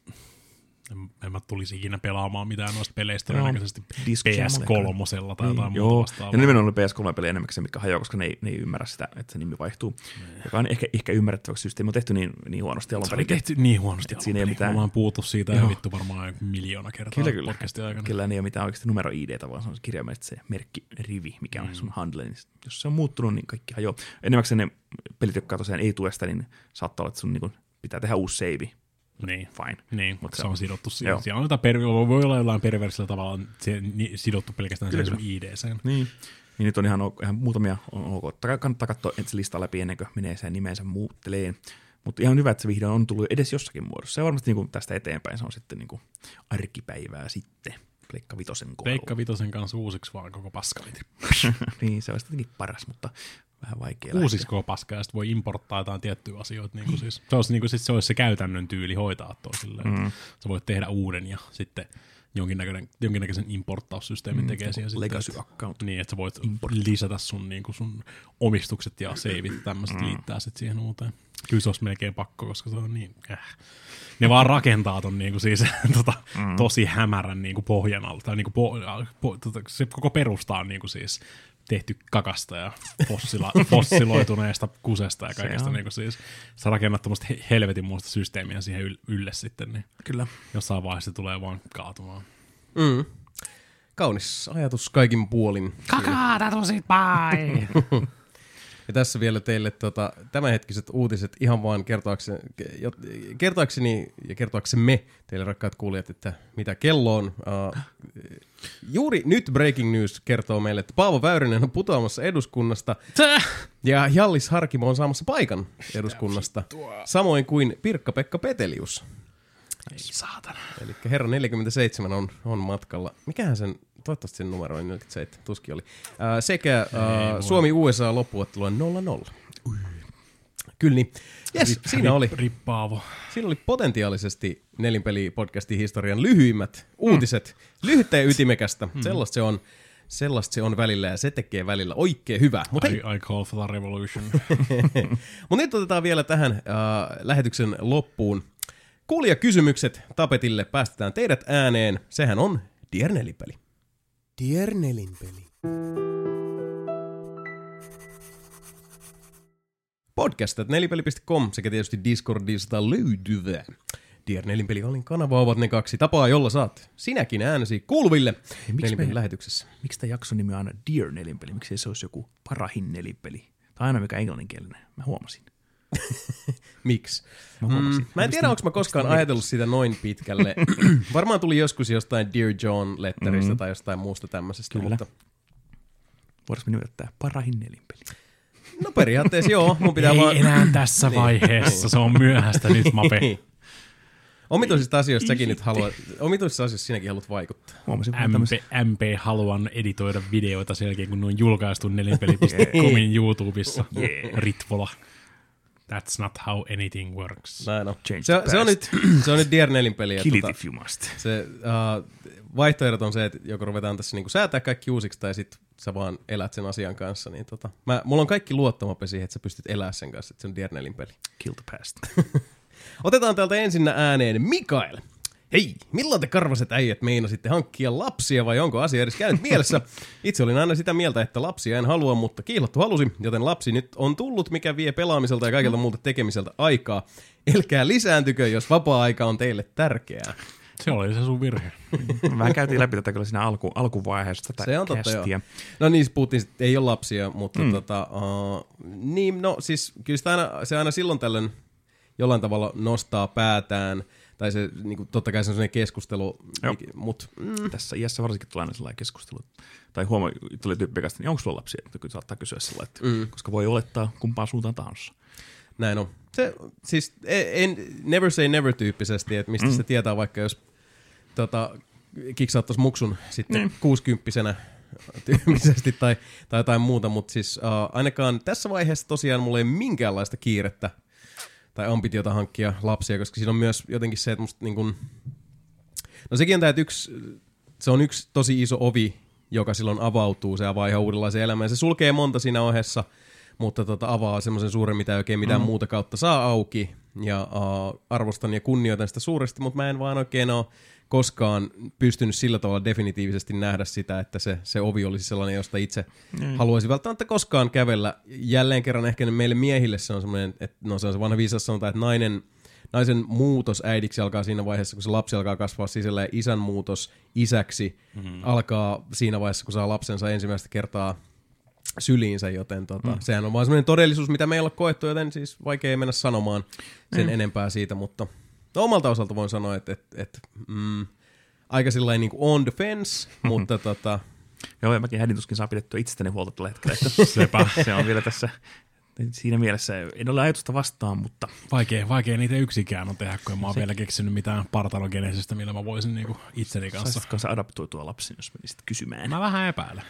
en, en mä tulisi ikinä pelaamaan mitään noista peleistä Joo. todennäköisesti Diskjamalla PS3 tai jotain Niin, joo, muuta vastaavaa. ja ne nimenomaan oli PS3-peli enemmänkin se, mikä hajoaa, koska ne ei, ne ei ymmärrä sitä, että se nimi vaihtuu. Joka on ehkä, ehkä ymmärrettäväksi systeemi on tehty niin, niin huonosti alun perin. tehty niin huonosti. Et siinä ei alun perin. mitään- ollaan puhuttu siitä Joo. ja vittu varmaan miljoona kertaa Kyllä, kyllä. podcastin aikana. Kyllä ne ei ole mitään oikeasti numero id vaan se on kirjaimellisesti se merkkirivi, mikä on Mm. sun handle. Niin jos se on muuttunut, niin kaikki hajoaa. Enimmäkseen ne pelit, jotka tosiaan ei tue sitä, niin saattaa olla, että sun niin pitää tehdä uusi save. Niin. Fine. Niin, Mut mutta se se on sidottu siihen. Siellä on jotain per, voi olla jollain perversillä tavalla se, ni, sidottu pelkästään Kyllä, sun IDCen. Niin. Niin nyt on ihan, ihan muutamia on ok. Kannattaa katsoa ensin se lista läpi ennen kuin menee sen nimensä muutteleen. Mutta ihan hyvä, että se vihdoin on tullut edes jossakin muodossa. Ja varmasti niin tästä eteenpäin se on sitten niin kuin arkipäivää sitten. Pleikka Vitosen kohdalla. Pleikka Vitosen kanssa uusiksi vaan koko paskaliti. niin, se olisi tietenkin paras, mutta vähän vaikea Uusiksi paskaa, ja sitten voi importtaa jotain tiettyjä asioita. Niin kuin siis, se, olisi, niin kuin, siis se olisi se käytännön tyyli hoitaa tuo silleen, mm. että sä voit tehdä uuden ja sitten jonkinnäköinen, jonkinnäköisen importtaussysteemin tekee siihen sitten. legacy että- account. Niin, että sä voit lisätä sun, niin kuin sun omistukset ja seivit tämmöiset mm. liittää sitten siihen uuteen. Kyllä se olisi melkein pakko, koska se on niin... Äh. Ne vaan rakentaa ton niinku siis, tota, mm. tosi hämärän niinku pohjan alta. Tai niinku po, po, tota, se koko perusta on niinku siis tehty kakasta ja fossila, fossiloituneesta kusesta ja kaikesta. on. Niinku siis, sä rakennat he- helvetin muusta systeemiä siihen yl, ylle sitten, niin Kyllä. jossain vaiheessa se tulee vaan kaatumaan. Mm. Kaunis ajatus kaikin puolin. Kakaa, tosi pai! Ja tässä vielä teille tota, tämänhetkiset uutiset ihan vaan kertoakseni, kertoakseni ja kertoaksemme teille rakkaat kuulijat, että mitä kello on. Uh, juuri nyt Breaking News kertoo meille, että Paavo Väyrynen on putoamassa eduskunnasta ja Jallis Harkimo on saamassa paikan eduskunnasta. Samoin kuin Pirkka-Pekka Petelius. Ei saatana. Eli herra 47 on, on matkalla. Mikähän sen, toivottavasti sen numero on 47, tuskin oli. Ää, sekä ää, Suomi-USA loppuottelu on 0-0. Kyllä niin. Yes, siinä oli. Rippaavo. Siinä oli potentiaalisesti nelinpeli-podcastin historian lyhyimmät uutiset. Lyhyttä ja ytimekästä. Sellaista se on. Sellaista se on välillä ja se tekee välillä oikein hyvää. Mutta hei, I, I call for the revolution. Mut nyt otetaan vielä tähän äh, lähetyksen loppuun. Kuulijakysymykset tapetille, päästetään teidät ääneen. Sehän on Dear Nelipeli. Dear Nelinpeli. Podcastat nelipeli.com sekä tietysti Discordista löytyvä. Dear Nelinpeli Olin kanava ovat ne kaksi tapaa, jolla saat sinäkin äänesi kuuluville miksi Nelinpelin me- lähetyksessä. Miksi tämä jakson nimi on aina Dear nelinpeli? Miksi se olisi joku parahin nelinpeli? Tai aina mikä englanninkielinen. Mä huomasin. Miksi? Mä. Mm, mä en tiedä, onko mä koskaan ajatellut sitä noin pitkälle. Varmaan tuli joskus jostain Dear John letteristä mm. tai jostain muusta tämmöisestä, Kyllä. mutta Voitaisiin nimetä parahin nelinpeli. no periaatteessa joo, mun pitää Ei vaan... enää tässä vaiheessa, se on myöhäistä nyt, Mape. Niin. Omituisista asioista säkin nyt haluat, omituisissa asioissa sinäkin haluat vaikuttaa. Huomasin MP. MP haluan editoida videoita sen jälkeen, kun ne on julkaistu nelinpeli.comin YouTubessa. Ritvola. That's not how anything works. Näin on. Change Se, the se, on nyt, se on nyt Dear Nelin peli. Kill it Tota, if you must. se, uh, vaihtoehdot on se, että joko ruvetaan tässä niinku säätää kaikki uusiksi tai sitten sä vaan elät sen asian kanssa. Niin tota, mä, mulla on kaikki luottamape siihen, että sä pystyt elämään sen kanssa, että se on Dear Nelin peli. Kill the past. Otetaan täältä ensinnä ääneen Mikael. Hei, milloin te karvaset äijät meinasitte hankkia lapsia vai onko asia edes käynyt mielessä? Itse olin aina sitä mieltä, että lapsia en halua, mutta kiihlottu halusi, joten lapsi nyt on tullut, mikä vie pelaamiselta ja kaikelta muulta tekemiseltä aikaa. Elkää lisääntykö, jos vapaa-aika on teille tärkeää. Se oli se sun virhe. Vähän käytiin läpi tätä kyllä siinä alku, alkuvaiheessa tätä Se on totta joo. kästiä. No niin, puhuttiin, että ei ole lapsia, mutta mm. tota, uh, niin, no siis kyllä sitä aina, se aina silloin tällöin jollain tavalla nostaa päätään, tai se niin kuin, totta kai se on sellainen keskustelu, mutta mm, Tässä iässä varsinkin tulee aina sellainen keskustelu. Tai huomaa, tuli tyyppikästi, niin onko sulla lapsia? Että kyllä saattaa kysyä sillä, että, mm. koska voi olettaa kumpaan suuntaan tahansa. näin on. Se, siis en, never say never tyyppisesti, että mistä mm. se tietää vaikka jos tota, kiksauttaisi muksun sitten Niin. kuusikymppisenä tyyppisesti tai, tai jotain muuta, mutta siis uh, ainakaan tässä vaiheessa tosiaan mulla ei ole minkäänlaista kiirettä tai ambitiota hankkia lapsia, koska siinä on myös jotenkin se, että musta niin kun, no sekin on tämä, että yksi, se on yksi tosi iso ovi, joka silloin avautuu, se avaa ihan uudenlaisen elämän. Se sulkee monta siinä ohessa, mutta tota, avaa semmoisen suuren, mitä ei oikein mitään mm. muuta kautta saa auki. Ja uh, arvostan ja kunnioitan sitä suuresti, mutta mä en vaan oikein ole koskaan pystynyt sillä tavalla definitiivisesti nähdä sitä, että se, se ovi olisi sellainen, josta itse mm. haluaisi välttämättä koskaan kävellä. Jälleen kerran ehkä meille miehille se on semmoinen, että no se on se vanha viisas sanotaan, että nainen, naisen muutos äidiksi alkaa siinä vaiheessa, kun se lapsi alkaa kasvaa sisällä ja isän muutos isäksi mm-hmm. alkaa siinä vaiheessa, kun saa lapsensa ensimmäistä kertaa syliinsä, joten tota, mm. sehän on vaan semmoinen todellisuus, mitä meillä on koettu, joten siis vaikea mennä sanomaan sen mm. enempää siitä, mutta no, omalta osalta voin sanoa, että, että, että mm, aika sellainen niin on the fence, mutta tota, Joo, ja mäkin hädin tuskin saa pidettyä itsestäni huolta tällä hetkellä. Että Sepä. se on vielä tässä siinä mielessä, en ole ajatusta vastaan, mutta Vaikea, vaikea niitä yksikään on tehdä, kun en mä oon vielä keksinyt mitään partanogeneisistä, millä mä voisin niinku itseni kanssa. saisitko sä adaptoitua lapsen, jos menisit kysymään? Mä vähän epäilen.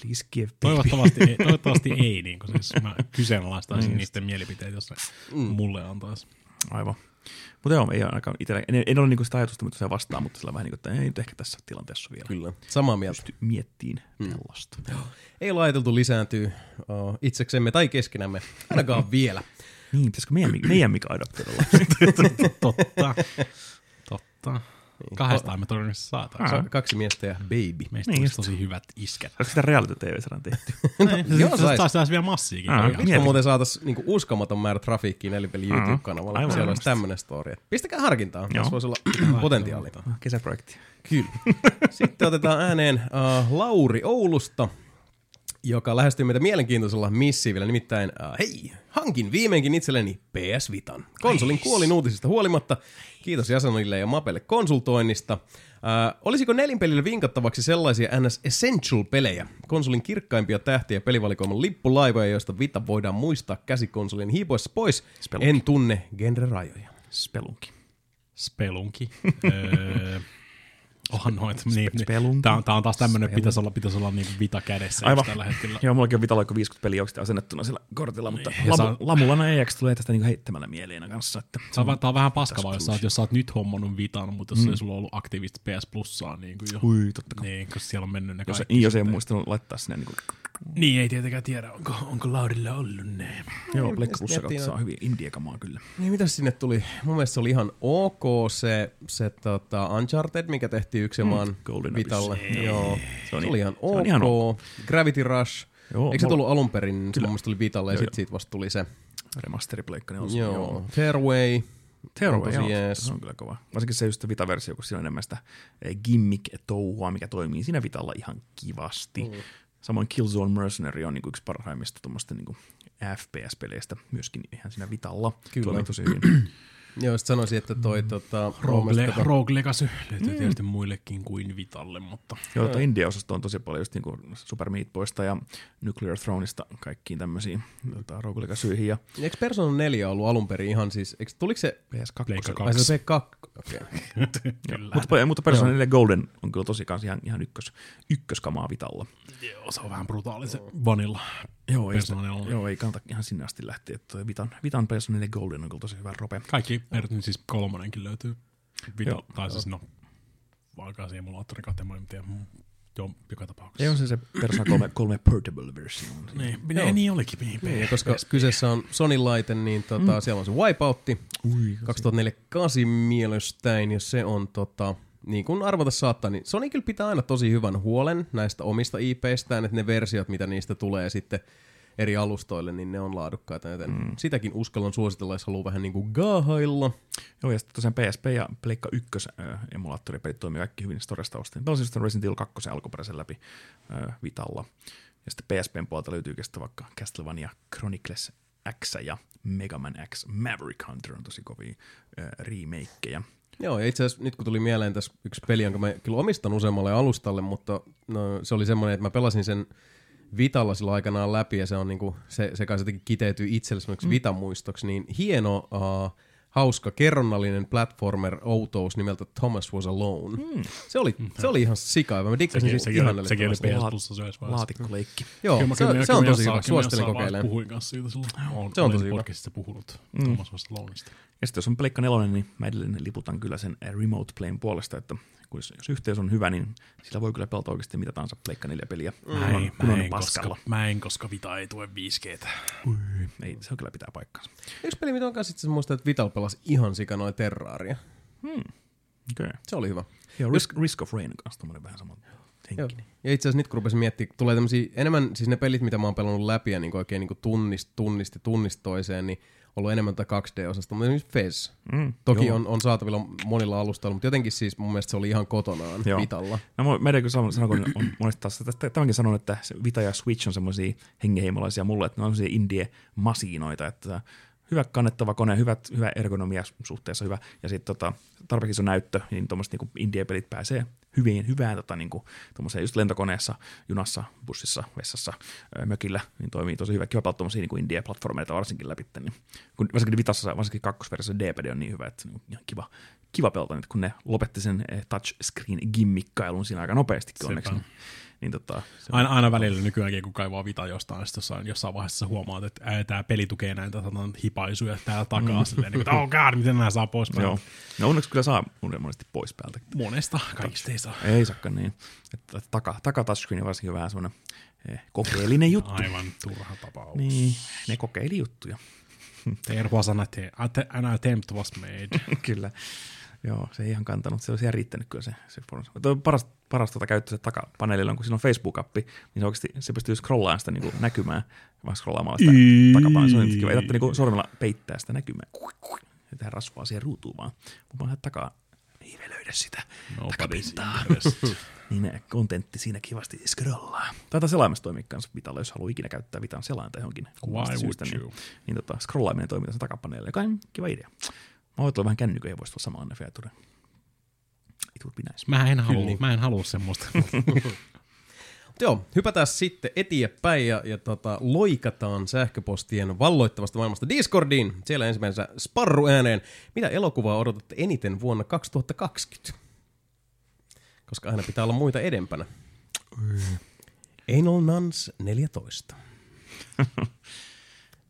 Please give baby. Toivottavasti ei, toivottavasti ei niin kuin siis mä kyseenalaistaisin niiden mielipiteitä, jos ne mm. mulle antaisi. Aivan. Mutta joo, ei ainakaan itellä, en, en ole niinku sitä ajatusta, mitä se vastaa, mutta sillä on vähän niin kuin, että ei nyt ehkä tässä tilanteessa vielä. Kyllä, samaa mieltä. Pysty miettiin mm. tällaista. Ei ole ajateltu lisääntyä uh, itseksemme tai keskenämme, ainakaan vielä. Niin, pitäisikö meidän, meidän mikä adoptoida Totta. Totta. Kahdestaan me todennäköisesti saataisiin. Ka- kaksi miestä ja baby. Meistä Niin tosi hyvät iskät. Olisiko sitä reality tv tehty? Joo, se taas taas vielä massiikin. Ah, Ah. Koska muuten saatais niinku uskomaton määrä trafiikkiin Nelipeli YouTube-kanavalla, Aivan siellä olisi tämmönen story. Pistäkää harkintaa, Joo. tässä voisi olla potentiaalia. Kesäprojekti. Kyllä. Sitten otetaan ääneen uh, Lauri Oulusta, joka lähestyy meitä mielenkiintoisella missiivillä. Nimittäin, uh, hei, hankin viimeinkin itselleni PS Vitan. Konsolin kuolin uutisista huolimatta. Kiitos jäsenille ja Mapelle konsultoinnista. Uh, olisiko nelinpelille vinkattavaksi sellaisia NS Essential-pelejä? Konsolin kirkkaimpia tähtiä pelivalikoiman lippulaivoja, joista Vita voidaan muistaa käsikonsolin hiipoissa pois. Spelunky. En tunne genre-rajoja. Spelunki. Spelunki. öö, onhan noit. Niin, Spelunki. niin. Tää, on, tää on taas tämmönen, pitäisi olla, pitäisi olla niinku vita kädessä Aivan. tällä hetkellä. Joo, mullakin on Vitaloikko 50 peliä oikeasti asennettuna sillä kortilla, mutta Niin, lamu, saa- Lamulana EX tulee tästä niinku heittämällä mieleen kanssa. Että Se on, tää on vähän paskavaa, jos jos sä oot nyt hommannut Vitan, mutta jos mm. ei sulla ollut aktiivista PS Plussaa niin kuin jo. Ui, totta kai. Niin, koska siellä on mennyt ne Jos, kaikki. niin, jos ei muistanut laittaa sinne niinku, Niin, ei tietenkään tiedä, onko, onko Laurilla ollut ne. joo, Pleikka miettii kautta saa hyvin indiekamaa kyllä. Niin mitä sinne tuli? Mun mielestä se oli ihan ok se, se tota Uncharted, mikä tehtiin yksinomaan Golden Vitalle. Abyss. Joo. Se, on se oli ihan se ok. on ihan ok. Gravity Rush. Joo, Eikö se mulla- tullut alun perin? Se mun mielestä tuli Vitalle ja Joo, sitten joo. siitä vasta tuli se. Remasteri Pleikka Joo. joo. joo. Fairway. On tosi joo. jees. Se on kyllä kova. Varsinkin se just se Vita-versio, kun siinä on enemmän sitä eh, gimmick-touhua, mikä toimii siinä Vitalla ihan kivasti. Mm. Samoin Killzone Mercenary on niinku yksi parhaimmista tuommoista niinku FPS-peleistä myöskin ihan siinä Vitalla. Kyllä. Toimii tosi hyvin. Joo, sit sanoisin, että toi tota, Rogue, Rogue, Le- tota, Rogue Legacy löytyy mm. tietysti muillekin kuin Vitalle, mutta Joo, tuota India-osasto on tosi paljon just niinku Super Meat Boysta ja Nuclear Throneista kaikkiin tämmöisiin tota, rogulikasyihin ja Eikö Persona 4 ollut alun perin ihan siis, eikö, tuliko se, PS2. Pleikka ai se P2, okei. kyllä. Mutta, mutta Persona 4 Golden on kyllä tosi kans ihan, ihan ykkös, ykköskamaa Vitalla. Joo, se on vähän brutaali se vanilla. Joo, ei, sitä, Persona 4. joo, ei kannata ihan sinne asti lähteä. Että toi Vitan, Vitan Persona 4 Golden on kyllä tosi hyvä rope. Kaikki, per, siis kolmonenkin löytyy. Vita, Joo. tai siis no, vaikka simulaattori kautta, mä en tiedä. Mm, Joo, joka tapauksessa. Ei on se se Persona 3, 3 Portable versio. Niin, niin, niin olikin. Niin, Niin, ja koska kyseessä on Sony-laite, niin tota, mm. siellä on se Wipeoutti, Ui, 2004 8 mielestäin, ja se on tota, niin kuin arvata saattaa, niin Sony kyllä pitää aina tosi hyvän huolen näistä omista IPistään, että ne versiot, mitä niistä tulee sitten eri alustoille, niin ne on laadukkaita, joten mm. sitäkin uskallan suositella, jos haluaa vähän niin kuin gaahailla. Joo, ja sitten tosiaan PSP ja Pleikka 1 äh, emulaattoripelit toimii kaikki hyvin Storesta ostin. Pelasin just Resident Evil 2 alkuperäisen läpi äh, Vitalla. Ja sitten PSPn puolelta löytyy kestä vaikka Castlevania Chronicles X ja Mega Man X Maverick Hunter on tosi kovia äh, remakeja. Joo, ja itse asiassa nyt kun tuli mieleen tässä yksi peli, jonka mä kyllä omistan useammalle alustalle, mutta no, se oli semmoinen, että mä pelasin sen Vitalla silloin aikanaan läpi, ja se on niinku, se, se kai jotenkin kiteytyy itselle semmoiksi mm. Vitan-muistoksi, niin hieno, uh, hauska, kerronnallinen platformer-outous nimeltä Thomas Was Alone. Mm. Se, oli, se oli ihan sikaiva, mä dikkasin siitä sekin, ihan oli, sekin oli. PS Plussa vaiheessa. Laatikkoleikki. Joo, Kyllä se, kyllä se on tosi hyvä, suosittelen kokeilemaan. Puhuin kanssa siitä silloin. Olen, Se on tosi olen hyvä. podcastissa puhunut mm. Thomas vasta Lounista. Ja sitten jos on Pleikka 4, niin mä edelleen liputan kyllä sen äh, Remote Playn puolesta, että kun jos, jos yhteys on hyvä, niin sillä voi kyllä pelata oikeasti mitä tahansa Pleikka 4 peliä. Mä en, kun mä, on en, koska, paskalla. mä en, koska Vita ei tue 5Gtä. Ei, se on kyllä pitää paikkansa. Yksi peli, mitä on kanssa itse muistaa, että Vital pelasi ihan sikanoin Terraria. Okay. Se oli hyvä. Joo, Risk, Risk of Rain kanssa tommonen vähän sama Joo. Ja itse asiassa nyt kun rupesin miettimään, tulee tämmöisiä enemmän, siis ne pelit, mitä mä oon pelannut läpi ja niin oikein niin tunnist, tunnisti, tunnist toiseen, niin ollut enemmän tätä 2D-osasta, mutta esimerkiksi Fez. Mm, Toki joo. on, on saatavilla monilla alustalla, mutta jotenkin siis mun mielestä se oli ihan kotonaan Joo. Vitalla. No edelleen sanon, sanon, kun on monesti taas, tämänkin sanon, että Vita ja Switch on semmoisia hengenheimolaisia mulle, että ne on semmoisia indie-masinoita, että hyvä kannettava kone, hyvät, hyvä ergonomia suhteessa hyvä, ja sitten tota, tarpeeksi iso näyttö, niin tuommoiset niinku indie-pelit pääsee hyvin, hyvään tota, niinku, just lentokoneessa, junassa, bussissa, vessassa, mökillä, niin toimii tosi hyvä. Kiva pelata tuommoisia niinku indie-platformeita varsinkin läpi. Niin, kun, varsinkin Vitassa, varsinkin kakkosversiossa D-pad on niin hyvä, että on ihan kiva, kiva pelata nyt, kun ne lopetti sen eh, touchscreen gimmikkailun siinä aika nopeasti onneksi. Niin, Niin tota, se Aina, aina välillä nykyäänkin, kun kaivaa vita jostain, sitten jossain, jossain vaiheessa huomaat, että tämä peli tukee näitä sanotaan, hipaisuja täällä takaa. Mm. Silleen, niin kuin, oh god, miten nämä saa pois päältä. joo. No onneksi kyllä saa monesti pois päältä. Monesta, kaikista ei saa. Ei sakka niin. Että taka, taka touchscreen varsinkin vähän semmoinen eh, kokeellinen juttu. Aivan turha tapaus. Niin, ne kokeili juttuja. There was an, att- an attempt was made. kyllä. Joo, se ei ihan kantanut. Se olisi ihan riittänyt kyllä se. se. Tuo paras, paras tuota käyttö se takapaneelilla on, kun siinä on Facebook-appi, niin se oikeasti se pystyy scrollaan sitä niin kuin näkymään, vaan scrollaamaan sitä takapaneelilla. Se on nyt kiva. Ei tarvitse niin sormella peittää sitä näkymää. Ja tehdä rasvaa siihen ruutuun vaan. Mun vaan takaa hiivelöidä sitä Nobody's takapintaa. niin kontentti siinä kivasti scrollaa. Taitaa selaimessa toimia kanssa Vitalla, jos haluaa ikinä käyttää Vitan selainta johonkin Why syystä, would niin, you? niin tota, scrollaaminen toimii tässä takapaneelilla, joka on kiva idea. Mä oon vähän kännyköjä, voisi tulla samaan feature. It would be nice. Mä en halua, niin. mä en halua semmoista. Mut Joo, hypätään sitten eteenpäin ja, ja tota, loikataan sähköpostien valloittavasta maailmasta Discordiin. Siellä ensimmäisenä sparru ääneen. Mitä elokuvaa odotatte eniten vuonna 2020? Koska aina pitää olla muita edempänä. Anal Nuns 14.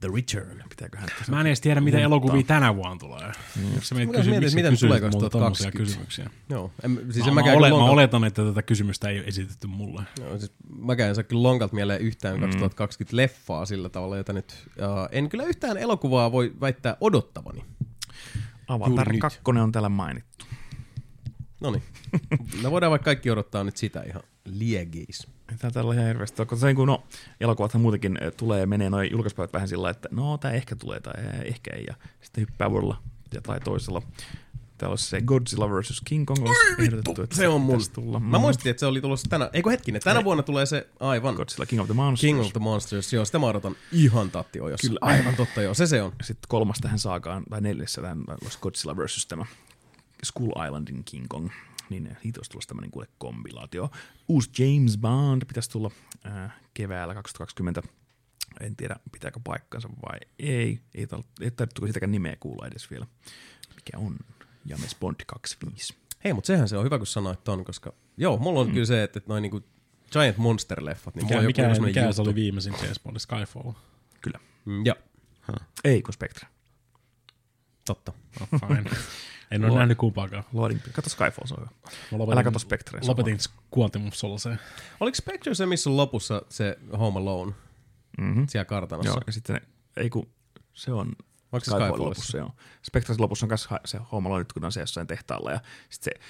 The Return. Pitääköhän tässä... Mä en edes tiedä, mitä elokuvia tänä vuonna tulee. Mm. Se Mä mietin, että mitä tulee 2020. kysymyksiä. Joo, en, siis Mä, en mä, mäkään, ole, kyllä mä oletan, että tätä kysymystä ei ole esitetty mulle. joo, siis mäkään en saa kyllä lonkalta mieleen yhtään 2020 leffaa sillä tavalla, jota nyt... Uh, en kyllä yhtään elokuvaa voi väittää odottavani. Avatar juuri nyt. 2 on täällä mainittu. No niin. No voidaan vaikka kaikki odottaa nyt sitä ihan liegeis. Ei Tää täällä ihan hirveästi. Kun se, kun no, elokuvathan muutenkin eh, tulee ja menee noin julkaispäivät vähän sillä että no tää ehkä tulee tai eh, ehkä ei. Ja sitten hyppää vuodella ja tai toisella. Täällä olisi se Godzilla vs. King Kong olisi ehdotettu, että Se on mun. Tulla. Mä muistin, että se oli tulossa tänä... Eikö hetkinen, tänä vuonna tulee se aivan... Godzilla King of the Monsters. King of the Monsters, joo, sitä mä odotan ihan tattiojossa. Kyllä. Aivan totta, joo, se se on. Sitten kolmas tähän saakaan, tai neljässä tähän olisi Godzilla vs. tämä Skull Islandin King Kong. Niin siitä olisi tulossa tämmöinen kuule kompilaatio. Uusi James Bond pitäisi tulla äh, keväällä 2020. En tiedä, pitääkö paikkansa vai ei. Ei, tar- ei tarvittu sitäkään nimeä kuulla edes vielä. Mikä on James Bond 25. Hei, mutta sehän se on hyvä, kun sanoit ton, koska joo, mulla on mm. kyllä se, että noin niinku Giant Monster-leffat, niin Mikä, on joku mikä, semmoinen mikä se oli viimeisin James Bond? Skyfall. Kyllä. Mm, Joo, Ei, kun Spectre. totta. Oh, fine. en ole nähnyt kumpaakaan. Lordin, kato Skyfall, se on hyvä. Mä lopetin, Älä kato on Lopetin Quantum Soloseen. Oliko Spectre se, missä on lopussa se Home Alone Mhm. siellä kartanossa? Joo, ja sitten ne, ei kun se on Skyfall lopussa, joo. Spectresin lopussa on kanssa se homma nyt, kun on se jossain tehtaalla ja sitten se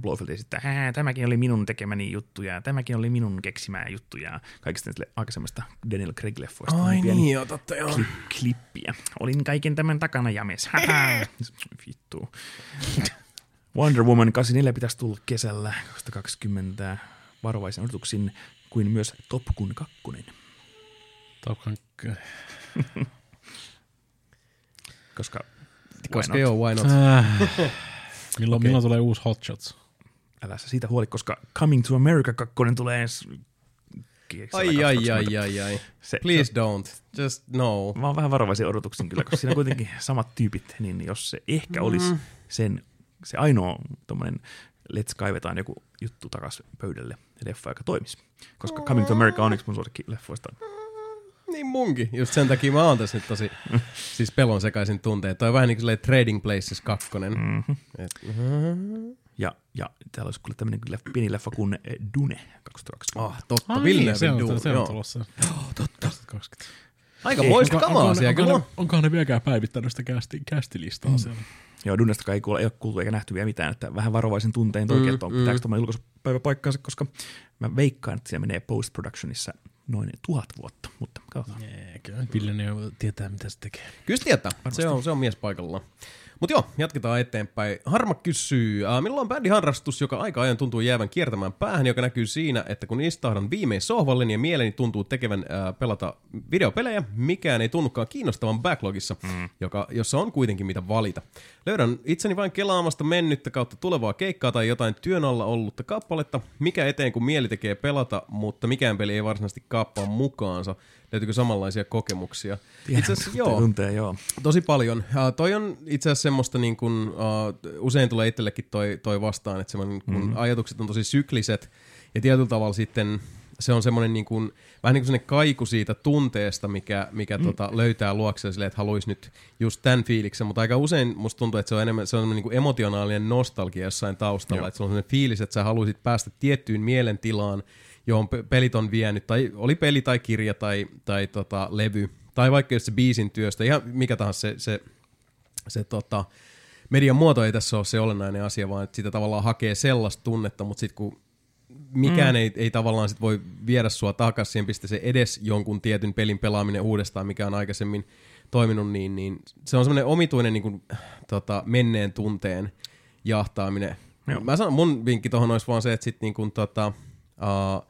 Blofeld esittää, "Ää, tämäkin oli minun tekemäni juttu ja tämäkin oli minun keksimää juttu ja kaikista sille aikaisemmasta Daniel Craig-leffoista. Ai niin, joo, totta joo. Klip, klippiä. Olin kaiken tämän takana james. Vittu. Wonder Woman 84 pitäisi tulla kesällä 2020 varovaisen odotuksin kuin myös Top Gun 2. Top Gun Koska, Koska why not? joo, why not? Milloin, milloin tulee uusi Hot Shots? Älä sä siitä huoli, koska Coming to America 2 tulee ensi Ai, ai, 2020. ai, ai, ai. Se, Please se, don't. Just no. mä oon vähän varovaisen odotuksin kyllä, koska siinä on kuitenkin samat tyypit, niin jos se ehkä olisi sen, se ainoa tommonen let's kaivetaan joku juttu takas pöydälle leffa, joka toimisi. Koska Coming to America on yksi mun suosikki leffoista. Niin munkin. Just sen takia mä oon tässä nyt tosi siis pelon sekaisin tunteet. Toi on vähän niin kuin Trading Places 2. Mm-hmm. Et, Ja, ja täällä olisi kyllä tämmöinen kyllä pieni leffa kuin Dune 2020. ah, totta. Ai, Villeneuve se on, Dune, se on joo. tulossa. Oh, totta. 2020. Aika moista Onko- kamaa onko- siellä kyllä on. onko- Onkohan ne vieläkään päivittänyt sitä kästi, kästilistaa mm. siellä? Joo, Dunesta ei, kuule, ei ole kuultu eikä nähty vielä mitään, että vähän varovaisen tuntein toki, Mm, että on, mm. pitääkö tuommoinen julkaisupäivä paikkaansa, koska mä veikkaan, että siellä menee post-productionissa noin tuhat vuotta, mutta katsotaan. Ei, kyllä Villeneuve tietää, mitä se tekee. Kyllä se tietää. Se on, se on mies paikallaan. Mutta joo, jatketaan eteenpäin. Harma kysyy, äh, milloin on bändiharrastus, joka aika ajan tuntuu jäävän kiertämään päähän, joka näkyy siinä, että kun istahdan viimein sohvalle ja mieleni tuntuu tekevän äh, pelata videopelejä, mikään ei tunnukaan kiinnostavan backlogissa, mm. joka, jossa on kuitenkin mitä valita. Löydän itseni vain kelaamasta mennyttä kautta tulevaa keikkaa tai jotain työn alla ollutta kappaletta, mikä eteen kun mieli tekee pelata, mutta mikään peli ei varsinaisesti kaappaa mukaansa. Löytyykö samanlaisia kokemuksia? Itse asiassa joo. Tuntee, joo. Tosi paljon. Uh, toi on itse asiassa semmoista, niin kun, uh, usein tulee itsellekin toi, toi vastaan, että semmoinen, kun mm. ajatukset on tosi sykliset, ja tietyllä tavalla sitten se on semmoinen niin kuin, vähän niin kuin kaiku siitä tunteesta, mikä, mikä mm. tota, löytää luokse silleen, että haluaisi nyt just tämän fiiliksen, mutta aika usein musta tuntuu, että se on enemmän se on niin kuin emotionaalinen nostalgia jossain taustalla, Joo. että se on semmoinen fiilis, että sä haluaisit päästä tiettyyn mielentilaan, johon pe- pelit on vienyt, tai oli peli tai kirja tai, tai tota, levy, tai vaikka jos se biisin työstä, ihan mikä tahansa se, se, se tota, median muoto ei tässä ole se olennainen asia, vaan että sitä tavallaan hakee sellaista tunnetta, mutta sitten kun mikään mm. ei, ei tavallaan sit voi viedä sua takaisin siihen pisteeseen edes jonkun tietyn pelin pelaaminen uudestaan, mikä on aikaisemmin toiminut, niin, niin se on semmoinen omituinen niin kuin, tota, menneen tunteen jahtaaminen. Joo. Mä sanon, mun vinkki tuohon olisi vaan se, että sit niin kuin, tota, uh,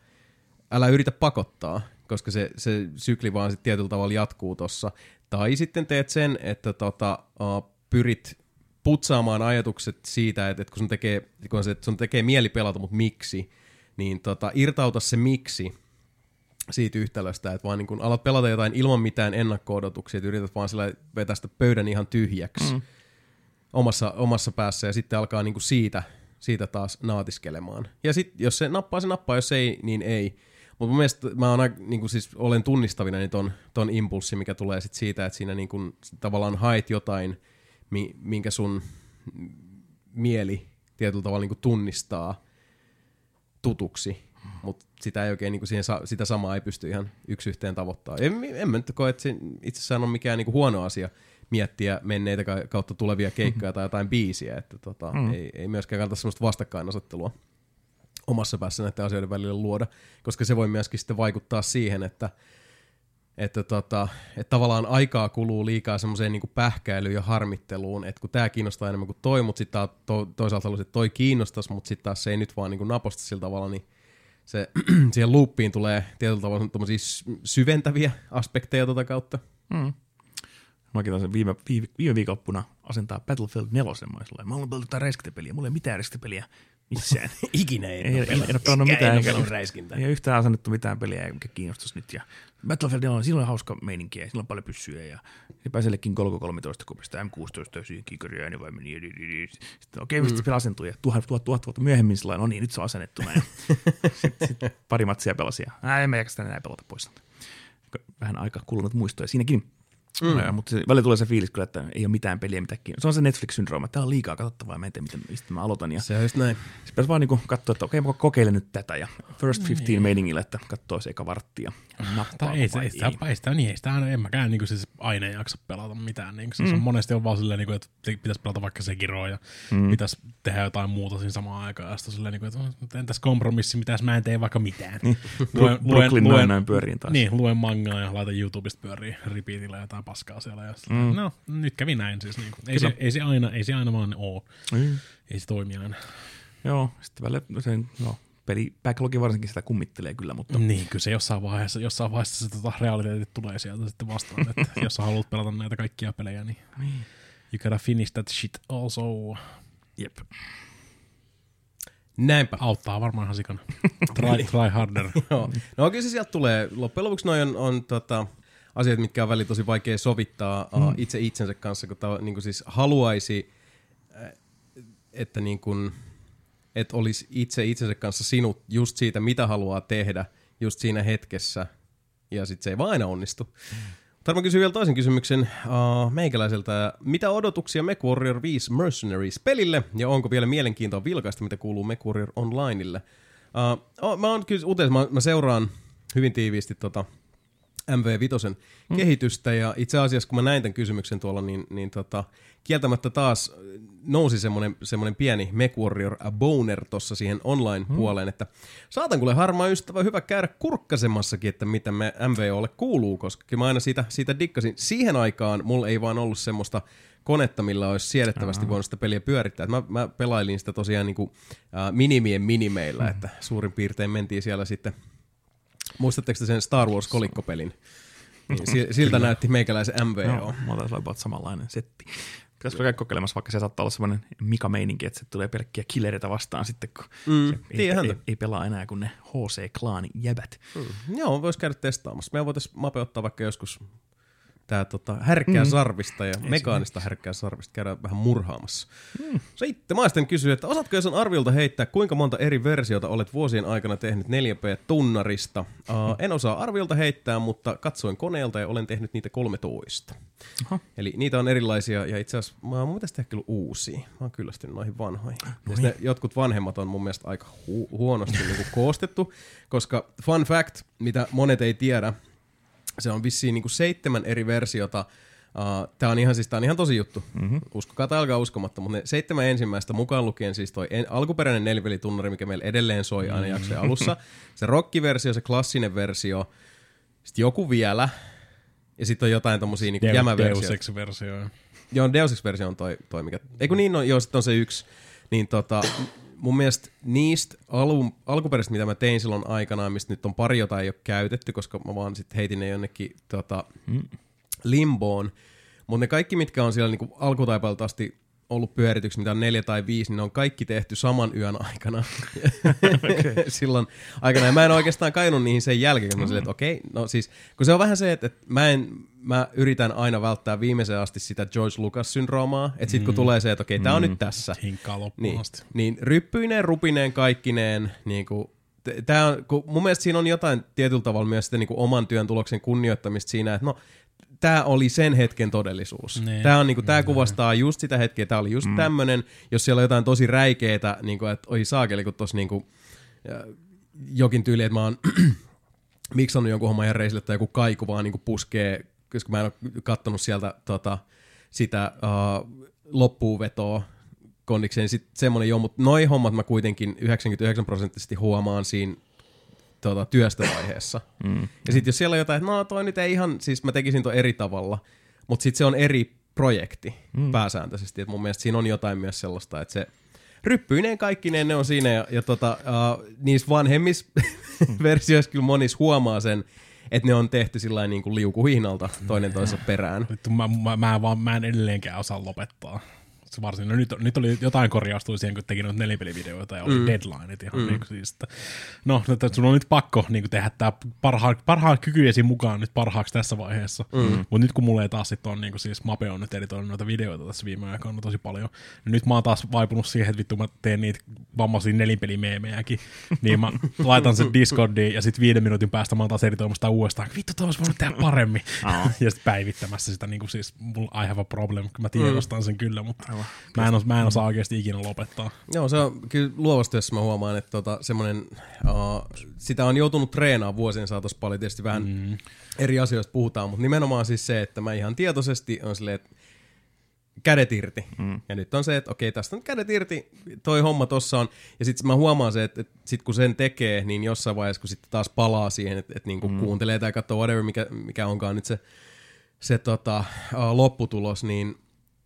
älä yritä pakottaa, koska se, se sykli vaan sit tietyllä tavalla jatkuu tossa. Tai sitten teet sen, että tota, uh, pyrit putsaamaan ajatukset siitä, että, että kun, sun tekee, kun se, sun tekee mieli pelata, mutta miksi, niin tota, irtauta se miksi siitä yhtälöstä, että vaan niin kun alat pelata jotain ilman mitään ennakko-odotuksia, että yrität vaan sillä vetästä pöydän ihan tyhjäksi mm. omassa, omassa päässä ja sitten alkaa niin kuin siitä, siitä taas naatiskelemaan. Ja sitten jos se nappaa, se nappaa, jos ei, niin ei. Mutta mun mielestä mä oon, niin kuin siis olen tunnistavina niin ton, ton impulssi, mikä tulee sit siitä, että siinä niin kuin tavallaan haet jotain, mi, minkä sun mieli tietyllä tavalla niin kuin tunnistaa tutuksi, mutta sitä ei oikein, niin kuin siihen, sitä samaa ei pysty ihan yksi yhteen tavoittaa. En, en mä nyt koe, että se itsessään on mikään niin kuin huono asia miettiä menneitä ka- kautta tulevia keikkoja tai jotain biisiä, että tota, mm. ei, ei myöskään kannata sellaista vastakkainasettelua omassa päässä näiden asioiden välillä luoda, koska se voi myöskin sitten vaikuttaa siihen, että että, tota, että tavallaan aikaa kuluu liikaa semmoiseen niin pähkäilyyn ja harmitteluun, että kun tämä kiinnostaa enemmän kuin toi, mutta sitten to, toisaalta haluaisin, että toi kiinnostaisi, mutta sitten taas se ei nyt vaan niin naposta sillä tavalla, niin se, siihen loopiin tulee tietyllä tavalla syventäviä aspekteja tota kautta. Mm. Mäkin taisin viime, viime, viime viikonloppuna asentaa Battlefield 4. Mä, haluan pelata jotain räiskintäpeliä. Mulla ei mitään räiskintäpeliä missään. Ikinä ei, ei, ei, ei ole pelannut mitään. en pelannut räiskintää. Ei ole yhtään asennettu mitään peliä, mikä kiinnostaisi nyt. Ja Battlefield 4, silloin on hauska meininki ja silloin on paljon pyssyjä. Ja se pääsellekin Golgo 13, kun pistää M16 ja siihen kikari ääni vai meni. Sitten okei, okay, mm. se asentui ja tuhat, tuhat, tuhat vuotta myöhemmin sillä no niin, nyt se on asennettuna. Ja sitten sit pari matsia pelasi ja ää, en mä jaksa sitä enää pelata pois. Vähän aika kulunut muistoja siinäkin. Mm. mutta se, välillä tulee se fiilis kyllä, että ei ole mitään peliä, mitä kiinnostaa. Se on se Netflix-syndrooma, että tämä on liikaa katsottavaa ja mä en tiedä, miten, mistä mä aloitan. Ja Se on just näin. sitten pitäisi vaan niinku katsoa, että okei, mä kokeilen nyt tätä ja first 15 meiningillä, että katsoo se eka vartti Tai ei, se, ei, sitä, ei sitä, niin, ei sitä aina, en mäkään niin siis aina jaksa pelata mitään. Niin, siis mm. on monesti on vaan silleen, niin kuin, että se pitäisi pelata vaikka Sekiroa ja mm. pitäisi tehdä jotain muuta siinä samaan aikaan. Ja sitten silleen, niin kuin, että entäs kompromissi, mitä jos mä en tee vaikka mitään. Bru- Brooklyn Nine-Nine pyöriin taas. Niin, luen mangaa ja laitan YouTubesta pyöriin repeatillä jotain paskaa siellä. Ja mm. No, nyt kävi näin siis. Niin kuin. Ei, se, ei, se aina, ei se aina vaan oo. Mm. Ei se toimi aina. Joo, sitten välillä se, no, peli backlogi varsinkin sitä kummittelee kyllä, mutta Niin, kyllä se jossain vaiheessa, jossain vaiheessa se tota, realiteetit tulee sieltä sitten vastaan, että jos sä haluat pelata näitä kaikkia pelejä, niin you gotta finish that shit also. jep. Näinpä. Auttaa varmaan ihan sikana. Try, try harder. Joo. No kyllä se sieltä tulee. Loppujen lopuksi noin on, on tota, asiat, mitkä on välillä tosi vaikea sovittaa mm. uh, itse itsensä kanssa, kun tava, niin kuin siis haluaisi, äh, että niin kuin, et olisi itse itsensä kanssa sinut just siitä, mitä haluaa tehdä just siinä hetkessä, ja sitten se ei vaan aina onnistu. Mm. Tarvitsen kysyä vielä toisen kysymyksen uh, meikäläiseltä. Mitä odotuksia MechWarrior 5 Mercenaries pelille, ja onko vielä mielenkiintoa vilkaista, mitä kuuluu MechWarrior Onlineille? Uh, oh, mä oon kyllä uutes, mä, mä seuraan hyvin tiiviisti tota MV5 mm. kehitystä, ja itse asiassa kun mä näin tämän kysymyksen tuolla, niin, niin tota, kieltämättä taas nousi semmoinen, semmoinen pieni MechWarrior boner tuossa siihen online-puoleen, että saatan kuule harmaa ystävä hyvä käydä kurkkasemassakin, että mitä me MVOlle kuuluu, koska kyllä mä aina siitä, siitä dikkasin. Siihen aikaan mulla ei vaan ollut semmoista konetta, millä olisi siedettävästi voinut sitä peliä pyörittää. Et mä, mä pelailin sitä tosiaan niin kuin, äh, minimien minimeillä, että suurin piirtein mentiin siellä sitten Muistatteko te sen Star Wars kolikkopelin? Niin, si- siltä näytti meikäläisen MVO. Joo, mä taisi olla samanlainen setti. Pitäisikö käydä kokeilemassa, vaikka se saattaa olla semmoinen Mika-meininki, että se tulee pelkkiä killereitä vastaan sitten, kun Mm, se ei, tiedän ei, häntä. ei, pelaa enää kuin ne HC-klaani jäbät. Mm. Joo, vois käydä testaamassa. Me voitaisiin Mape ottaa vaikka joskus tää tota, härkkää mm. sarvista ja mekaanista härkkää sarvista käydään vähän murhaamassa. Mm. Sitten maisten kysyy, että osaatko Jason arviolta heittää, kuinka monta eri versiota olet vuosien aikana tehnyt 4P-tunnarista? Uh, en osaa arviolta heittää, mutta katsoin koneelta ja olen tehnyt niitä 13. Aha. Eli niitä on erilaisia ja itse asiassa mä oon mielestä ehkä kyllä uusia. Mä oon kyllästynyt noihin vanhoihin. Ja sitten jotkut vanhemmat on mun mielestä aika hu- huonosti niinku koostettu, koska fun fact, mitä monet ei tiedä, se on vissiin niinku seitsemän eri versiota. Uh, Tämä on ihan siis tää on ihan tosi juttu. Mm-hmm. Uskokaa tai alkaa uskomatta, mutta ne seitsemän ensimmäistä mukaan lukien siis toi en, alkuperäinen nelivälitunnari, mikä meillä edelleen soi aina jaksojen alussa. Se rockiversio, se klassinen versio, sitten joku vielä, ja sitten on jotain tommosia niinku Deus, jämäversioita. Deus Ex-versio. Joo, Deus Ex-versio on toi, toi mikä... Eiku niin, no, joo, sitten on se yksi. Niin tota, mun mielestä niistä alun, alkuperäisistä, mitä mä tein silloin aikanaan, mistä nyt on pari, jota ei ole käytetty, koska mä vaan sitten heitin ne jonnekin tota, limboon. Mutta ne kaikki, mitkä on siellä niinku alkutaipalta asti ollut pyörityksi, mitä on neljä tai viisi, niin ne on kaikki tehty saman yön aikana. okay. Silloin aikana. Ja mä en oikeastaan kainut niihin sen jälkeen, kun mä silleen, että okei, no siis, kun se on vähän se, että, että mä, en, mä yritän aina välttää viimeiseen asti sitä George Lucas-syndroomaa, että sit kun tulee se, että okei, tää on nyt tässä. Hinkkaa loppuun Niin, asti. niin ryppyineen, rupineen, kaikkineen, niin kuin, tää on, kun mun mielestä siinä on jotain tietyllä tavalla myös sitä niin kuin oman työn tuloksen kunnioittamista siinä, että no, tämä oli sen hetken todellisuus. Niin. Tämä on niinku, tää kuvastaa just sitä hetkeä, tämä oli just mm. tämmönen, jos siellä on jotain tosi räikeetä, niinku, että oi saakeli, kun tossa niinku, jokin tyyli, että mä oon miksannut jonkun homman ihan reisille tai joku kaiku vaan niinku puskee, koska mä en ole kattonut sieltä tota, sitä uh, loppuun vetoa kondikseen, niin sit semmonen joo, mutta noi hommat mä kuitenkin 99 prosenttisesti huomaan siinä tota, työstövaiheessa. Mm. Ja sitten jos siellä on jotain, että no toi nyt ei ihan, siis mä tekisin toi eri tavalla, mutta sitten se on eri projekti mm. pääsääntöisesti. Et mun mielestä siinä on jotain myös sellaista, että se ryppyineen kaikkineen ne on siinä ja, ja tota, uh, niissä vanhemmissa versioissa kyllä monissa huomaa sen, että ne on tehty sillä niin kuin liukuhihnalta toinen toisessa perään. Vittu, mä, mä, mä, vaan, mä en edelleenkään osaa lopettaa. Varsin, no nyt, nyt oli jotain korjaustui siihen, kun teki noita nelipelivideoita ja oli mm. deadlineit ihan mm. niin kuin siis, että, no, että sun on nyt pakko niin kuin tehdä tämä parhaan, parhaan kykyjesi mukaan nyt parhaaksi tässä vaiheessa. Mm. Mutta nyt kun mulla ei taas sit on, niin kuin siis Mape on nyt editoinut noita videoita tässä viime aikoina tosi paljon, niin nyt mä oon taas vaipunut siihen, että vittu mä teen niitä vammaisia nelinpelimeemejäkin, niin mä laitan sen Discordiin ja sitten viiden minuutin päästä mä oon taas editoimassa uudestaan, vittu toi olisi voinut tehdä paremmin. ja sitten päivittämässä sitä niin kuin siis, mulla I have a problem, mä tiedostan sen kyllä, mutta mä en, os, mä en osaa oikeasti ikinä lopettaa. Joo, se on kyllä luovassa työssä mä huomaan, että tota, semmoinen, uh, sitä on joutunut treenaamaan vuosien saatossa paljon, tietysti vähän mm. eri asioista puhutaan, mutta nimenomaan siis se, että mä ihan tietoisesti on silleen, että kädet irti. Mm. Ja nyt on se, että okei, tästä on kädet irti, toi homma tossa on. Ja sitten mä huomaan se, että, että sit kun sen tekee, niin jossain vaiheessa, kun sitten taas palaa siihen, että, että niinku mm. kuuntelee tai katsoo whatever, mikä, mikä onkaan nyt se, se tota, uh, lopputulos, niin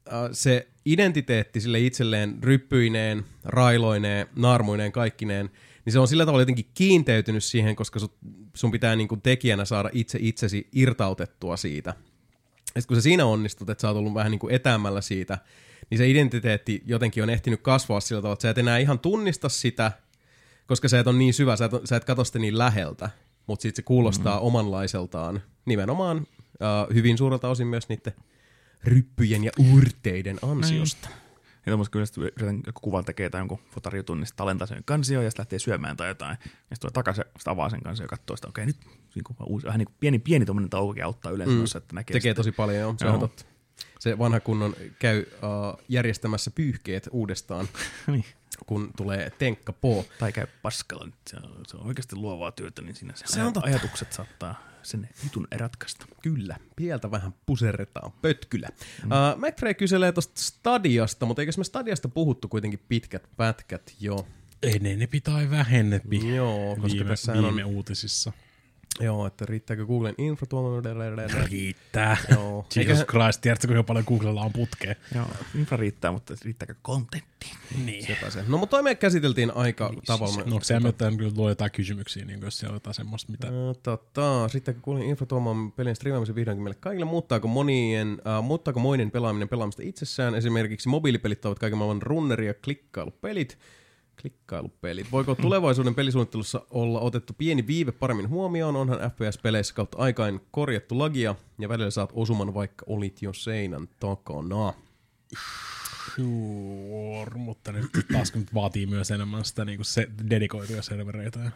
uh, se identiteetti sille itselleen ryppyineen, railoineen, naarmuineen, kaikkineen, niin se on sillä tavalla jotenkin kiinteytynyt siihen, koska sun, pitää niin kuin tekijänä saada itse itsesi irtautettua siitä. Ja sit kun sä siinä onnistut, että sä oot ollut vähän niin kuin etäämällä siitä, niin se identiteetti jotenkin on ehtinyt kasvaa sillä tavalla, että sä et enää ihan tunnista sitä, koska sä et ole niin syvä, sä et, sä et katso sitä niin läheltä, mutta sitten se kuulostaa mm-hmm. omanlaiseltaan nimenomaan uh, hyvin suurelta osin myös niiden ryppyjen ja urteiden ansiosta. Ja tuommoista kyllä sitten joku kuvan tekee tai jonkun fotarijutun, niin sitten alentaa sen kansioon ja sitten lähtee syömään tai jotain. Ja sitten tulee takaisin, sitten avaa sen kansioon ja katsoo sitä, okei nyt niin kuin, uusi, vähän niin kuin pieni, pieni tuommoinen taukokin auttaa yleensä, mm. että näkee Tekee sitä. tosi paljon, joo. Se on totta. Se vanha kunnon käy uh, järjestämässä pyyhkeet uudestaan, niin. kun tulee tenkka po. Tai käy paskalla, nyt se on, se on oikeasti luovaa työtä, niin siinä se, Se on totta. ajatukset saattaa sen jutun ratkaista. Kyllä, pieltä vähän puserretaan pötkylä. Mm. Uh, McFrey kyselee tuosta Stadiasta, mutta eikös me Stadiasta puhuttu kuitenkin pitkät pätkät jo? Enenepi tai vähennepi Joo, koska viime, tässähän on- viime uutisissa. Joo, että riittääkö Googlen info tuolla? Riittää. Joo. Jesus Eiköhän- Christ, tiedätkö kuinka paljon Googlella on putkea? Joo, infra riittää, mutta riittääkö kontentti? Niin. Sepä se. No mutta toi me käsiteltiin aika tavalla. No se myötä kyllä luo jotain kysymyksiä, niin jos siellä on jotain semmoista, mitä... Ää, Tota, sitten kun kuulin info tuomaan pelin striimaamisen vihdoinkin meille kaikille, muuttaako monien, äh, muuttaako moinen pelaaminen pelaamista itsessään? Esimerkiksi mobiilipelit ovat kaiken maailman runneri- ja klikkailupelit. Klikkailupelit. Voiko tulevaisuuden pelisuunnittelussa olla otettu pieni viive paremmin huomioon? Onhan FPS-peleissä kautta aikain korjattu lagia ja välillä saat osuman vaikka olit jo seinän takana. Sure, mutta nyt taas kun vaatii myös enemmän sitä niin se dedikoituja servereitä.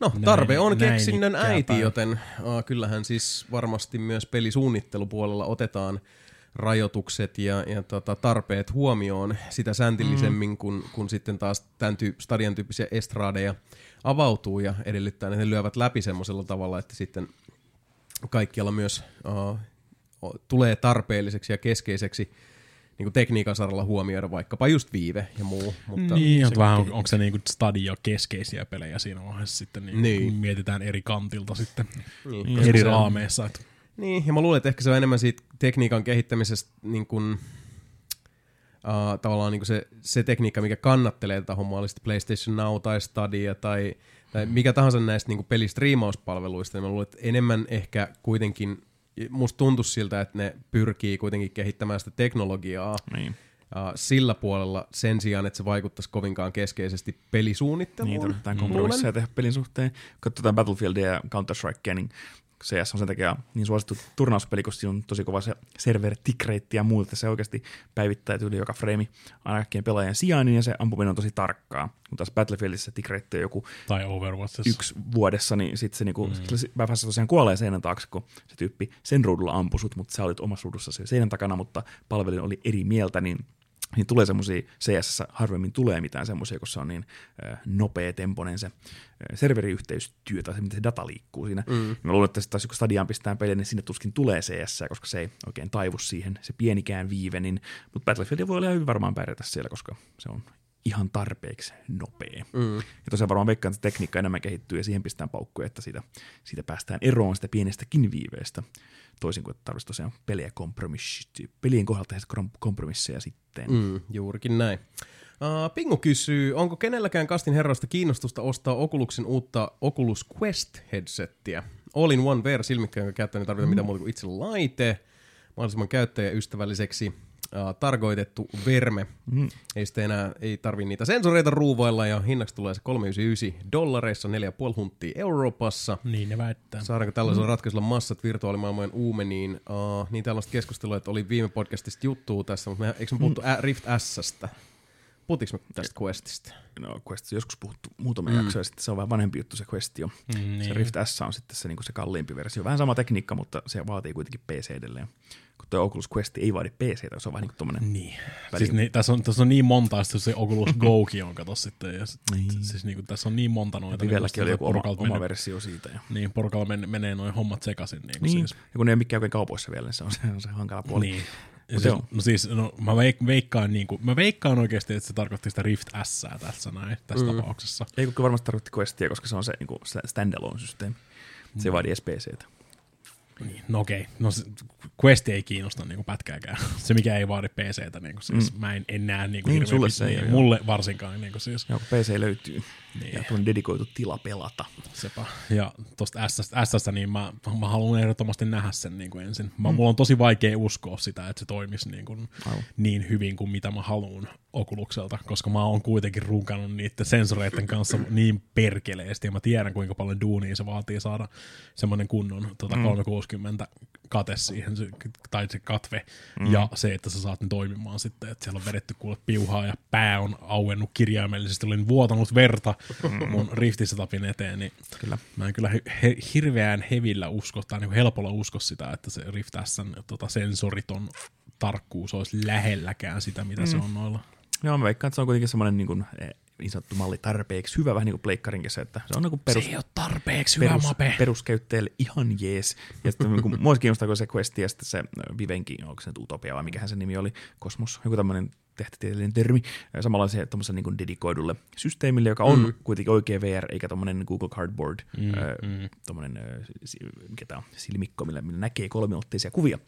No, Näin- tarve on näin keksinnön ikään äiti, joten uh, kyllähän siis varmasti myös pelisuunnittelupuolella otetaan rajoitukset ja, ja tota, tarpeet huomioon sitä säntillisemmin, mm. kun, kun sitten taas tämän tyyp, stadion tyyppisiä estradeja avautuu ja edellyttää, että ne lyövät läpi semmoisella tavalla, että sitten kaikkialla myös uh, tulee tarpeelliseksi ja keskeiseksi niin kuin tekniikan saralla huomioida vaikkapa just viive ja muu. Mutta niin, se mutta vähän onko se niinku stadio keskeisiä pelejä siinä vaiheessa sitten, niin, Niin. niin. mietitään eri kantilta sitten, Niin, niin, eri se raameissa. Että, Niin, ja mä luulen, että ehkä se on enemmän siitä tekniikan kehittämisestä niin kuin, uh, tavallaan niin kuin se, se tekniikka, mikä kannattelee tätä hommaa, oli PlayStation Now tai Stadia tai, tai mikä tahansa näistä niin kuin pelistriimauspalveluista, niin mä luulen, että enemmän ehkä kuitenkin, musta tuntuisi siltä, että ne pyrkii kuitenkin kehittämään sitä teknologiaa Niin. uh, sillä puolella sen sijaan, että se vaikuttaisi kovinkaan keskeisesti pelisuunnitteluun. Niin, tarvitaan luulen. kompromisseja tehdä pelin suhteen. Katsotaan Battlefieldia ja Counter-Strikea, niin CS on sen takia niin suosittu turnauspeli, koska siinä on tosi kova se server tick ja muuta. Se oikeasti päivittää yli joka frame aina kaikkien pelaajien sijainnin ja se ampuminen on tosi tarkkaa. Kun taas Battlefieldissä tick on joku tai Overwatchissa. yksi vuodessa, niin sitten se niinku, mm. vähässä tosiaan kuolee seinän taakse, kun se tyyppi sen ruudulla ampui sut, mutta sä olit omassa ruudussa se seinän takana, mutta palvelin oli eri mieltä, niin niin tulee semmoisia, CS harvemmin tulee mitään semmoisia, kun se on niin nopea temponen se serveriyhteystyö tai se, miten se data liikkuu siinä. Mm. Mä luulen, että taas kun Stadiaan pistää peliä, niin sinne tuskin tulee CS, koska se ei oikein taivu siihen, se pienikään viive, niin, mutta Battlefield voi olla hyvin varmaan pärjätä siellä, koska se on ihan tarpeeksi nopea. Mm. Ja tosiaan varmaan veikkaan, että tekniikka enemmän kehittyy ja siihen pistään paukkuja, että siitä, siitä päästään eroon sitä pienestäkin viiveestä. Toisin kuin että tarvitsisi tosiaan pelejä kompromissi, pelien kohdalta tehdä kom- kompromisseja sitten. Mm. Mm, juurikin näin. Uh, Pingu kysyy, onko kenelläkään kastin herroista kiinnostusta ostaa Oculusin uutta Oculus Quest headsettiä? All in one VR silmikkä, jonka käyttäjä ei tarvita mitään muuta kuin itse laite. Mahdollisimman käyttäjäystävälliseksi uh, tarkoitettu verme. Mm. Ei sitten enää ei tarvi niitä sensoreita ruuvailla ja hinnaksi tulee se 399 dollareissa, 4,5 hunttia Euroopassa. Niin ne väittää. Saadaanko tällaisella mm. ratkaisulla massat virtuaalimaailmojen uumeniin? Uh, niin tällaista keskustelua, että oli viime podcastista juttua tässä, mutta me, eikö me puhuttu mm. Rift Sstä? Puhuttiinko me tästä Questista? No Quest joskus puhuttu muutamia mm. jaksoja sitten, se on vähän vanhempi juttu se Quest jo. Mm, Se niin. Rift S on sitten se, niin se kalliimpi versio. Vähän sama tekniikka, mutta se vaatii kuitenkin PC edelleen. Kun tuo Oculus Quest ei vaadi PC, se on vähän niin kuin tommonen Niin. Väli- Siis niin, tässä, on, tässä on niin monta, sitten se Oculus Gokin on, kato sitten. Ja sit, Niin. Siis niin kuin, tässä on niin monta noita. Vivelläkin oli niin, joku oma, porukalta oma menee, versio siitä. Ja, Niin, porukalla men, menee noin hommat sekaisin. Niin, niin. Siis. ja kun ne ei ole mikään oikein kaupoissa vielä, niin se on se, on se hankala puoli. Niin. Ja siis, no siis, no, mä veik, veikkaan, niin kuin, mä veikkaan oikeasti, että se tarkoitti sitä Rift S tässä näin, tässä mm. tapauksessa. Ei kun varmasti tarkoitti Questia, koska se on se niin kuin standalone-systeemi. Se ei vaadi edes PCtä. Niin, no okei. No se, Quest ei kiinnosta niinku pätkääkään. Se mikä ei vaadi PCtä, niinku siis mm. mä en, en näe niinku Niin, sulle se ei niin, mulle varsinkaan niinku siis. Joo, PC löytyy. Niin. Ja tuon dedikoitu tila pelata. Sepä. Ja tosta S, S, niin mä, mä haluan ehdottomasti nähdä sen niin kuin ensin. Mä, mm. Mulla on tosi vaikea uskoa sitä, että se toimisi niin, kuin, Aivan. niin hyvin kuin mitä mä haluan Oculukselta, koska mä oon kuitenkin runkannut niiden sensoreiden kanssa niin perkeleesti, ja mä tiedän kuinka paljon duunia se vaatii saada semmoinen kunnon tota, 360 kate siihen, se- tai se katve, mm. ja se, että sä saat ne toimimaan sitten, että siellä on vedetty kuule piuhaa, ja pää on auennut kirjaimellisesti, olin vuotanut verta mun riftisetapin eteen, niin Kyllä. Mä en kyllä he, hirveän hevillä usko, tai niin helpolla usko sitä, että se Rift S:n tota, sensoriton tarkkuus olisi lähelläkään sitä, mitä mm. se on noilla. Joo, mä veikkaan, että se on kuitenkin semmoinen niin, kuin, eh, niin sanottu malli tarpeeksi hyvä, vähän niin kuin pleikkarinkin se, että se on niin kuin perus, se ei ole tarpeeksi hyvä perus, mape. peruskäyttäjälle ihan jees. Ja sitten niin kuin, mua kiinnostaa, kun se Quest ja sitten se Vivenkin, onko se nyt Utopia vai mikähän se nimi oli, Kosmos, joku tämmöinen tähtitieteellinen termi, se tuommoisen niin dedikoidulle systeemille, joka on mm. kuitenkin oikea VR, eikä tuommoinen Google Cardboard, mm, ö, mm. tuommoinen, si- mikä tää on, silmikko, millä, millä näkee kolmiulotteisia kuvia.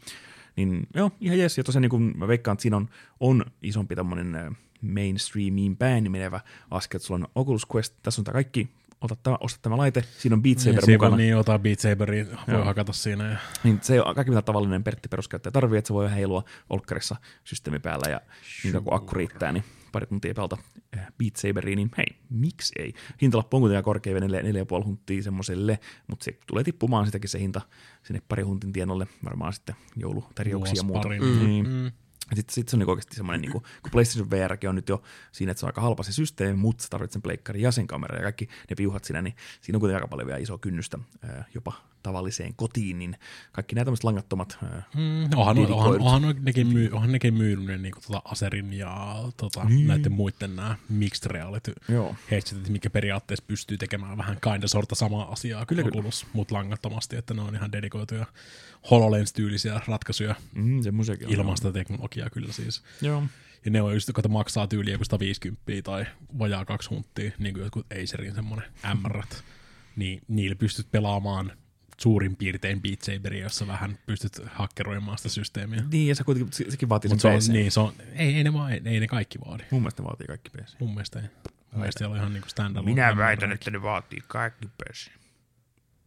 Niin joo, ihan jees. Ja tosiaan niin kuin mä veikkaan, että siinä on, on isompi tämmöinen mainstreamiin päin menevä askel, että sulla on Oculus Quest, tässä on tää kaikki, ota tämä, osta tämä laite, siinä on Beat Saber siinä mukana. voi niin ota Beat Saberia, voi Joo. hakata siinä. Ja, Niin se on kaikki mitä tavallinen Pertti peruskäyttäjä tarvii, että se voi heilua olkkarissa systeemi päällä ja niin kauan kun akku riittää, niin pari tuntia pelata äh, Beat Saberia, niin hei, miksi ei? Hintalappu on kuitenkin korkea 4,5 hunttia semmoiselle, mutta se tulee tippumaan sitäkin se hinta sinne pari huntin tienolle, varmaan sitten joulutarjouksia ja muuta. Mm. Niin. Mm. Sitten sit se on niinku oikeasti semmoinen, niinku, kun PlayStation VRkin on nyt jo siinä, että se on aika halpa se systeemi, mutta sä tarvitset sen pleikkarin ja sen kameran ja kaikki ne piuhat siinä, niin siinä on kuitenkin aika paljon vielä iso kynnystä jopa tavalliseen kotiin, niin kaikki nämä tämmöiset langattomat Mm, onhan, onhan, onhan, nekin myy, onhan nekin myynyt ne niinku tota Aserin ja tota, niin. näiden muiden nämä mixed reality Joo. headsetit, mikä periaatteessa pystyy tekemään vähän kinda sorta samaa asiaa Kyllä. Oculus, mutta langattomasti, että ne on ihan dedikoituja HoloLens-tyylisiä ratkaisuja Mm, sitä teknologiaa kyllä siis. Joo. Ja ne on just, kun maksaa tyyliä joku 150 tai vajaa kaksi hunttia, niin kuin jotkut Acerin semmonen MR, niin niillä pystyt pelaamaan suurin piirtein Beat Saberia, jossa vähän pystyt hakkeroimaan sitä systeemiä. Niin, ja se kuitenkin, se- sekin vaatii sen se on, PC. niin, se on, ei, ei, ne vaan, ei, ei ne kaikki vaadi. Mun mielestä ne vaatii kaikki PC. Mun mielestä ei. Mun mielestä siellä on ihan niinku stand Minä väitän, että ne vaatii kaikki pesi.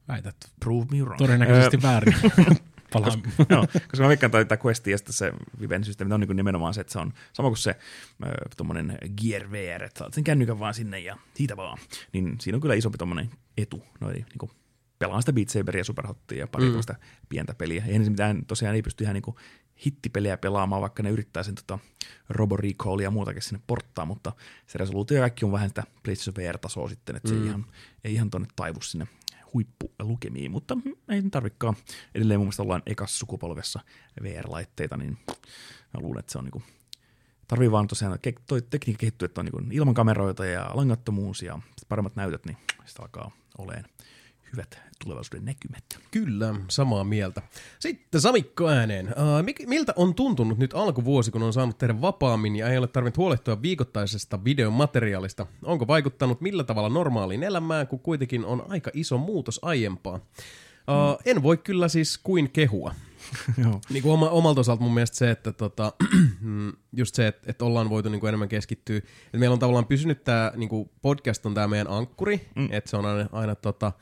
Väität Prove me wrong. todennäköisesti väärin. Palaan. Joo, koska mä veikkaan, että tämä Quest ja se Viven-systeemi on niin nimenomaan se, että se on sama kuin se äh, tuommoinen Gear VR, että saat sen kännykän vaan sinne ja siitä vaan. Niin siinä on kyllä isompi tuommoinen etu, noin niin kuin pelaan sitä Beat Saberia, Superhottia ja pari mm. pientä peliä. Se mitään, tosiaan ei pysty ihan niin kuin hittipelejä pelaamaan, vaikka ne yrittää sen tota Robo Recallia ja muutakin sinne porttaa, mutta se resoluutio kaikki on vähän sitä PlayStation VR-tasoa sitten, että se ei ihan, ei ihan tonne taivu sinne huippulukemiin, mutta mm, ei tarvikaan. Edelleen mun mielestä ollaan ekassa sukupolvessa VR-laitteita, niin mä luulen, että se on niinku, tarvii vaan tosiaan, toi tekniikka kehittyy, että on niinku ilman kameroita ja langattomuus ja paremmat näytöt, niin sitä alkaa oleen hyvät tulevaisuuden näkymät. Kyllä, samaa mieltä. Sitten Samikko ääneen. Mik, miltä on tuntunut nyt alkuvuosi, kun on saanut tehdä vapaammin ja ei ole tarvinnut huolehtua viikoittaisesta videomateriaalista? Onko vaikuttanut millä tavalla normaaliin elämään, kun kuitenkin on aika iso muutos aiempaa? Uh, en voi kyllä siis kuin kehua. Joo. Niin kuin oma, omalta osalta mun mielestä se, että tota, mm, just se, että, että ollaan voitu niin kuin enemmän keskittyä. Että meillä on tavallaan pysynyt tämä niin podcast on tämä meidän ankkuri, mm. että se on aina, aina tota,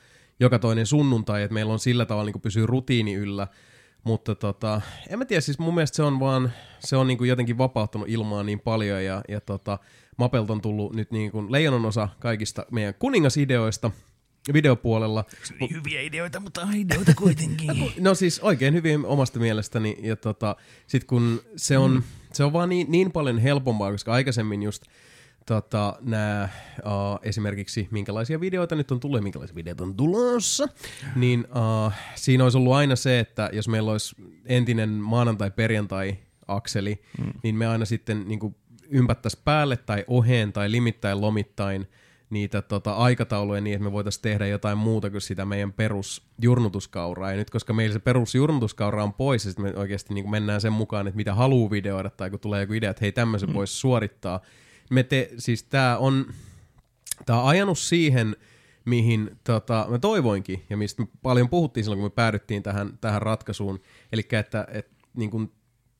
joka toinen sunnuntai, että meillä on sillä tavalla niin kuin pysyy rutiini yllä. Mutta tota, en mä tiedä, siis mun mielestä se on vaan, se on niin kuin jotenkin vapauttanut ilmaa niin paljon ja, ja tota, Mapelta on tullut nyt niin kuin leijonan osa kaikista meidän kuningasideoista videopuolella. Niin hyviä ideoita, mutta ideoita kuitenkin. No siis oikein hyvin omasta mielestäni. Ja tota, sit kun se on, mm. se on vaan niin, niin paljon helpompaa, koska aikaisemmin just tota, nämä uh, esimerkiksi minkälaisia videoita nyt on tullut ja minkälaisia videoita on tulossa, niin uh, siinä olisi ollut aina se, että jos meillä olisi entinen maanantai-perjantai-akseli, mm. niin me aina sitten niin ympättäisiin päälle tai oheen tai limittäin lomittain niitä tota, aikatauluja niin, että me voitaisiin tehdä jotain muuta kuin sitä meidän perusjurnutuskauraa. Ja nyt koska meillä se perusjurnutuskaura on pois, ja sitten me oikeasti niin mennään sen mukaan, että mitä haluaa videoida, tai kun tulee joku idea, että hei tämmöisen mm. voisi suorittaa. Me te, siis tämä on, tää on ajanut siihen, mihin tota, mä toivoinkin, ja mistä me paljon puhuttiin silloin, kun me päädyttiin tähän, tähän ratkaisuun. Eli että et, niin kun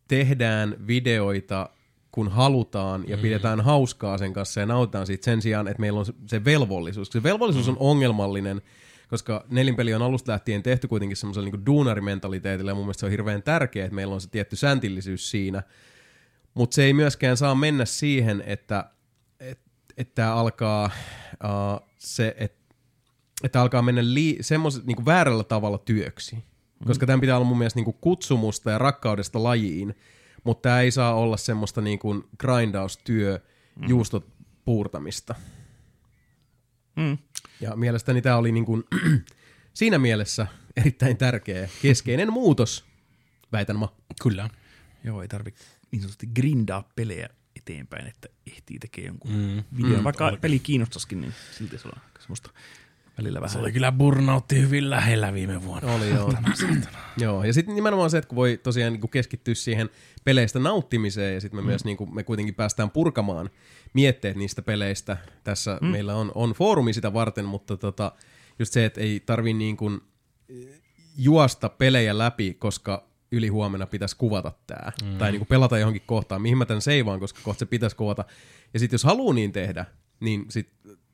tehdään videoita kun halutaan ja pidetään hauskaa sen kanssa ja nautitaan siitä sen sijaan, että meillä on se- se velvollisuus. Se velvollisuus on ongelmallinen, koska nelinpeli on alusta lähtien tehty kuitenkin semmoisella niin duunarimentaliteetillä ja mun mielestä se on hirveän tärkeää, että meillä on se tietty sääntillisyys siinä. Mutta se ei myöskään saa mennä siihen, että että alkaa uh, se, että että alkaa mennä lii- semmoiset niin väärällä tavalla työksi. Koska tämän pitää olla mun mielestä niin kuin kutsumusta ja rakkaudesta lajiin, mutta tämä ei saa olla semmoista niin kuin grindaustyö, mm. juustot puurtamista. Mm. Ja mielestäni tämä oli niin kuin, siinä mielessä erittäin tärkeä, keskeinen muutos, väitän mä. Kyllä. Joo, ei tarvitse niin sanotusti grindaa pelejä eteenpäin, että ehtii tekemään jonkun mm. videon. Mm, Vaikka peli kiinnostaisikin, niin silti se on aika semmoista välillä vähän. Se oli kyllä burnoutti hyvin lähellä viime vuonna. Oli joo. joo. Ja sitten nimenomaan se, että kun voi tosiaan niin keskittyä siihen peleistä nauttimiseen ja sitten me mm. myös niin kuin, me kuitenkin päästään purkamaan mietteet niistä peleistä. Tässä mm. meillä on, on foorumi sitä varten, mutta tota, just se, että ei tarvi niin kuin juosta pelejä läpi, koska yli huomenna pitäisi kuvata tämä. Mm. Tai niin kuin pelata johonkin kohtaan, mihin mä tämän seivaan, koska kohta se pitäisi kuvata. Ja sitten jos haluaa niin tehdä, niin sit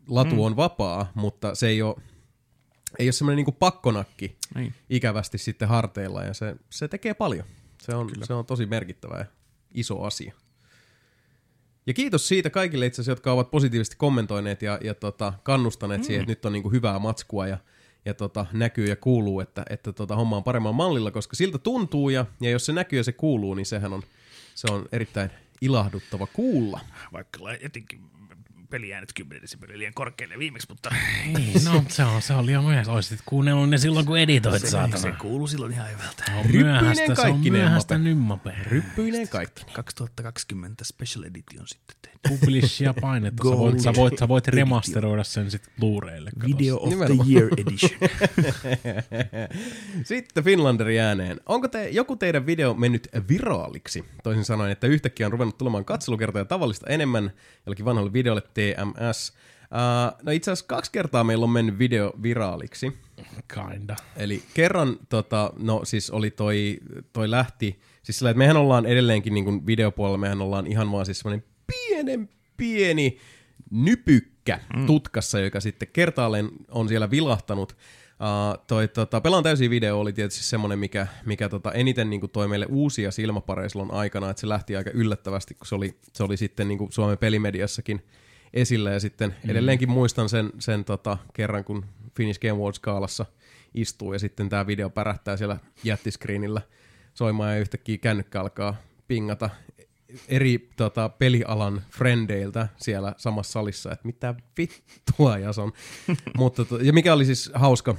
latu mm. on vapaa, mutta se ei ole, ei ole semmoinen niin pakkonakki Niin. ikävästi sitten harteilla ja se, se tekee paljon. Se on, se on tosi merkittävä ja iso asia. Ja kiitos siitä kaikille itse asiassa, jotka ovat positiivisesti kommentoineet ja, ja tota, kannustaneet mm. siihen, että nyt on niinku hyvää matskua ja, ja tota, näkyy ja kuuluu, että, että tota, homma on paremmalla mallilla, koska siltä tuntuu ja, ja jos se näkyy ja se kuuluu, niin sehän on, se on erittäin ilahduttava kuulla. Vaikka la- etenkin peliäänet 10 desibeliä liian korkealle viimeksi, mutta Niin, no se on, se on liian myöhäistä. Olisit kuunnellut ne silloin, kun editoit, se, saatana. se kuuluu silloin ihan hyvältä. Se on Ryppyinen myöhäistä, se on myöhäistä Mape. nymmape. Ryppyinen kaikki. 2020 Special Edition sitten tehty. Publishia painetta. Sä voit, sä voit, sä voit remasteroida sen sitten Blu-raylle. Video of Nimenomaan. the Year Edition. Sitten Finlanderi ääneen. Onko te, joku teidän video mennyt viraaliksi? Toisin sanoen, että yhtäkkiä on ruvennut tulemaan katselukertoja tavallista enemmän jollakin vanhalle videolle TMS. Uh, no itse asiassa kaksi kertaa meillä on mennyt video viraaliksi. Kinda. Eli kerran, tota, no siis oli toi, toi lähti, siis sillä, että mehän ollaan edelleenkin niin kuin videopuolella, mehän ollaan ihan vaan siis semmoinen pienen pieni nypykkä mm. tutkassa, joka sitten kertaalleen on siellä vilahtanut. Uh, toi, tota, Pelaan täysin video oli tietysti semmoinen, mikä, mikä tota, eniten niin kuin, toi meille uusia silmäpareja silloin aikana, että se lähti aika yllättävästi, kun se oli, se oli sitten niin kuin Suomen pelimediassakin esillä, ja sitten mm. edelleenkin muistan sen, sen tota, kerran, kun Finnish Game Awards kaalassa istuu, ja sitten tämä video pärähtää siellä jättiskriinillä soimaan, ja yhtäkkiä kännykkä alkaa pingata eri tota, pelialan frendeiltä siellä samassa salissa, että mitä vittua Jason. mutta, to, ja mikä oli siis hauska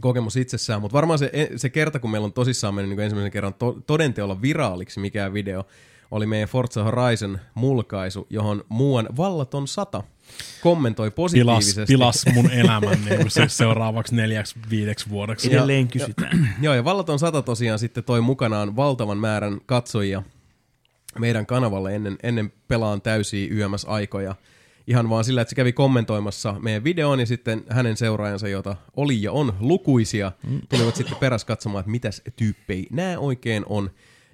kokemus itsessään, mutta varmaan se, se kerta, kun meillä on tosissaan mennyt niin ensimmäisen kerran to, todenteolla viraaliksi mikään video, oli meidän Forza Horizon mulkaisu, johon muuan vallaton sata kommentoi Pilas, positiivisesti. pilas mun elämän niin se seuraavaksi neljäksi, viideksi vuodeksi. Edelleen kysytään. Joo, ja Vallaton 100 tosiaan sitten toi mukanaan valtavan määrän katsojia meidän kanavalle ennen, ennen pelaan täysiä YMS-aikoja. Ihan vaan sillä, että se kävi kommentoimassa meidän videon ja sitten hänen seuraajansa, jota oli ja on lukuisia, tulivat sitten peräs katsomaan, että mitäs tyyppejä nämä oikein on.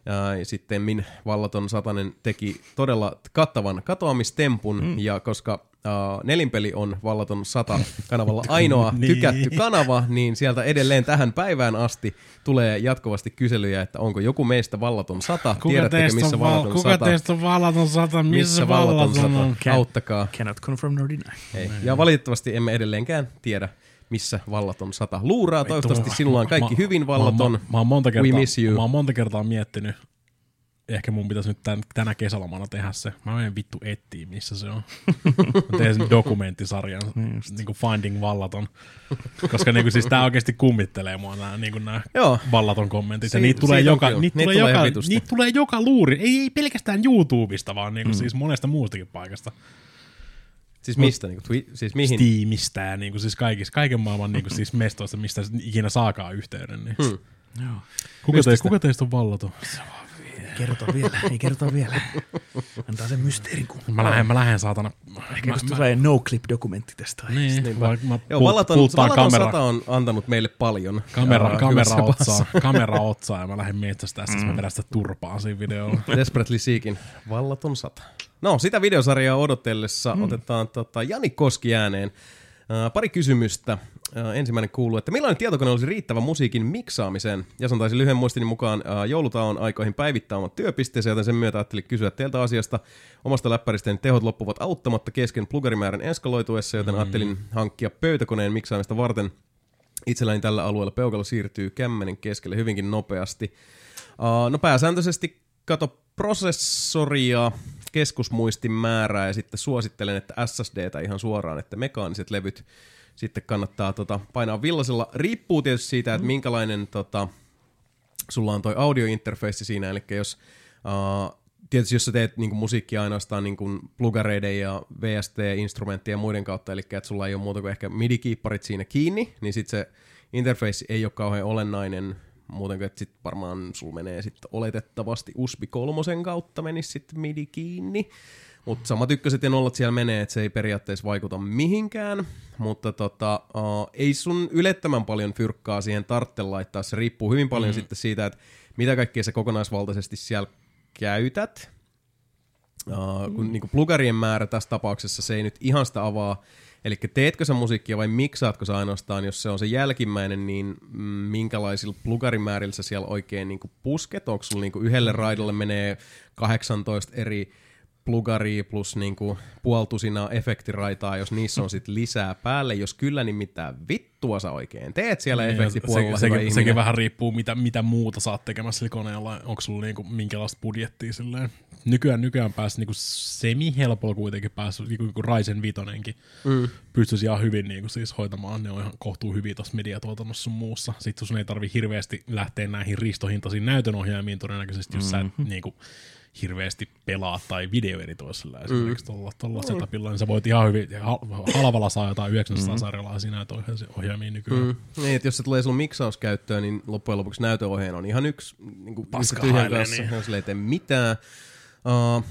Ja, sitten min Vallaton Satanen teki todella kattavan katoamistempun, mm. ja koska uh, nelinpeli on Vallaton 100 kanavalla ainoa Niin. tykätty kanava, niin sieltä edelleen tähän päivään asti tulee jatkuvasti kyselyjä, että onko joku meistä Vallaton 100, Kuka tiedättekö teistä, missä on, val- Vallaton kuka 100, teistä on vallaton sata? Missä, vallaton on? Can- auttakaa. Cannot confirm nor deny. Ei. Ja valitettavasti emme edelleenkään tiedä, missä Vallaton 100 luuraa. Toivottavasti sinulla on kaikki hyvin Vallaton. Mä, mä, mä, oon monta We kertaa, miss you. mä oon monta kertaa miettinyt, ehkä mun pitäisi nyt tän, tänä kesälomana tehdä se. Mä menen vittu etsiä, missä se on. Mä teen sen dokumenttisarjan, niin kuin Finding Vallaton. Koska niin kuin, siis tää oikeasti kummittelee mua nää, niin kuin nää Joo. Vallaton kommentit. Ja niitä tulee, joka, niitä, Niitä tulee tulee joka, niitä tulee joka luuri. Ei, ei pelkästään YouTubesta, vaan niin kuin, mm. siis monesta muustakin paikasta. Siis mistä? Niin kuin, twi- siis mihin? Steamista ja niin kuin, siis kaikista, kaiken maailman niin kuin, siis mestoista, mistä ikinä saakaan yhteyden. Niin. Hmm. Joo. Kuka, te, kuka teistä on vallaton? Kerrota vielä, ei kerrota vielä. Antaa sen mysteerin kun. Mä lähden, mä lähden saatana. Ehkä jos tulee no-clip-dokumentti tästä aiheesta. Niin, mä, mä Joo, kamera, 100 on antanut meille paljon. kamera, Ää, kamera, otsaa, kamera otsaa ja mä lähden metsästä mm. mä vedän sitä turpaa siinä videolla. Desperately Seekin Vallaton 100. No, sitä videosarjaa odotellessa mm. otetaan tota, Jani Koski ääneen. Uh, pari kysymystä. Ensimmäinen kuuluu, että millainen tietokone olisi riittävä musiikin miksaamiseen? Jason taisi lyhyen muistini mukaan joulutaon aikoihin päivittää oman työpisteensä, joten sen myötä ajattelin kysyä teiltä asiasta. Omasta läppäristä tehot loppuvat auttamatta kesken plugarimäärän eskaloituessa, joten mm. ajattelin hankkia pöytäkoneen miksaamista varten. Itselläni tällä alueella peukalo siirtyy kämmenen keskelle hyvinkin nopeasti. Uh, no pääsääntöisesti kato prosessoria, keskusmuistin määrää ja sitten suosittelen, että SSDtä ihan suoraan, että mekaaniset levyt sitten kannattaa tota, painaa villasella. Riippuu tietysti siitä, että minkälainen tota, sulla on toi audiointerface siinä, eli jos uh, tietysti jos sä teet niinku musiikkia ainoastaan niinku plugareiden ja VST-instrumenttien ja muiden kautta, eli että sulla ei ole muuta kuin ehkä MIDI-kiipparit siinä kiinni, niin sitten se interface ei ole kauhean olennainen muuten kuin, että sit varmaan sulla menee sitten oletettavasti USB kolmosen kautta menisi sitten MIDI kiinni. Mutta samat ykköset ja nollat siellä menee, että se ei periaatteessa vaikuta mihinkään, mutta tota, uh, ei sun ylettömän paljon fyrkkaa siihen tartte laittaa. Se riippuu hyvin paljon mm. sitten siitä, että mitä kaikkea sä kokonaisvaltaisesti siellä käytät. Uh, kun mm. niin plugarien määrä tässä tapauksessa se ei nyt ihan sitä avaa. Eli teetkö sä musiikkia vai miksaatko sä ainoastaan, jos se on se jälkimmäinen, niin minkälaisilla plugarimäärillä sä siellä oikein niin pusket? Onko sulla niin yhdelle raidolle menee 18 eri plugari plus niinku puoltusina efektiraitaa, jos niissä on sit lisää päälle. Jos kyllä, niin mitä vittua sä oikein teet siellä Niin, efektipuolella, se, sekin, sekin vähän riippuu, mitä, mitä muuta sä oot tekemässä sillä koneella. Onko sulla niinku, minkälaista budjettia silleen. Nykyään, nykyään pääsi niinku semi-helpolla kuitenkin päässyt, niinku, niinku Ryzen 5 mm. pystyisi ihan hyvin niinku, siis hoitamaan. Ne on ihan kohtuu hyviä tuossa mediatuotannossa sun muussa. Sitten sun ei tarvi hirveästi lähteä näihin riistohintaisiin näytönohjaimiin todennäköisesti, jos mm-hmm. sä et niinku, hirveästi pelaa tai videoeditoisella esimerkiksi tuolla, tuolla setupilla, niin sä voit ihan hyvin, hal- halvalla saa jotain 900 mm. sarjalaisia näytönohjaimia nykyään. Mm. Niin, että jos se tulee sun miksauskäyttöön, niin loppujen lopuksi näytöohjeen on ihan yksi niin kuin Paska tyhjän kanssa, niin. jos ei tee mitään. Uh,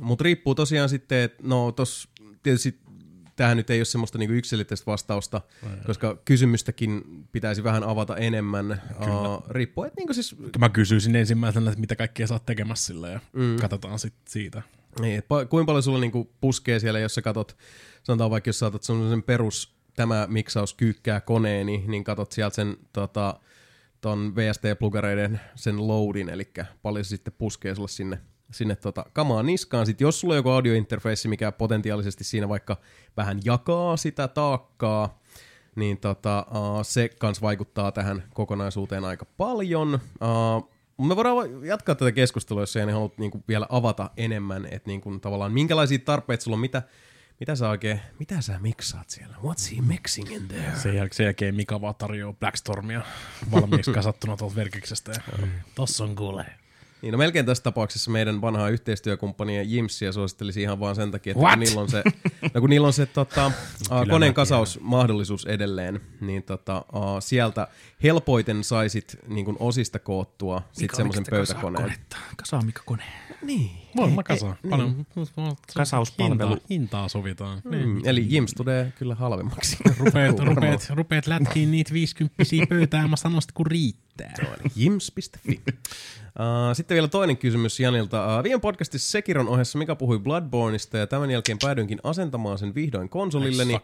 Mutta riippuu tosiaan sitten, että no tos, tietysti tähän nyt ei ole semmoista niinku yksilitteistä vastausta, koska kysymystäkin pitäisi vähän avata enemmän. Uh, riippuu, että niinku siis Mä kysyisin ensimmäisenä, että mitä kaikkea sä oot tekemässä sillä ja mm. katsotaan sitten siitä. Niin, et pa- kuinka paljon sulla niinku puskee siellä, jos sä katot, sanotaan vaikka jos saatat sellaisen perus tämä miksaus kyykkää koneeni, niin katot sieltä sen tota, ton VST-plugareiden sen loadin, eli paljon se sitten puskee sulle sinne, sinne tota, kamaa niskaan. Sitten jos sulla on joku audiointerface, mikä potentiaalisesti siinä vaikka vähän jakaa sitä taakkaa, niin tota, uh, se kans vaikuttaa tähän kokonaisuuteen aika paljon. Uh, me voidaan jatkaa tätä keskustelua, jos ei haluat niinku vielä avata enemmän, että niinku, tavallaan minkälaisia tarpeita sulla on, mitä, mitä sä oikein, mitä sä miksaat siellä? What's he mixing in there? Sen, jäl- sen jälkeen Mika vaan tarjoaa Blackstormia valmiiksi kasattuna tuolta verkiksestä. Ja tossa on kuule. Niin, no melkein tässä tapauksessa meidän vanhaa yhteistyökumppania Jimsiä suosittelisi ihan vaan sen takia, että What? kun niillä on se, no kun niillä on se tota, uh, koneen kasausmahdollisuus edelleen, niin tota, uh, sieltä helpoiten saisit niin kuin osista koottua sit semmoisen pöytäkoneen. Kasaa Mika kone. Niin. Voi mä kasaan. Paljon. Kasauspalvelu. Hintaa, hintaa sovitaan. Niin. Mm, eli Jims tulee kyllä halvemmaksi. Rupeat, Varmaan. rupeat, rupeat lätkiin niitä 50 pöytään, mä sanon sit kun riittää. Jims.fi. Uh, sitten vielä toinen kysymys Janilta. Uh, viime podcastissa Sekiron ohessa Mika puhui Bloodborneista ja tämän jälkeen päädyinkin asentamaan sen vihdoin konsolilleni.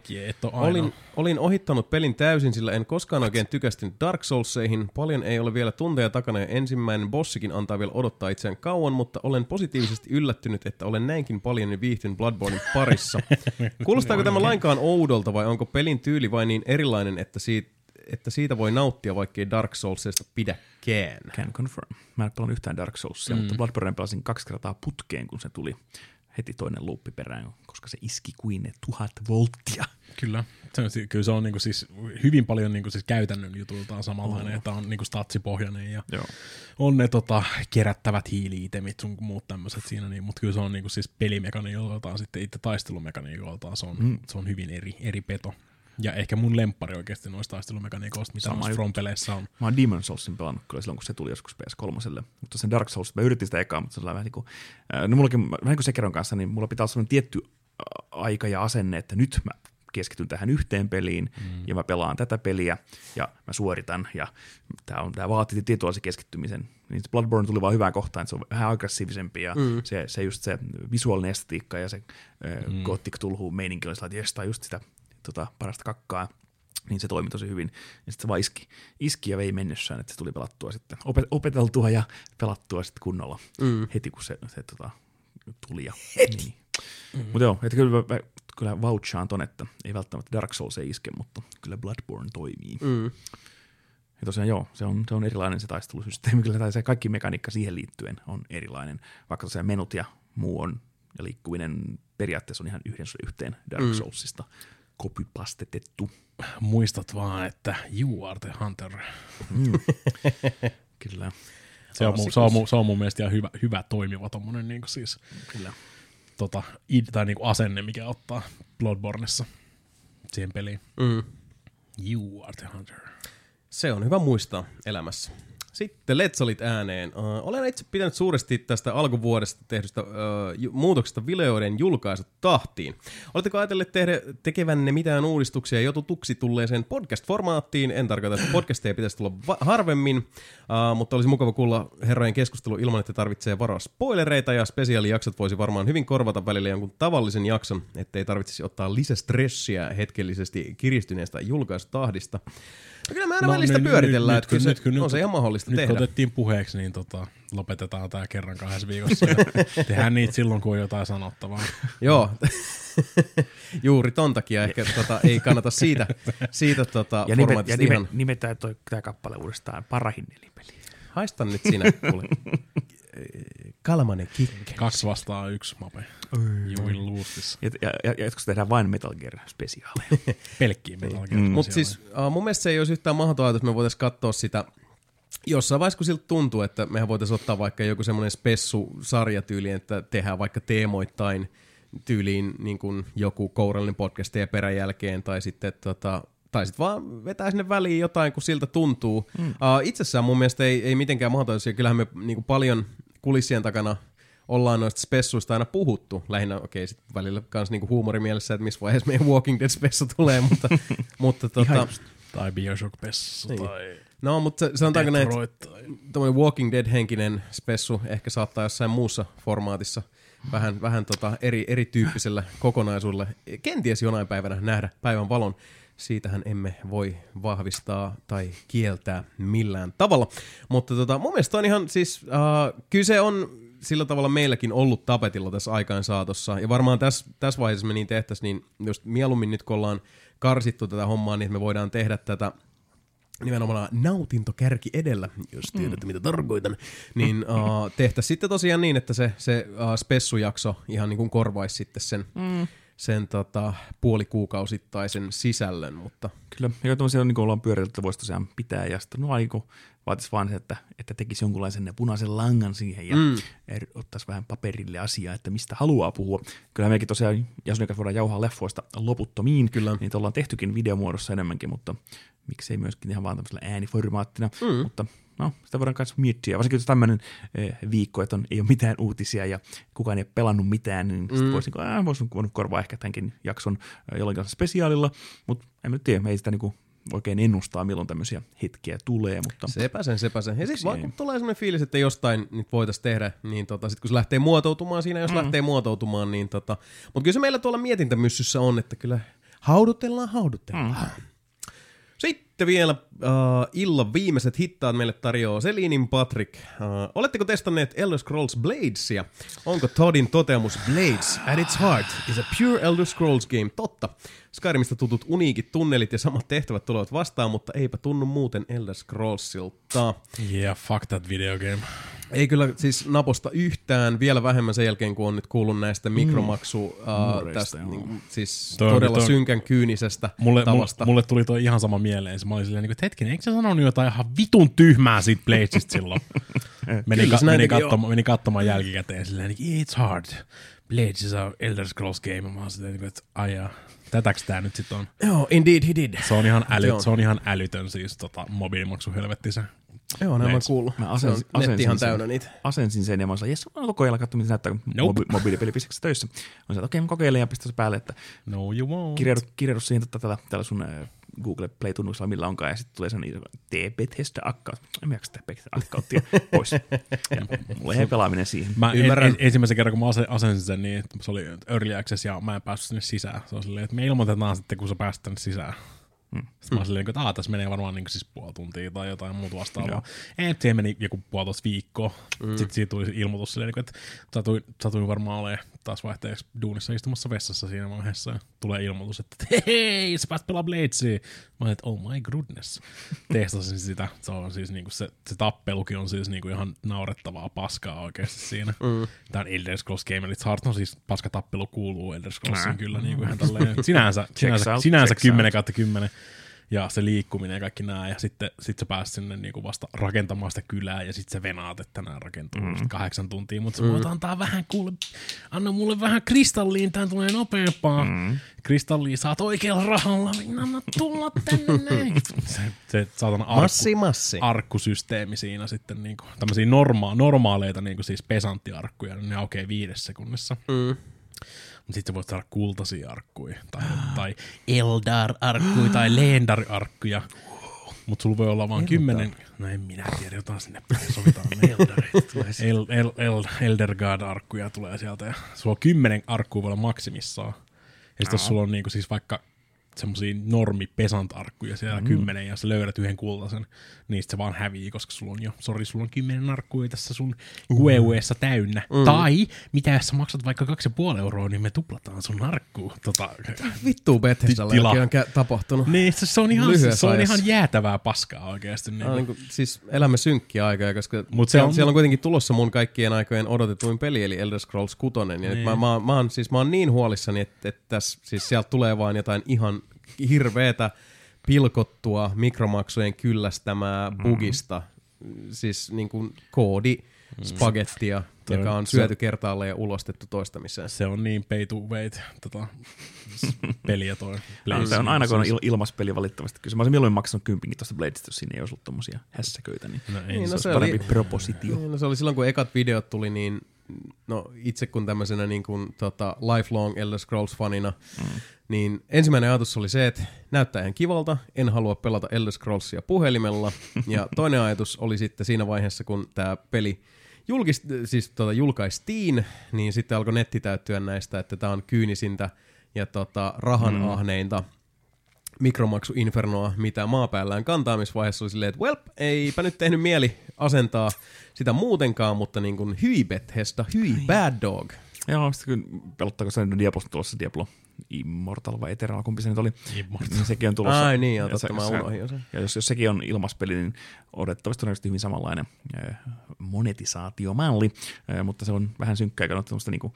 Ai. Olin, olin ohittanut pelin täysin, sillä en koskaan oikein tykästynyt Dark Soulseihin. Paljon ei ole vielä tunteja takana ja ensimmäinen bossikin antaa vielä odottaa itseään kauan, mutta olen positiivisesti yllättynyt, että olen näinkin paljon jo viihtynyt Bloodbornein parissa. Kuulostaako tämä lainkaan oudolta vai onko pelin tyyli vain niin erilainen, että siitä, että siitä voi nauttia, vaikkei Dark Soulsista pidäkään? Can confirm. Mä en pelannut yhtään Dark Soulsia, mm. mutta Bloodborne pelasin kaksi kertaa putkeen, kun se tuli heti toinen luuppi perään, koska se iski kuin ne tuhat volttia. Kyllä. Se on, si- kyllä se on niinku siis hyvin paljon niinku siis käytännön jutultaan samanlainen, että on niinku statsipohjainen ja Joo. on ne tota, kerättävät hiili-itemit sun muut tämmöiset siinä, niin, mutta kyllä se on niinku siis pelimekaniikoltaan sitten itse taistelumekaniikoltaan se on, mm. se on hyvin eri, eri peto. Ja ehkä mun lemppari oikeasti noista taistelumekaniikoista, mitä Sama. From-peleissä on. Mä oon Demon Soulsin pelannut kyllä silloin, kun se tuli joskus PS3. Mutta sen Dark Souls, mä yritin sitä ekaa, mutta se oli vähän niin kuin, äh, no mullakin, vähän niin kuin Sekeron kanssa, niin mulla pitää olla sellainen tietty aika ja asenne, että nyt mä keskityn tähän yhteen peliin mm. ja mä pelaan tätä peliä ja mä suoritan ja tää, on, tää vaatii tietynlaisen keskittymisen. Niin se Bloodborne tuli vaan hyvään kohtaan, että se on vähän aggressiivisempi ja mm. se, se, just se visuaalinen estetiikka ja se mm. gothic tulhuu meininki oli sellainen, että on just sitä tota, parasta kakkaa niin se toimi tosi hyvin. Ja sitten se vaan iski, iski ja vei mennessään, että se tuli pelattua sitten, opet- opeteltua ja pelattua sitten kunnolla mm. heti, kun se, se tota, tuli. Ja, niin. mm. Mutta joo, että kyllä, mä, kyllä vouchaan ton, että ei välttämättä Dark Souls ei iske, mutta kyllä Bloodborne toimii. Mm. Ja tosiaan joo, se on, se on erilainen se taistelusysteemi, kyllä tai se kaikki mekaniikka siihen liittyen on erilainen, vaikka tosiaan menut ja muu on, ja liikkuminen periaatteessa on ihan yhden yhteen Dark mm. Soulsista copypastetettu. Muistat vaan, että you are the hunter. Kyllä. Se on, mun, se, on, mun, se on mun mielestä ihan hyvä, hyvä toimiva tommonen niin siis, Kyllä. tota, id, tai niin asenne, mikä ottaa Bloodborneissa siihen peliin. Mm. You are the hunter. Se on hyvä muistaa elämässä. Sitten Letsalit ääneen. Uh, olen itse pitänyt suuresti tästä alkuvuodesta tehdystä uh, muutoksesta videoiden julkaisutahtiin. Oletteko ajatelleet tehdä, tekevänne mitään uudistuksia jo tutuksi tulleeseen podcast-formaattiin? En tarkoita, että podcasteja pitäisi tulla va- harvemmin, uh, mutta olisi mukava kuulla herrojen keskustelu ilman, että tarvitsee varoa spoilereita ja spesiaalijaksot voisi varmaan hyvin korvata välillä jonkun tavallisen jakson, ettei tarvitsisi ottaa lisästressiä hetkellisesti kiristyneestä julkaisutahdista. Kyllä me aina No, välistä nyt- pyöritellään, nyt- että nyt- se, nyt- on se ihan mahdollista Nyt kun tehdä. otettiin puheeksi, niin tota, lopetetaan tämä kerran kahdessa viikossa. Ja tehdään niitä silloin, kun on jotain sanottavaa. Joo. Juuri ton takia ehkä tota, ei kannata siitä, siitä tota, Ja, nimet, formaatista ja ihan... nimet, nimetään toi, tämä kappale uudestaan parahin nelipeli. Haista nyt sinä, kuule. Kalmanen kikke. Kaksi vastaan yksi mape. You will lose this. Ja, ja, ja, ja joskus tehdään vain Metal Gear spesiaaleja. Pelkkiä Metal Gear Mm. Mutta siis uh, mun mielestä se ei olisi yhtään mahdoton ajatus, me voitaisiin katsoa sitä jossain vaiheessa, kun siltä tuntuu, että mehän voitaisiin ottaa vaikka joku semmoinen spessu-sarjatyyli, että tehdään vaikka teemoittain tyyliin niin kuin joku kourallinen podcast ja peräjälkeen, tai sitten tota, tai sitten vaan vetää sinne väliin jotain, kun siltä tuntuu. Mm. Uh, itsessään mun mielestä ei, ei mitenkään mahdollista, ja kyllähän me niin kuin paljon kulissien takana ollaan noista spessuista aina puhuttu. Lähinnä, okei, okay, välillä myös niinku huumorimielessä, että missä vaiheessa meidän Walking Dead-spessu tulee, mutta, mutta tota, Tai Bioshock Pessa Niin. tai no, mutta se- sanotaanko näin, että Walking Dead-henkinen spessu ehkä saattaa jossain muussa formaatissa vähän, vähän tota eri, erityyppisellä kokonaisuudella kenties jonain päivänä nähdä päivän valon. Siitähän emme voi vahvistaa tai kieltää millään tavalla. Mutta tota, mun mielestä on ihan siis, uh, kyse on sillä tavalla meilläkin ollut tapetilla tässä aikaan saatossa. Ja varmaan tässä, tässä vaiheessa me niin tehtäisiin, niin just mieluummin nyt kun ollaan karsittu tätä hommaa, niin me voidaan tehdä tätä nimenomaan nautintokärki edellä, jos tiedätte mm. mitä tarkoitan, niin uh, tehtäisiin sitten tosiaan niin, että se, se uh, spessujakso ihan niin kuin korvaisi sitten sen, mm. Sen tota, puolikuukausittaisen sisällön, mutta Kyllä, ja tuollaisia niin ollaan pyöritelty, että voisi tosiaan pitää, ja sitten no aiku vaatisi vaan se, että, että tekisi jonkunlaisen punaisen langan siihen ja mm. ottaisi vähän paperille asiaa, että mistä haluaa puhua. Kyllä mekin tosiaan Jasonin kanssa voidaan jauhaa leffoista loputtomiin, Kyllä. niitä ollaan tehtykin videomuodossa enemmänkin, mutta miksei myöskin ihan vaan tämmöisellä ääniformaattina, mm. mutta no, sitä voidaan myös miettiä. Varsinkin jos tämmöinen eh, viikko, että on, ei ole mitään uutisia ja kukaan ei ole pelannut mitään, niin mm. voisi niin äh, vois voinut korvaa ehkä tämänkin jakson äh, jollakin spesiaalilla, mutta en nyt tiedä, me ei sitä niin kuin oikein ennustaa, milloin tämmöisiä hetkiä tulee, mutta sepä sen, sepä sen. Ja sitten vaan kun tulee sellainen fiilis, että jostain nyt voitaisiin tehdä, niin tota, sitten kun se lähtee muotoutumaan siinä, jos mm. lähtee muotoutumaan, niin tota, mutta kyllä se meillä tuolla mietintämyssyssä on, että kyllä haudutellaan, haudutellaan. Mm. Sitten vielä uh, illan viimeiset hittaat meille tarjoaa Selinin Patrick. Uh, oletteko testanneet Elder Scrolls Bladesia? Onko Toddin toteamus Blades at its heart is a pure Elder Scrolls game totta? Skyrimistä tutut uniikit tunnelit ja samat tehtävät tulevat vastaan, mutta eipä tunnu muuten Elder Scrollsilta. Yeah, fuck that video game. Ei kyllä siis naposta yhtään, vielä vähemmän sen jälkeen, kun on nyt kuullut näistä mikromaksu, uh, Mureista, tästä joo. niin, siis Toi todella toi synkän kyynisestä Mulle, tavasta. mulle, mulle tuli toi ihan sama mieleen. Mä olin silleen, niin kuin, että hetkinen, eikö sä sanonut jotain ihan vitun tyhmää siitä Bladesista silloin? menin, Kyllä ka- menin, teki, katsomaan, menin katsomaan jälkikäteen silleen, niin, it's hard. Blades is a Elder Scrolls game. Mä oon silleen, niin kuin, että aijaa, tätäks tää nyt sit on? Joo, indeed he did. Se on ihan, äly, Se on. se on ihan älytön siis tota, mobiilimaksu helvetti se. Joo, näin mä kuullut. Mä se on asensin- netti ihan asensin täynnä sen. niitä. asensin sen ja mä sanoin, jes, mä kokeilla katsoa, mitä se näyttää, kun Nope. mobi- mobiilipelipisteksi töissä. Mä sanoin, että okei, mä kokeilen ja pistän se päälle, että No you won't. kirjaudu, kirjaudu siihen tota, tällä, tällä sun äh, Google Play-tunnuksella, millä onkaan, ja sitten tulee se niin, tee Bethesda account. En mä jaksa tehdä Bethesda accountia pois. Ja mulla ei pelaaminen siihen. Mä en, Ymmärrän. en, ensimmäisen kerran, kun mä ase- asensin sen, niin että se oli early access ja mä en päässyt sinne sisään. Se on silleen, että me ilmoitetaan sitten, kun sä pääset tänne sisään. Hmm. Sitten mä olin silleen, että tässä menee varmaan niin siis puoli tuntia tai jotain muuta vastaavaa. Ei, että siihen meni joku puolitoista viikkoa. Mm. Sitten siitä tuli ilmoitus silleen, että satuin, satuin varmaan olemaan taas vaihteeksi duunissa istumassa vessassa siinä vaiheessa. Ja tulee ilmoitus, että hei, sä pääst pelaa Bladesia. Mä olin, että oh my goodness. Testasin sitä. Se on siis niinku se, se tappelukin on siis niinku ihan naurettavaa paskaa oikeasti siinä. Mm. Tämä on Elder Scrolls Game It's Hard. No siis paska tappelu kuuluu Elder Scrollsiin kyllä niinku ihan tälleen. Sinänsä, sinänsä, out, sinänsä checks 10 out. kautta 10 ja se liikkuminen ja kaikki nää, ja sitten sit sä pääsit sinne niinku vasta rakentamaan sitä kylää, ja sitten sä venaat, että nää rakentuu mm. kahdeksan tuntia, mutta mm. voit antaa vähän, kuule, anna mulle vähän kristalliin, tää tulee nopeampaa. Mm. Kristalliin saat oikealla rahalla, niin anna tulla tänne näin. se, se saatana arkku, Massi, massi. arkkusysteemi siinä sitten, niinku, tämmöisiä norma- normaaleita niinku siis pesanttiarkkuja, niin ne aukeaa viidessä sekunnissa. Mm. Mutta sitten voit saada kultaisia arkkuja, tai, tai Eldar-arkkuja, tai Leendar-arkkuja. Mutta sulla voi olla vaan kymmenen, no en minä tiedä, jotain sinne sovitaan. El, el, el, Elder God-arkkuja tulee sieltä, ja sulla on kymmenen arkkua voi olla maksimissaan. Ja sitten jos sulla on niinku siis vaikka semmosia normi pesantarkkuja siellä Mm. mm. kymmenen ja sä löydät yhden kultaisen, niin sit se vaan hävii, koska sulla on jo, sori, sulla on kymmenen narkkuja tässä sun QEUessa täynnä. Mm. Tai mitä jos sä maksat vaikka kaksi ja puoli euroa, niin me tuplataan sun narkkuu. Tota, Vittu Bethesdalle on kä- tapahtunut. niin, se, se on ihan, Lyhyessä se on ajassa. ihan jäätävää paskaa oikeasti. Niin. Tää on niinku, siis elämme synkkiä aikaa, koska Mut se siellä, on- siellä on kuitenkin tulossa mun kaikkien aikojen odotetuin peli, eli Elder Scrolls 6. Ja niin. nyt mä, mä, mä, oon, siis, mä oon niin huolissani, että, että tässä, siis sieltä tulee vaan jotain ihan hirveetä pilkottua mikromaksujen kyllästämää bugista. Siis niin kuin koodi spagettia, Toi joka on- on se- syöty kertaalleen ja ulostettu toistamiseen. Se on niin pay to wait tota, peliä toi. No, se on aina kun on il- ilmaspeli valitettavasti. Kyllä mä olisin mieluummin maksanut kympinkin tuosta Bladesta, jos siinä ei olisi ollut tommosia hässäköitä, niin, No, ei, Niin, niin, no se se olisi parempi oli- propositio. Niin, no se oli silloin, kun ekat videot tuli, niin no itse kun tämmöisenä niin kuin, tota, lifelong Elder Scrolls-fanina, mm. niin ensimmäinen ajatus oli se, että näyttää ihan kivalta, en halua pelata Elder Scrollsia puhelimella. ja toinen ajatus oli sitten siinä vaiheessa, kun tämä peli julkist, siis, tota, julkaistiin, niin sitten alkoi netti täyttyä näistä, että tämä on kyynisintä ja tota, rahanahneinta mikromaksuinfernoa, mitä maapäällään kantaa, missä vaiheessa oli silleen, että welp, eipä nyt tehnyt mieli asentaa sitä muutenkaan, mutta niin kuin hyi Bethesda, hyi Bad Dog. Joo, sitten kun pelottaako se nyt Diablosta tulossa Diablo Immortal vai Eternal, kumpi se nyt oli, Immortal. niin sekin on tulossa. Ai niin, joo, Ja totta, se- mä unohdin sen. Ja jos, jos sekin on ilmaspeli, niin odotettavasti todennäköisesti hyvin samanlainen äh, monetisaatiomalli, äh, mutta se on vähän synkkää, kun on tämmöistä niinku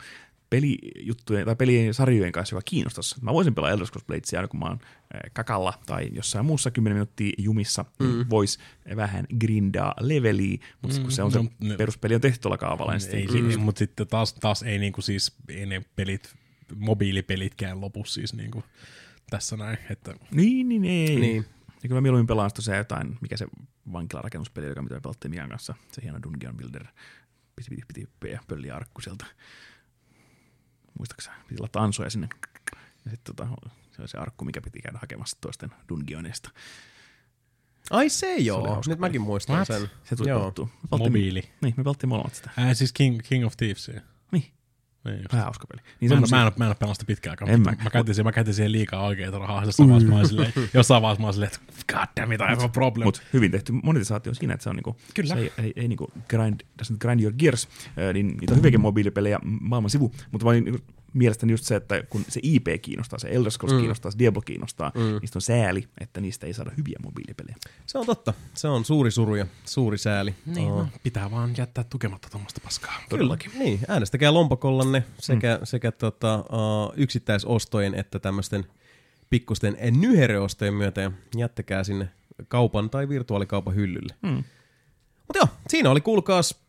pelijuttujen tai pelisarjojen kanssa, joka kiinnostaisi. Mä voisin pelaa Elder Scrolls Bladesia aina, kun mä oon äh, kakalla tai jossain muussa 10 minuuttia jumissa, mm. niin vois vähän grindaa leveliä, mutta mm. kun se on se No, ne- peruspeli on tehty tuolla kaavalla, niin ei, sitten ei, mutta sitten taas, taas ei niinku siis, ei ne pelit, mobiilipelitkään lopu siis niinku tässä näin, että Niin, niin ei. Niin. Niin. Ja kyllä mä mieluummin pelaan sitä se jotain, mikä se vankilarakennuspeli, joka mitä me pelattiin Mian kanssa. Se hieno Dungeon Builder. Piti, piti, piti piti pölliä arkku sieltä. Muistaaksä? Piti laittaa ansoja sinne. Ja sitten tota, se oli se arkku, mikä piti käydä hakemassa toisten dungeonista. Ai se joo, hauska nyt mäkin muistan What? sen. Se tuli pelattua. Mobiili. Niin, me pelattiin molemmat sitä. Ää, siis King, King of Thievesia. Niin, Niin hauska peli. Niin Mä en, mä, en, mä en ole pelannut sitä pitkään aikaa. En Mä, mä, käytin siihen, mä käytin siihen liikaa oikeita rahaa. Jossain vaiheessa mä olin silleen, jossain vaiheessa mä silleen, että god damn it, I have a problem. Mutta hyvin tehty monetisaatio siinä, että se on niinku, Kyllä. se ei, ei, ei niinku grind, doesn't grind your gears, ää, niin niitä on hyviäkin mobiilipelejä maailman sivu, mutta vaan niinku, mielestäni just se, että kun se IP kiinnostaa, se Elder Scrolls mm. kiinnostaa, se Diablo kiinnostaa, mm. niistä on sääli, että niistä ei saada hyviä mobiilipelejä. Se on totta. Se on suuri suru ja suuri sääli. niin, Oo. no, pitää vaan jättää tukematta tuommoista paskaa. Kyllä, niin. Äänestäkää lompakollanne sekä, mm. sekä tota, uh, yksittäisostojen että tämmöisten pikkusten nyhereostojen myötä ja jättäkää sinne kaupan tai virtuaalikaupan hyllylle. Mm. Mutta joo, siinä oli kuulkaas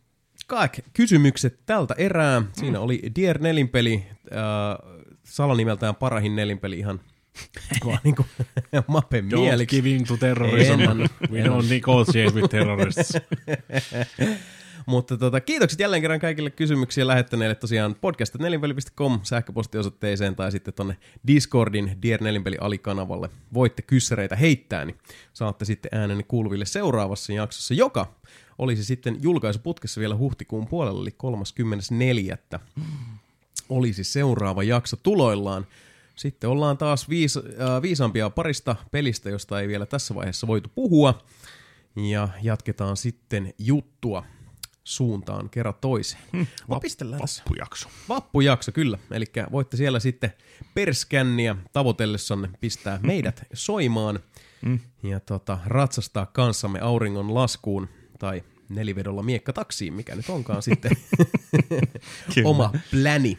kaikki kysymykset tältä erää. Siinä oli Dier nelinpeli, äh, salanimeltään parahin nelinpeli ihan vaan niinku mapen Don't mieliksi. give in to terrorism. En. We En don't negotiate with terrorists. Mutta tota, kiitokset jälleen kerran kaikille kysymyksiä lähettäneille tosiaan podcast.nelinpeli.com sähköpostiosoitteeseen tai sitten tonne Discordin Dier Nelinpeli alikanavalle. Voitte kyssäreitä heittää, niin saatte sitten äänenne kuuluville seuraavassa jaksossa, joka olisi sitten julkaisuputkessa vielä huhtikuun puolella, eli 34. olisi seuraava jakso tuloillaan. Sitten ollaan taas viis, äh, viisaampia parista pelistä, josta ei vielä tässä vaiheessa voitu puhua. Ja jatketaan sitten juttua suuntaan kerran toiseen. Hmm, tässä. Vappujakso. Vappujakso, kyllä. Eli voitte siellä sitten perskänniä tavoitellessanne pistää meidät soimaan Mm. ja tota, ratsastaa kanssamme auringon laskuun tai nelivedolla miekkataksiin, mikä nyt onkaan sitten oma pläni.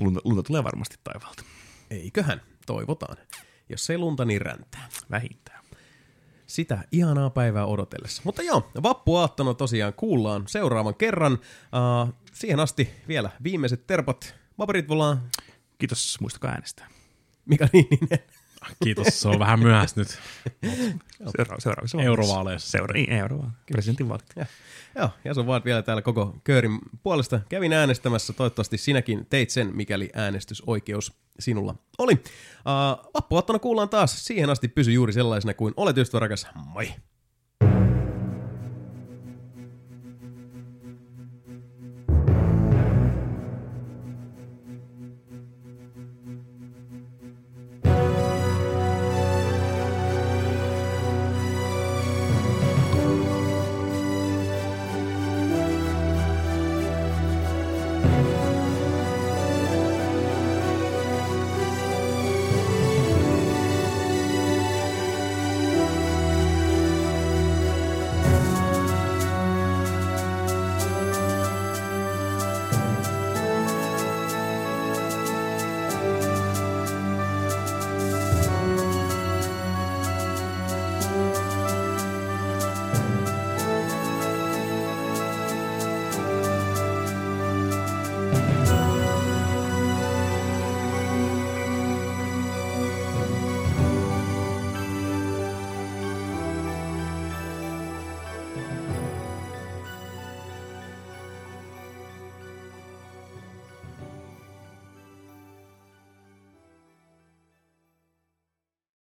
Lunta, lunta tulee varmasti taivaalta. Eiköhän, toivotaan. Jos ei lunta, niin räntää. Vähintään. Sitä ihanaa päivää odotellessa. Mutta joo, vappuaattona tosiaan kuullaan seuraavan kerran. Uh, siihen asti vielä viimeiset terpat. Paperit volaan. Kiitos, muistakaa äänestää. Mika Niininen. Kiitos, se on vähän myöhässä nyt Seura- seuraavissa vaaleissa. eurovaaleissa. Seura- niin, eurovaaleissa. Presidentinvaalit. Ja, joo, ja sun vaan vielä täällä koko köörin puolesta kävin äänestämässä. Toivottavasti sinäkin teit sen, mikäli äänestysoikeus sinulla oli. Uh, vappuaattona kuullaan taas. Siihen asti pysy juuri sellaisena kuin olet ystävä rakas. Moi!